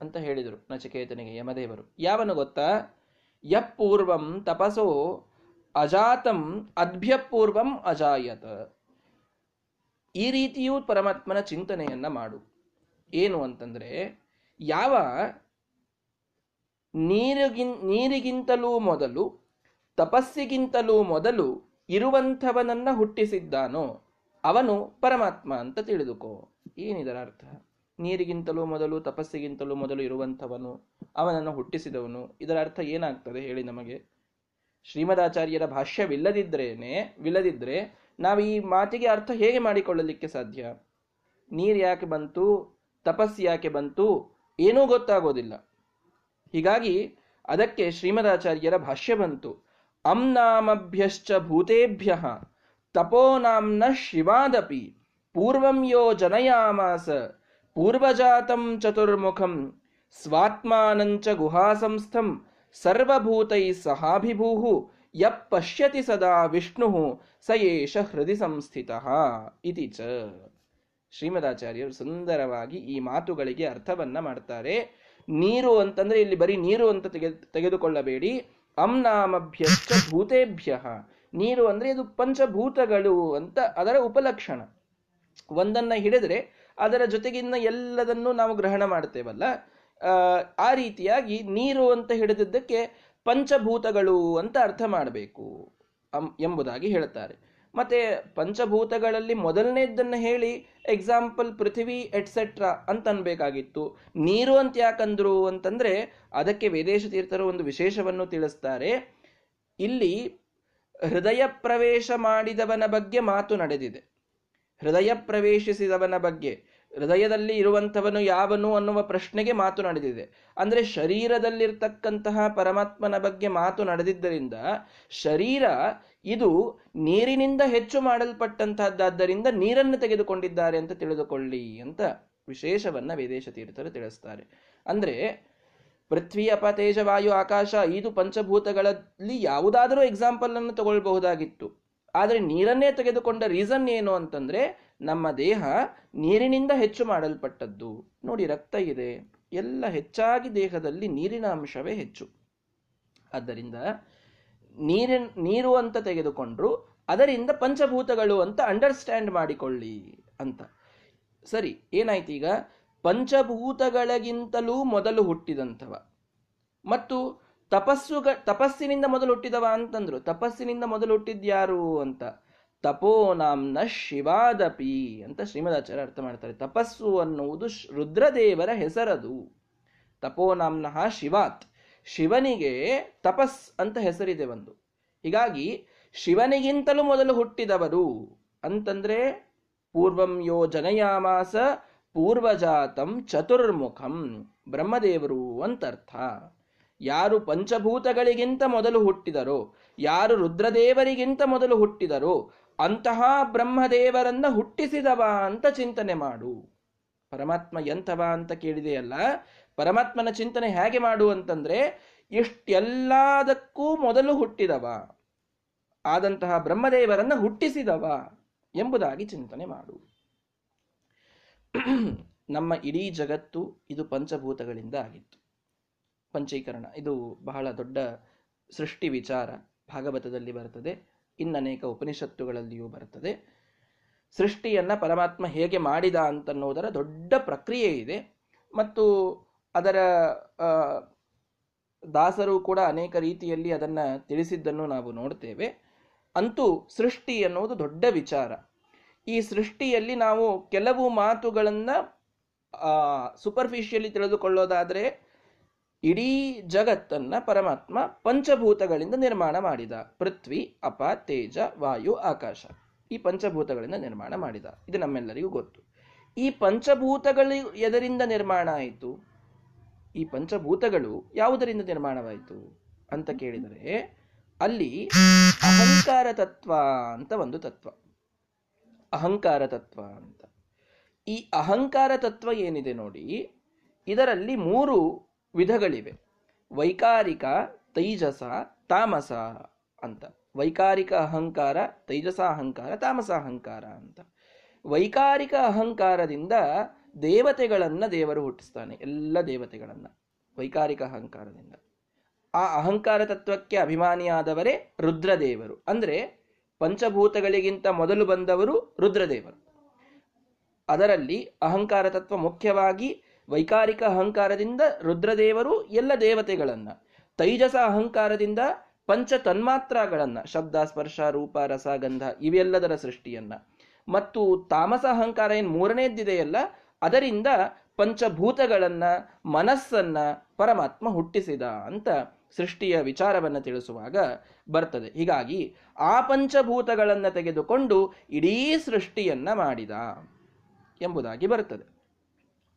ಅಂತ ಹೇಳಿದರು ನಚಿಕೇತನಿಗೆ ಯಮದೇವರು. ಯಾವನು ಗೊತ್ತಾ? ಯಪೂರ್ವಂ ತಪಸೋ ಅಜಾತಂ ಅದ್ಭ್ಯಪೂರ್ವಂ ಅಜಾಯತ. ಈ ರೀತಿಯೂ ಪರಮಾತ್ಮನ ಚಿಂತನೆಯನ್ನ ಮಾಡು. ಏನು ಅಂತಂದ್ರೆ, ಯಾವ ನೀರಿಗಿನ್, ನೀರಿಗಿಂತಲೂ ಮೊದಲು, ತಪಸ್ಸಿಗಿಂತಲೂ ಮೊದಲು ಇರುವಂಥವನನ್ನ ಹುಟ್ಟಿಸಿದ್ದಾನೋ ಅವನು ಪರಮಾತ್ಮ ಅಂತ ತಿಳಿದುಕೋ. ಏನಿದರ ಅರ್ಥ? ನೀರಿಗಿಂತಲೂ ಮೊದಲು ತಪಸ್ಸಿಗಿಂತಲೂ ಮೊದಲು ಇರುವಂಥವನು, ಅವನನ್ನು ಹುಟ್ಟಿಸಿದವನು. ಇದರ ಅರ್ಥ ಏನಾಗ್ತದೆ ಹೇಳಿ ನಮಗೆ. ಶ್ರೀಮದಾಚಾರ್ಯರ ಭಾಷ್ಯವಿಲ್ಲದಿದ್ರೇನೆ, ವಿಲ್ಲದಿದ್ರೆ ನಾವು ಈ ಮಾತಿಗೆ ಅರ್ಥ ಹೇಗೆ ಮಾಡಿಕೊಳ್ಳಲಿಕ್ಕೆ ಸಾಧ್ಯ? ನೀರು ಯಾಕೆ ಬಂತು? ತಪಸ್ಸು ಯಾಕೆ ಬಂತು? ಏನೂ ಗೊತ್ತಾಗೋದಿಲ್ಲ. ಹೀಗಾಗಿ ಅದಕ್ಕೆ ಶ್ರೀಮದಾಚಾರ್ಯರ ಭಾಷ್ಯ ಬಂತು. ಅಂನಾಮಭ್ಯಶ್ಚ ಭೂತೇಭ್ಯ ತಪೋನಾಂನ ಶಿವಾದಪಿ, ಪೂರ್ವಂ ಯೋ ಜನಯಾಮಾಸ ಪೂರ್ವಜಾತಂ ಚತುರ್ಮುಖಂ ಸ್ವಾತ್ಮಾನಂಚ ಗುಹಾಸಂಸ್ಥಂ ಸರ್ವಭೂತೈ ಸಹಾಭಿಭೂಹು ಯ ಪಶ್ಯತಿ ಸದಾ ವಿಷ್ಣು ಸ ಏಷ ಹೃದಯ ಸಂಸ್ಥಿತ ಇತಿ ಚ ಶ್ರೀಮದಾಚಾರ್ಯರು ಸುಂದರವಾಗಿ ಈ ಮಾತುಗಳಿಗೆ ಅರ್ಥವನ್ನ ಮಾಡ್ತಾರೆ. ನೀರು ಅಂತಂದ್ರೆ ಇಲ್ಲಿ ಬರೀ ನೀರು ಅಂತ ತೆಗೆ, ತೆಗೆದುಕೊಳ್ಳಬೇಡಿ. ಅಂನಾಮಭ್ಯಶ್ಚ ಭೂತೇಭ್ಯ. ನೀರು ಅಂದ್ರೆ ಇದು ಪಂಚಭೂತಗಳು ಅಂತ ಅದರ ಉಪಲಕ್ಷಣ. ಒಂದನ್ನ ಹಿಡಿದ್ರೆ ಅದರ ಜೊತೆಗಿನ್ನ ಎಲ್ಲದನ್ನು ನಾವು ಗ್ರಹಣ ಮಾಡ್ತೇವಲ್ಲ, ಆ ರೀತಿಯಾಗಿ ನೀರು ಅಂತ ಹಿಡಿದಿದ್ದಕ್ಕೆ ಪಂಚಭೂತಗಳು ಅಂತ ಅರ್ಥ ಮಾಡಬೇಕು ಎಂಬುದಾಗಿ ಹೇಳ್ತಾರೆ. ಮತ್ತೆ ಪಂಚಭೂತಗಳಲ್ಲಿ ಮೊದಲನೇದನ್ನು ಹೇಳಿ ಎಕ್ಸಾಂಪಲ್ ಪೃಥ್ವಿ ಎಟ್ಸೆಟ್ರಾ ಅಂತ ಅನ್ಬೇಕಾಗಿತ್ತು. ನೀರು ಅಂತ ಯಾಕಂದ್ರು ಅಂತಂದ್ರೆ ಅದಕ್ಕೆ ವೇದೇಶ ತೀರ್ಥರು ಒಂದು ವಿಶೇಷವನ್ನು ತಿಳಿಸ್ತಾರೆ. ಇಲ್ಲಿ ಹೃದಯ ಪ್ರವೇಶ ಮಾಡಿದವನ ಬಗ್ಗೆ ಮಾತು ನಡೆದಿದೆ. ಹೃದಯ ಪ್ರವೇಶಿಸಿದವನ ಬಗ್ಗೆ, ಹೃದಯದಲ್ಲಿ ಇರುವಂಥವನು ಯಾವನು ಅನ್ನುವ ಪ್ರಶ್ನೆಗೆ ಮಾತು ನಡೆದಿದೆ. ಅಂದರೆ ಶರೀರದಲ್ಲಿರ್ತಕ್ಕಂತಹ ಪರಮಾತ್ಮನ ಬಗ್ಗೆ ಮಾತು ನಡೆದಿದ್ದರಿಂದ, ಶರೀರ ಇದು ನೀರಿನಿಂದ ಹೆಚ್ಚು ಮಾಡಲ್ಪಟ್ಟಂತಹದ್ದಾದ್ದರಿಂದ ನೀರನ್ನು ತೆಗೆದುಕೊಂಡಿದ್ದಾರೆ ಅಂತ ತಿಳಿದುಕೊಳ್ಳಿ ಅಂತ ವಿಶೇಷವನ್ನ ವೇದೇಶ ತೀರ್ಥರು ತಿಳಿಸ್ತಾರೆ. ಅಂದರೆ ಪೃಥ್ವಿ, ಅಪ, ತೇಜ, ವಾಯು, ಆಕಾಶ, ಐದು ಪಂಚಭೂತಗಳಲ್ಲಿ ಯಾವುದಾದರೂ ಎಕ್ಸಾಂಪಲ್ ಅನ್ನು ತಗೊಳ್ಬಹುದಾಗಿತ್ತು. ಆದರೆ ನೀರನ್ನೇ ತೆಗೆದುಕೊಂಡ ರೀಸನ್ ಏನು ಅಂತಂದ್ರೆ ನಮ್ಮ ದೇಹ ನೀರಿನಿಂದ ಹೆಚ್ಚು ಮಾಡಲ್ಪಟ್ಟದ್ದು. ನೋಡಿ ರಕ್ತ ಇದೆ. ಎಲ್ಲ ಹೆಚ್ಚಾಗಿ ದೇಹದಲ್ಲಿ ನೀರಿನ ಅಂಶವೇ ಹೆಚ್ಚು. ಆದ್ದರಿಂದ ನೀರಿನ, ನೀರು ಅಂತ ತೆಗೆದುಕೊಂಡ್ರು, ಅದರಿಂದ ಪಂಚಭೂತಗಳು ಅಂತ ಅಂಡರ್ಸ್ಟ್ಯಾಂಡ್ ಮಾಡಿಕೊಳ್ಳಿ ಅಂತ. ಸರಿ, ಏನಾಯ್ತು ಈಗ? ಪಂಚಭೂತಗಳಿಗಿಂತಲೂ ಮೊದಲು ಹುಟ್ಟಿದಂಥವ. ಮತ್ತು ತಪಸ್ಸುಗ ತಪಸ್ಸಿನಿಂದ ಮೊದಲು ಹುಟ್ಟಿದವ ಅಂತಂದ್ರು. ತಪಸ್ಸಿನಿಂದ ಮೊದಲು ಹುಟ್ಟಿದ್ಯಾರು ಅಂತ. ತಪೋ ನಾಂನ ಶಿವಾದಪಿ ಅಂತ ಶ್ರೀಮದಾಚಾರ್ಯ ಅರ್ಥ ಮಾಡ್ತಾರೆ. ತಪಸ್ಸು ಅನ್ನುವುದು ರುದ್ರದೇವರ ಹೆಸರದು. ತಪೋ ನಾಂನ ಶಿವಾತ್. ಶಿವನಿಗೆ ತಪಸ್ ಅಂತ ಹೆಸರಿದೆ ಒಂದು. ಹೀಗಾಗಿ ಶಿವನಿಗಿಂತಲೂ ಮೊದಲು ಹುಟ್ಟಿದವರು ಅಂತಂದ್ರೆ ಪೂರ್ವಂ ಯೋ ಜನಯಾಮಾಸ, ಪೂರ್ವಜಾತಂ ಚತುರ್ಮುಖಂ ಬ್ರಹ್ಮದೇವರು ಅಂತರ್ಥ. ಯಾರು ಪಂಚಭೂತಗಳಿಗಿಂತ ಮೊದಲು ಹುಟ್ಟಿದರೋ, ಯಾರು ರುದ್ರದೇವರಿಗಿಂತ ಮೊದಲು ಹುಟ್ಟಿದರೋ, ಅಂತಹ ಬ್ರಹ್ಮದೇವರನ್ನ ಹುಟ್ಟಿಸಿದವ ಅಂತ ಚಿಂತನೆ ಮಾಡು. ಪರಮಾತ್ಮ ಎಂಥವ ಅಂತ ಕೇಳಿದೆಯಲ್ಲ, ಪರಮಾತ್ಮನ ಚಿಂತನೆ ಹೇಗೆ ಮಾಡು ಅಂತಂದ್ರೆ, ಇಷ್ಟೆಲ್ಲದಕ್ಕೂ ಮೊದಲು ಹುಟ್ಟಿದವ, ಆದಂತಹ ಬ್ರಹ್ಮದೇವರನ್ನ ಹುಟ್ಟಿಸಿದವ ಎಂಬುದಾಗಿ ಚಿಂತನೆ ಮಾಡು. ನಮ್ಮ ಇಡೀ ಜಗತ್ತು ಇದು ಪಂಚಭೂತಗಳಿಂದ ಆಗಿತ್ತು. ಪಂಚೀಕರಣ. ಇದು ಬಹಳ ದೊಡ್ಡ ಸೃಷ್ಟಿ ವಿಚಾರ ಭಾಗವತದಲ್ಲಿ ಬರುತ್ತದೆ. ಇನ್ನನೇಕ ಉಪನಿಷತ್ತುಗಳಲ್ಲಿಯೂ ಬರುತ್ತದೆ. ಸೃಷ್ಟಿಯನ್ನು ಪರಮಾತ್ಮ ಹೇಗೆ ಮಾಡಿದ ಅಂತನ್ನೋದರ ದೊಡ್ಡ ಪ್ರಕ್ರಿಯೆ ಇದೆ. ಮತ್ತು ಅದರ ದಾಸರು ಕೂಡ ಅನೇಕ ರೀತಿಯಲ್ಲಿ ಅದನ್ನ ತಿಳಿಸಿದ್ದನ್ನು ನಾವು ನೋಡ್ತೇವೆ. ಅಂತೂ ಸೃಷ್ಟಿ ಅನ್ನೋದು ದೊಡ್ಡ ವಿಚಾರ. ಈ ಸೃಷ್ಟಿಯಲ್ಲಿ ನಾವು ಕೆಲವು ಮಾತುಗಳನ್ನು ಸೂಪರ್ಫಿಷಿಯಲಿ ತಿಳಿದುಕೊಳ್ಳೋದಾದ್ರೆ ಇಡೀ ಜಗತ್ತನ್ನ ಪರಮಾತ್ಮ ಪಂಚಭೂತಗಳಿಂದ ನಿರ್ಮಾಣ ಮಾಡಿದ. ಪೃಥ್ವಿ, ಅಪ, ತೇಜ, ವಾಯು, ಆಕಾಶ ಈ ಪಂಚಭೂತಗಳಿಂದ ನಿರ್ಮಾಣ ಮಾಡಿದ. ಇದು ನಮ್ಮೆಲ್ಲರಿಗೂ ಗೊತ್ತು. ಈ ಪಂಚಭೂತಗಳು ಎದರಿಂದ ನಿರ್ಮಾಣ ಆಯಿತು? ಈ ಪಂಚಭೂತಗಳು ಯಾವುದರಿಂದ ನಿರ್ಮಾಣವಾಯಿತು ಅಂತ ಕೇಳಿದರೆ ಅಲ್ಲಿ ಅಹಂಕಾರ ತತ್ವ ಅಂತ ಒಂದು ತತ್ವ. ಅಹಂಕಾರ ತತ್ವ ಅಂತ. ಈ ಅಹಂಕಾರ ತತ್ವ ಏನಿದೆ ನೋಡಿ, ಇದರಲ್ಲಿ ಮೂರು ವಿಧಗಳಿವೆ. ವೈಕಾರಿಕ, ತೈಜಸ, ತಾಮಸ ಅಂತ. ವೈಕಾರಿಕ ಅಹಂಕಾರ, ತೈಜಸ ಅಹಂಕಾರ, ತಾಮಸ ಅಹಂಕಾರ ಅಂತ. ವೈಕಾರಿಕ ಅಹಂಕಾರದಿಂದ ದೇವತೆಗಳನ್ನು ದೇವರು ಹುಟ್ಟಿಸ್ತಾನೆ, ಎಲ್ಲ ದೇವತೆಗಳನ್ನು. ವೈಕಾರಿಕ ಅಹಂಕಾರದಿಂದ. ಆ ಅಹಂಕಾರ ತತ್ವಕ್ಕೆ ಅಭಿಮಾನಿಯಾದವರೇ ರುದ್ರದೇವರು. ಅಂದರೆ ಪಂಚಭೂತಗಳಿಗಿಂತ ಮೊದಲು ಬಂದವರು ರುದ್ರದೇವರು. ಅದರಲ್ಲಿ ಅಹಂಕಾರ ತತ್ವ ಮುಖ್ಯವಾಗಿ ವೈಕಾರಿಕ ಅಹಂಕಾರದಿಂದ ರುದ್ರದೇವರು ಎಲ್ಲ ದೇವತೆಗಳನ್ನು, ತೈಜಸ ಅಹಂಕಾರದಿಂದ ಪಂಚ ತನ್ಮಾತ್ರಗಳನ್ನು ಶಬ್ದ, ಸ್ಪರ್ಶ, ರೂಪ, ರಸ, ಗಂಧ ಇವೆಲ್ಲದರ ಸೃಷ್ಟಿಯನ್ನ. ಮತ್ತು ತಾಮಸ ಅಹಂಕಾರ ಏನು ಮೂರನೇದ್ದಿದೆಯಲ್ಲ ಅದರಿಂದ ಪಂಚಭೂತಗಳನ್ನ, ಮನಸ್ಸನ್ನ ಪರಮಾತ್ಮ ಹುಟ್ಟಿಸಿದ ಅಂತ ಸೃಷ್ಟಿಯ ವಿಚಾರವನ್ನು ತಿಳಿಸುವಾಗ ಬರ್ತದೆ. ಹೀಗಾಗಿ ಆ ಪಂಚಭೂತಗಳನ್ನು ತೆಗೆದುಕೊಂಡು ಇಡೀ ಸೃಷ್ಟಿಯನ್ನ ಮಾಡಿದ ಎಂಬುದಾಗಿ ಬರುತ್ತದೆ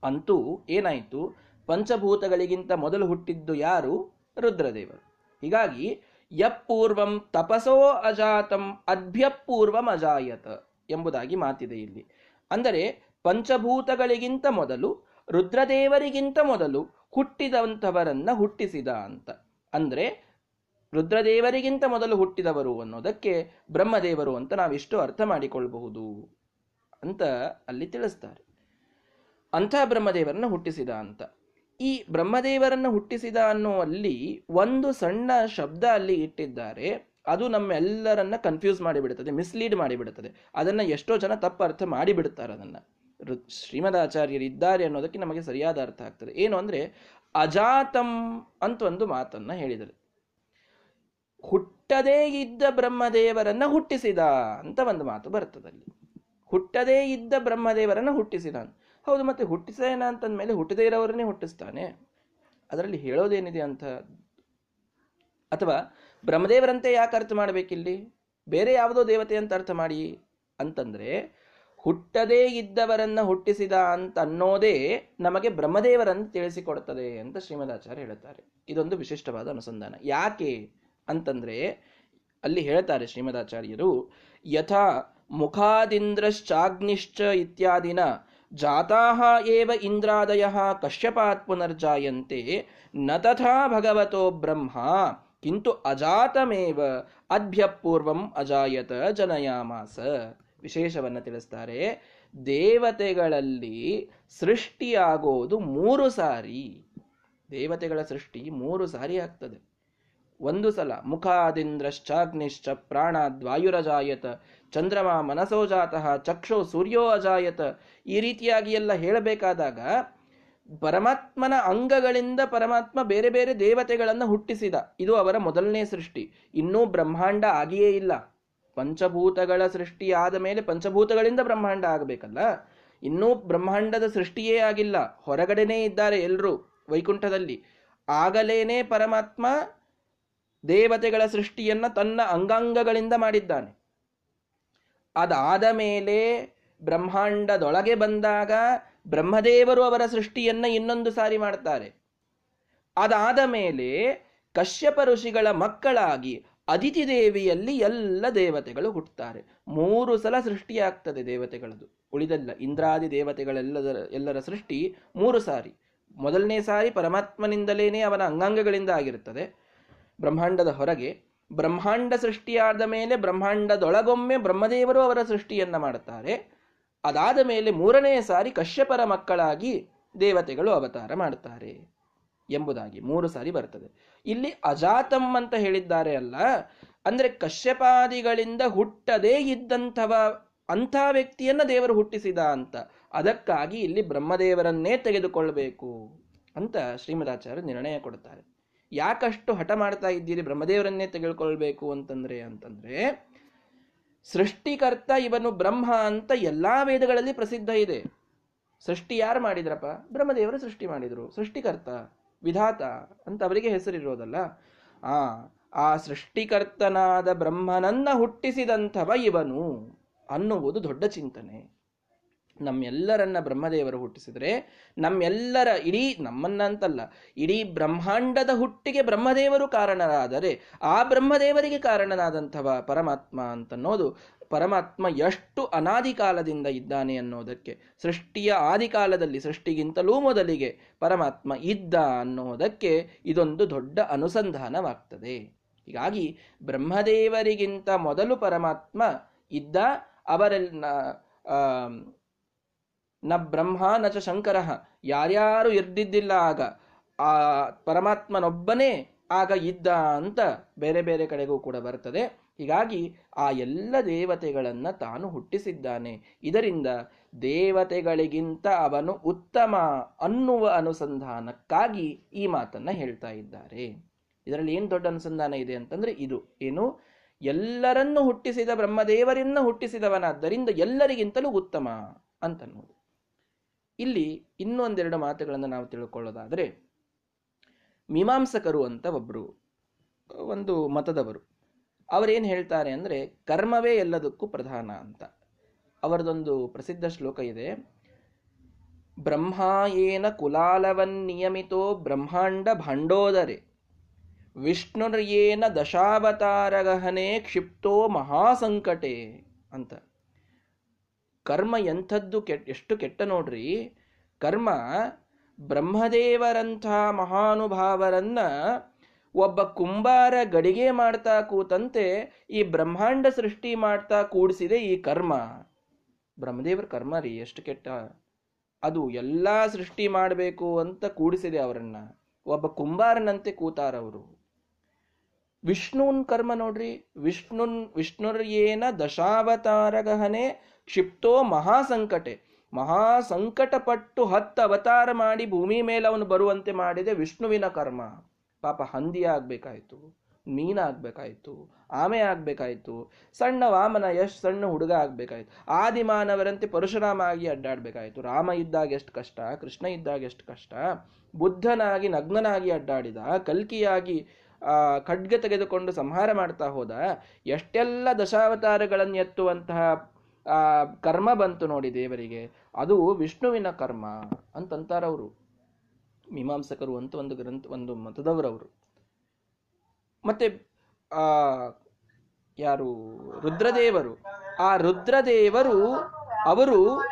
ಅಂತೂ ಏನಾಯಿತು? ಪಂಚಭೂತಗಳಿಗಿಂತ ಮೊದಲು ಹುಟ್ಟಿದ್ದು ಯಾರು? ರುದ್ರದೇವರು. ಹೀಗಾಗಿ, ಯಪೂರ್ವಂ ತಪಸೋ ಅಜಾತಂ ಅಭ್ಯಪೂರ್ವಂ ಅಜಾಯತ ಎಂಬುದಾಗಿ ಮಾತಿದೆ ಇಲ್ಲಿ. ಅಂದರೆ, ಪಂಚಭೂತಗಳಿಗಿಂತ ಮೊದಲು, ರುದ್ರದೇವರಿಗಿಂತ ಮೊದಲು ಹುಟ್ಟಿದಂಥವರನ್ನ ಹುಟ್ಟಿಸಿದ ಅಂತ. ಅಂದರೆ, ರುದ್ರದೇವರಿಗಿಂತ ಮೊದಲು ಹುಟ್ಟಿದವರು ಅನ್ನೋದಕ್ಕೆ ಬ್ರಹ್ಮದೇವರು ಅಂತ ನಾವಿಷ್ಟು ಅರ್ಥ ಮಾಡಿಕೊಳ್ಳಬಹುದು ಅಂತ ಅಲ್ಲಿ ತಿಳಿಸ್ತಾರೆ. ಅಂಥ ಬ್ರಹ್ಮದೇವರನ್ನ ಹುಟ್ಟಿಸಿದ ಅಂತ. ಈ ಬ್ರಹ್ಮದೇವರನ್ನ ಹುಟ್ಟಿಸಿದ ಅನ್ನುವಲ್ಲಿ ಒಂದು ಸಣ್ಣ ಶಬ್ದ ಅಲ್ಲಿ ಇಟ್ಟಿದ್ದಾರೆ. ಅದು ನಮ್ಮೆಲ್ಲರನ್ನ ಕನ್ಫ್ಯೂಸ್ ಮಾಡಿಬಿಡುತ್ತದೆ ಮಿಸ್ಲೀಡ್ ಮಾಡಿಬಿಡುತ್ತದೆ. ಅದನ್ನ ಎಷ್ಟೋ ಜನ ತಪ್ಪು ಅರ್ಥ ಮಾಡಿಬಿಡುತ್ತಾರೆ ಅದನ್ನ. ಇದ್ದಾರೆ ಅನ್ನೋದಕ್ಕೆ ನಮಗೆ ಸರಿಯಾದ ಅರ್ಥ ಆಗ್ತದೆ. ಏನು ಅಂದ್ರೆ, ಅಜಾತಂ ಅಂತ ಒಂದು ಮಾತನ್ನ ಹೇಳಿದರು. ಹುಟ್ಟದೇ ಇದ್ದ ಬ್ರಹ್ಮದೇವರನ್ನ ಹುಟ್ಟಿಸಿದ ಅಂತ ಒಂದು ಮಾತು ಬರ್ತದಲ್ಲಿ ಹುಟ್ಟದೇ ಇದ್ದ ಬ್ರಹ್ಮದೇವರನ್ನ ಹುಟ್ಟಿಸಿದ ಹೌದು, ಮತ್ತೆ ಹುಟ್ಟಿಸೇನ ಅಂತಂದ್ಮೇಲೆ ಹುಟ್ಟದೇ ಇರೋವರನ್ನೇ ಹುಟ್ಟಿಸ್ತಾನೆ. ಅದರಲ್ಲಿ ಹೇಳೋದೇನಿದೆ ಅಂತ? ಅಥವಾ ಬ್ರಹ್ಮದೇವರಂತೆ ಯಾಕೆ ಅರ್ಥ ಮಾಡಬೇಕಿಲ್ಲಿ? ಬೇರೆ ಯಾವುದೋ ದೇವತೆ ಅಂತ ಅರ್ಥ ಮಾಡಿ ಅಂತಂದ್ರೆ, ಹುಟ್ಟದೇ ಇದ್ದವರನ್ನ ಹುಟ್ಟಿಸಿದ ಅಂತ ಅನ್ನೋದೇ ನಮಗೆ ಬ್ರಹ್ಮದೇವರನ್ನು ತಿಳಿಸಿಕೊಡುತ್ತದೆ ಅಂತ ಶ್ರೀಮದಾಚಾರ್ಯ ಹೇಳುತ್ತಾರೆ ಇದೊಂದು ವಿಶಿಷ್ಟವಾದ ಅನುಸಂಧಾನ. ಯಾಕೆ ಅಂತಂದ್ರೆ, ಅಲ್ಲಿ ಹೇಳ್ತಾರೆ ಶ್ರೀಮದಾಚಾರ್ಯರು, ಯಥಾ ಮುಖಾದಿಂದ್ರಶ್ಚಾಗ್ನಿಶ್ಚ ಇತ್ಯಾದಿನ ಜಾತಾಹ ಏವ ಇಂದ್ರಾದಯ ಕಶ್ಯಪಾತ್ ಪುನರ್ಜಾಯಂತೆ ನ ತಥಾ ಭಗವತೋ ಬ್ರಹ್ಮ ಕಿಂತು ಅಜಾತಮೇವ ಅಭ್ಯಪೂರ್ವಂ ಅಜಾಯತ ಜನಯಾಮಾಸ ವಿಶೇಷವನ್ನು ತಿಳಿಸ್ತಾರೆ ದೇವತೆಗಳಲ್ಲಿ ಸೃಷ್ಟಿಯಾಗೋದು ಮೂರು ಸಾರಿ. ದೇವತೆಗಳ ಸೃಷ್ಟಿ ಮೂರು ಸಾರಿ ಆಗ್ತದೆ. ಒಂದು ಸಲ ಮುಖಾದಿಂದ್ರಶ್ಚಾಗ್ನಿಶ್ಚ ಪ್ರಾಣಾದ್ವಾಯುರಜಾಯತ, ಚಂದ್ರಮ ಮನಸೋ ಜಾತಃ, ಚಕ್ಷೋ ಸೂರ್ಯೋ ಅಜಾಯತ. ಈ ರೀತಿಯಾಗಿ ಎಲ್ಲ ಹೇಳಬೇಕಾದಾಗ ಪರಮಾತ್ಮನ ಅಂಗಗಳಿಂದ ಪರಮಾತ್ಮ ಬೇರೆ ಬೇರೆ ದೇವತೆಗಳನ್ನು ಹುಟ್ಟಿಸಿದ. ಇದು ಅವರ ಮೊದಲನೇ ಸೃಷ್ಟಿ. ಇನ್ನೂ ಬ್ರಹ್ಮಾಂಡ ಆಗಿಯೇ ಇಲ್ಲ. ಪಂಚಭೂತಗಳ ಸೃಷ್ಟಿ ಆದ ಮೇಲೆ ಪಂಚಭೂತಗಳಿಂದ ಬ್ರಹ್ಮಾಂಡ ಆಗಬೇಕಲ್ಲ? ಇನ್ನೂ ಬ್ರಹ್ಮಾಂಡದ ಸೃಷ್ಟಿಯೇ ಆಗಿಲ್ಲ. ಹೊರಗಡೆನೇ ಇದ್ದಾರೆ ಎಲ್ಲರೂ ವೈಕುಂಠದಲ್ಲಿ. ಆಗಲೇನೆ ಪರಮಾತ್ಮ ದೇವತೆಗಳ ಸೃಷ್ಟಿಯನ್ನು ತನ್ನ ಅಂಗಾಂಗಗಳಿಂದ ಮಾಡಿದ್ದಾನೆ. ಅದಾದ ಮೇಲೆ ಬ್ರಹ್ಮಾಂಡದೊಳಗೆ ಬಂದಾಗ ಬ್ರಹ್ಮದೇವರು ಅವರ ಸೃಷ್ಟಿಯನ್ನು ಇನ್ನೊಂದು ಸಾರಿ ಮಾಡ್ತಾರೆ. ಅದಾದ ಮೇಲೆ ಕಶ್ಯಪ ಋಷಿಗಳ ಮಕ್ಕಳಾಗಿ ಅದಿತಿ ದೇವಿಯಲ್ಲಿ ಎಲ್ಲ ದೇವತೆಗಳು ಹುಟ್ಟುತ್ತಾರೆ ಮೂರು ಸಲ ಸೃಷ್ಟಿಯಾಗ್ತದೆ ದೇವತೆಗಳದು. ಉಳಿದಲ್ಲ ಇಂದ್ರಾದಿ ದೇವತೆಗಳೆಲ್ಲದರ, ಎಲ್ಲರ ಸೃಷ್ಟಿ ಮೂರು ಸಾರಿ. ಮೊದಲನೇ ಸಾರಿ ಪರಮಾತ್ಮನಿಂದಲೇನೆ ಅವನ ಅಂಗಾಂಗಗಳಿಂದ ಆಗಿರುತ್ತದೆ. ಬ್ರಹ್ಮಾಂಡದ ಹೊರಗೆ ಬ್ರಹ್ಮಾಂಡ ಸೃಷ್ಟಿಯಾದ ಮೇಲೆ ಬ್ರಹ್ಮಾಂಡದೊಳಗೊಮ್ಮೆ ಬ್ರಹ್ಮದೇವರು ಅವರ ಸೃಷ್ಟಿಯನ್ನು ಮಾಡುತ್ತಾರೆ. ಅದಾದ ಮೇಲೆ ಮೂರನೇ ಸಾರಿ ಕಶ್ಯಪರ ಮಕ್ಕಳಾಗಿ ದೇವತೆಗಳು ಅವತಾರ ಮಾಡುತ್ತಾರೆ ಎಂಬುದಾಗಿ ಮೂರು ಸಾರಿ ಬರ್ತದೆ ಇಲ್ಲಿ ಅಜಾತಂ ಅಂತ ಹೇಳಿದ್ದಾರೆ ಅಲ್ಲ, ಅಂದರೆ ಕಶ್ಯಪಾದಿಗಳಿಂದ ಹುಟ್ಟದೇ ಇದ್ದಂಥವ ಅಂಥ ವ್ಯಕ್ತಿಯನ್ನ ದೇವರು ಹುಟ್ಟಿಸಿದ ಅಂತ. ಅದಕ್ಕಾಗಿ ಇಲ್ಲಿ ಬ್ರಹ್ಮದೇವರನ್ನೇ ತೆಗೆದುಕೊಳ್ಳಬೇಕು ಅಂತ ಶ್ರೀಮದಾಚಾರ್ಯ ನಿರ್ಣಯ ಕೊಡುತ್ತಾರೆ. ಯಾಕಷ್ಟು ಹಠ ಮಾಡ್ತಾ ಇದ್ದೀರಿ? ಬ್ರಹ್ಮದೇವರನ್ನೇ ತೆಗೆದುಕೊಳ್ಬೇಕು ಅಂತಂದ್ರೆ ಅಂತಂದ್ರೆ, ಸೃಷ್ಟಿಕರ್ತ ಇವನು ಬ್ರಹ್ಮ ಅಂತ ಎಲ್ಲಾ ವೇದಗಳಲ್ಲಿ ಪ್ರಸಿದ್ಧ ಇದೆ. ಸೃಷ್ಟಿ ಯಾರು ಮಾಡಿದ್ರಪ್ಪ? ಬ್ರಹ್ಮದೇವರು ಸೃಷ್ಟಿ ಮಾಡಿದ್ರು. ಸೃಷ್ಟಿಕರ್ತ, ವಿಧಾತ ಅಂತ ಅವರಿಗೆ ಹೆಸರಿರೋದಲ್ಲ. ಆ ಆ ಸೃಷ್ಟಿಕರ್ತನಾದ ಬ್ರಹ್ಮನನ್ನ ಹುಟ್ಟಿಸಿದಂಥವ ಇವನು ಅನ್ನುವುದು ದೊಡ್ಡ ಚಿಂತನೆ. ನಮ್ಮೆಲ್ಲರನ್ನ ಬ್ರಹ್ಮದೇವರು ಹುಟ್ಟಿಸಿದರೆ ನಮ್ಮೆಲ್ಲರ ಇಡೀ ನಮ್ಮನ್ನ ಅಂತಲ್ಲ ಇಡೀ ಬ್ರಹ್ಮಾಂಡದ ಹುಟ್ಟಿಗೆ ಬ್ರಹ್ಮದೇವರು ಕಾರಣರಾದರೆ ಆ ಬ್ರಹ್ಮದೇವರಿಗೆ ಕಾರಣನಾದಂಥವ ಪರಮಾತ್ಮ ಅಂತನ್ನೋದು. ಪರಮಾತ್ಮ ಎಷ್ಟು ಅನಾದಿ ಕಾಲದಿಂದ ಇದ್ದಾನೆ ಅನ್ನೋದಕ್ಕೆ, ಸೃಷ್ಟಿಯ ಆದಿಕಾಲದಲ್ಲಿ ಸೃಷ್ಟಿಗಿಂತಲೂ ಮೊದಲಿಗೆ ಪರಮಾತ್ಮ ಇದ್ದ ಅನ್ನೋದಕ್ಕೆ ಇದೊಂದು ದೊಡ್ಡ ಅನುಸಂಧಾನವಾಗ್ತದೆ. ಹೀಗಾಗಿ ಬ್ರಹ್ಮದೇವರಿಗಿಂತ ಮೊದಲು ಪರಮಾತ್ಮ ಇದ್ದ, ಅವರೆಲ್ಲ ನ ಬ್ರಹ್ಮ ನ ಚ ಶಂಕರ. ಯಾರ್ಯಾರು ಇರ್ದಿದ್ದಿಲ್ಲ ಆಗ, ಆ ಪರಮಾತ್ಮನೊಬ್ಬನೇ ಆಗ ಇದ್ದ ಅಂತ ಬೇರೆ ಬೇರೆ ಕಡೆಗೂ ಕೂಡ ಬರ್ತದೆ. ಹೀಗಾಗಿ ಆ ಎಲ್ಲ ದೇವತೆಗಳನ್ನು ತಾನು ಹುಟ್ಟಿಸಿದ್ದಾನೆ. ಇದರಿಂದ ದೇವತೆಗಳಿಗಿಂತ ಅವನು ಉತ್ತಮ ಅನ್ನುವ ಅನುಸಂಧಾನಕ್ಕಾಗಿ ಈ ಮಾತನ್ನ ಹೇಳ್ತಾ ಇದ್ದಾರೆ. ಇದರಲ್ಲಿ ಏನು ದೊಡ್ಡ ಅನುಸಂಧಾನ ಇದೆ ಅಂತಂದ್ರೆ ಇದು. ಏನು? ಎಲ್ಲರನ್ನು ಹುಟ್ಟಿಸಿದ ಬ್ರಹ್ಮದೇವರಿಂದ ಹುಟ್ಟಿಸಿದವನಾದ್ದರಿಂದ ಎಲ್ಲರಿಗಿಂತಲೂ ಉತ್ತಮ ಅಂತನ್ನುವುದು. ಇಲ್ಲಿ ಇನ್ನೊಂದೆರಡು ಮಾತುಗಳನ್ನು ನಾವು ತಿಳ್ಕೊಳ್ಳೋದಾದರೆ, ಮೀಮಾಂಸಕರು ಅಂತ ಒಬ್ಬರು ಒಂದು ಮತದವರು. ಅವರೇನು ಹೇಳ್ತಾರೆ ಅಂದರೆ, ಕರ್ಮವೇ ಎಲ್ಲದಕ್ಕೂ ಪ್ರಧಾನ ಅಂತ. ಅವರದೊಂದು ಪ್ರಸಿದ್ಧ ಶ್ಲೋಕ ಇದೆ, ಬ್ರಹ್ಮ ಏನ ಕುಲಾಲವನ್ನಿಯಮಿತೋ ಬ್ರಹ್ಮಾಂಡ ಭಾಂಡೋದರೆ, ವಿಷ್ಣುರ್ಯೇನ ದಶಾವತಾರಗಹನೆ ಕ್ಷಿಪ್ತೋ ಮಹಾಸಂಕಟೆ ಅಂತ. ಕರ್ಮ ಎಂಥದ್ದು ಕೆಟ್ಟ ಎಷ್ಟು ಕೆಟ್ಟ ನೋಡ್ರಿ. ಕರ್ಮ ಬ್ರಹ್ಮದೇವರಂಥ ಮಹಾನುಭಾವರನ್ನ ಒಬ್ಬ ಕುಂಬಾರ ಗಡಿಗೆ ಮಾಡ್ತಾ ಕೂತಂತೆ ಈ ಬ್ರಹ್ಮಾಂಡ ಸೃಷ್ಟಿ ಮಾಡ್ತಾ ಕೂಡಿಸಿದೆ ಈ ಕರ್ಮ. ಬ್ರಹ್ಮದೇವರ ಕರ್ಮ ರೀ, ಎಷ್ಟು ಕೆಟ್ಟ. ಅದು ಎಲ್ಲಾ ಸೃಷ್ಟಿ ಮಾಡಬೇಕು ಅಂತ ಕೂಡಿಸಿದೆ ಅವರನ್ನ. ಒಬ್ಬ ಕುಂಬಾರನಂತೆ ಕೂತಾರವರು. ವಿಷ್ಣುನ್ ಕರ್ಮ ನೋಡ್ರಿ, ವಿಷ್ಣುನ್, ವಿಷ್ಣುರ್ಯೇನ ದಶಾವತಾರ ದಶಾವತಾರಗಹನೆ ಕ್ಷಿಪ್ತೋ ಮಹಾಸಂಕಟೆ. ಪಟ್ಟು ಹತ್ತು ಅವತಾರ ಮಾಡಿ ಭೂಮಿ ಮೇಲೆ ಅವನು ಬರುವಂತೆ ಮಾಡಿದೆ ವಿಷ್ಣುವಿನ ಕರ್ಮ. ಪಾಪ ಹಂದಿ ಆಗ್ಬೇಕಾಯ್ತು ಮೀನಾಗ್ಬೇಕಾಯ್ತು ಆಮೆ ಆಗ್ಬೇಕಾಯ್ತು, ಸಣ್ಣ ವಾಮನ ಎಷ್ಟು ಸಣ್ಣ ಹುಡುಗ ಆಗ್ಬೇಕಾಯ್ತು. ಆದಿಮಾನವರಂತೆ ಪರಶುರಾಮ ಆಗಿ ಅಡ್ಡಾಡ್ಬೇಕಾಯ್ತು. ರಾಮ ಇದ್ದಾಗ ಎಷ್ಟು ಕಷ್ಟ, ಕೃಷ್ಣ ಇದ್ದಾಗ ಎಷ್ಟು ಕಷ್ಟ. ಬುದ್ಧನಾಗಿ, ನಗ್ನನಾಗಿ ಅಡ್ಡಾಡಿದ, ಕಲ್ಕಿಯಾಗಿ ಖಡ್ಗ ತೆಗೆದುಕೊಂಡು ಸಂಹಾರ ಮಾಡ್ತಾ ಹೋದ, ಎಷ್ಟೆಲ್ಲ ದಶಾವತಾರಗಳನ್ನು ಎತ್ತುವಂತಹ ಕರ್ಮ ಬಂತು ನೋಡಿ ದೇವರಿಗೆ. ಅದು ವಿಷ್ಣುವಿನ ಕರ್ಮ ಅಂತಂತಾರವರು. ಮೀಮಾಂಸಕರು ಅಂತ ಒಂದು ಗ್ರಂಥ, ಒಂದು ಮತದವರವರು. ಮತ್ತೆ, ಆ, ಯಾರು? ರುದ್ರದೇವರು. ಆ ರುದ್ರದೇವರು ಅವರು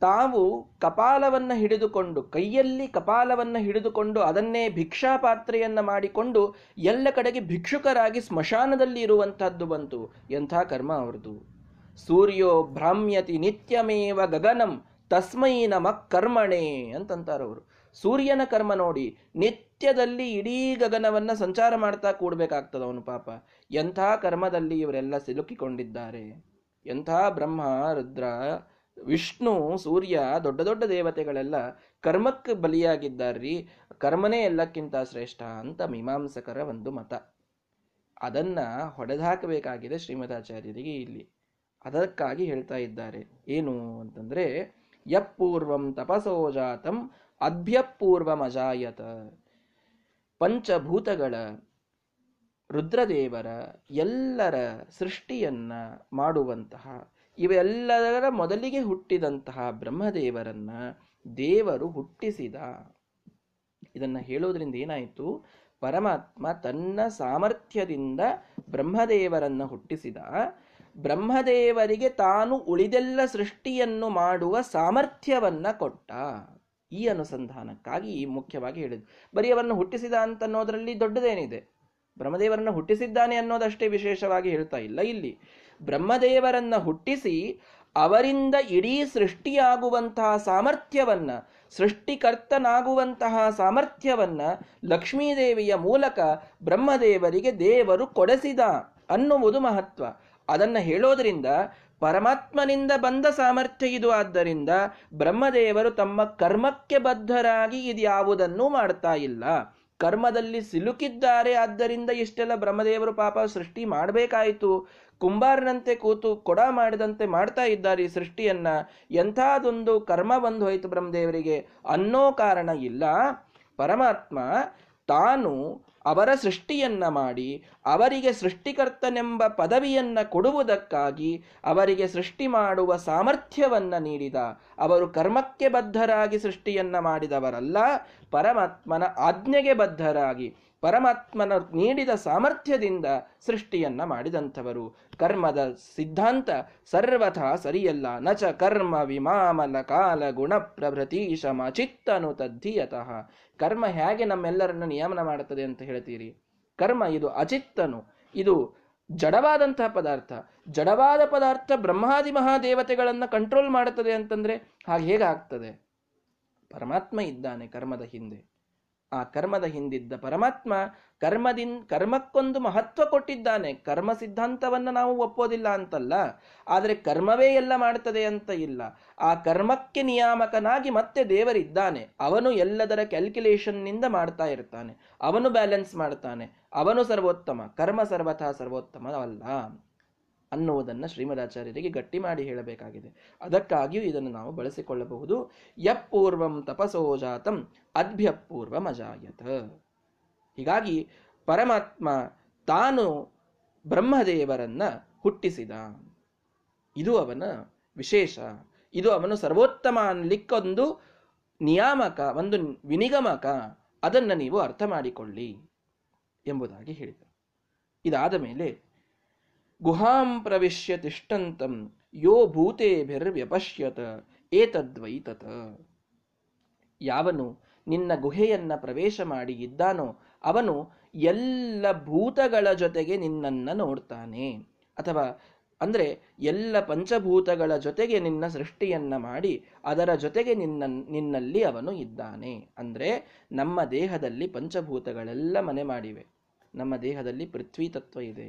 ತಾವು ಕಪಾಲವನ್ನ ಹಿಡಿದುಕೊಂಡು, ಕೈಯಲ್ಲಿ ಕಪಾಲವನ್ನ ಹಿಡಿದುಕೊಂಡು ಅದನ್ನೇ ಭಿಕ್ಷಾ ಪಾತ್ರೆಯನ್ನ ಮಾಡಿಕೊಂಡು ಎಲ್ಲ ಕಡೆಗೆ ಭಿಕ್ಷುಕರಾಗಿ ಸ್ಮಶಾನದಲ್ಲಿ ಇರುವಂತಹದ್ದು ಬಂತು. ಎಂಥ ಕರ್ಮ ಅವರದು ಸೂರ್ಯೋ ಭ್ರಾಮ್ಯತಿ ನಿತ್ಯಮೇವ ಗಗನಂ ತಸ್ಮೈ ನಮ ಕರ್ಮಣೆ ಅಂತಂತಾರವರು ಸೂರ್ಯನ ಕರ್ಮ ನೋಡಿ, ನಿತ್ಯದಲ್ಲಿ ಇಡೀ ಗಗನವನ್ನು ಸಂಚಾರ ಮಾಡ್ತಾ ಕೂಡ್ಬೇಕಾಗ್ತದ ಅವನು ಪಾಪ. ಎಂಥ ಕರ್ಮದಲ್ಲಿ ಇವರೆಲ್ಲ ಸಿಲುಕಿಕೊಂಡಿದ್ದಾರೆ? ಎಂಥ ಬ್ರಹ್ಮ, ರುದ್ರ ವಿಷ್ಣು, ಸೂರ್ಯ, ದೊಡ್ಡ ದೊಡ್ಡ ದೇವತೆಗಳೆಲ್ಲ ಕರ್ಮಕ್ಕೆ ಬಲಿಯಾಗಿದ್ದಾರ್ರಿ. ಕರ್ಮನೇ ಎಲ್ಲಕ್ಕಿಂತ ಶ್ರೇಷ್ಠ ಅಂತ ಮೀಮಾಂಸಕರ ಒಂದು ಮತ. ಅದನ್ನ ಹೊಡೆದಾಕಬೇಕಾಗಿದೆ ಶ್ರೀಮದಾಚಾರ್ಯರಿಗೆ ಇಲ್ಲಿ. ಅದಕ್ಕಾಗಿ ಹೇಳ್ತಾ ಇದ್ದಾರೆ. ಏನು ಅಂತಂದ್ರೆ ಯಪ್ಪೂರ್ವಂ ತಪಸೋ ಜಾತಂ ಅಭ್ಯಪೂರ್ವಮಜಾಯತ. ಪಂಚಭೂತಗಳ ರುದ್ರದೇವರ ಎಲ್ಲರ ಸೃಷ್ಟಿಯನ್ನ ಮಾಡುವಂತಹ ಇವೆಲ್ಲದರ ಮೊದಲಿಗೆ ಹುಟ್ಟಿದಂತಹ ಬ್ರಹ್ಮದೇವರನ್ನ ದೇವರು ಹುಟ್ಟಿಸಿದ. ಇದನ್ನು ಹೇಳೋದ್ರಿಂದ ಏನಾಯಿತು? ಪರಮಾತ್ಮ ತನ್ನ ಸಾಮರ್ಥ್ಯದಿಂದ ಬ್ರಹ್ಮದೇವರನ್ನ ಹುಟ್ಟಿಸಿದ. ಬ್ರಹ್ಮದೇವರಿಗೆ ತಾನು ಉಳಿದೆಲ್ಲ ಸೃಷ್ಟಿಯನ್ನು ಮಾಡುವ ಸಾಮರ್ಥ್ಯವನ್ನ ಕೊಟ್ಟ. ಈ ಅನುಸಂಧಾನಕ್ಕಾಗಿ ಮುಖ್ಯವಾಗಿ ಹೇಳಿದ್ರು ಬರೀ ಅವರನ್ನು ಹುಟ್ಟಿಸಿದ ಅಂತ ಅನ್ನೋದರಲ್ಲಿ ದೊಡ್ಡದೇನಿದೆ? ಬ್ರಹ್ಮದೇವರನ್ನು ಹುಟ್ಟಿಸಿದ್ದಾನೆ ಅನ್ನೋದಷ್ಟೇ ವಿಶೇಷವಾಗಿ ಹೇಳ್ತಾ ಇಲ್ಲ ಇಲ್ಲಿ. ಬ್ರಹ್ಮದೇವರನ್ನ ಹುಟ್ಟಿಸಿ ಅವರಿಂದ ಇಡೀ ಸೃಷ್ಟಿಯಾಗುವಂತಹ ಸಾಮರ್ಥ್ಯವನ್ನ, ಸೃಷ್ಟಿಕರ್ತನಾಗುವಂತಹ ಸಾಮರ್ಥ್ಯವನ್ನ ಲಕ್ಷ್ಮೀದೇವಿಯ ಮೂಲಕ ಬ್ರಹ್ಮದೇವರಿಗೆ ದೇವರು ಕೊಡಿಸಿದ ಅನ್ನುವುದು ಮಹತ್ವ. ಅದನ್ನ ಹೇಳೋದ್ರಿಂದ ಪರಮಾತ್ಮನಿಂದ ಬಂದ ಸಾಮರ್ಥ್ಯ ಇದು. ಆದ್ದರಿಂದ ಬ್ರಹ್ಮದೇವರು ತಮ್ಮ ಕರ್ಮಕ್ಕೆ ಬದ್ಧರಾಗಿ ಇದ್ಯಾವುದನ್ನೂ ಮಾಡ್ತಾ ಇಲ್ಲ. ಕರ್ಮದಲ್ಲಿ ಸಿಲುಕಿದ್ದಾರೆ. ಆದ್ದರಿಂದ ಇಷ್ಟೆಲ್ಲ ಬ್ರಹ್ಮದೇವರು ಪಾಪ ಸೃಷ್ಟಿ ಮಾಡಬೇಕಾಯಿತು. ಕುಂಬಾರನಂತೆ ಕೂತು ಕೊಡ ಮಾಡಿದಂತೆ ಮಾಡ್ತಾ ಇದ್ದಾರೆ ಈ ಸೃಷ್ಟಿಯನ್ನ. ಎಂಥದೊಂದು ಕರ್ಮ ಬಂದು ಹೋಯಿತು ಬ್ರಹ್ಮದೇವರಿಗೆ. ಅನ್ನೋ ಕಾರಣ ಇಲ್ಲ. ಪರಮಾತ್ಮ ತಾನು ಅವರ ಸೃಷ್ಟಿಯನ್ನ ಮಾಡಿ, ಅವರಿಗೆ ಸೃಷ್ಟಿಕರ್ತನೆಂಬ ಪದವಿಯನ್ನ ಕೊಡುವುದಕ್ಕಾಗಿ ಅವರಿಗೆ ಸೃಷ್ಟಿ ಮಾಡುವ ಸಾಮರ್ಥ್ಯವನ್ನ ನೀಡಿದ, ಅವರು ಕರ್ಮಕ್ಕೆ ಬದ್ಧರಾಗಿ ಸೃಷ್ಟಿಯನ್ನ ಮಾಡಿದವರಲ್ಲ, ಪರಮಾತ್ಮನ ಆಜ್ಞೆಗೆ ಬದ್ಧರಾಗಿ. ಪರಮಾತ್ಮನ ನೀಡಿದ ಸಾಮರ್ಥ್ಯದಿಂದ ಸೃಷ್ಟಿಯನ್ನ ಮಾಡಿದಂಥವರು. ಕರ್ಮದ ಸಿದ್ಧಾಂತ ಸರ್ವಥ ಸರಿಯಲ್ಲ. ನಚ ಕರ್ಮ ವಿಮಾಮಲ ಕಾಲ ಗುಣ ಪ್ರಭೃತೀಶಮ ಚಿತ್ತನು ತದ್ಧೀಯತಃ. ಕರ್ಮ ಹೇಗೆ ನಮ್ಮೆಲ್ಲರನ್ನ ನಿಯಮನ ಮಾಡುತ್ತದೆ ಅಂತ ಹೇಳ್ತೀರಿ? ಕರ್ಮ ಇದು ಅಚಿತ್ತನು. ಇದು ಜಡವಾದಂತಹ ಪದಾರ್ಥ. ಜಡವಾದ ಪದಾರ್ಥ ಬ್ರಹ್ಮಾದಿ ಮಹಾದೇವತೆಗಳನ್ನ ಕಂಟ್ರೋಲ್ ಮಾಡುತ್ತದೆ ಅಂತಂದ್ರೆ ಹಾಗೆ ಹೇಗಾಗ್ತದೆ? ಪರಮಾತ್ಮ ಇದ್ದಾನೆ ಕರ್ಮದ ಹಿಂದೆ. ಆ ಕರ್ಮದ ಹಿಂದಿದ್ದ ಪರಮಾತ್ಮ ಕರ್ಮದಿನ್, ಕರ್ಮಕ್ಕೊಂದು ಮಹತ್ವ ಕೊಟ್ಟಿದ್ದಾನೆ. ಕರ್ಮ ಸಿದ್ಧಾಂತವನ್ನು ನಾವು ಒಪ್ಪೋದಿಲ್ಲ ಅಂತಲ್ಲ. ಆದರೆ ಕರ್ಮವೇ ಎಲ್ಲ ಮಾಡ್ತದೆ ಅಂತ ಇಲ್ಲ. ಆ ಕರ್ಮಕ್ಕೆ ನಿಯಾಮಕನಾಗಿ ಮತ್ತೆ ದೇವರಿದ್ದಾನೆ. ಅವನು ಎಲ್ಲದರ ಕ್ಯಾಲ್ಕುಲೇಷನ್ನಿಂದ ಮಾಡ್ತಾ ಇರ್ತಾನೆ. ಅವನು ಬ್ಯಾಲೆನ್ಸ್ ಮಾಡ್ತಾನೆ. ಅವನು ಸರ್ವೋತ್ತಮ. ಕರ್ಮ ಸರ್ವಥಾ ಸರ್ವೋತ್ತಮವಲ್ಲ. ಅನ್ನುವುದನ್ನು ಶ್ರೀಮದಾಚಾರ್ಯರಿಗೆ ಗಟ್ಟಿ ಮಾಡಿ ಹೇಳಬೇಕಾಗಿದೆ. ಅದಕ್ಕಾಗಿಯೂ ಇದನ್ನು ನಾವು ಬಳಸಿಕೊಳ್ಳಬಹುದು. ಯಪೂರ್ವಂ ತಪಸೋಜಾತಂ ಜಾತಂ ಮಜಾಯತ ಹೀಗಾಗಿ ಪರಮಾತ್ಮ ತಾನು ಬ್ರಹ್ಮದೇವರನ್ನ ಹುಟ್ಟಿಸಿದ. ಇದು ಅವನ ವಿಶೇಷ. ಇದು ಅವನು ಸರ್ವೋತ್ತಮ ಅನ್ಲಿಕ್ಕೊಂದು ನಿಯಾಮಕ, ಒಂದು ವಿನಿಗಮಕ. ಅದನ್ನು ನೀವು ಅರ್ಥ ಮಾಡಿಕೊಳ್ಳಿ ಎಂಬುದಾಗಿ ಹೇಳಿದರು. ಇದಾದ ಮೇಲೆ ಗುಹಾಂ ಪ್ರವಿಶ್ಯ ತಿಷ್ಟಂತಂ, ಯೋ ಭೂತೇಭಿರ್ವ್ಯಪಶ್ಯತ, ಏತದ್ವೈತತ. ಯಾವನು ನಿನ್ನ ಗುಹೆಯನ್ನ ಪ್ರವೇಶ ಮಾಡಿ ಇದ್ದಾನೋ ಅವನು ಎಲ್ಲ ಭೂತಗಳ ಜೊತೆಗೆ ನಿನ್ನನ್ನು ನೋಡ್ತಾನೆ. ಅಥವಾ ಅಂದರೆ ಎಲ್ಲ ಪಂಚಭೂತಗಳ ಜೊತೆಗೆ ನಿನ್ನ ಸೃಷ್ಟಿಯನ್ನ ಮಾಡಿ ಅದರ ಜೊತೆಗೆ ನಿನ್ನ ನಿನ್ನಲ್ಲಿ ಅವನು ಇದ್ದಾನೆ. ಅಂದರೆ ನಮ್ಮ ದೇಹದಲ್ಲಿ ಪಂಚಭೂತಗಳೆಲ್ಲ ಮನೆ ಮಾಡಿವೆ. ನಮ್ಮ ದೇಹದಲ್ಲಿ ಪೃಥ್ವಿ ತತ್ವ ಇದೆ.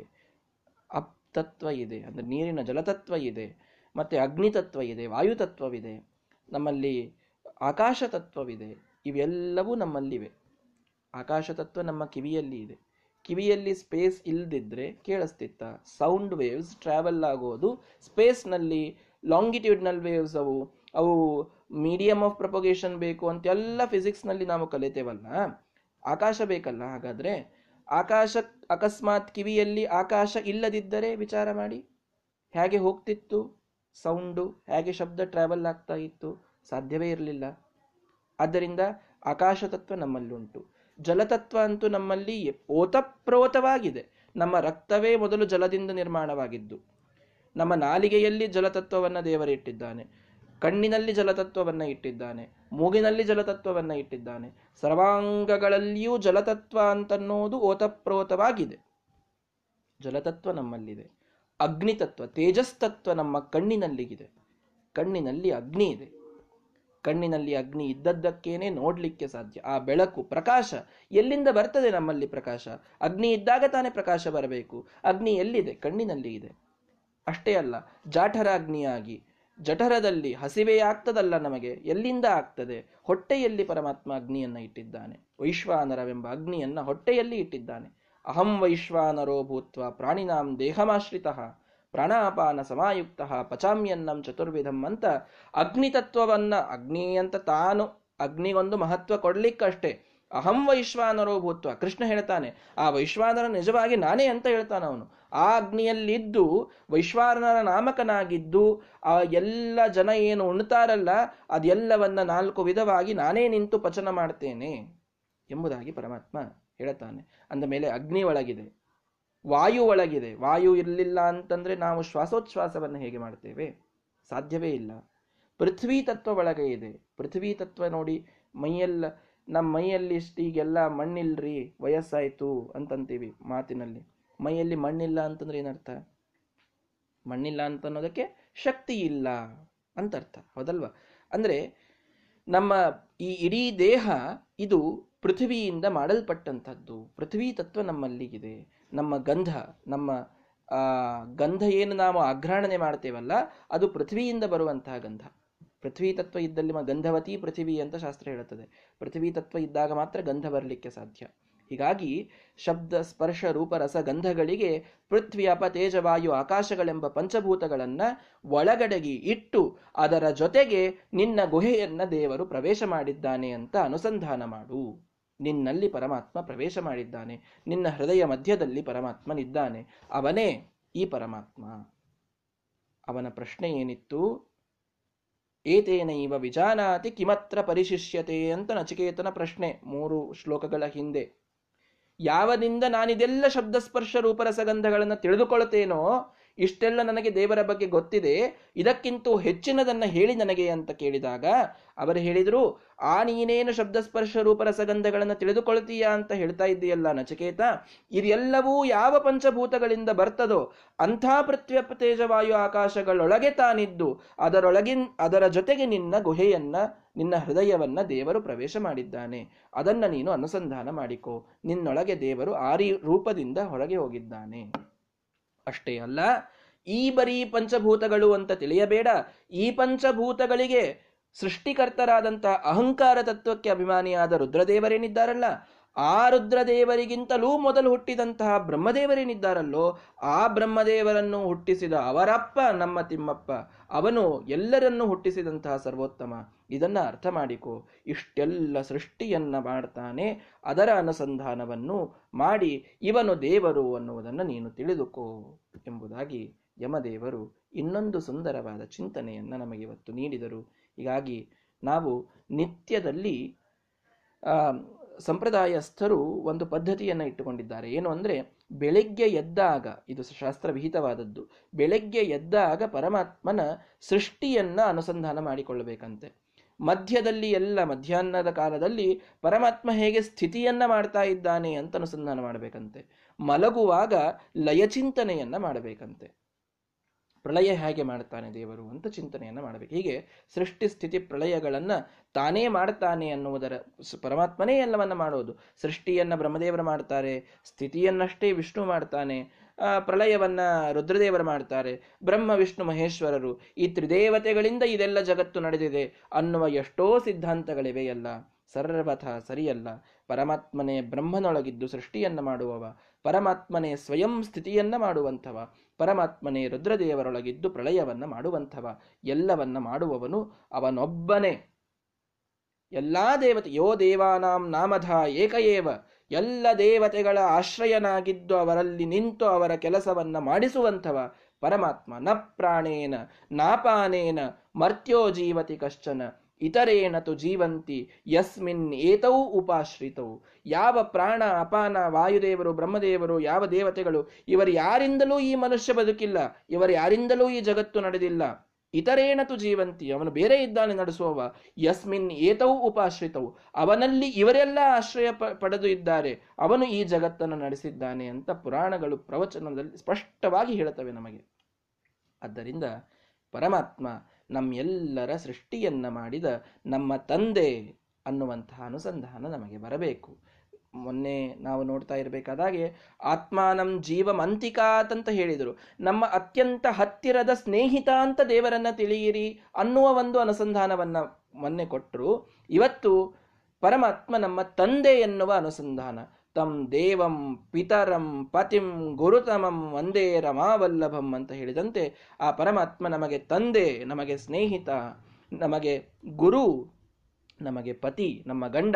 ಅಪ್ ತತ್ವ ಇದೆ, ಅಂದರೆ ನೀರಿನ ಜಲತತ್ವ ಇದೆ, ಮತ್ತು ಅಗ್ನಿ ತತ್ವ ಇದೆ, ವಾಯುತತ್ವವಿದೆ, ನಮ್ಮಲ್ಲಿ ಆಕಾಶ ತತ್ವವಿದೆ ಇವೆಲ್ಲವೂ ನಮ್ಮಲ್ಲಿವೆ. ಆಕಾಶ ತತ್ವ ನಮ್ಮ ಕಿವಿಯಲ್ಲಿ ಇದೆ. ಕಿವಿಯಲ್ಲಿ ಸ್ಪೇಸ್ ಇಲ್ಲದಿದ್ದರೆ ಕೇಳಿಸ್ತಿತ್ತ? ಸೌಂಡ್ ವೇವ್ಸ್ ಟ್ರಾವೆಲ್ ಆಗೋದು ಸ್ಪೇಸ್ನಲ್ಲಿ ಲಾಂಗಿಟ್ಯೂಡ್ನಲ್ ವೇವ್ಸ್ ಅವು ಅವು ಮೀಡಿಯಮ್ ಆಫ್ ಪ್ರಪೊಗೇಷನ್ ಬೇಕು ಅಂತೆಲ್ಲ ಫಿಸಿಕ್ಸ್ನಲ್ಲಿ ನಾವು ಕಲಿತೇವಲ್ಲ? ಆಕಾಶ ಬೇಕಲ್ಲ, ಹಾಗಾದ್ರೆ ಆಕಾಶ, ಅಕಸ್ಮಾತ್ ಕಿವಿಯಲ್ಲಿ ಆಕಾಶ ಇಲ್ಲದಿದ್ದರೆ ವಿಚಾರ ಮಾಡಿ. ಹೇಗೆ ಹೋಗ್ತಿತ್ತು? ಸೌಂಡು ಹೇಗೆ ಶಬ್ದ ಟ್ರಾವೆಲ್ ಆಗ್ತಾ ಇತ್ತು? ಸಾಧ್ಯವೇ ಇರಲಿಲ್ಲ. ಆದ್ದರಿಂದ ಆಕಾಶ ತತ್ವ ನಮ್ಮಲ್ಲುಂಟು. ಜಲತತ್ವ ಅಂತೂ ನಮ್ಮಲ್ಲಿ ಓತಪ್ರೋತವಾಗಿದೆ. ನಮ್ಮ ರಕ್ತವೇ ಮೊದಲು ಜಲದಿಂದ ನಿರ್ಮಾಣವಾಗಿದ್ದು. ನಮ್ಮ ನಾಲಿಗೆಯಲ್ಲಿ ಜಲತತ್ವವನ್ನು ದೇವರಿಟ್ಟಿದ್ದಾನೆ. ಕಣ್ಣಿನಲ್ಲಿ ಜಲತತ್ವವನ್ನು ಇಟ್ಟಿದ್ದಾನೆ, ಮೂಗಿನಲ್ಲಿ ಜಲತತ್ವವನ್ನು ಇಟ್ಟಿದ್ದಾನೆ, ಸರ್ವಾಂಗಗಳಲ್ಲಿಯೂ ಜಲತತ್ವ ಅಂತನ್ನೋದು ಓತಪ್ರೋತವಾಗಿದೆ. ಜಲತತ್ವ ನಮ್ಮಲ್ಲಿದೆ, ಅಗ್ನಿತತ್ವ, ತೇಜಸ್ತತ್ವ ನಮ್ಮ ಕಣ್ಣಿನಲ್ಲಿಗಿದೆ. ಕಣ್ಣಿನಲ್ಲಿ ಅಗ್ನಿ ಇದೆ. ಕಣ್ಣಿನಲ್ಲಿ ಅಗ್ನಿ ಇದ್ದದ್ದಕ್ಕೇನೆ ನೋಡಲಿಕ್ಕೆ ಸಾಧ್ಯ. ಆ ಬೆಳಕು, ಪ್ರಕಾಶ, ಎಲ್ಲಿಂದ ಬರ್ತದೆ ನಮ್ಮಲ್ಲಿ ಪ್ರಕಾಶ? ಅಗ್ನಿ ಇದ್ದಾಗ ತಾನೇ ಪ್ರಕಾಶ ಬರಬೇಕು. ಅಗ್ನಿ ಎಲ್ಲಿದೆ? ಕಣ್ಣಿನಲ್ಲಿ ಇದೆ. ಅಷ್ಟೇ ಅಲ್ಲ ಜಾಠರ ಅಗ್ನಿಯಾಗಿ ಜಠರದಲ್ಲಿ ಹಸಿವೇ ಆಗ್ತದಲ್ಲ ನಮಗೆ? ಎಲ್ಲಿಂದ ಆಗ್ತದೆ? ಹೊಟ್ಟೆಯಲ್ಲಿ ಪರಮಾತ್ಮ ಅಗ್ನಿಯನ್ನ ಇಟ್ಟಿದ್ದಾನೆ. ವೈಶ್ವಾನರವೆಂಬ ಅಗ್ನಿಯನ್ನ ಹೊಟ್ಟೆಯಲ್ಲಿ ಇಟ್ಟಿದ್ದಾನೆ. ಅಹಂ ವೈಶ್ವಾನರೋ ಭೂತ್ವ ಪ್ರಾಣಿನಾಂ ದೇಹಮಾಶ್ರಿತ. ಪ್ರಾಣಾಪಾನ ಸಮಾಯುಕ್ತ ಪಚಾಮ್ಯನ್ನಂ ಚತುರ್ವಿಧಂ ಅಂತ ಅಗ್ನಿ ತತ್ವವನ್ನ ಅಗ್ನಿ ಅಂತ ತಾನು ಅಗ್ನಿಗೊಂದು ಮಹತ್ವ ಕೊಡ್ಲಿಕ್ಕಷ್ಟೇ. ಅಹಂ ವೈಶ್ವಾನರೋ ಭೂತ್ವ. ಕೃಷ್ಣ ಹೇಳ್ತಾನೆ, ಆ ವೈಶ್ವಾನರ ನಿಜವಾಗಿ ನಾನೇ ಅಂತ ಹೇಳ್ತಾನೆ ಅವನು. ಆ ಅಗ್ನಿಯಲ್ಲಿದ್ದು, ವೈಶ್ವಾನರ ನಾಮಕನಾಗಿದ್ದು, ಆ ಎಲ್ಲ ಜನ ಏನು ಉಣ್ತಾರಲ್ಲ, ಅದೆಲ್ಲವನ್ನ ನಾಲ್ಕು ವಿಧವಾಗಿ ನಾನೇ ನಿಂತು ಪಚನ ಮಾಡ್ತೇನೆ ಎಂಬುದಾಗಿ ಪರಮಾತ್ಮ ಹೇಳ್ತಾನೆ. ಅಂದ ಮೇಲೆ ಅಗ್ನಿ ಒಳಗಿದೆ, ವಾಯು ಒಳಗಿದೆ. ವಾಯು ಇರಲಿಲ್ಲ ಅಂತಂದ್ರೆ ನಾವು ಶ್ವಾಸೋಚ್ಛ್ವಾಸವನ್ನು ಹೇಗೆ ಮಾಡ್ತೇವೆ? ಸಾಧ್ಯವೇ ಇಲ್ಲ. ಪೃಥ್ವಿ ತತ್ವ ಒಳಗೆ ಇದೆ. ಪೃಥ್ವಿ ತತ್ವ ನೋಡಿ ಮೈಯೆಲ್ಲ ನಮ್ಮ ಮೈಯಲ್ಲಿ ಈಗೆಲ್ಲ ಮಣ್ಣಿಲ್ರಿ, ವಯಸ್ಸಾಯಿತು ಅಂತಂತೀವಿ ಮಾತಿನಲ್ಲಿ. ಮೈಯಲ್ಲಿ ಮಣ್ಣಿಲ್ಲ ಅಂತಂದ್ರೆ ಏನರ್ಥ? ಮಣ್ಣಿಲ್ಲ ಅಂತ ಅನ್ನೋದಕ್ಕೆ ಶಕ್ತಿ ಇಲ್ಲ ಅಂತ ಅರ್ಥ ಹೌದಲ್ವಾ? ಅಂದ್ರೆ ನಮ್ಮ ಈ ಇಡೀ ದೇಹ ಇದು ಪೃಥ್ವಿಯಿಂದ ಮಾಡಲ್ಪಟ್ಟಂಥದ್ದು. ಪೃಥ್ವಿ ತತ್ವ ನಮ್ಮಲ್ಲಿ ಇದೆ ನಮ್ಮ ಗಂಧ ನಮ್ಮ ಗಂಧ ಏನು ನಾವು ಆಘ್ರಾಣನೆ ಮಾಡ್ತೇವಲ್ಲ, ಅದು ಪೃಥ್ವಿಯಿಂದ ಬರುವಂತಹ ಗಂಧ. ಪೃಥ್ವಿ ತತ್ವ ಇದ್ದಲ್ಲಿ ಗಂಧವತಿ ಪೃಥಿವಿ ಅಂತ ಶಾಸ್ತ್ರ ಹೇಳುತ್ತದೆ. ಪೃಥ್ವಿ ತತ್ವ ಇದ್ದಾಗ ಮಾತ್ರ ಗಂಧ ಬರಲಿಕ್ಕೆ ಸಾಧ್ಯ. ಹೀಗಾಗಿ ಶಬ್ದ, ಸ್ಪರ್ಶ, ರೂಪ, ರಸ, ಗಂಧಗಳಿಗೆ ಪೃಥ್ವಿ, ಅಪ ತೇಜವಾಯು ಆಕಾಶಗಳೆಂಬ ಪಂಚಭೂತಗಳನ್ನು ಒಳಗಡಗಿ ಇಟ್ಟು ಅದರ ಜೊತೆಗೆ ನಿನ್ನ ಗುಹೆಯನ್ನು ದೇವರು ಪ್ರವೇಶ ಮಾಡಿದ್ದಾನೆ ಅಂತ ಅನುಸಂಧಾನ ಮಾಡು. ನಿನ್ನಲ್ಲಿ ಪರಮಾತ್ಮ ಪ್ರವೇಶ ಮಾಡಿದ್ದಾನೆ. ನಿನ್ನ ಹೃದಯ ಮಧ್ಯದಲ್ಲಿ ಪರಮಾತ್ಮನಿದ್ದಾನೆ. ಅವನೇ ಈ ಪರಮಾತ್ಮ. ಅವನ ಪ್ರಶ್ನೆ ಏನಿತ್ತು? ಏತೇನೈವ ವಿಜಾನಾತಿ ಕಿಮತ್ರ ಪರಿಶಿಷ್ಯತೆ ಅಂತ ನಚಿಕೇತನ ಪ್ರಶ್ನೆ ಮೂರು ಶ್ಲೋಕಗಳ ಹಿಂದೆ. ಯಾವದಿಂದ ನಾನಿದೆಲ್ಲ ಶಬ್ದಸ್ಪರ್ಶ ರೂಪರಸಗಂಧಗಳನ್ನು ತಿಳಿದುಕೊಳ್ತೇನೋ ಇಷ್ಟೆಲ್ಲ ನನಗೆ ದೇವರ ಬಗ್ಗೆ ಗೊತ್ತಿದೆ, ಇದಕ್ಕಿಂತ ಹೆಚ್ಚಿನದನ್ನ ಹೇಳಿ ನನಗೆ ಅಂತ ಕೇಳಿದಾಗ, ಅವರು ಹೇಳಿದರು, ಆ ನೀನೇನು ಶಬ್ದಸ್ಪರ್ಶ ರೂಪರಸಗಂಧಗಳನ್ನು ತಿಳಿದುಕೊಳ್ತೀಯಾ ಅಂತ ಹೇಳ್ತಾ ಇದ್ದೀಯಲ್ಲ ನಚಕೇತ ಇದೆಲ್ಲವೂ ಯಾವ ಪಂಚಭೂತಗಳಿಂದ ಬರ್ತದೋ ಅಂಥ ತೇಜವಾಯು ಆಕಾಶಗಳೊಳಗೆ ತಾನಿದ್ದು, ಅದರೊಳಗಿನ್, ಅದರ ಜೊತೆಗೆ ನಿನ್ನ ಗುಹೆಯನ್ನ, ನಿನ್ನ ಹೃದಯವನ್ನ ದೇವರು ಪ್ರವೇಶ ಮಾಡಿದ್ದಾನೆ. ಅದನ್ನ ನೀನು ಅನುಸಂಧಾನ ಮಾಡಿಕೋ. ನಿನ್ನೊಳಗೆ ದೇವರು ಆರಿ ರೂಪದಿಂದ ಹೊರಗೆ ಹೋಗಿದ್ದಾನೆ. ಅಷ್ಟೇ ಅಲ್ಲ ಈ ಬರೀ ಪಂಚಭೂತಗಳು ಅಂತ ತಿಳಿಯಬೇಡ. ಈ ಪಂಚಭೂತಗಳಿಗೆ ಸೃಷ್ಟಿಕರ್ತರಾದಂಥ ಅಹಂಕಾರ ತತ್ವಕ್ಕೆ ಅಭಿಮಾನಿಯಾದ ರುದ್ರದೇವರೇನಿದ್ದಾರಲ್ಲ? ಆ ರುದ್ರದೇವರಿಗಿಂತಲೂ ಮೊದಲು ಹುಟ್ಟಿದಂತಹ ಬ್ರಹ್ಮದೇವರೇನಿದ್ದಾರಲ್ಲೋ, ಆ ಬ್ರಹ್ಮದೇವರನ್ನು ಹುಟ್ಟಿಸಿದ ಅವರಪ್ಪ ನಮ್ಮ ತಿಮ್ಮಪ್ಪ. ಅವನು ಎಲ್ಲರನ್ನು ಹುಟ್ಟಿಸಿದಂತಹ ಸರ್ವೋತ್ತಮ. ಇದನ್ನ ಅರ್ಥ ಮಾಡಿಕೊ. ಇಷ್ಟೆಲ್ಲ ಸೃಷ್ಟಿಯನ್ನ ಮಾಡ್ತಾನೆ. ಅದರ ಅನುಸಂಧಾನವನ್ನು ಮಾಡಿ ಇವನು ದೇವರು ಅನ್ನುವುದನ್ನು ನೀನು ತಿಳಿದುಕೋ ಎಂಬುದಾಗಿ ಯಮದೇವರು ಇನ್ನೊಂದು ಸುಂದರವಾದ ಚಿಂತನೆಯನ್ನು ನಮಗೆ ಇವತ್ತು ನೀಡಿದರು. ಹೀಗಾಗಿ ನಾವು ನಿತ್ಯದಲ್ಲಿ ಸಂಪ್ರದಾಯಸ್ಥರು ಒಂದು ಪದ್ಧತಿಯನ್ನು ಇಟ್ಟುಕೊಂಡಿದ್ದಾರೆ. ಏನು ಅಂದರೆ, ಬೆಳಗ್ಗೆ ಎದ್ದಾಗ, ಇದು ಶಾಸ್ತ್ರ ವಿಹಿತವಾದದ್ದು, ಬೆಳಗ್ಗೆ ಎದ್ದಾಗ ಪರಮಾತ್ಮನ ಸೃಷ್ಟಿಯನ್ನ ಅನುಸಂಧಾನ ಮಾಡಿಕೊಳ್ಳಬೇಕಂತೆ. ಮಧ್ಯದಲ್ಲಿ ಎಲ್ಲ, ಮಧ್ಯಾಹ್ನದ ಕಾಲದಲ್ಲಿ ಪರಮಾತ್ಮ ಹೇಗೆ ಸ್ಥಿತಿಯನ್ನ ಮಾಡ್ತಾ ಇದ್ದಾನೆ ಅಂತ ಅನುಸಂಧಾನ ಮಾಡಬೇಕಂತೆ. ಮಲಗುವಾಗ ಲಯಚಿಂತನೆಯನ್ನು ಮಾಡಬೇಕಂತೆ. ಪ್ರಳಯ ಹೇಗೆ ಮಾಡ್ತಾನೆ ದೇವರು ಅಂತ ಚಿಂತನೆಯನ್ನು ಮಾಡಬೇಕು. ಹೀಗೆ ಸೃಷ್ಟಿ ಸ್ಥಿತಿ ಪ್ರಳಯಗಳನ್ನು ತಾನೇ ಮಾಡ್ತಾನೆ ಅನ್ನುವುದರ ಪರಮಾತ್ಮನೇ ಎಲ್ಲವನ್ನು ಮಾಡೋದು. ಸೃಷ್ಟಿಯನ್ನು ಬ್ರಹ್ಮದೇವರು ಮಾಡ್ತಾರೆ, ಸ್ಥಿತಿಯನ್ನಷ್ಟೇ ವಿಷ್ಣು ಮಾಡ್ತಾನೆ ಪ್ರಳಯವನ್ನು ರುದ್ರದೇವರು ಮಾಡ್ತಾರೆ, ಬ್ರಹ್ಮ, ವಿಷ್ಣು, ಮಹೇಶ್ವರರು ಈ ತ್ರಿದೇವತೆಗಳಿಂದ ಇದೆಲ್ಲ ಜಗತ್ತು ನಡೆದಿದೆ ಅನ್ನುವ ಎಷ್ಟೋ ಸಿದ್ಧಾಂತಗಳಿವೆಯಲ್ಲ. ಸರ್ವಥ ಸರಿಯಲ್ಲ. ಪರಮಾತ್ಮನೇ ಬ್ರಹ್ಮನೊಳಗಿದ್ದು ಸೃಷ್ಟಿಯನ್ನು ಮಾಡುವವ. ಪರಮಾತ್ಮನೇ ಸ್ವಯಂ ಸ್ಥಿತಿಯನ್ನ ಮಾಡುವಂಥವ, ಪರಮಾತ್ಮನೇ ರುದ್ರದೇವರೊಳಗಿದ್ದು ಪ್ರಳಯವನ್ನ ಮಾಡುವಂಥವ, ಎಲ್ಲವನ್ನ ಮಾಡುವವನು ಅವನೊಬ್ಬನೇ. ಎಲ್ಲಾ ದೇವತೆ, ಯೋ ದೇವಾನಾಂ ನಾಮಧ ಏಕಏವ ಎಲ್ಲ ದೇವತೆಗಳ ಆಶ್ರಯನಾಗಿದ್ದು ಅವರಲ್ಲಿ ನಿಂತು ಅವರ ಕೆಲಸವನ್ನ ಮಾಡಿಸುವಂಥವ ಪರಮಾತ್ಮ. ನ ಪ್ರಾಣೇನ, ನಾಪಾನೇನ, ಮರ್ತ್ಯೋ ಜೀವತಿ ಕಶ್ಚನ ಇತರೇನ ತು ಜೀವಂತಿ, ಯಸ್ಮಿನ್ ಏತೌ ಉಪಾಶ್ರಿತವು. ಯಾವ ಪ್ರಾಣ, ಅಪಾನ, ವಾಯುದೇವರು, ಬ್ರಹ್ಮದೇವರು, ಯಾವ ದೇವತೆಗಳು, ಇವರು ಯಾರಿಂದಲೂ ಈ ಮನುಷ್ಯ ಬದುಕಿಲ್ಲ, ಇವರು ಯಾರಿಂದಲೂ ಈ ಜಗತ್ತು ನಡೆದಿಲ್ಲ. ಇತರೇನ ತು ಜೀವಂತಿ, ಅವನು ಬೇರೆ ಇದ್ದಾನೆ ನಡೆಸುವವ, ಯಸ್ಮಿನ್ ಏತವು ಉಪಾಶ್ರಿತವು. ಅವನಲ್ಲಿ ಇವರೆಲ್ಲ ಆಶ್ರಯ ಪಡೆದು ಇದ್ದಾರೆ, ಅವನು ಈ ಜಗತ್ತನ್ನು ನಡೆಸಿದ್ದಾನೆ ಅಂತ ಪುರಾಣಗಳು ಪ್ರವಚನದಲ್ಲಿ ಸ್ಪಷ್ಟವಾಗಿ ಹೇಳುತ್ತವೆ ನಮಗೆ. ಆದ್ದರಿಂದ ಪರಮಾತ್ಮ ನಮ್ಮೆಲ್ಲರ ಸೃಷ್ಟಿಯನ್ನ ಮಾಡಿದ ನಮ್ಮ ತಂದೆ ಅನ್ನುವಂತಹ ಅನುಸಂಧಾನ ನಮಗೆ ಬರಬೇಕು. ಮೊನ್ನೆ ನಾವು ನೋಡ್ತಾ ಇರಬೇಕಾದಾಗೆ ಆತ್ಮಾನಂ ಜೀವಮಂತಿಕಾತ್ ಅಂತ ಹೇಳಿದರು. ನಮ್ಮ ಅತ್ಯಂತ ಹತ್ತಿರದ ಸ್ನೇಹಿತ ಅಂತ ದೇವರನ್ನ ತಿಳಿಯಿರಿ ಅನ್ನುವ ಒಂದು ಅನುಸಂಧಾನವನ್ನ ಮೊನ್ನೆ ಕೊಟ್ಟರು ಇವತ್ತು ಪರಮಾತ್ಮ ನಮ್ಮ ತಂದೆ ಎನ್ನುವ ಅನುಸಂಧಾನ. ತಂ ದೇವಂ ಪಿತರಂ ಪತಿಂ ಗುರುತಮಂ ವಂದೇ ರಮಾವಲ್ಲಭಂ ಅಂತ ಹೇಳಿದಂತೆ ಆ ಪರಮಾತ್ಮ ನಮಗೆ ತಂದೆ, ನಮಗೆ ಸ್ನೇಹಿತ, ನಮಗೆ ಗುರು, ನಮಗೆ ಪತಿ, ನಮ್ಮ ಗಂಡ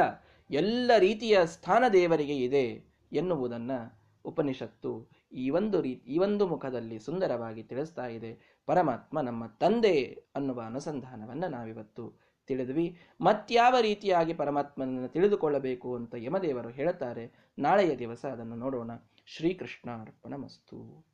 ಎಲ್ಲ ರೀತಿಯ ಸ್ಥಾನ ದೇವರಿಗೆ ಇದೆ ಎನ್ನುವುದನ್ನು ಉಪನಿಷತ್ತು ಈ ಒಂದು ರೀತಿ ಈ ಒಂದು ಮುಖದಲ್ಲಿ ಸುಂದರವಾಗಿ ತಿಳಿಸ್ತಾ ಇದೆ. ಪರಮಾತ್ಮ ನಮ್ಮ ತಂದೆ ಅನ್ನುವ ಅನುಸಂಧಾನವನ್ನು ನಾವಿವತ್ತು ತಿಳಿದ್ವಿ. ಮತ್ಯಾವ ರೀತಿಯಾಗಿ ಪರಮಾತ್ಮನನ್ನು ತಿಳಿದುಕೊಳ್ಳಬೇಕು ಅಂತ ಯಮದೇವರು ಹೇಳುತ್ತಾರೆ. ನಾಳೆಯ ದಿವಸ ಅದನ್ನು ನೋಡೋಣ. ಶ್ರೀಕೃಷ್ಣ ಮಸ್ತು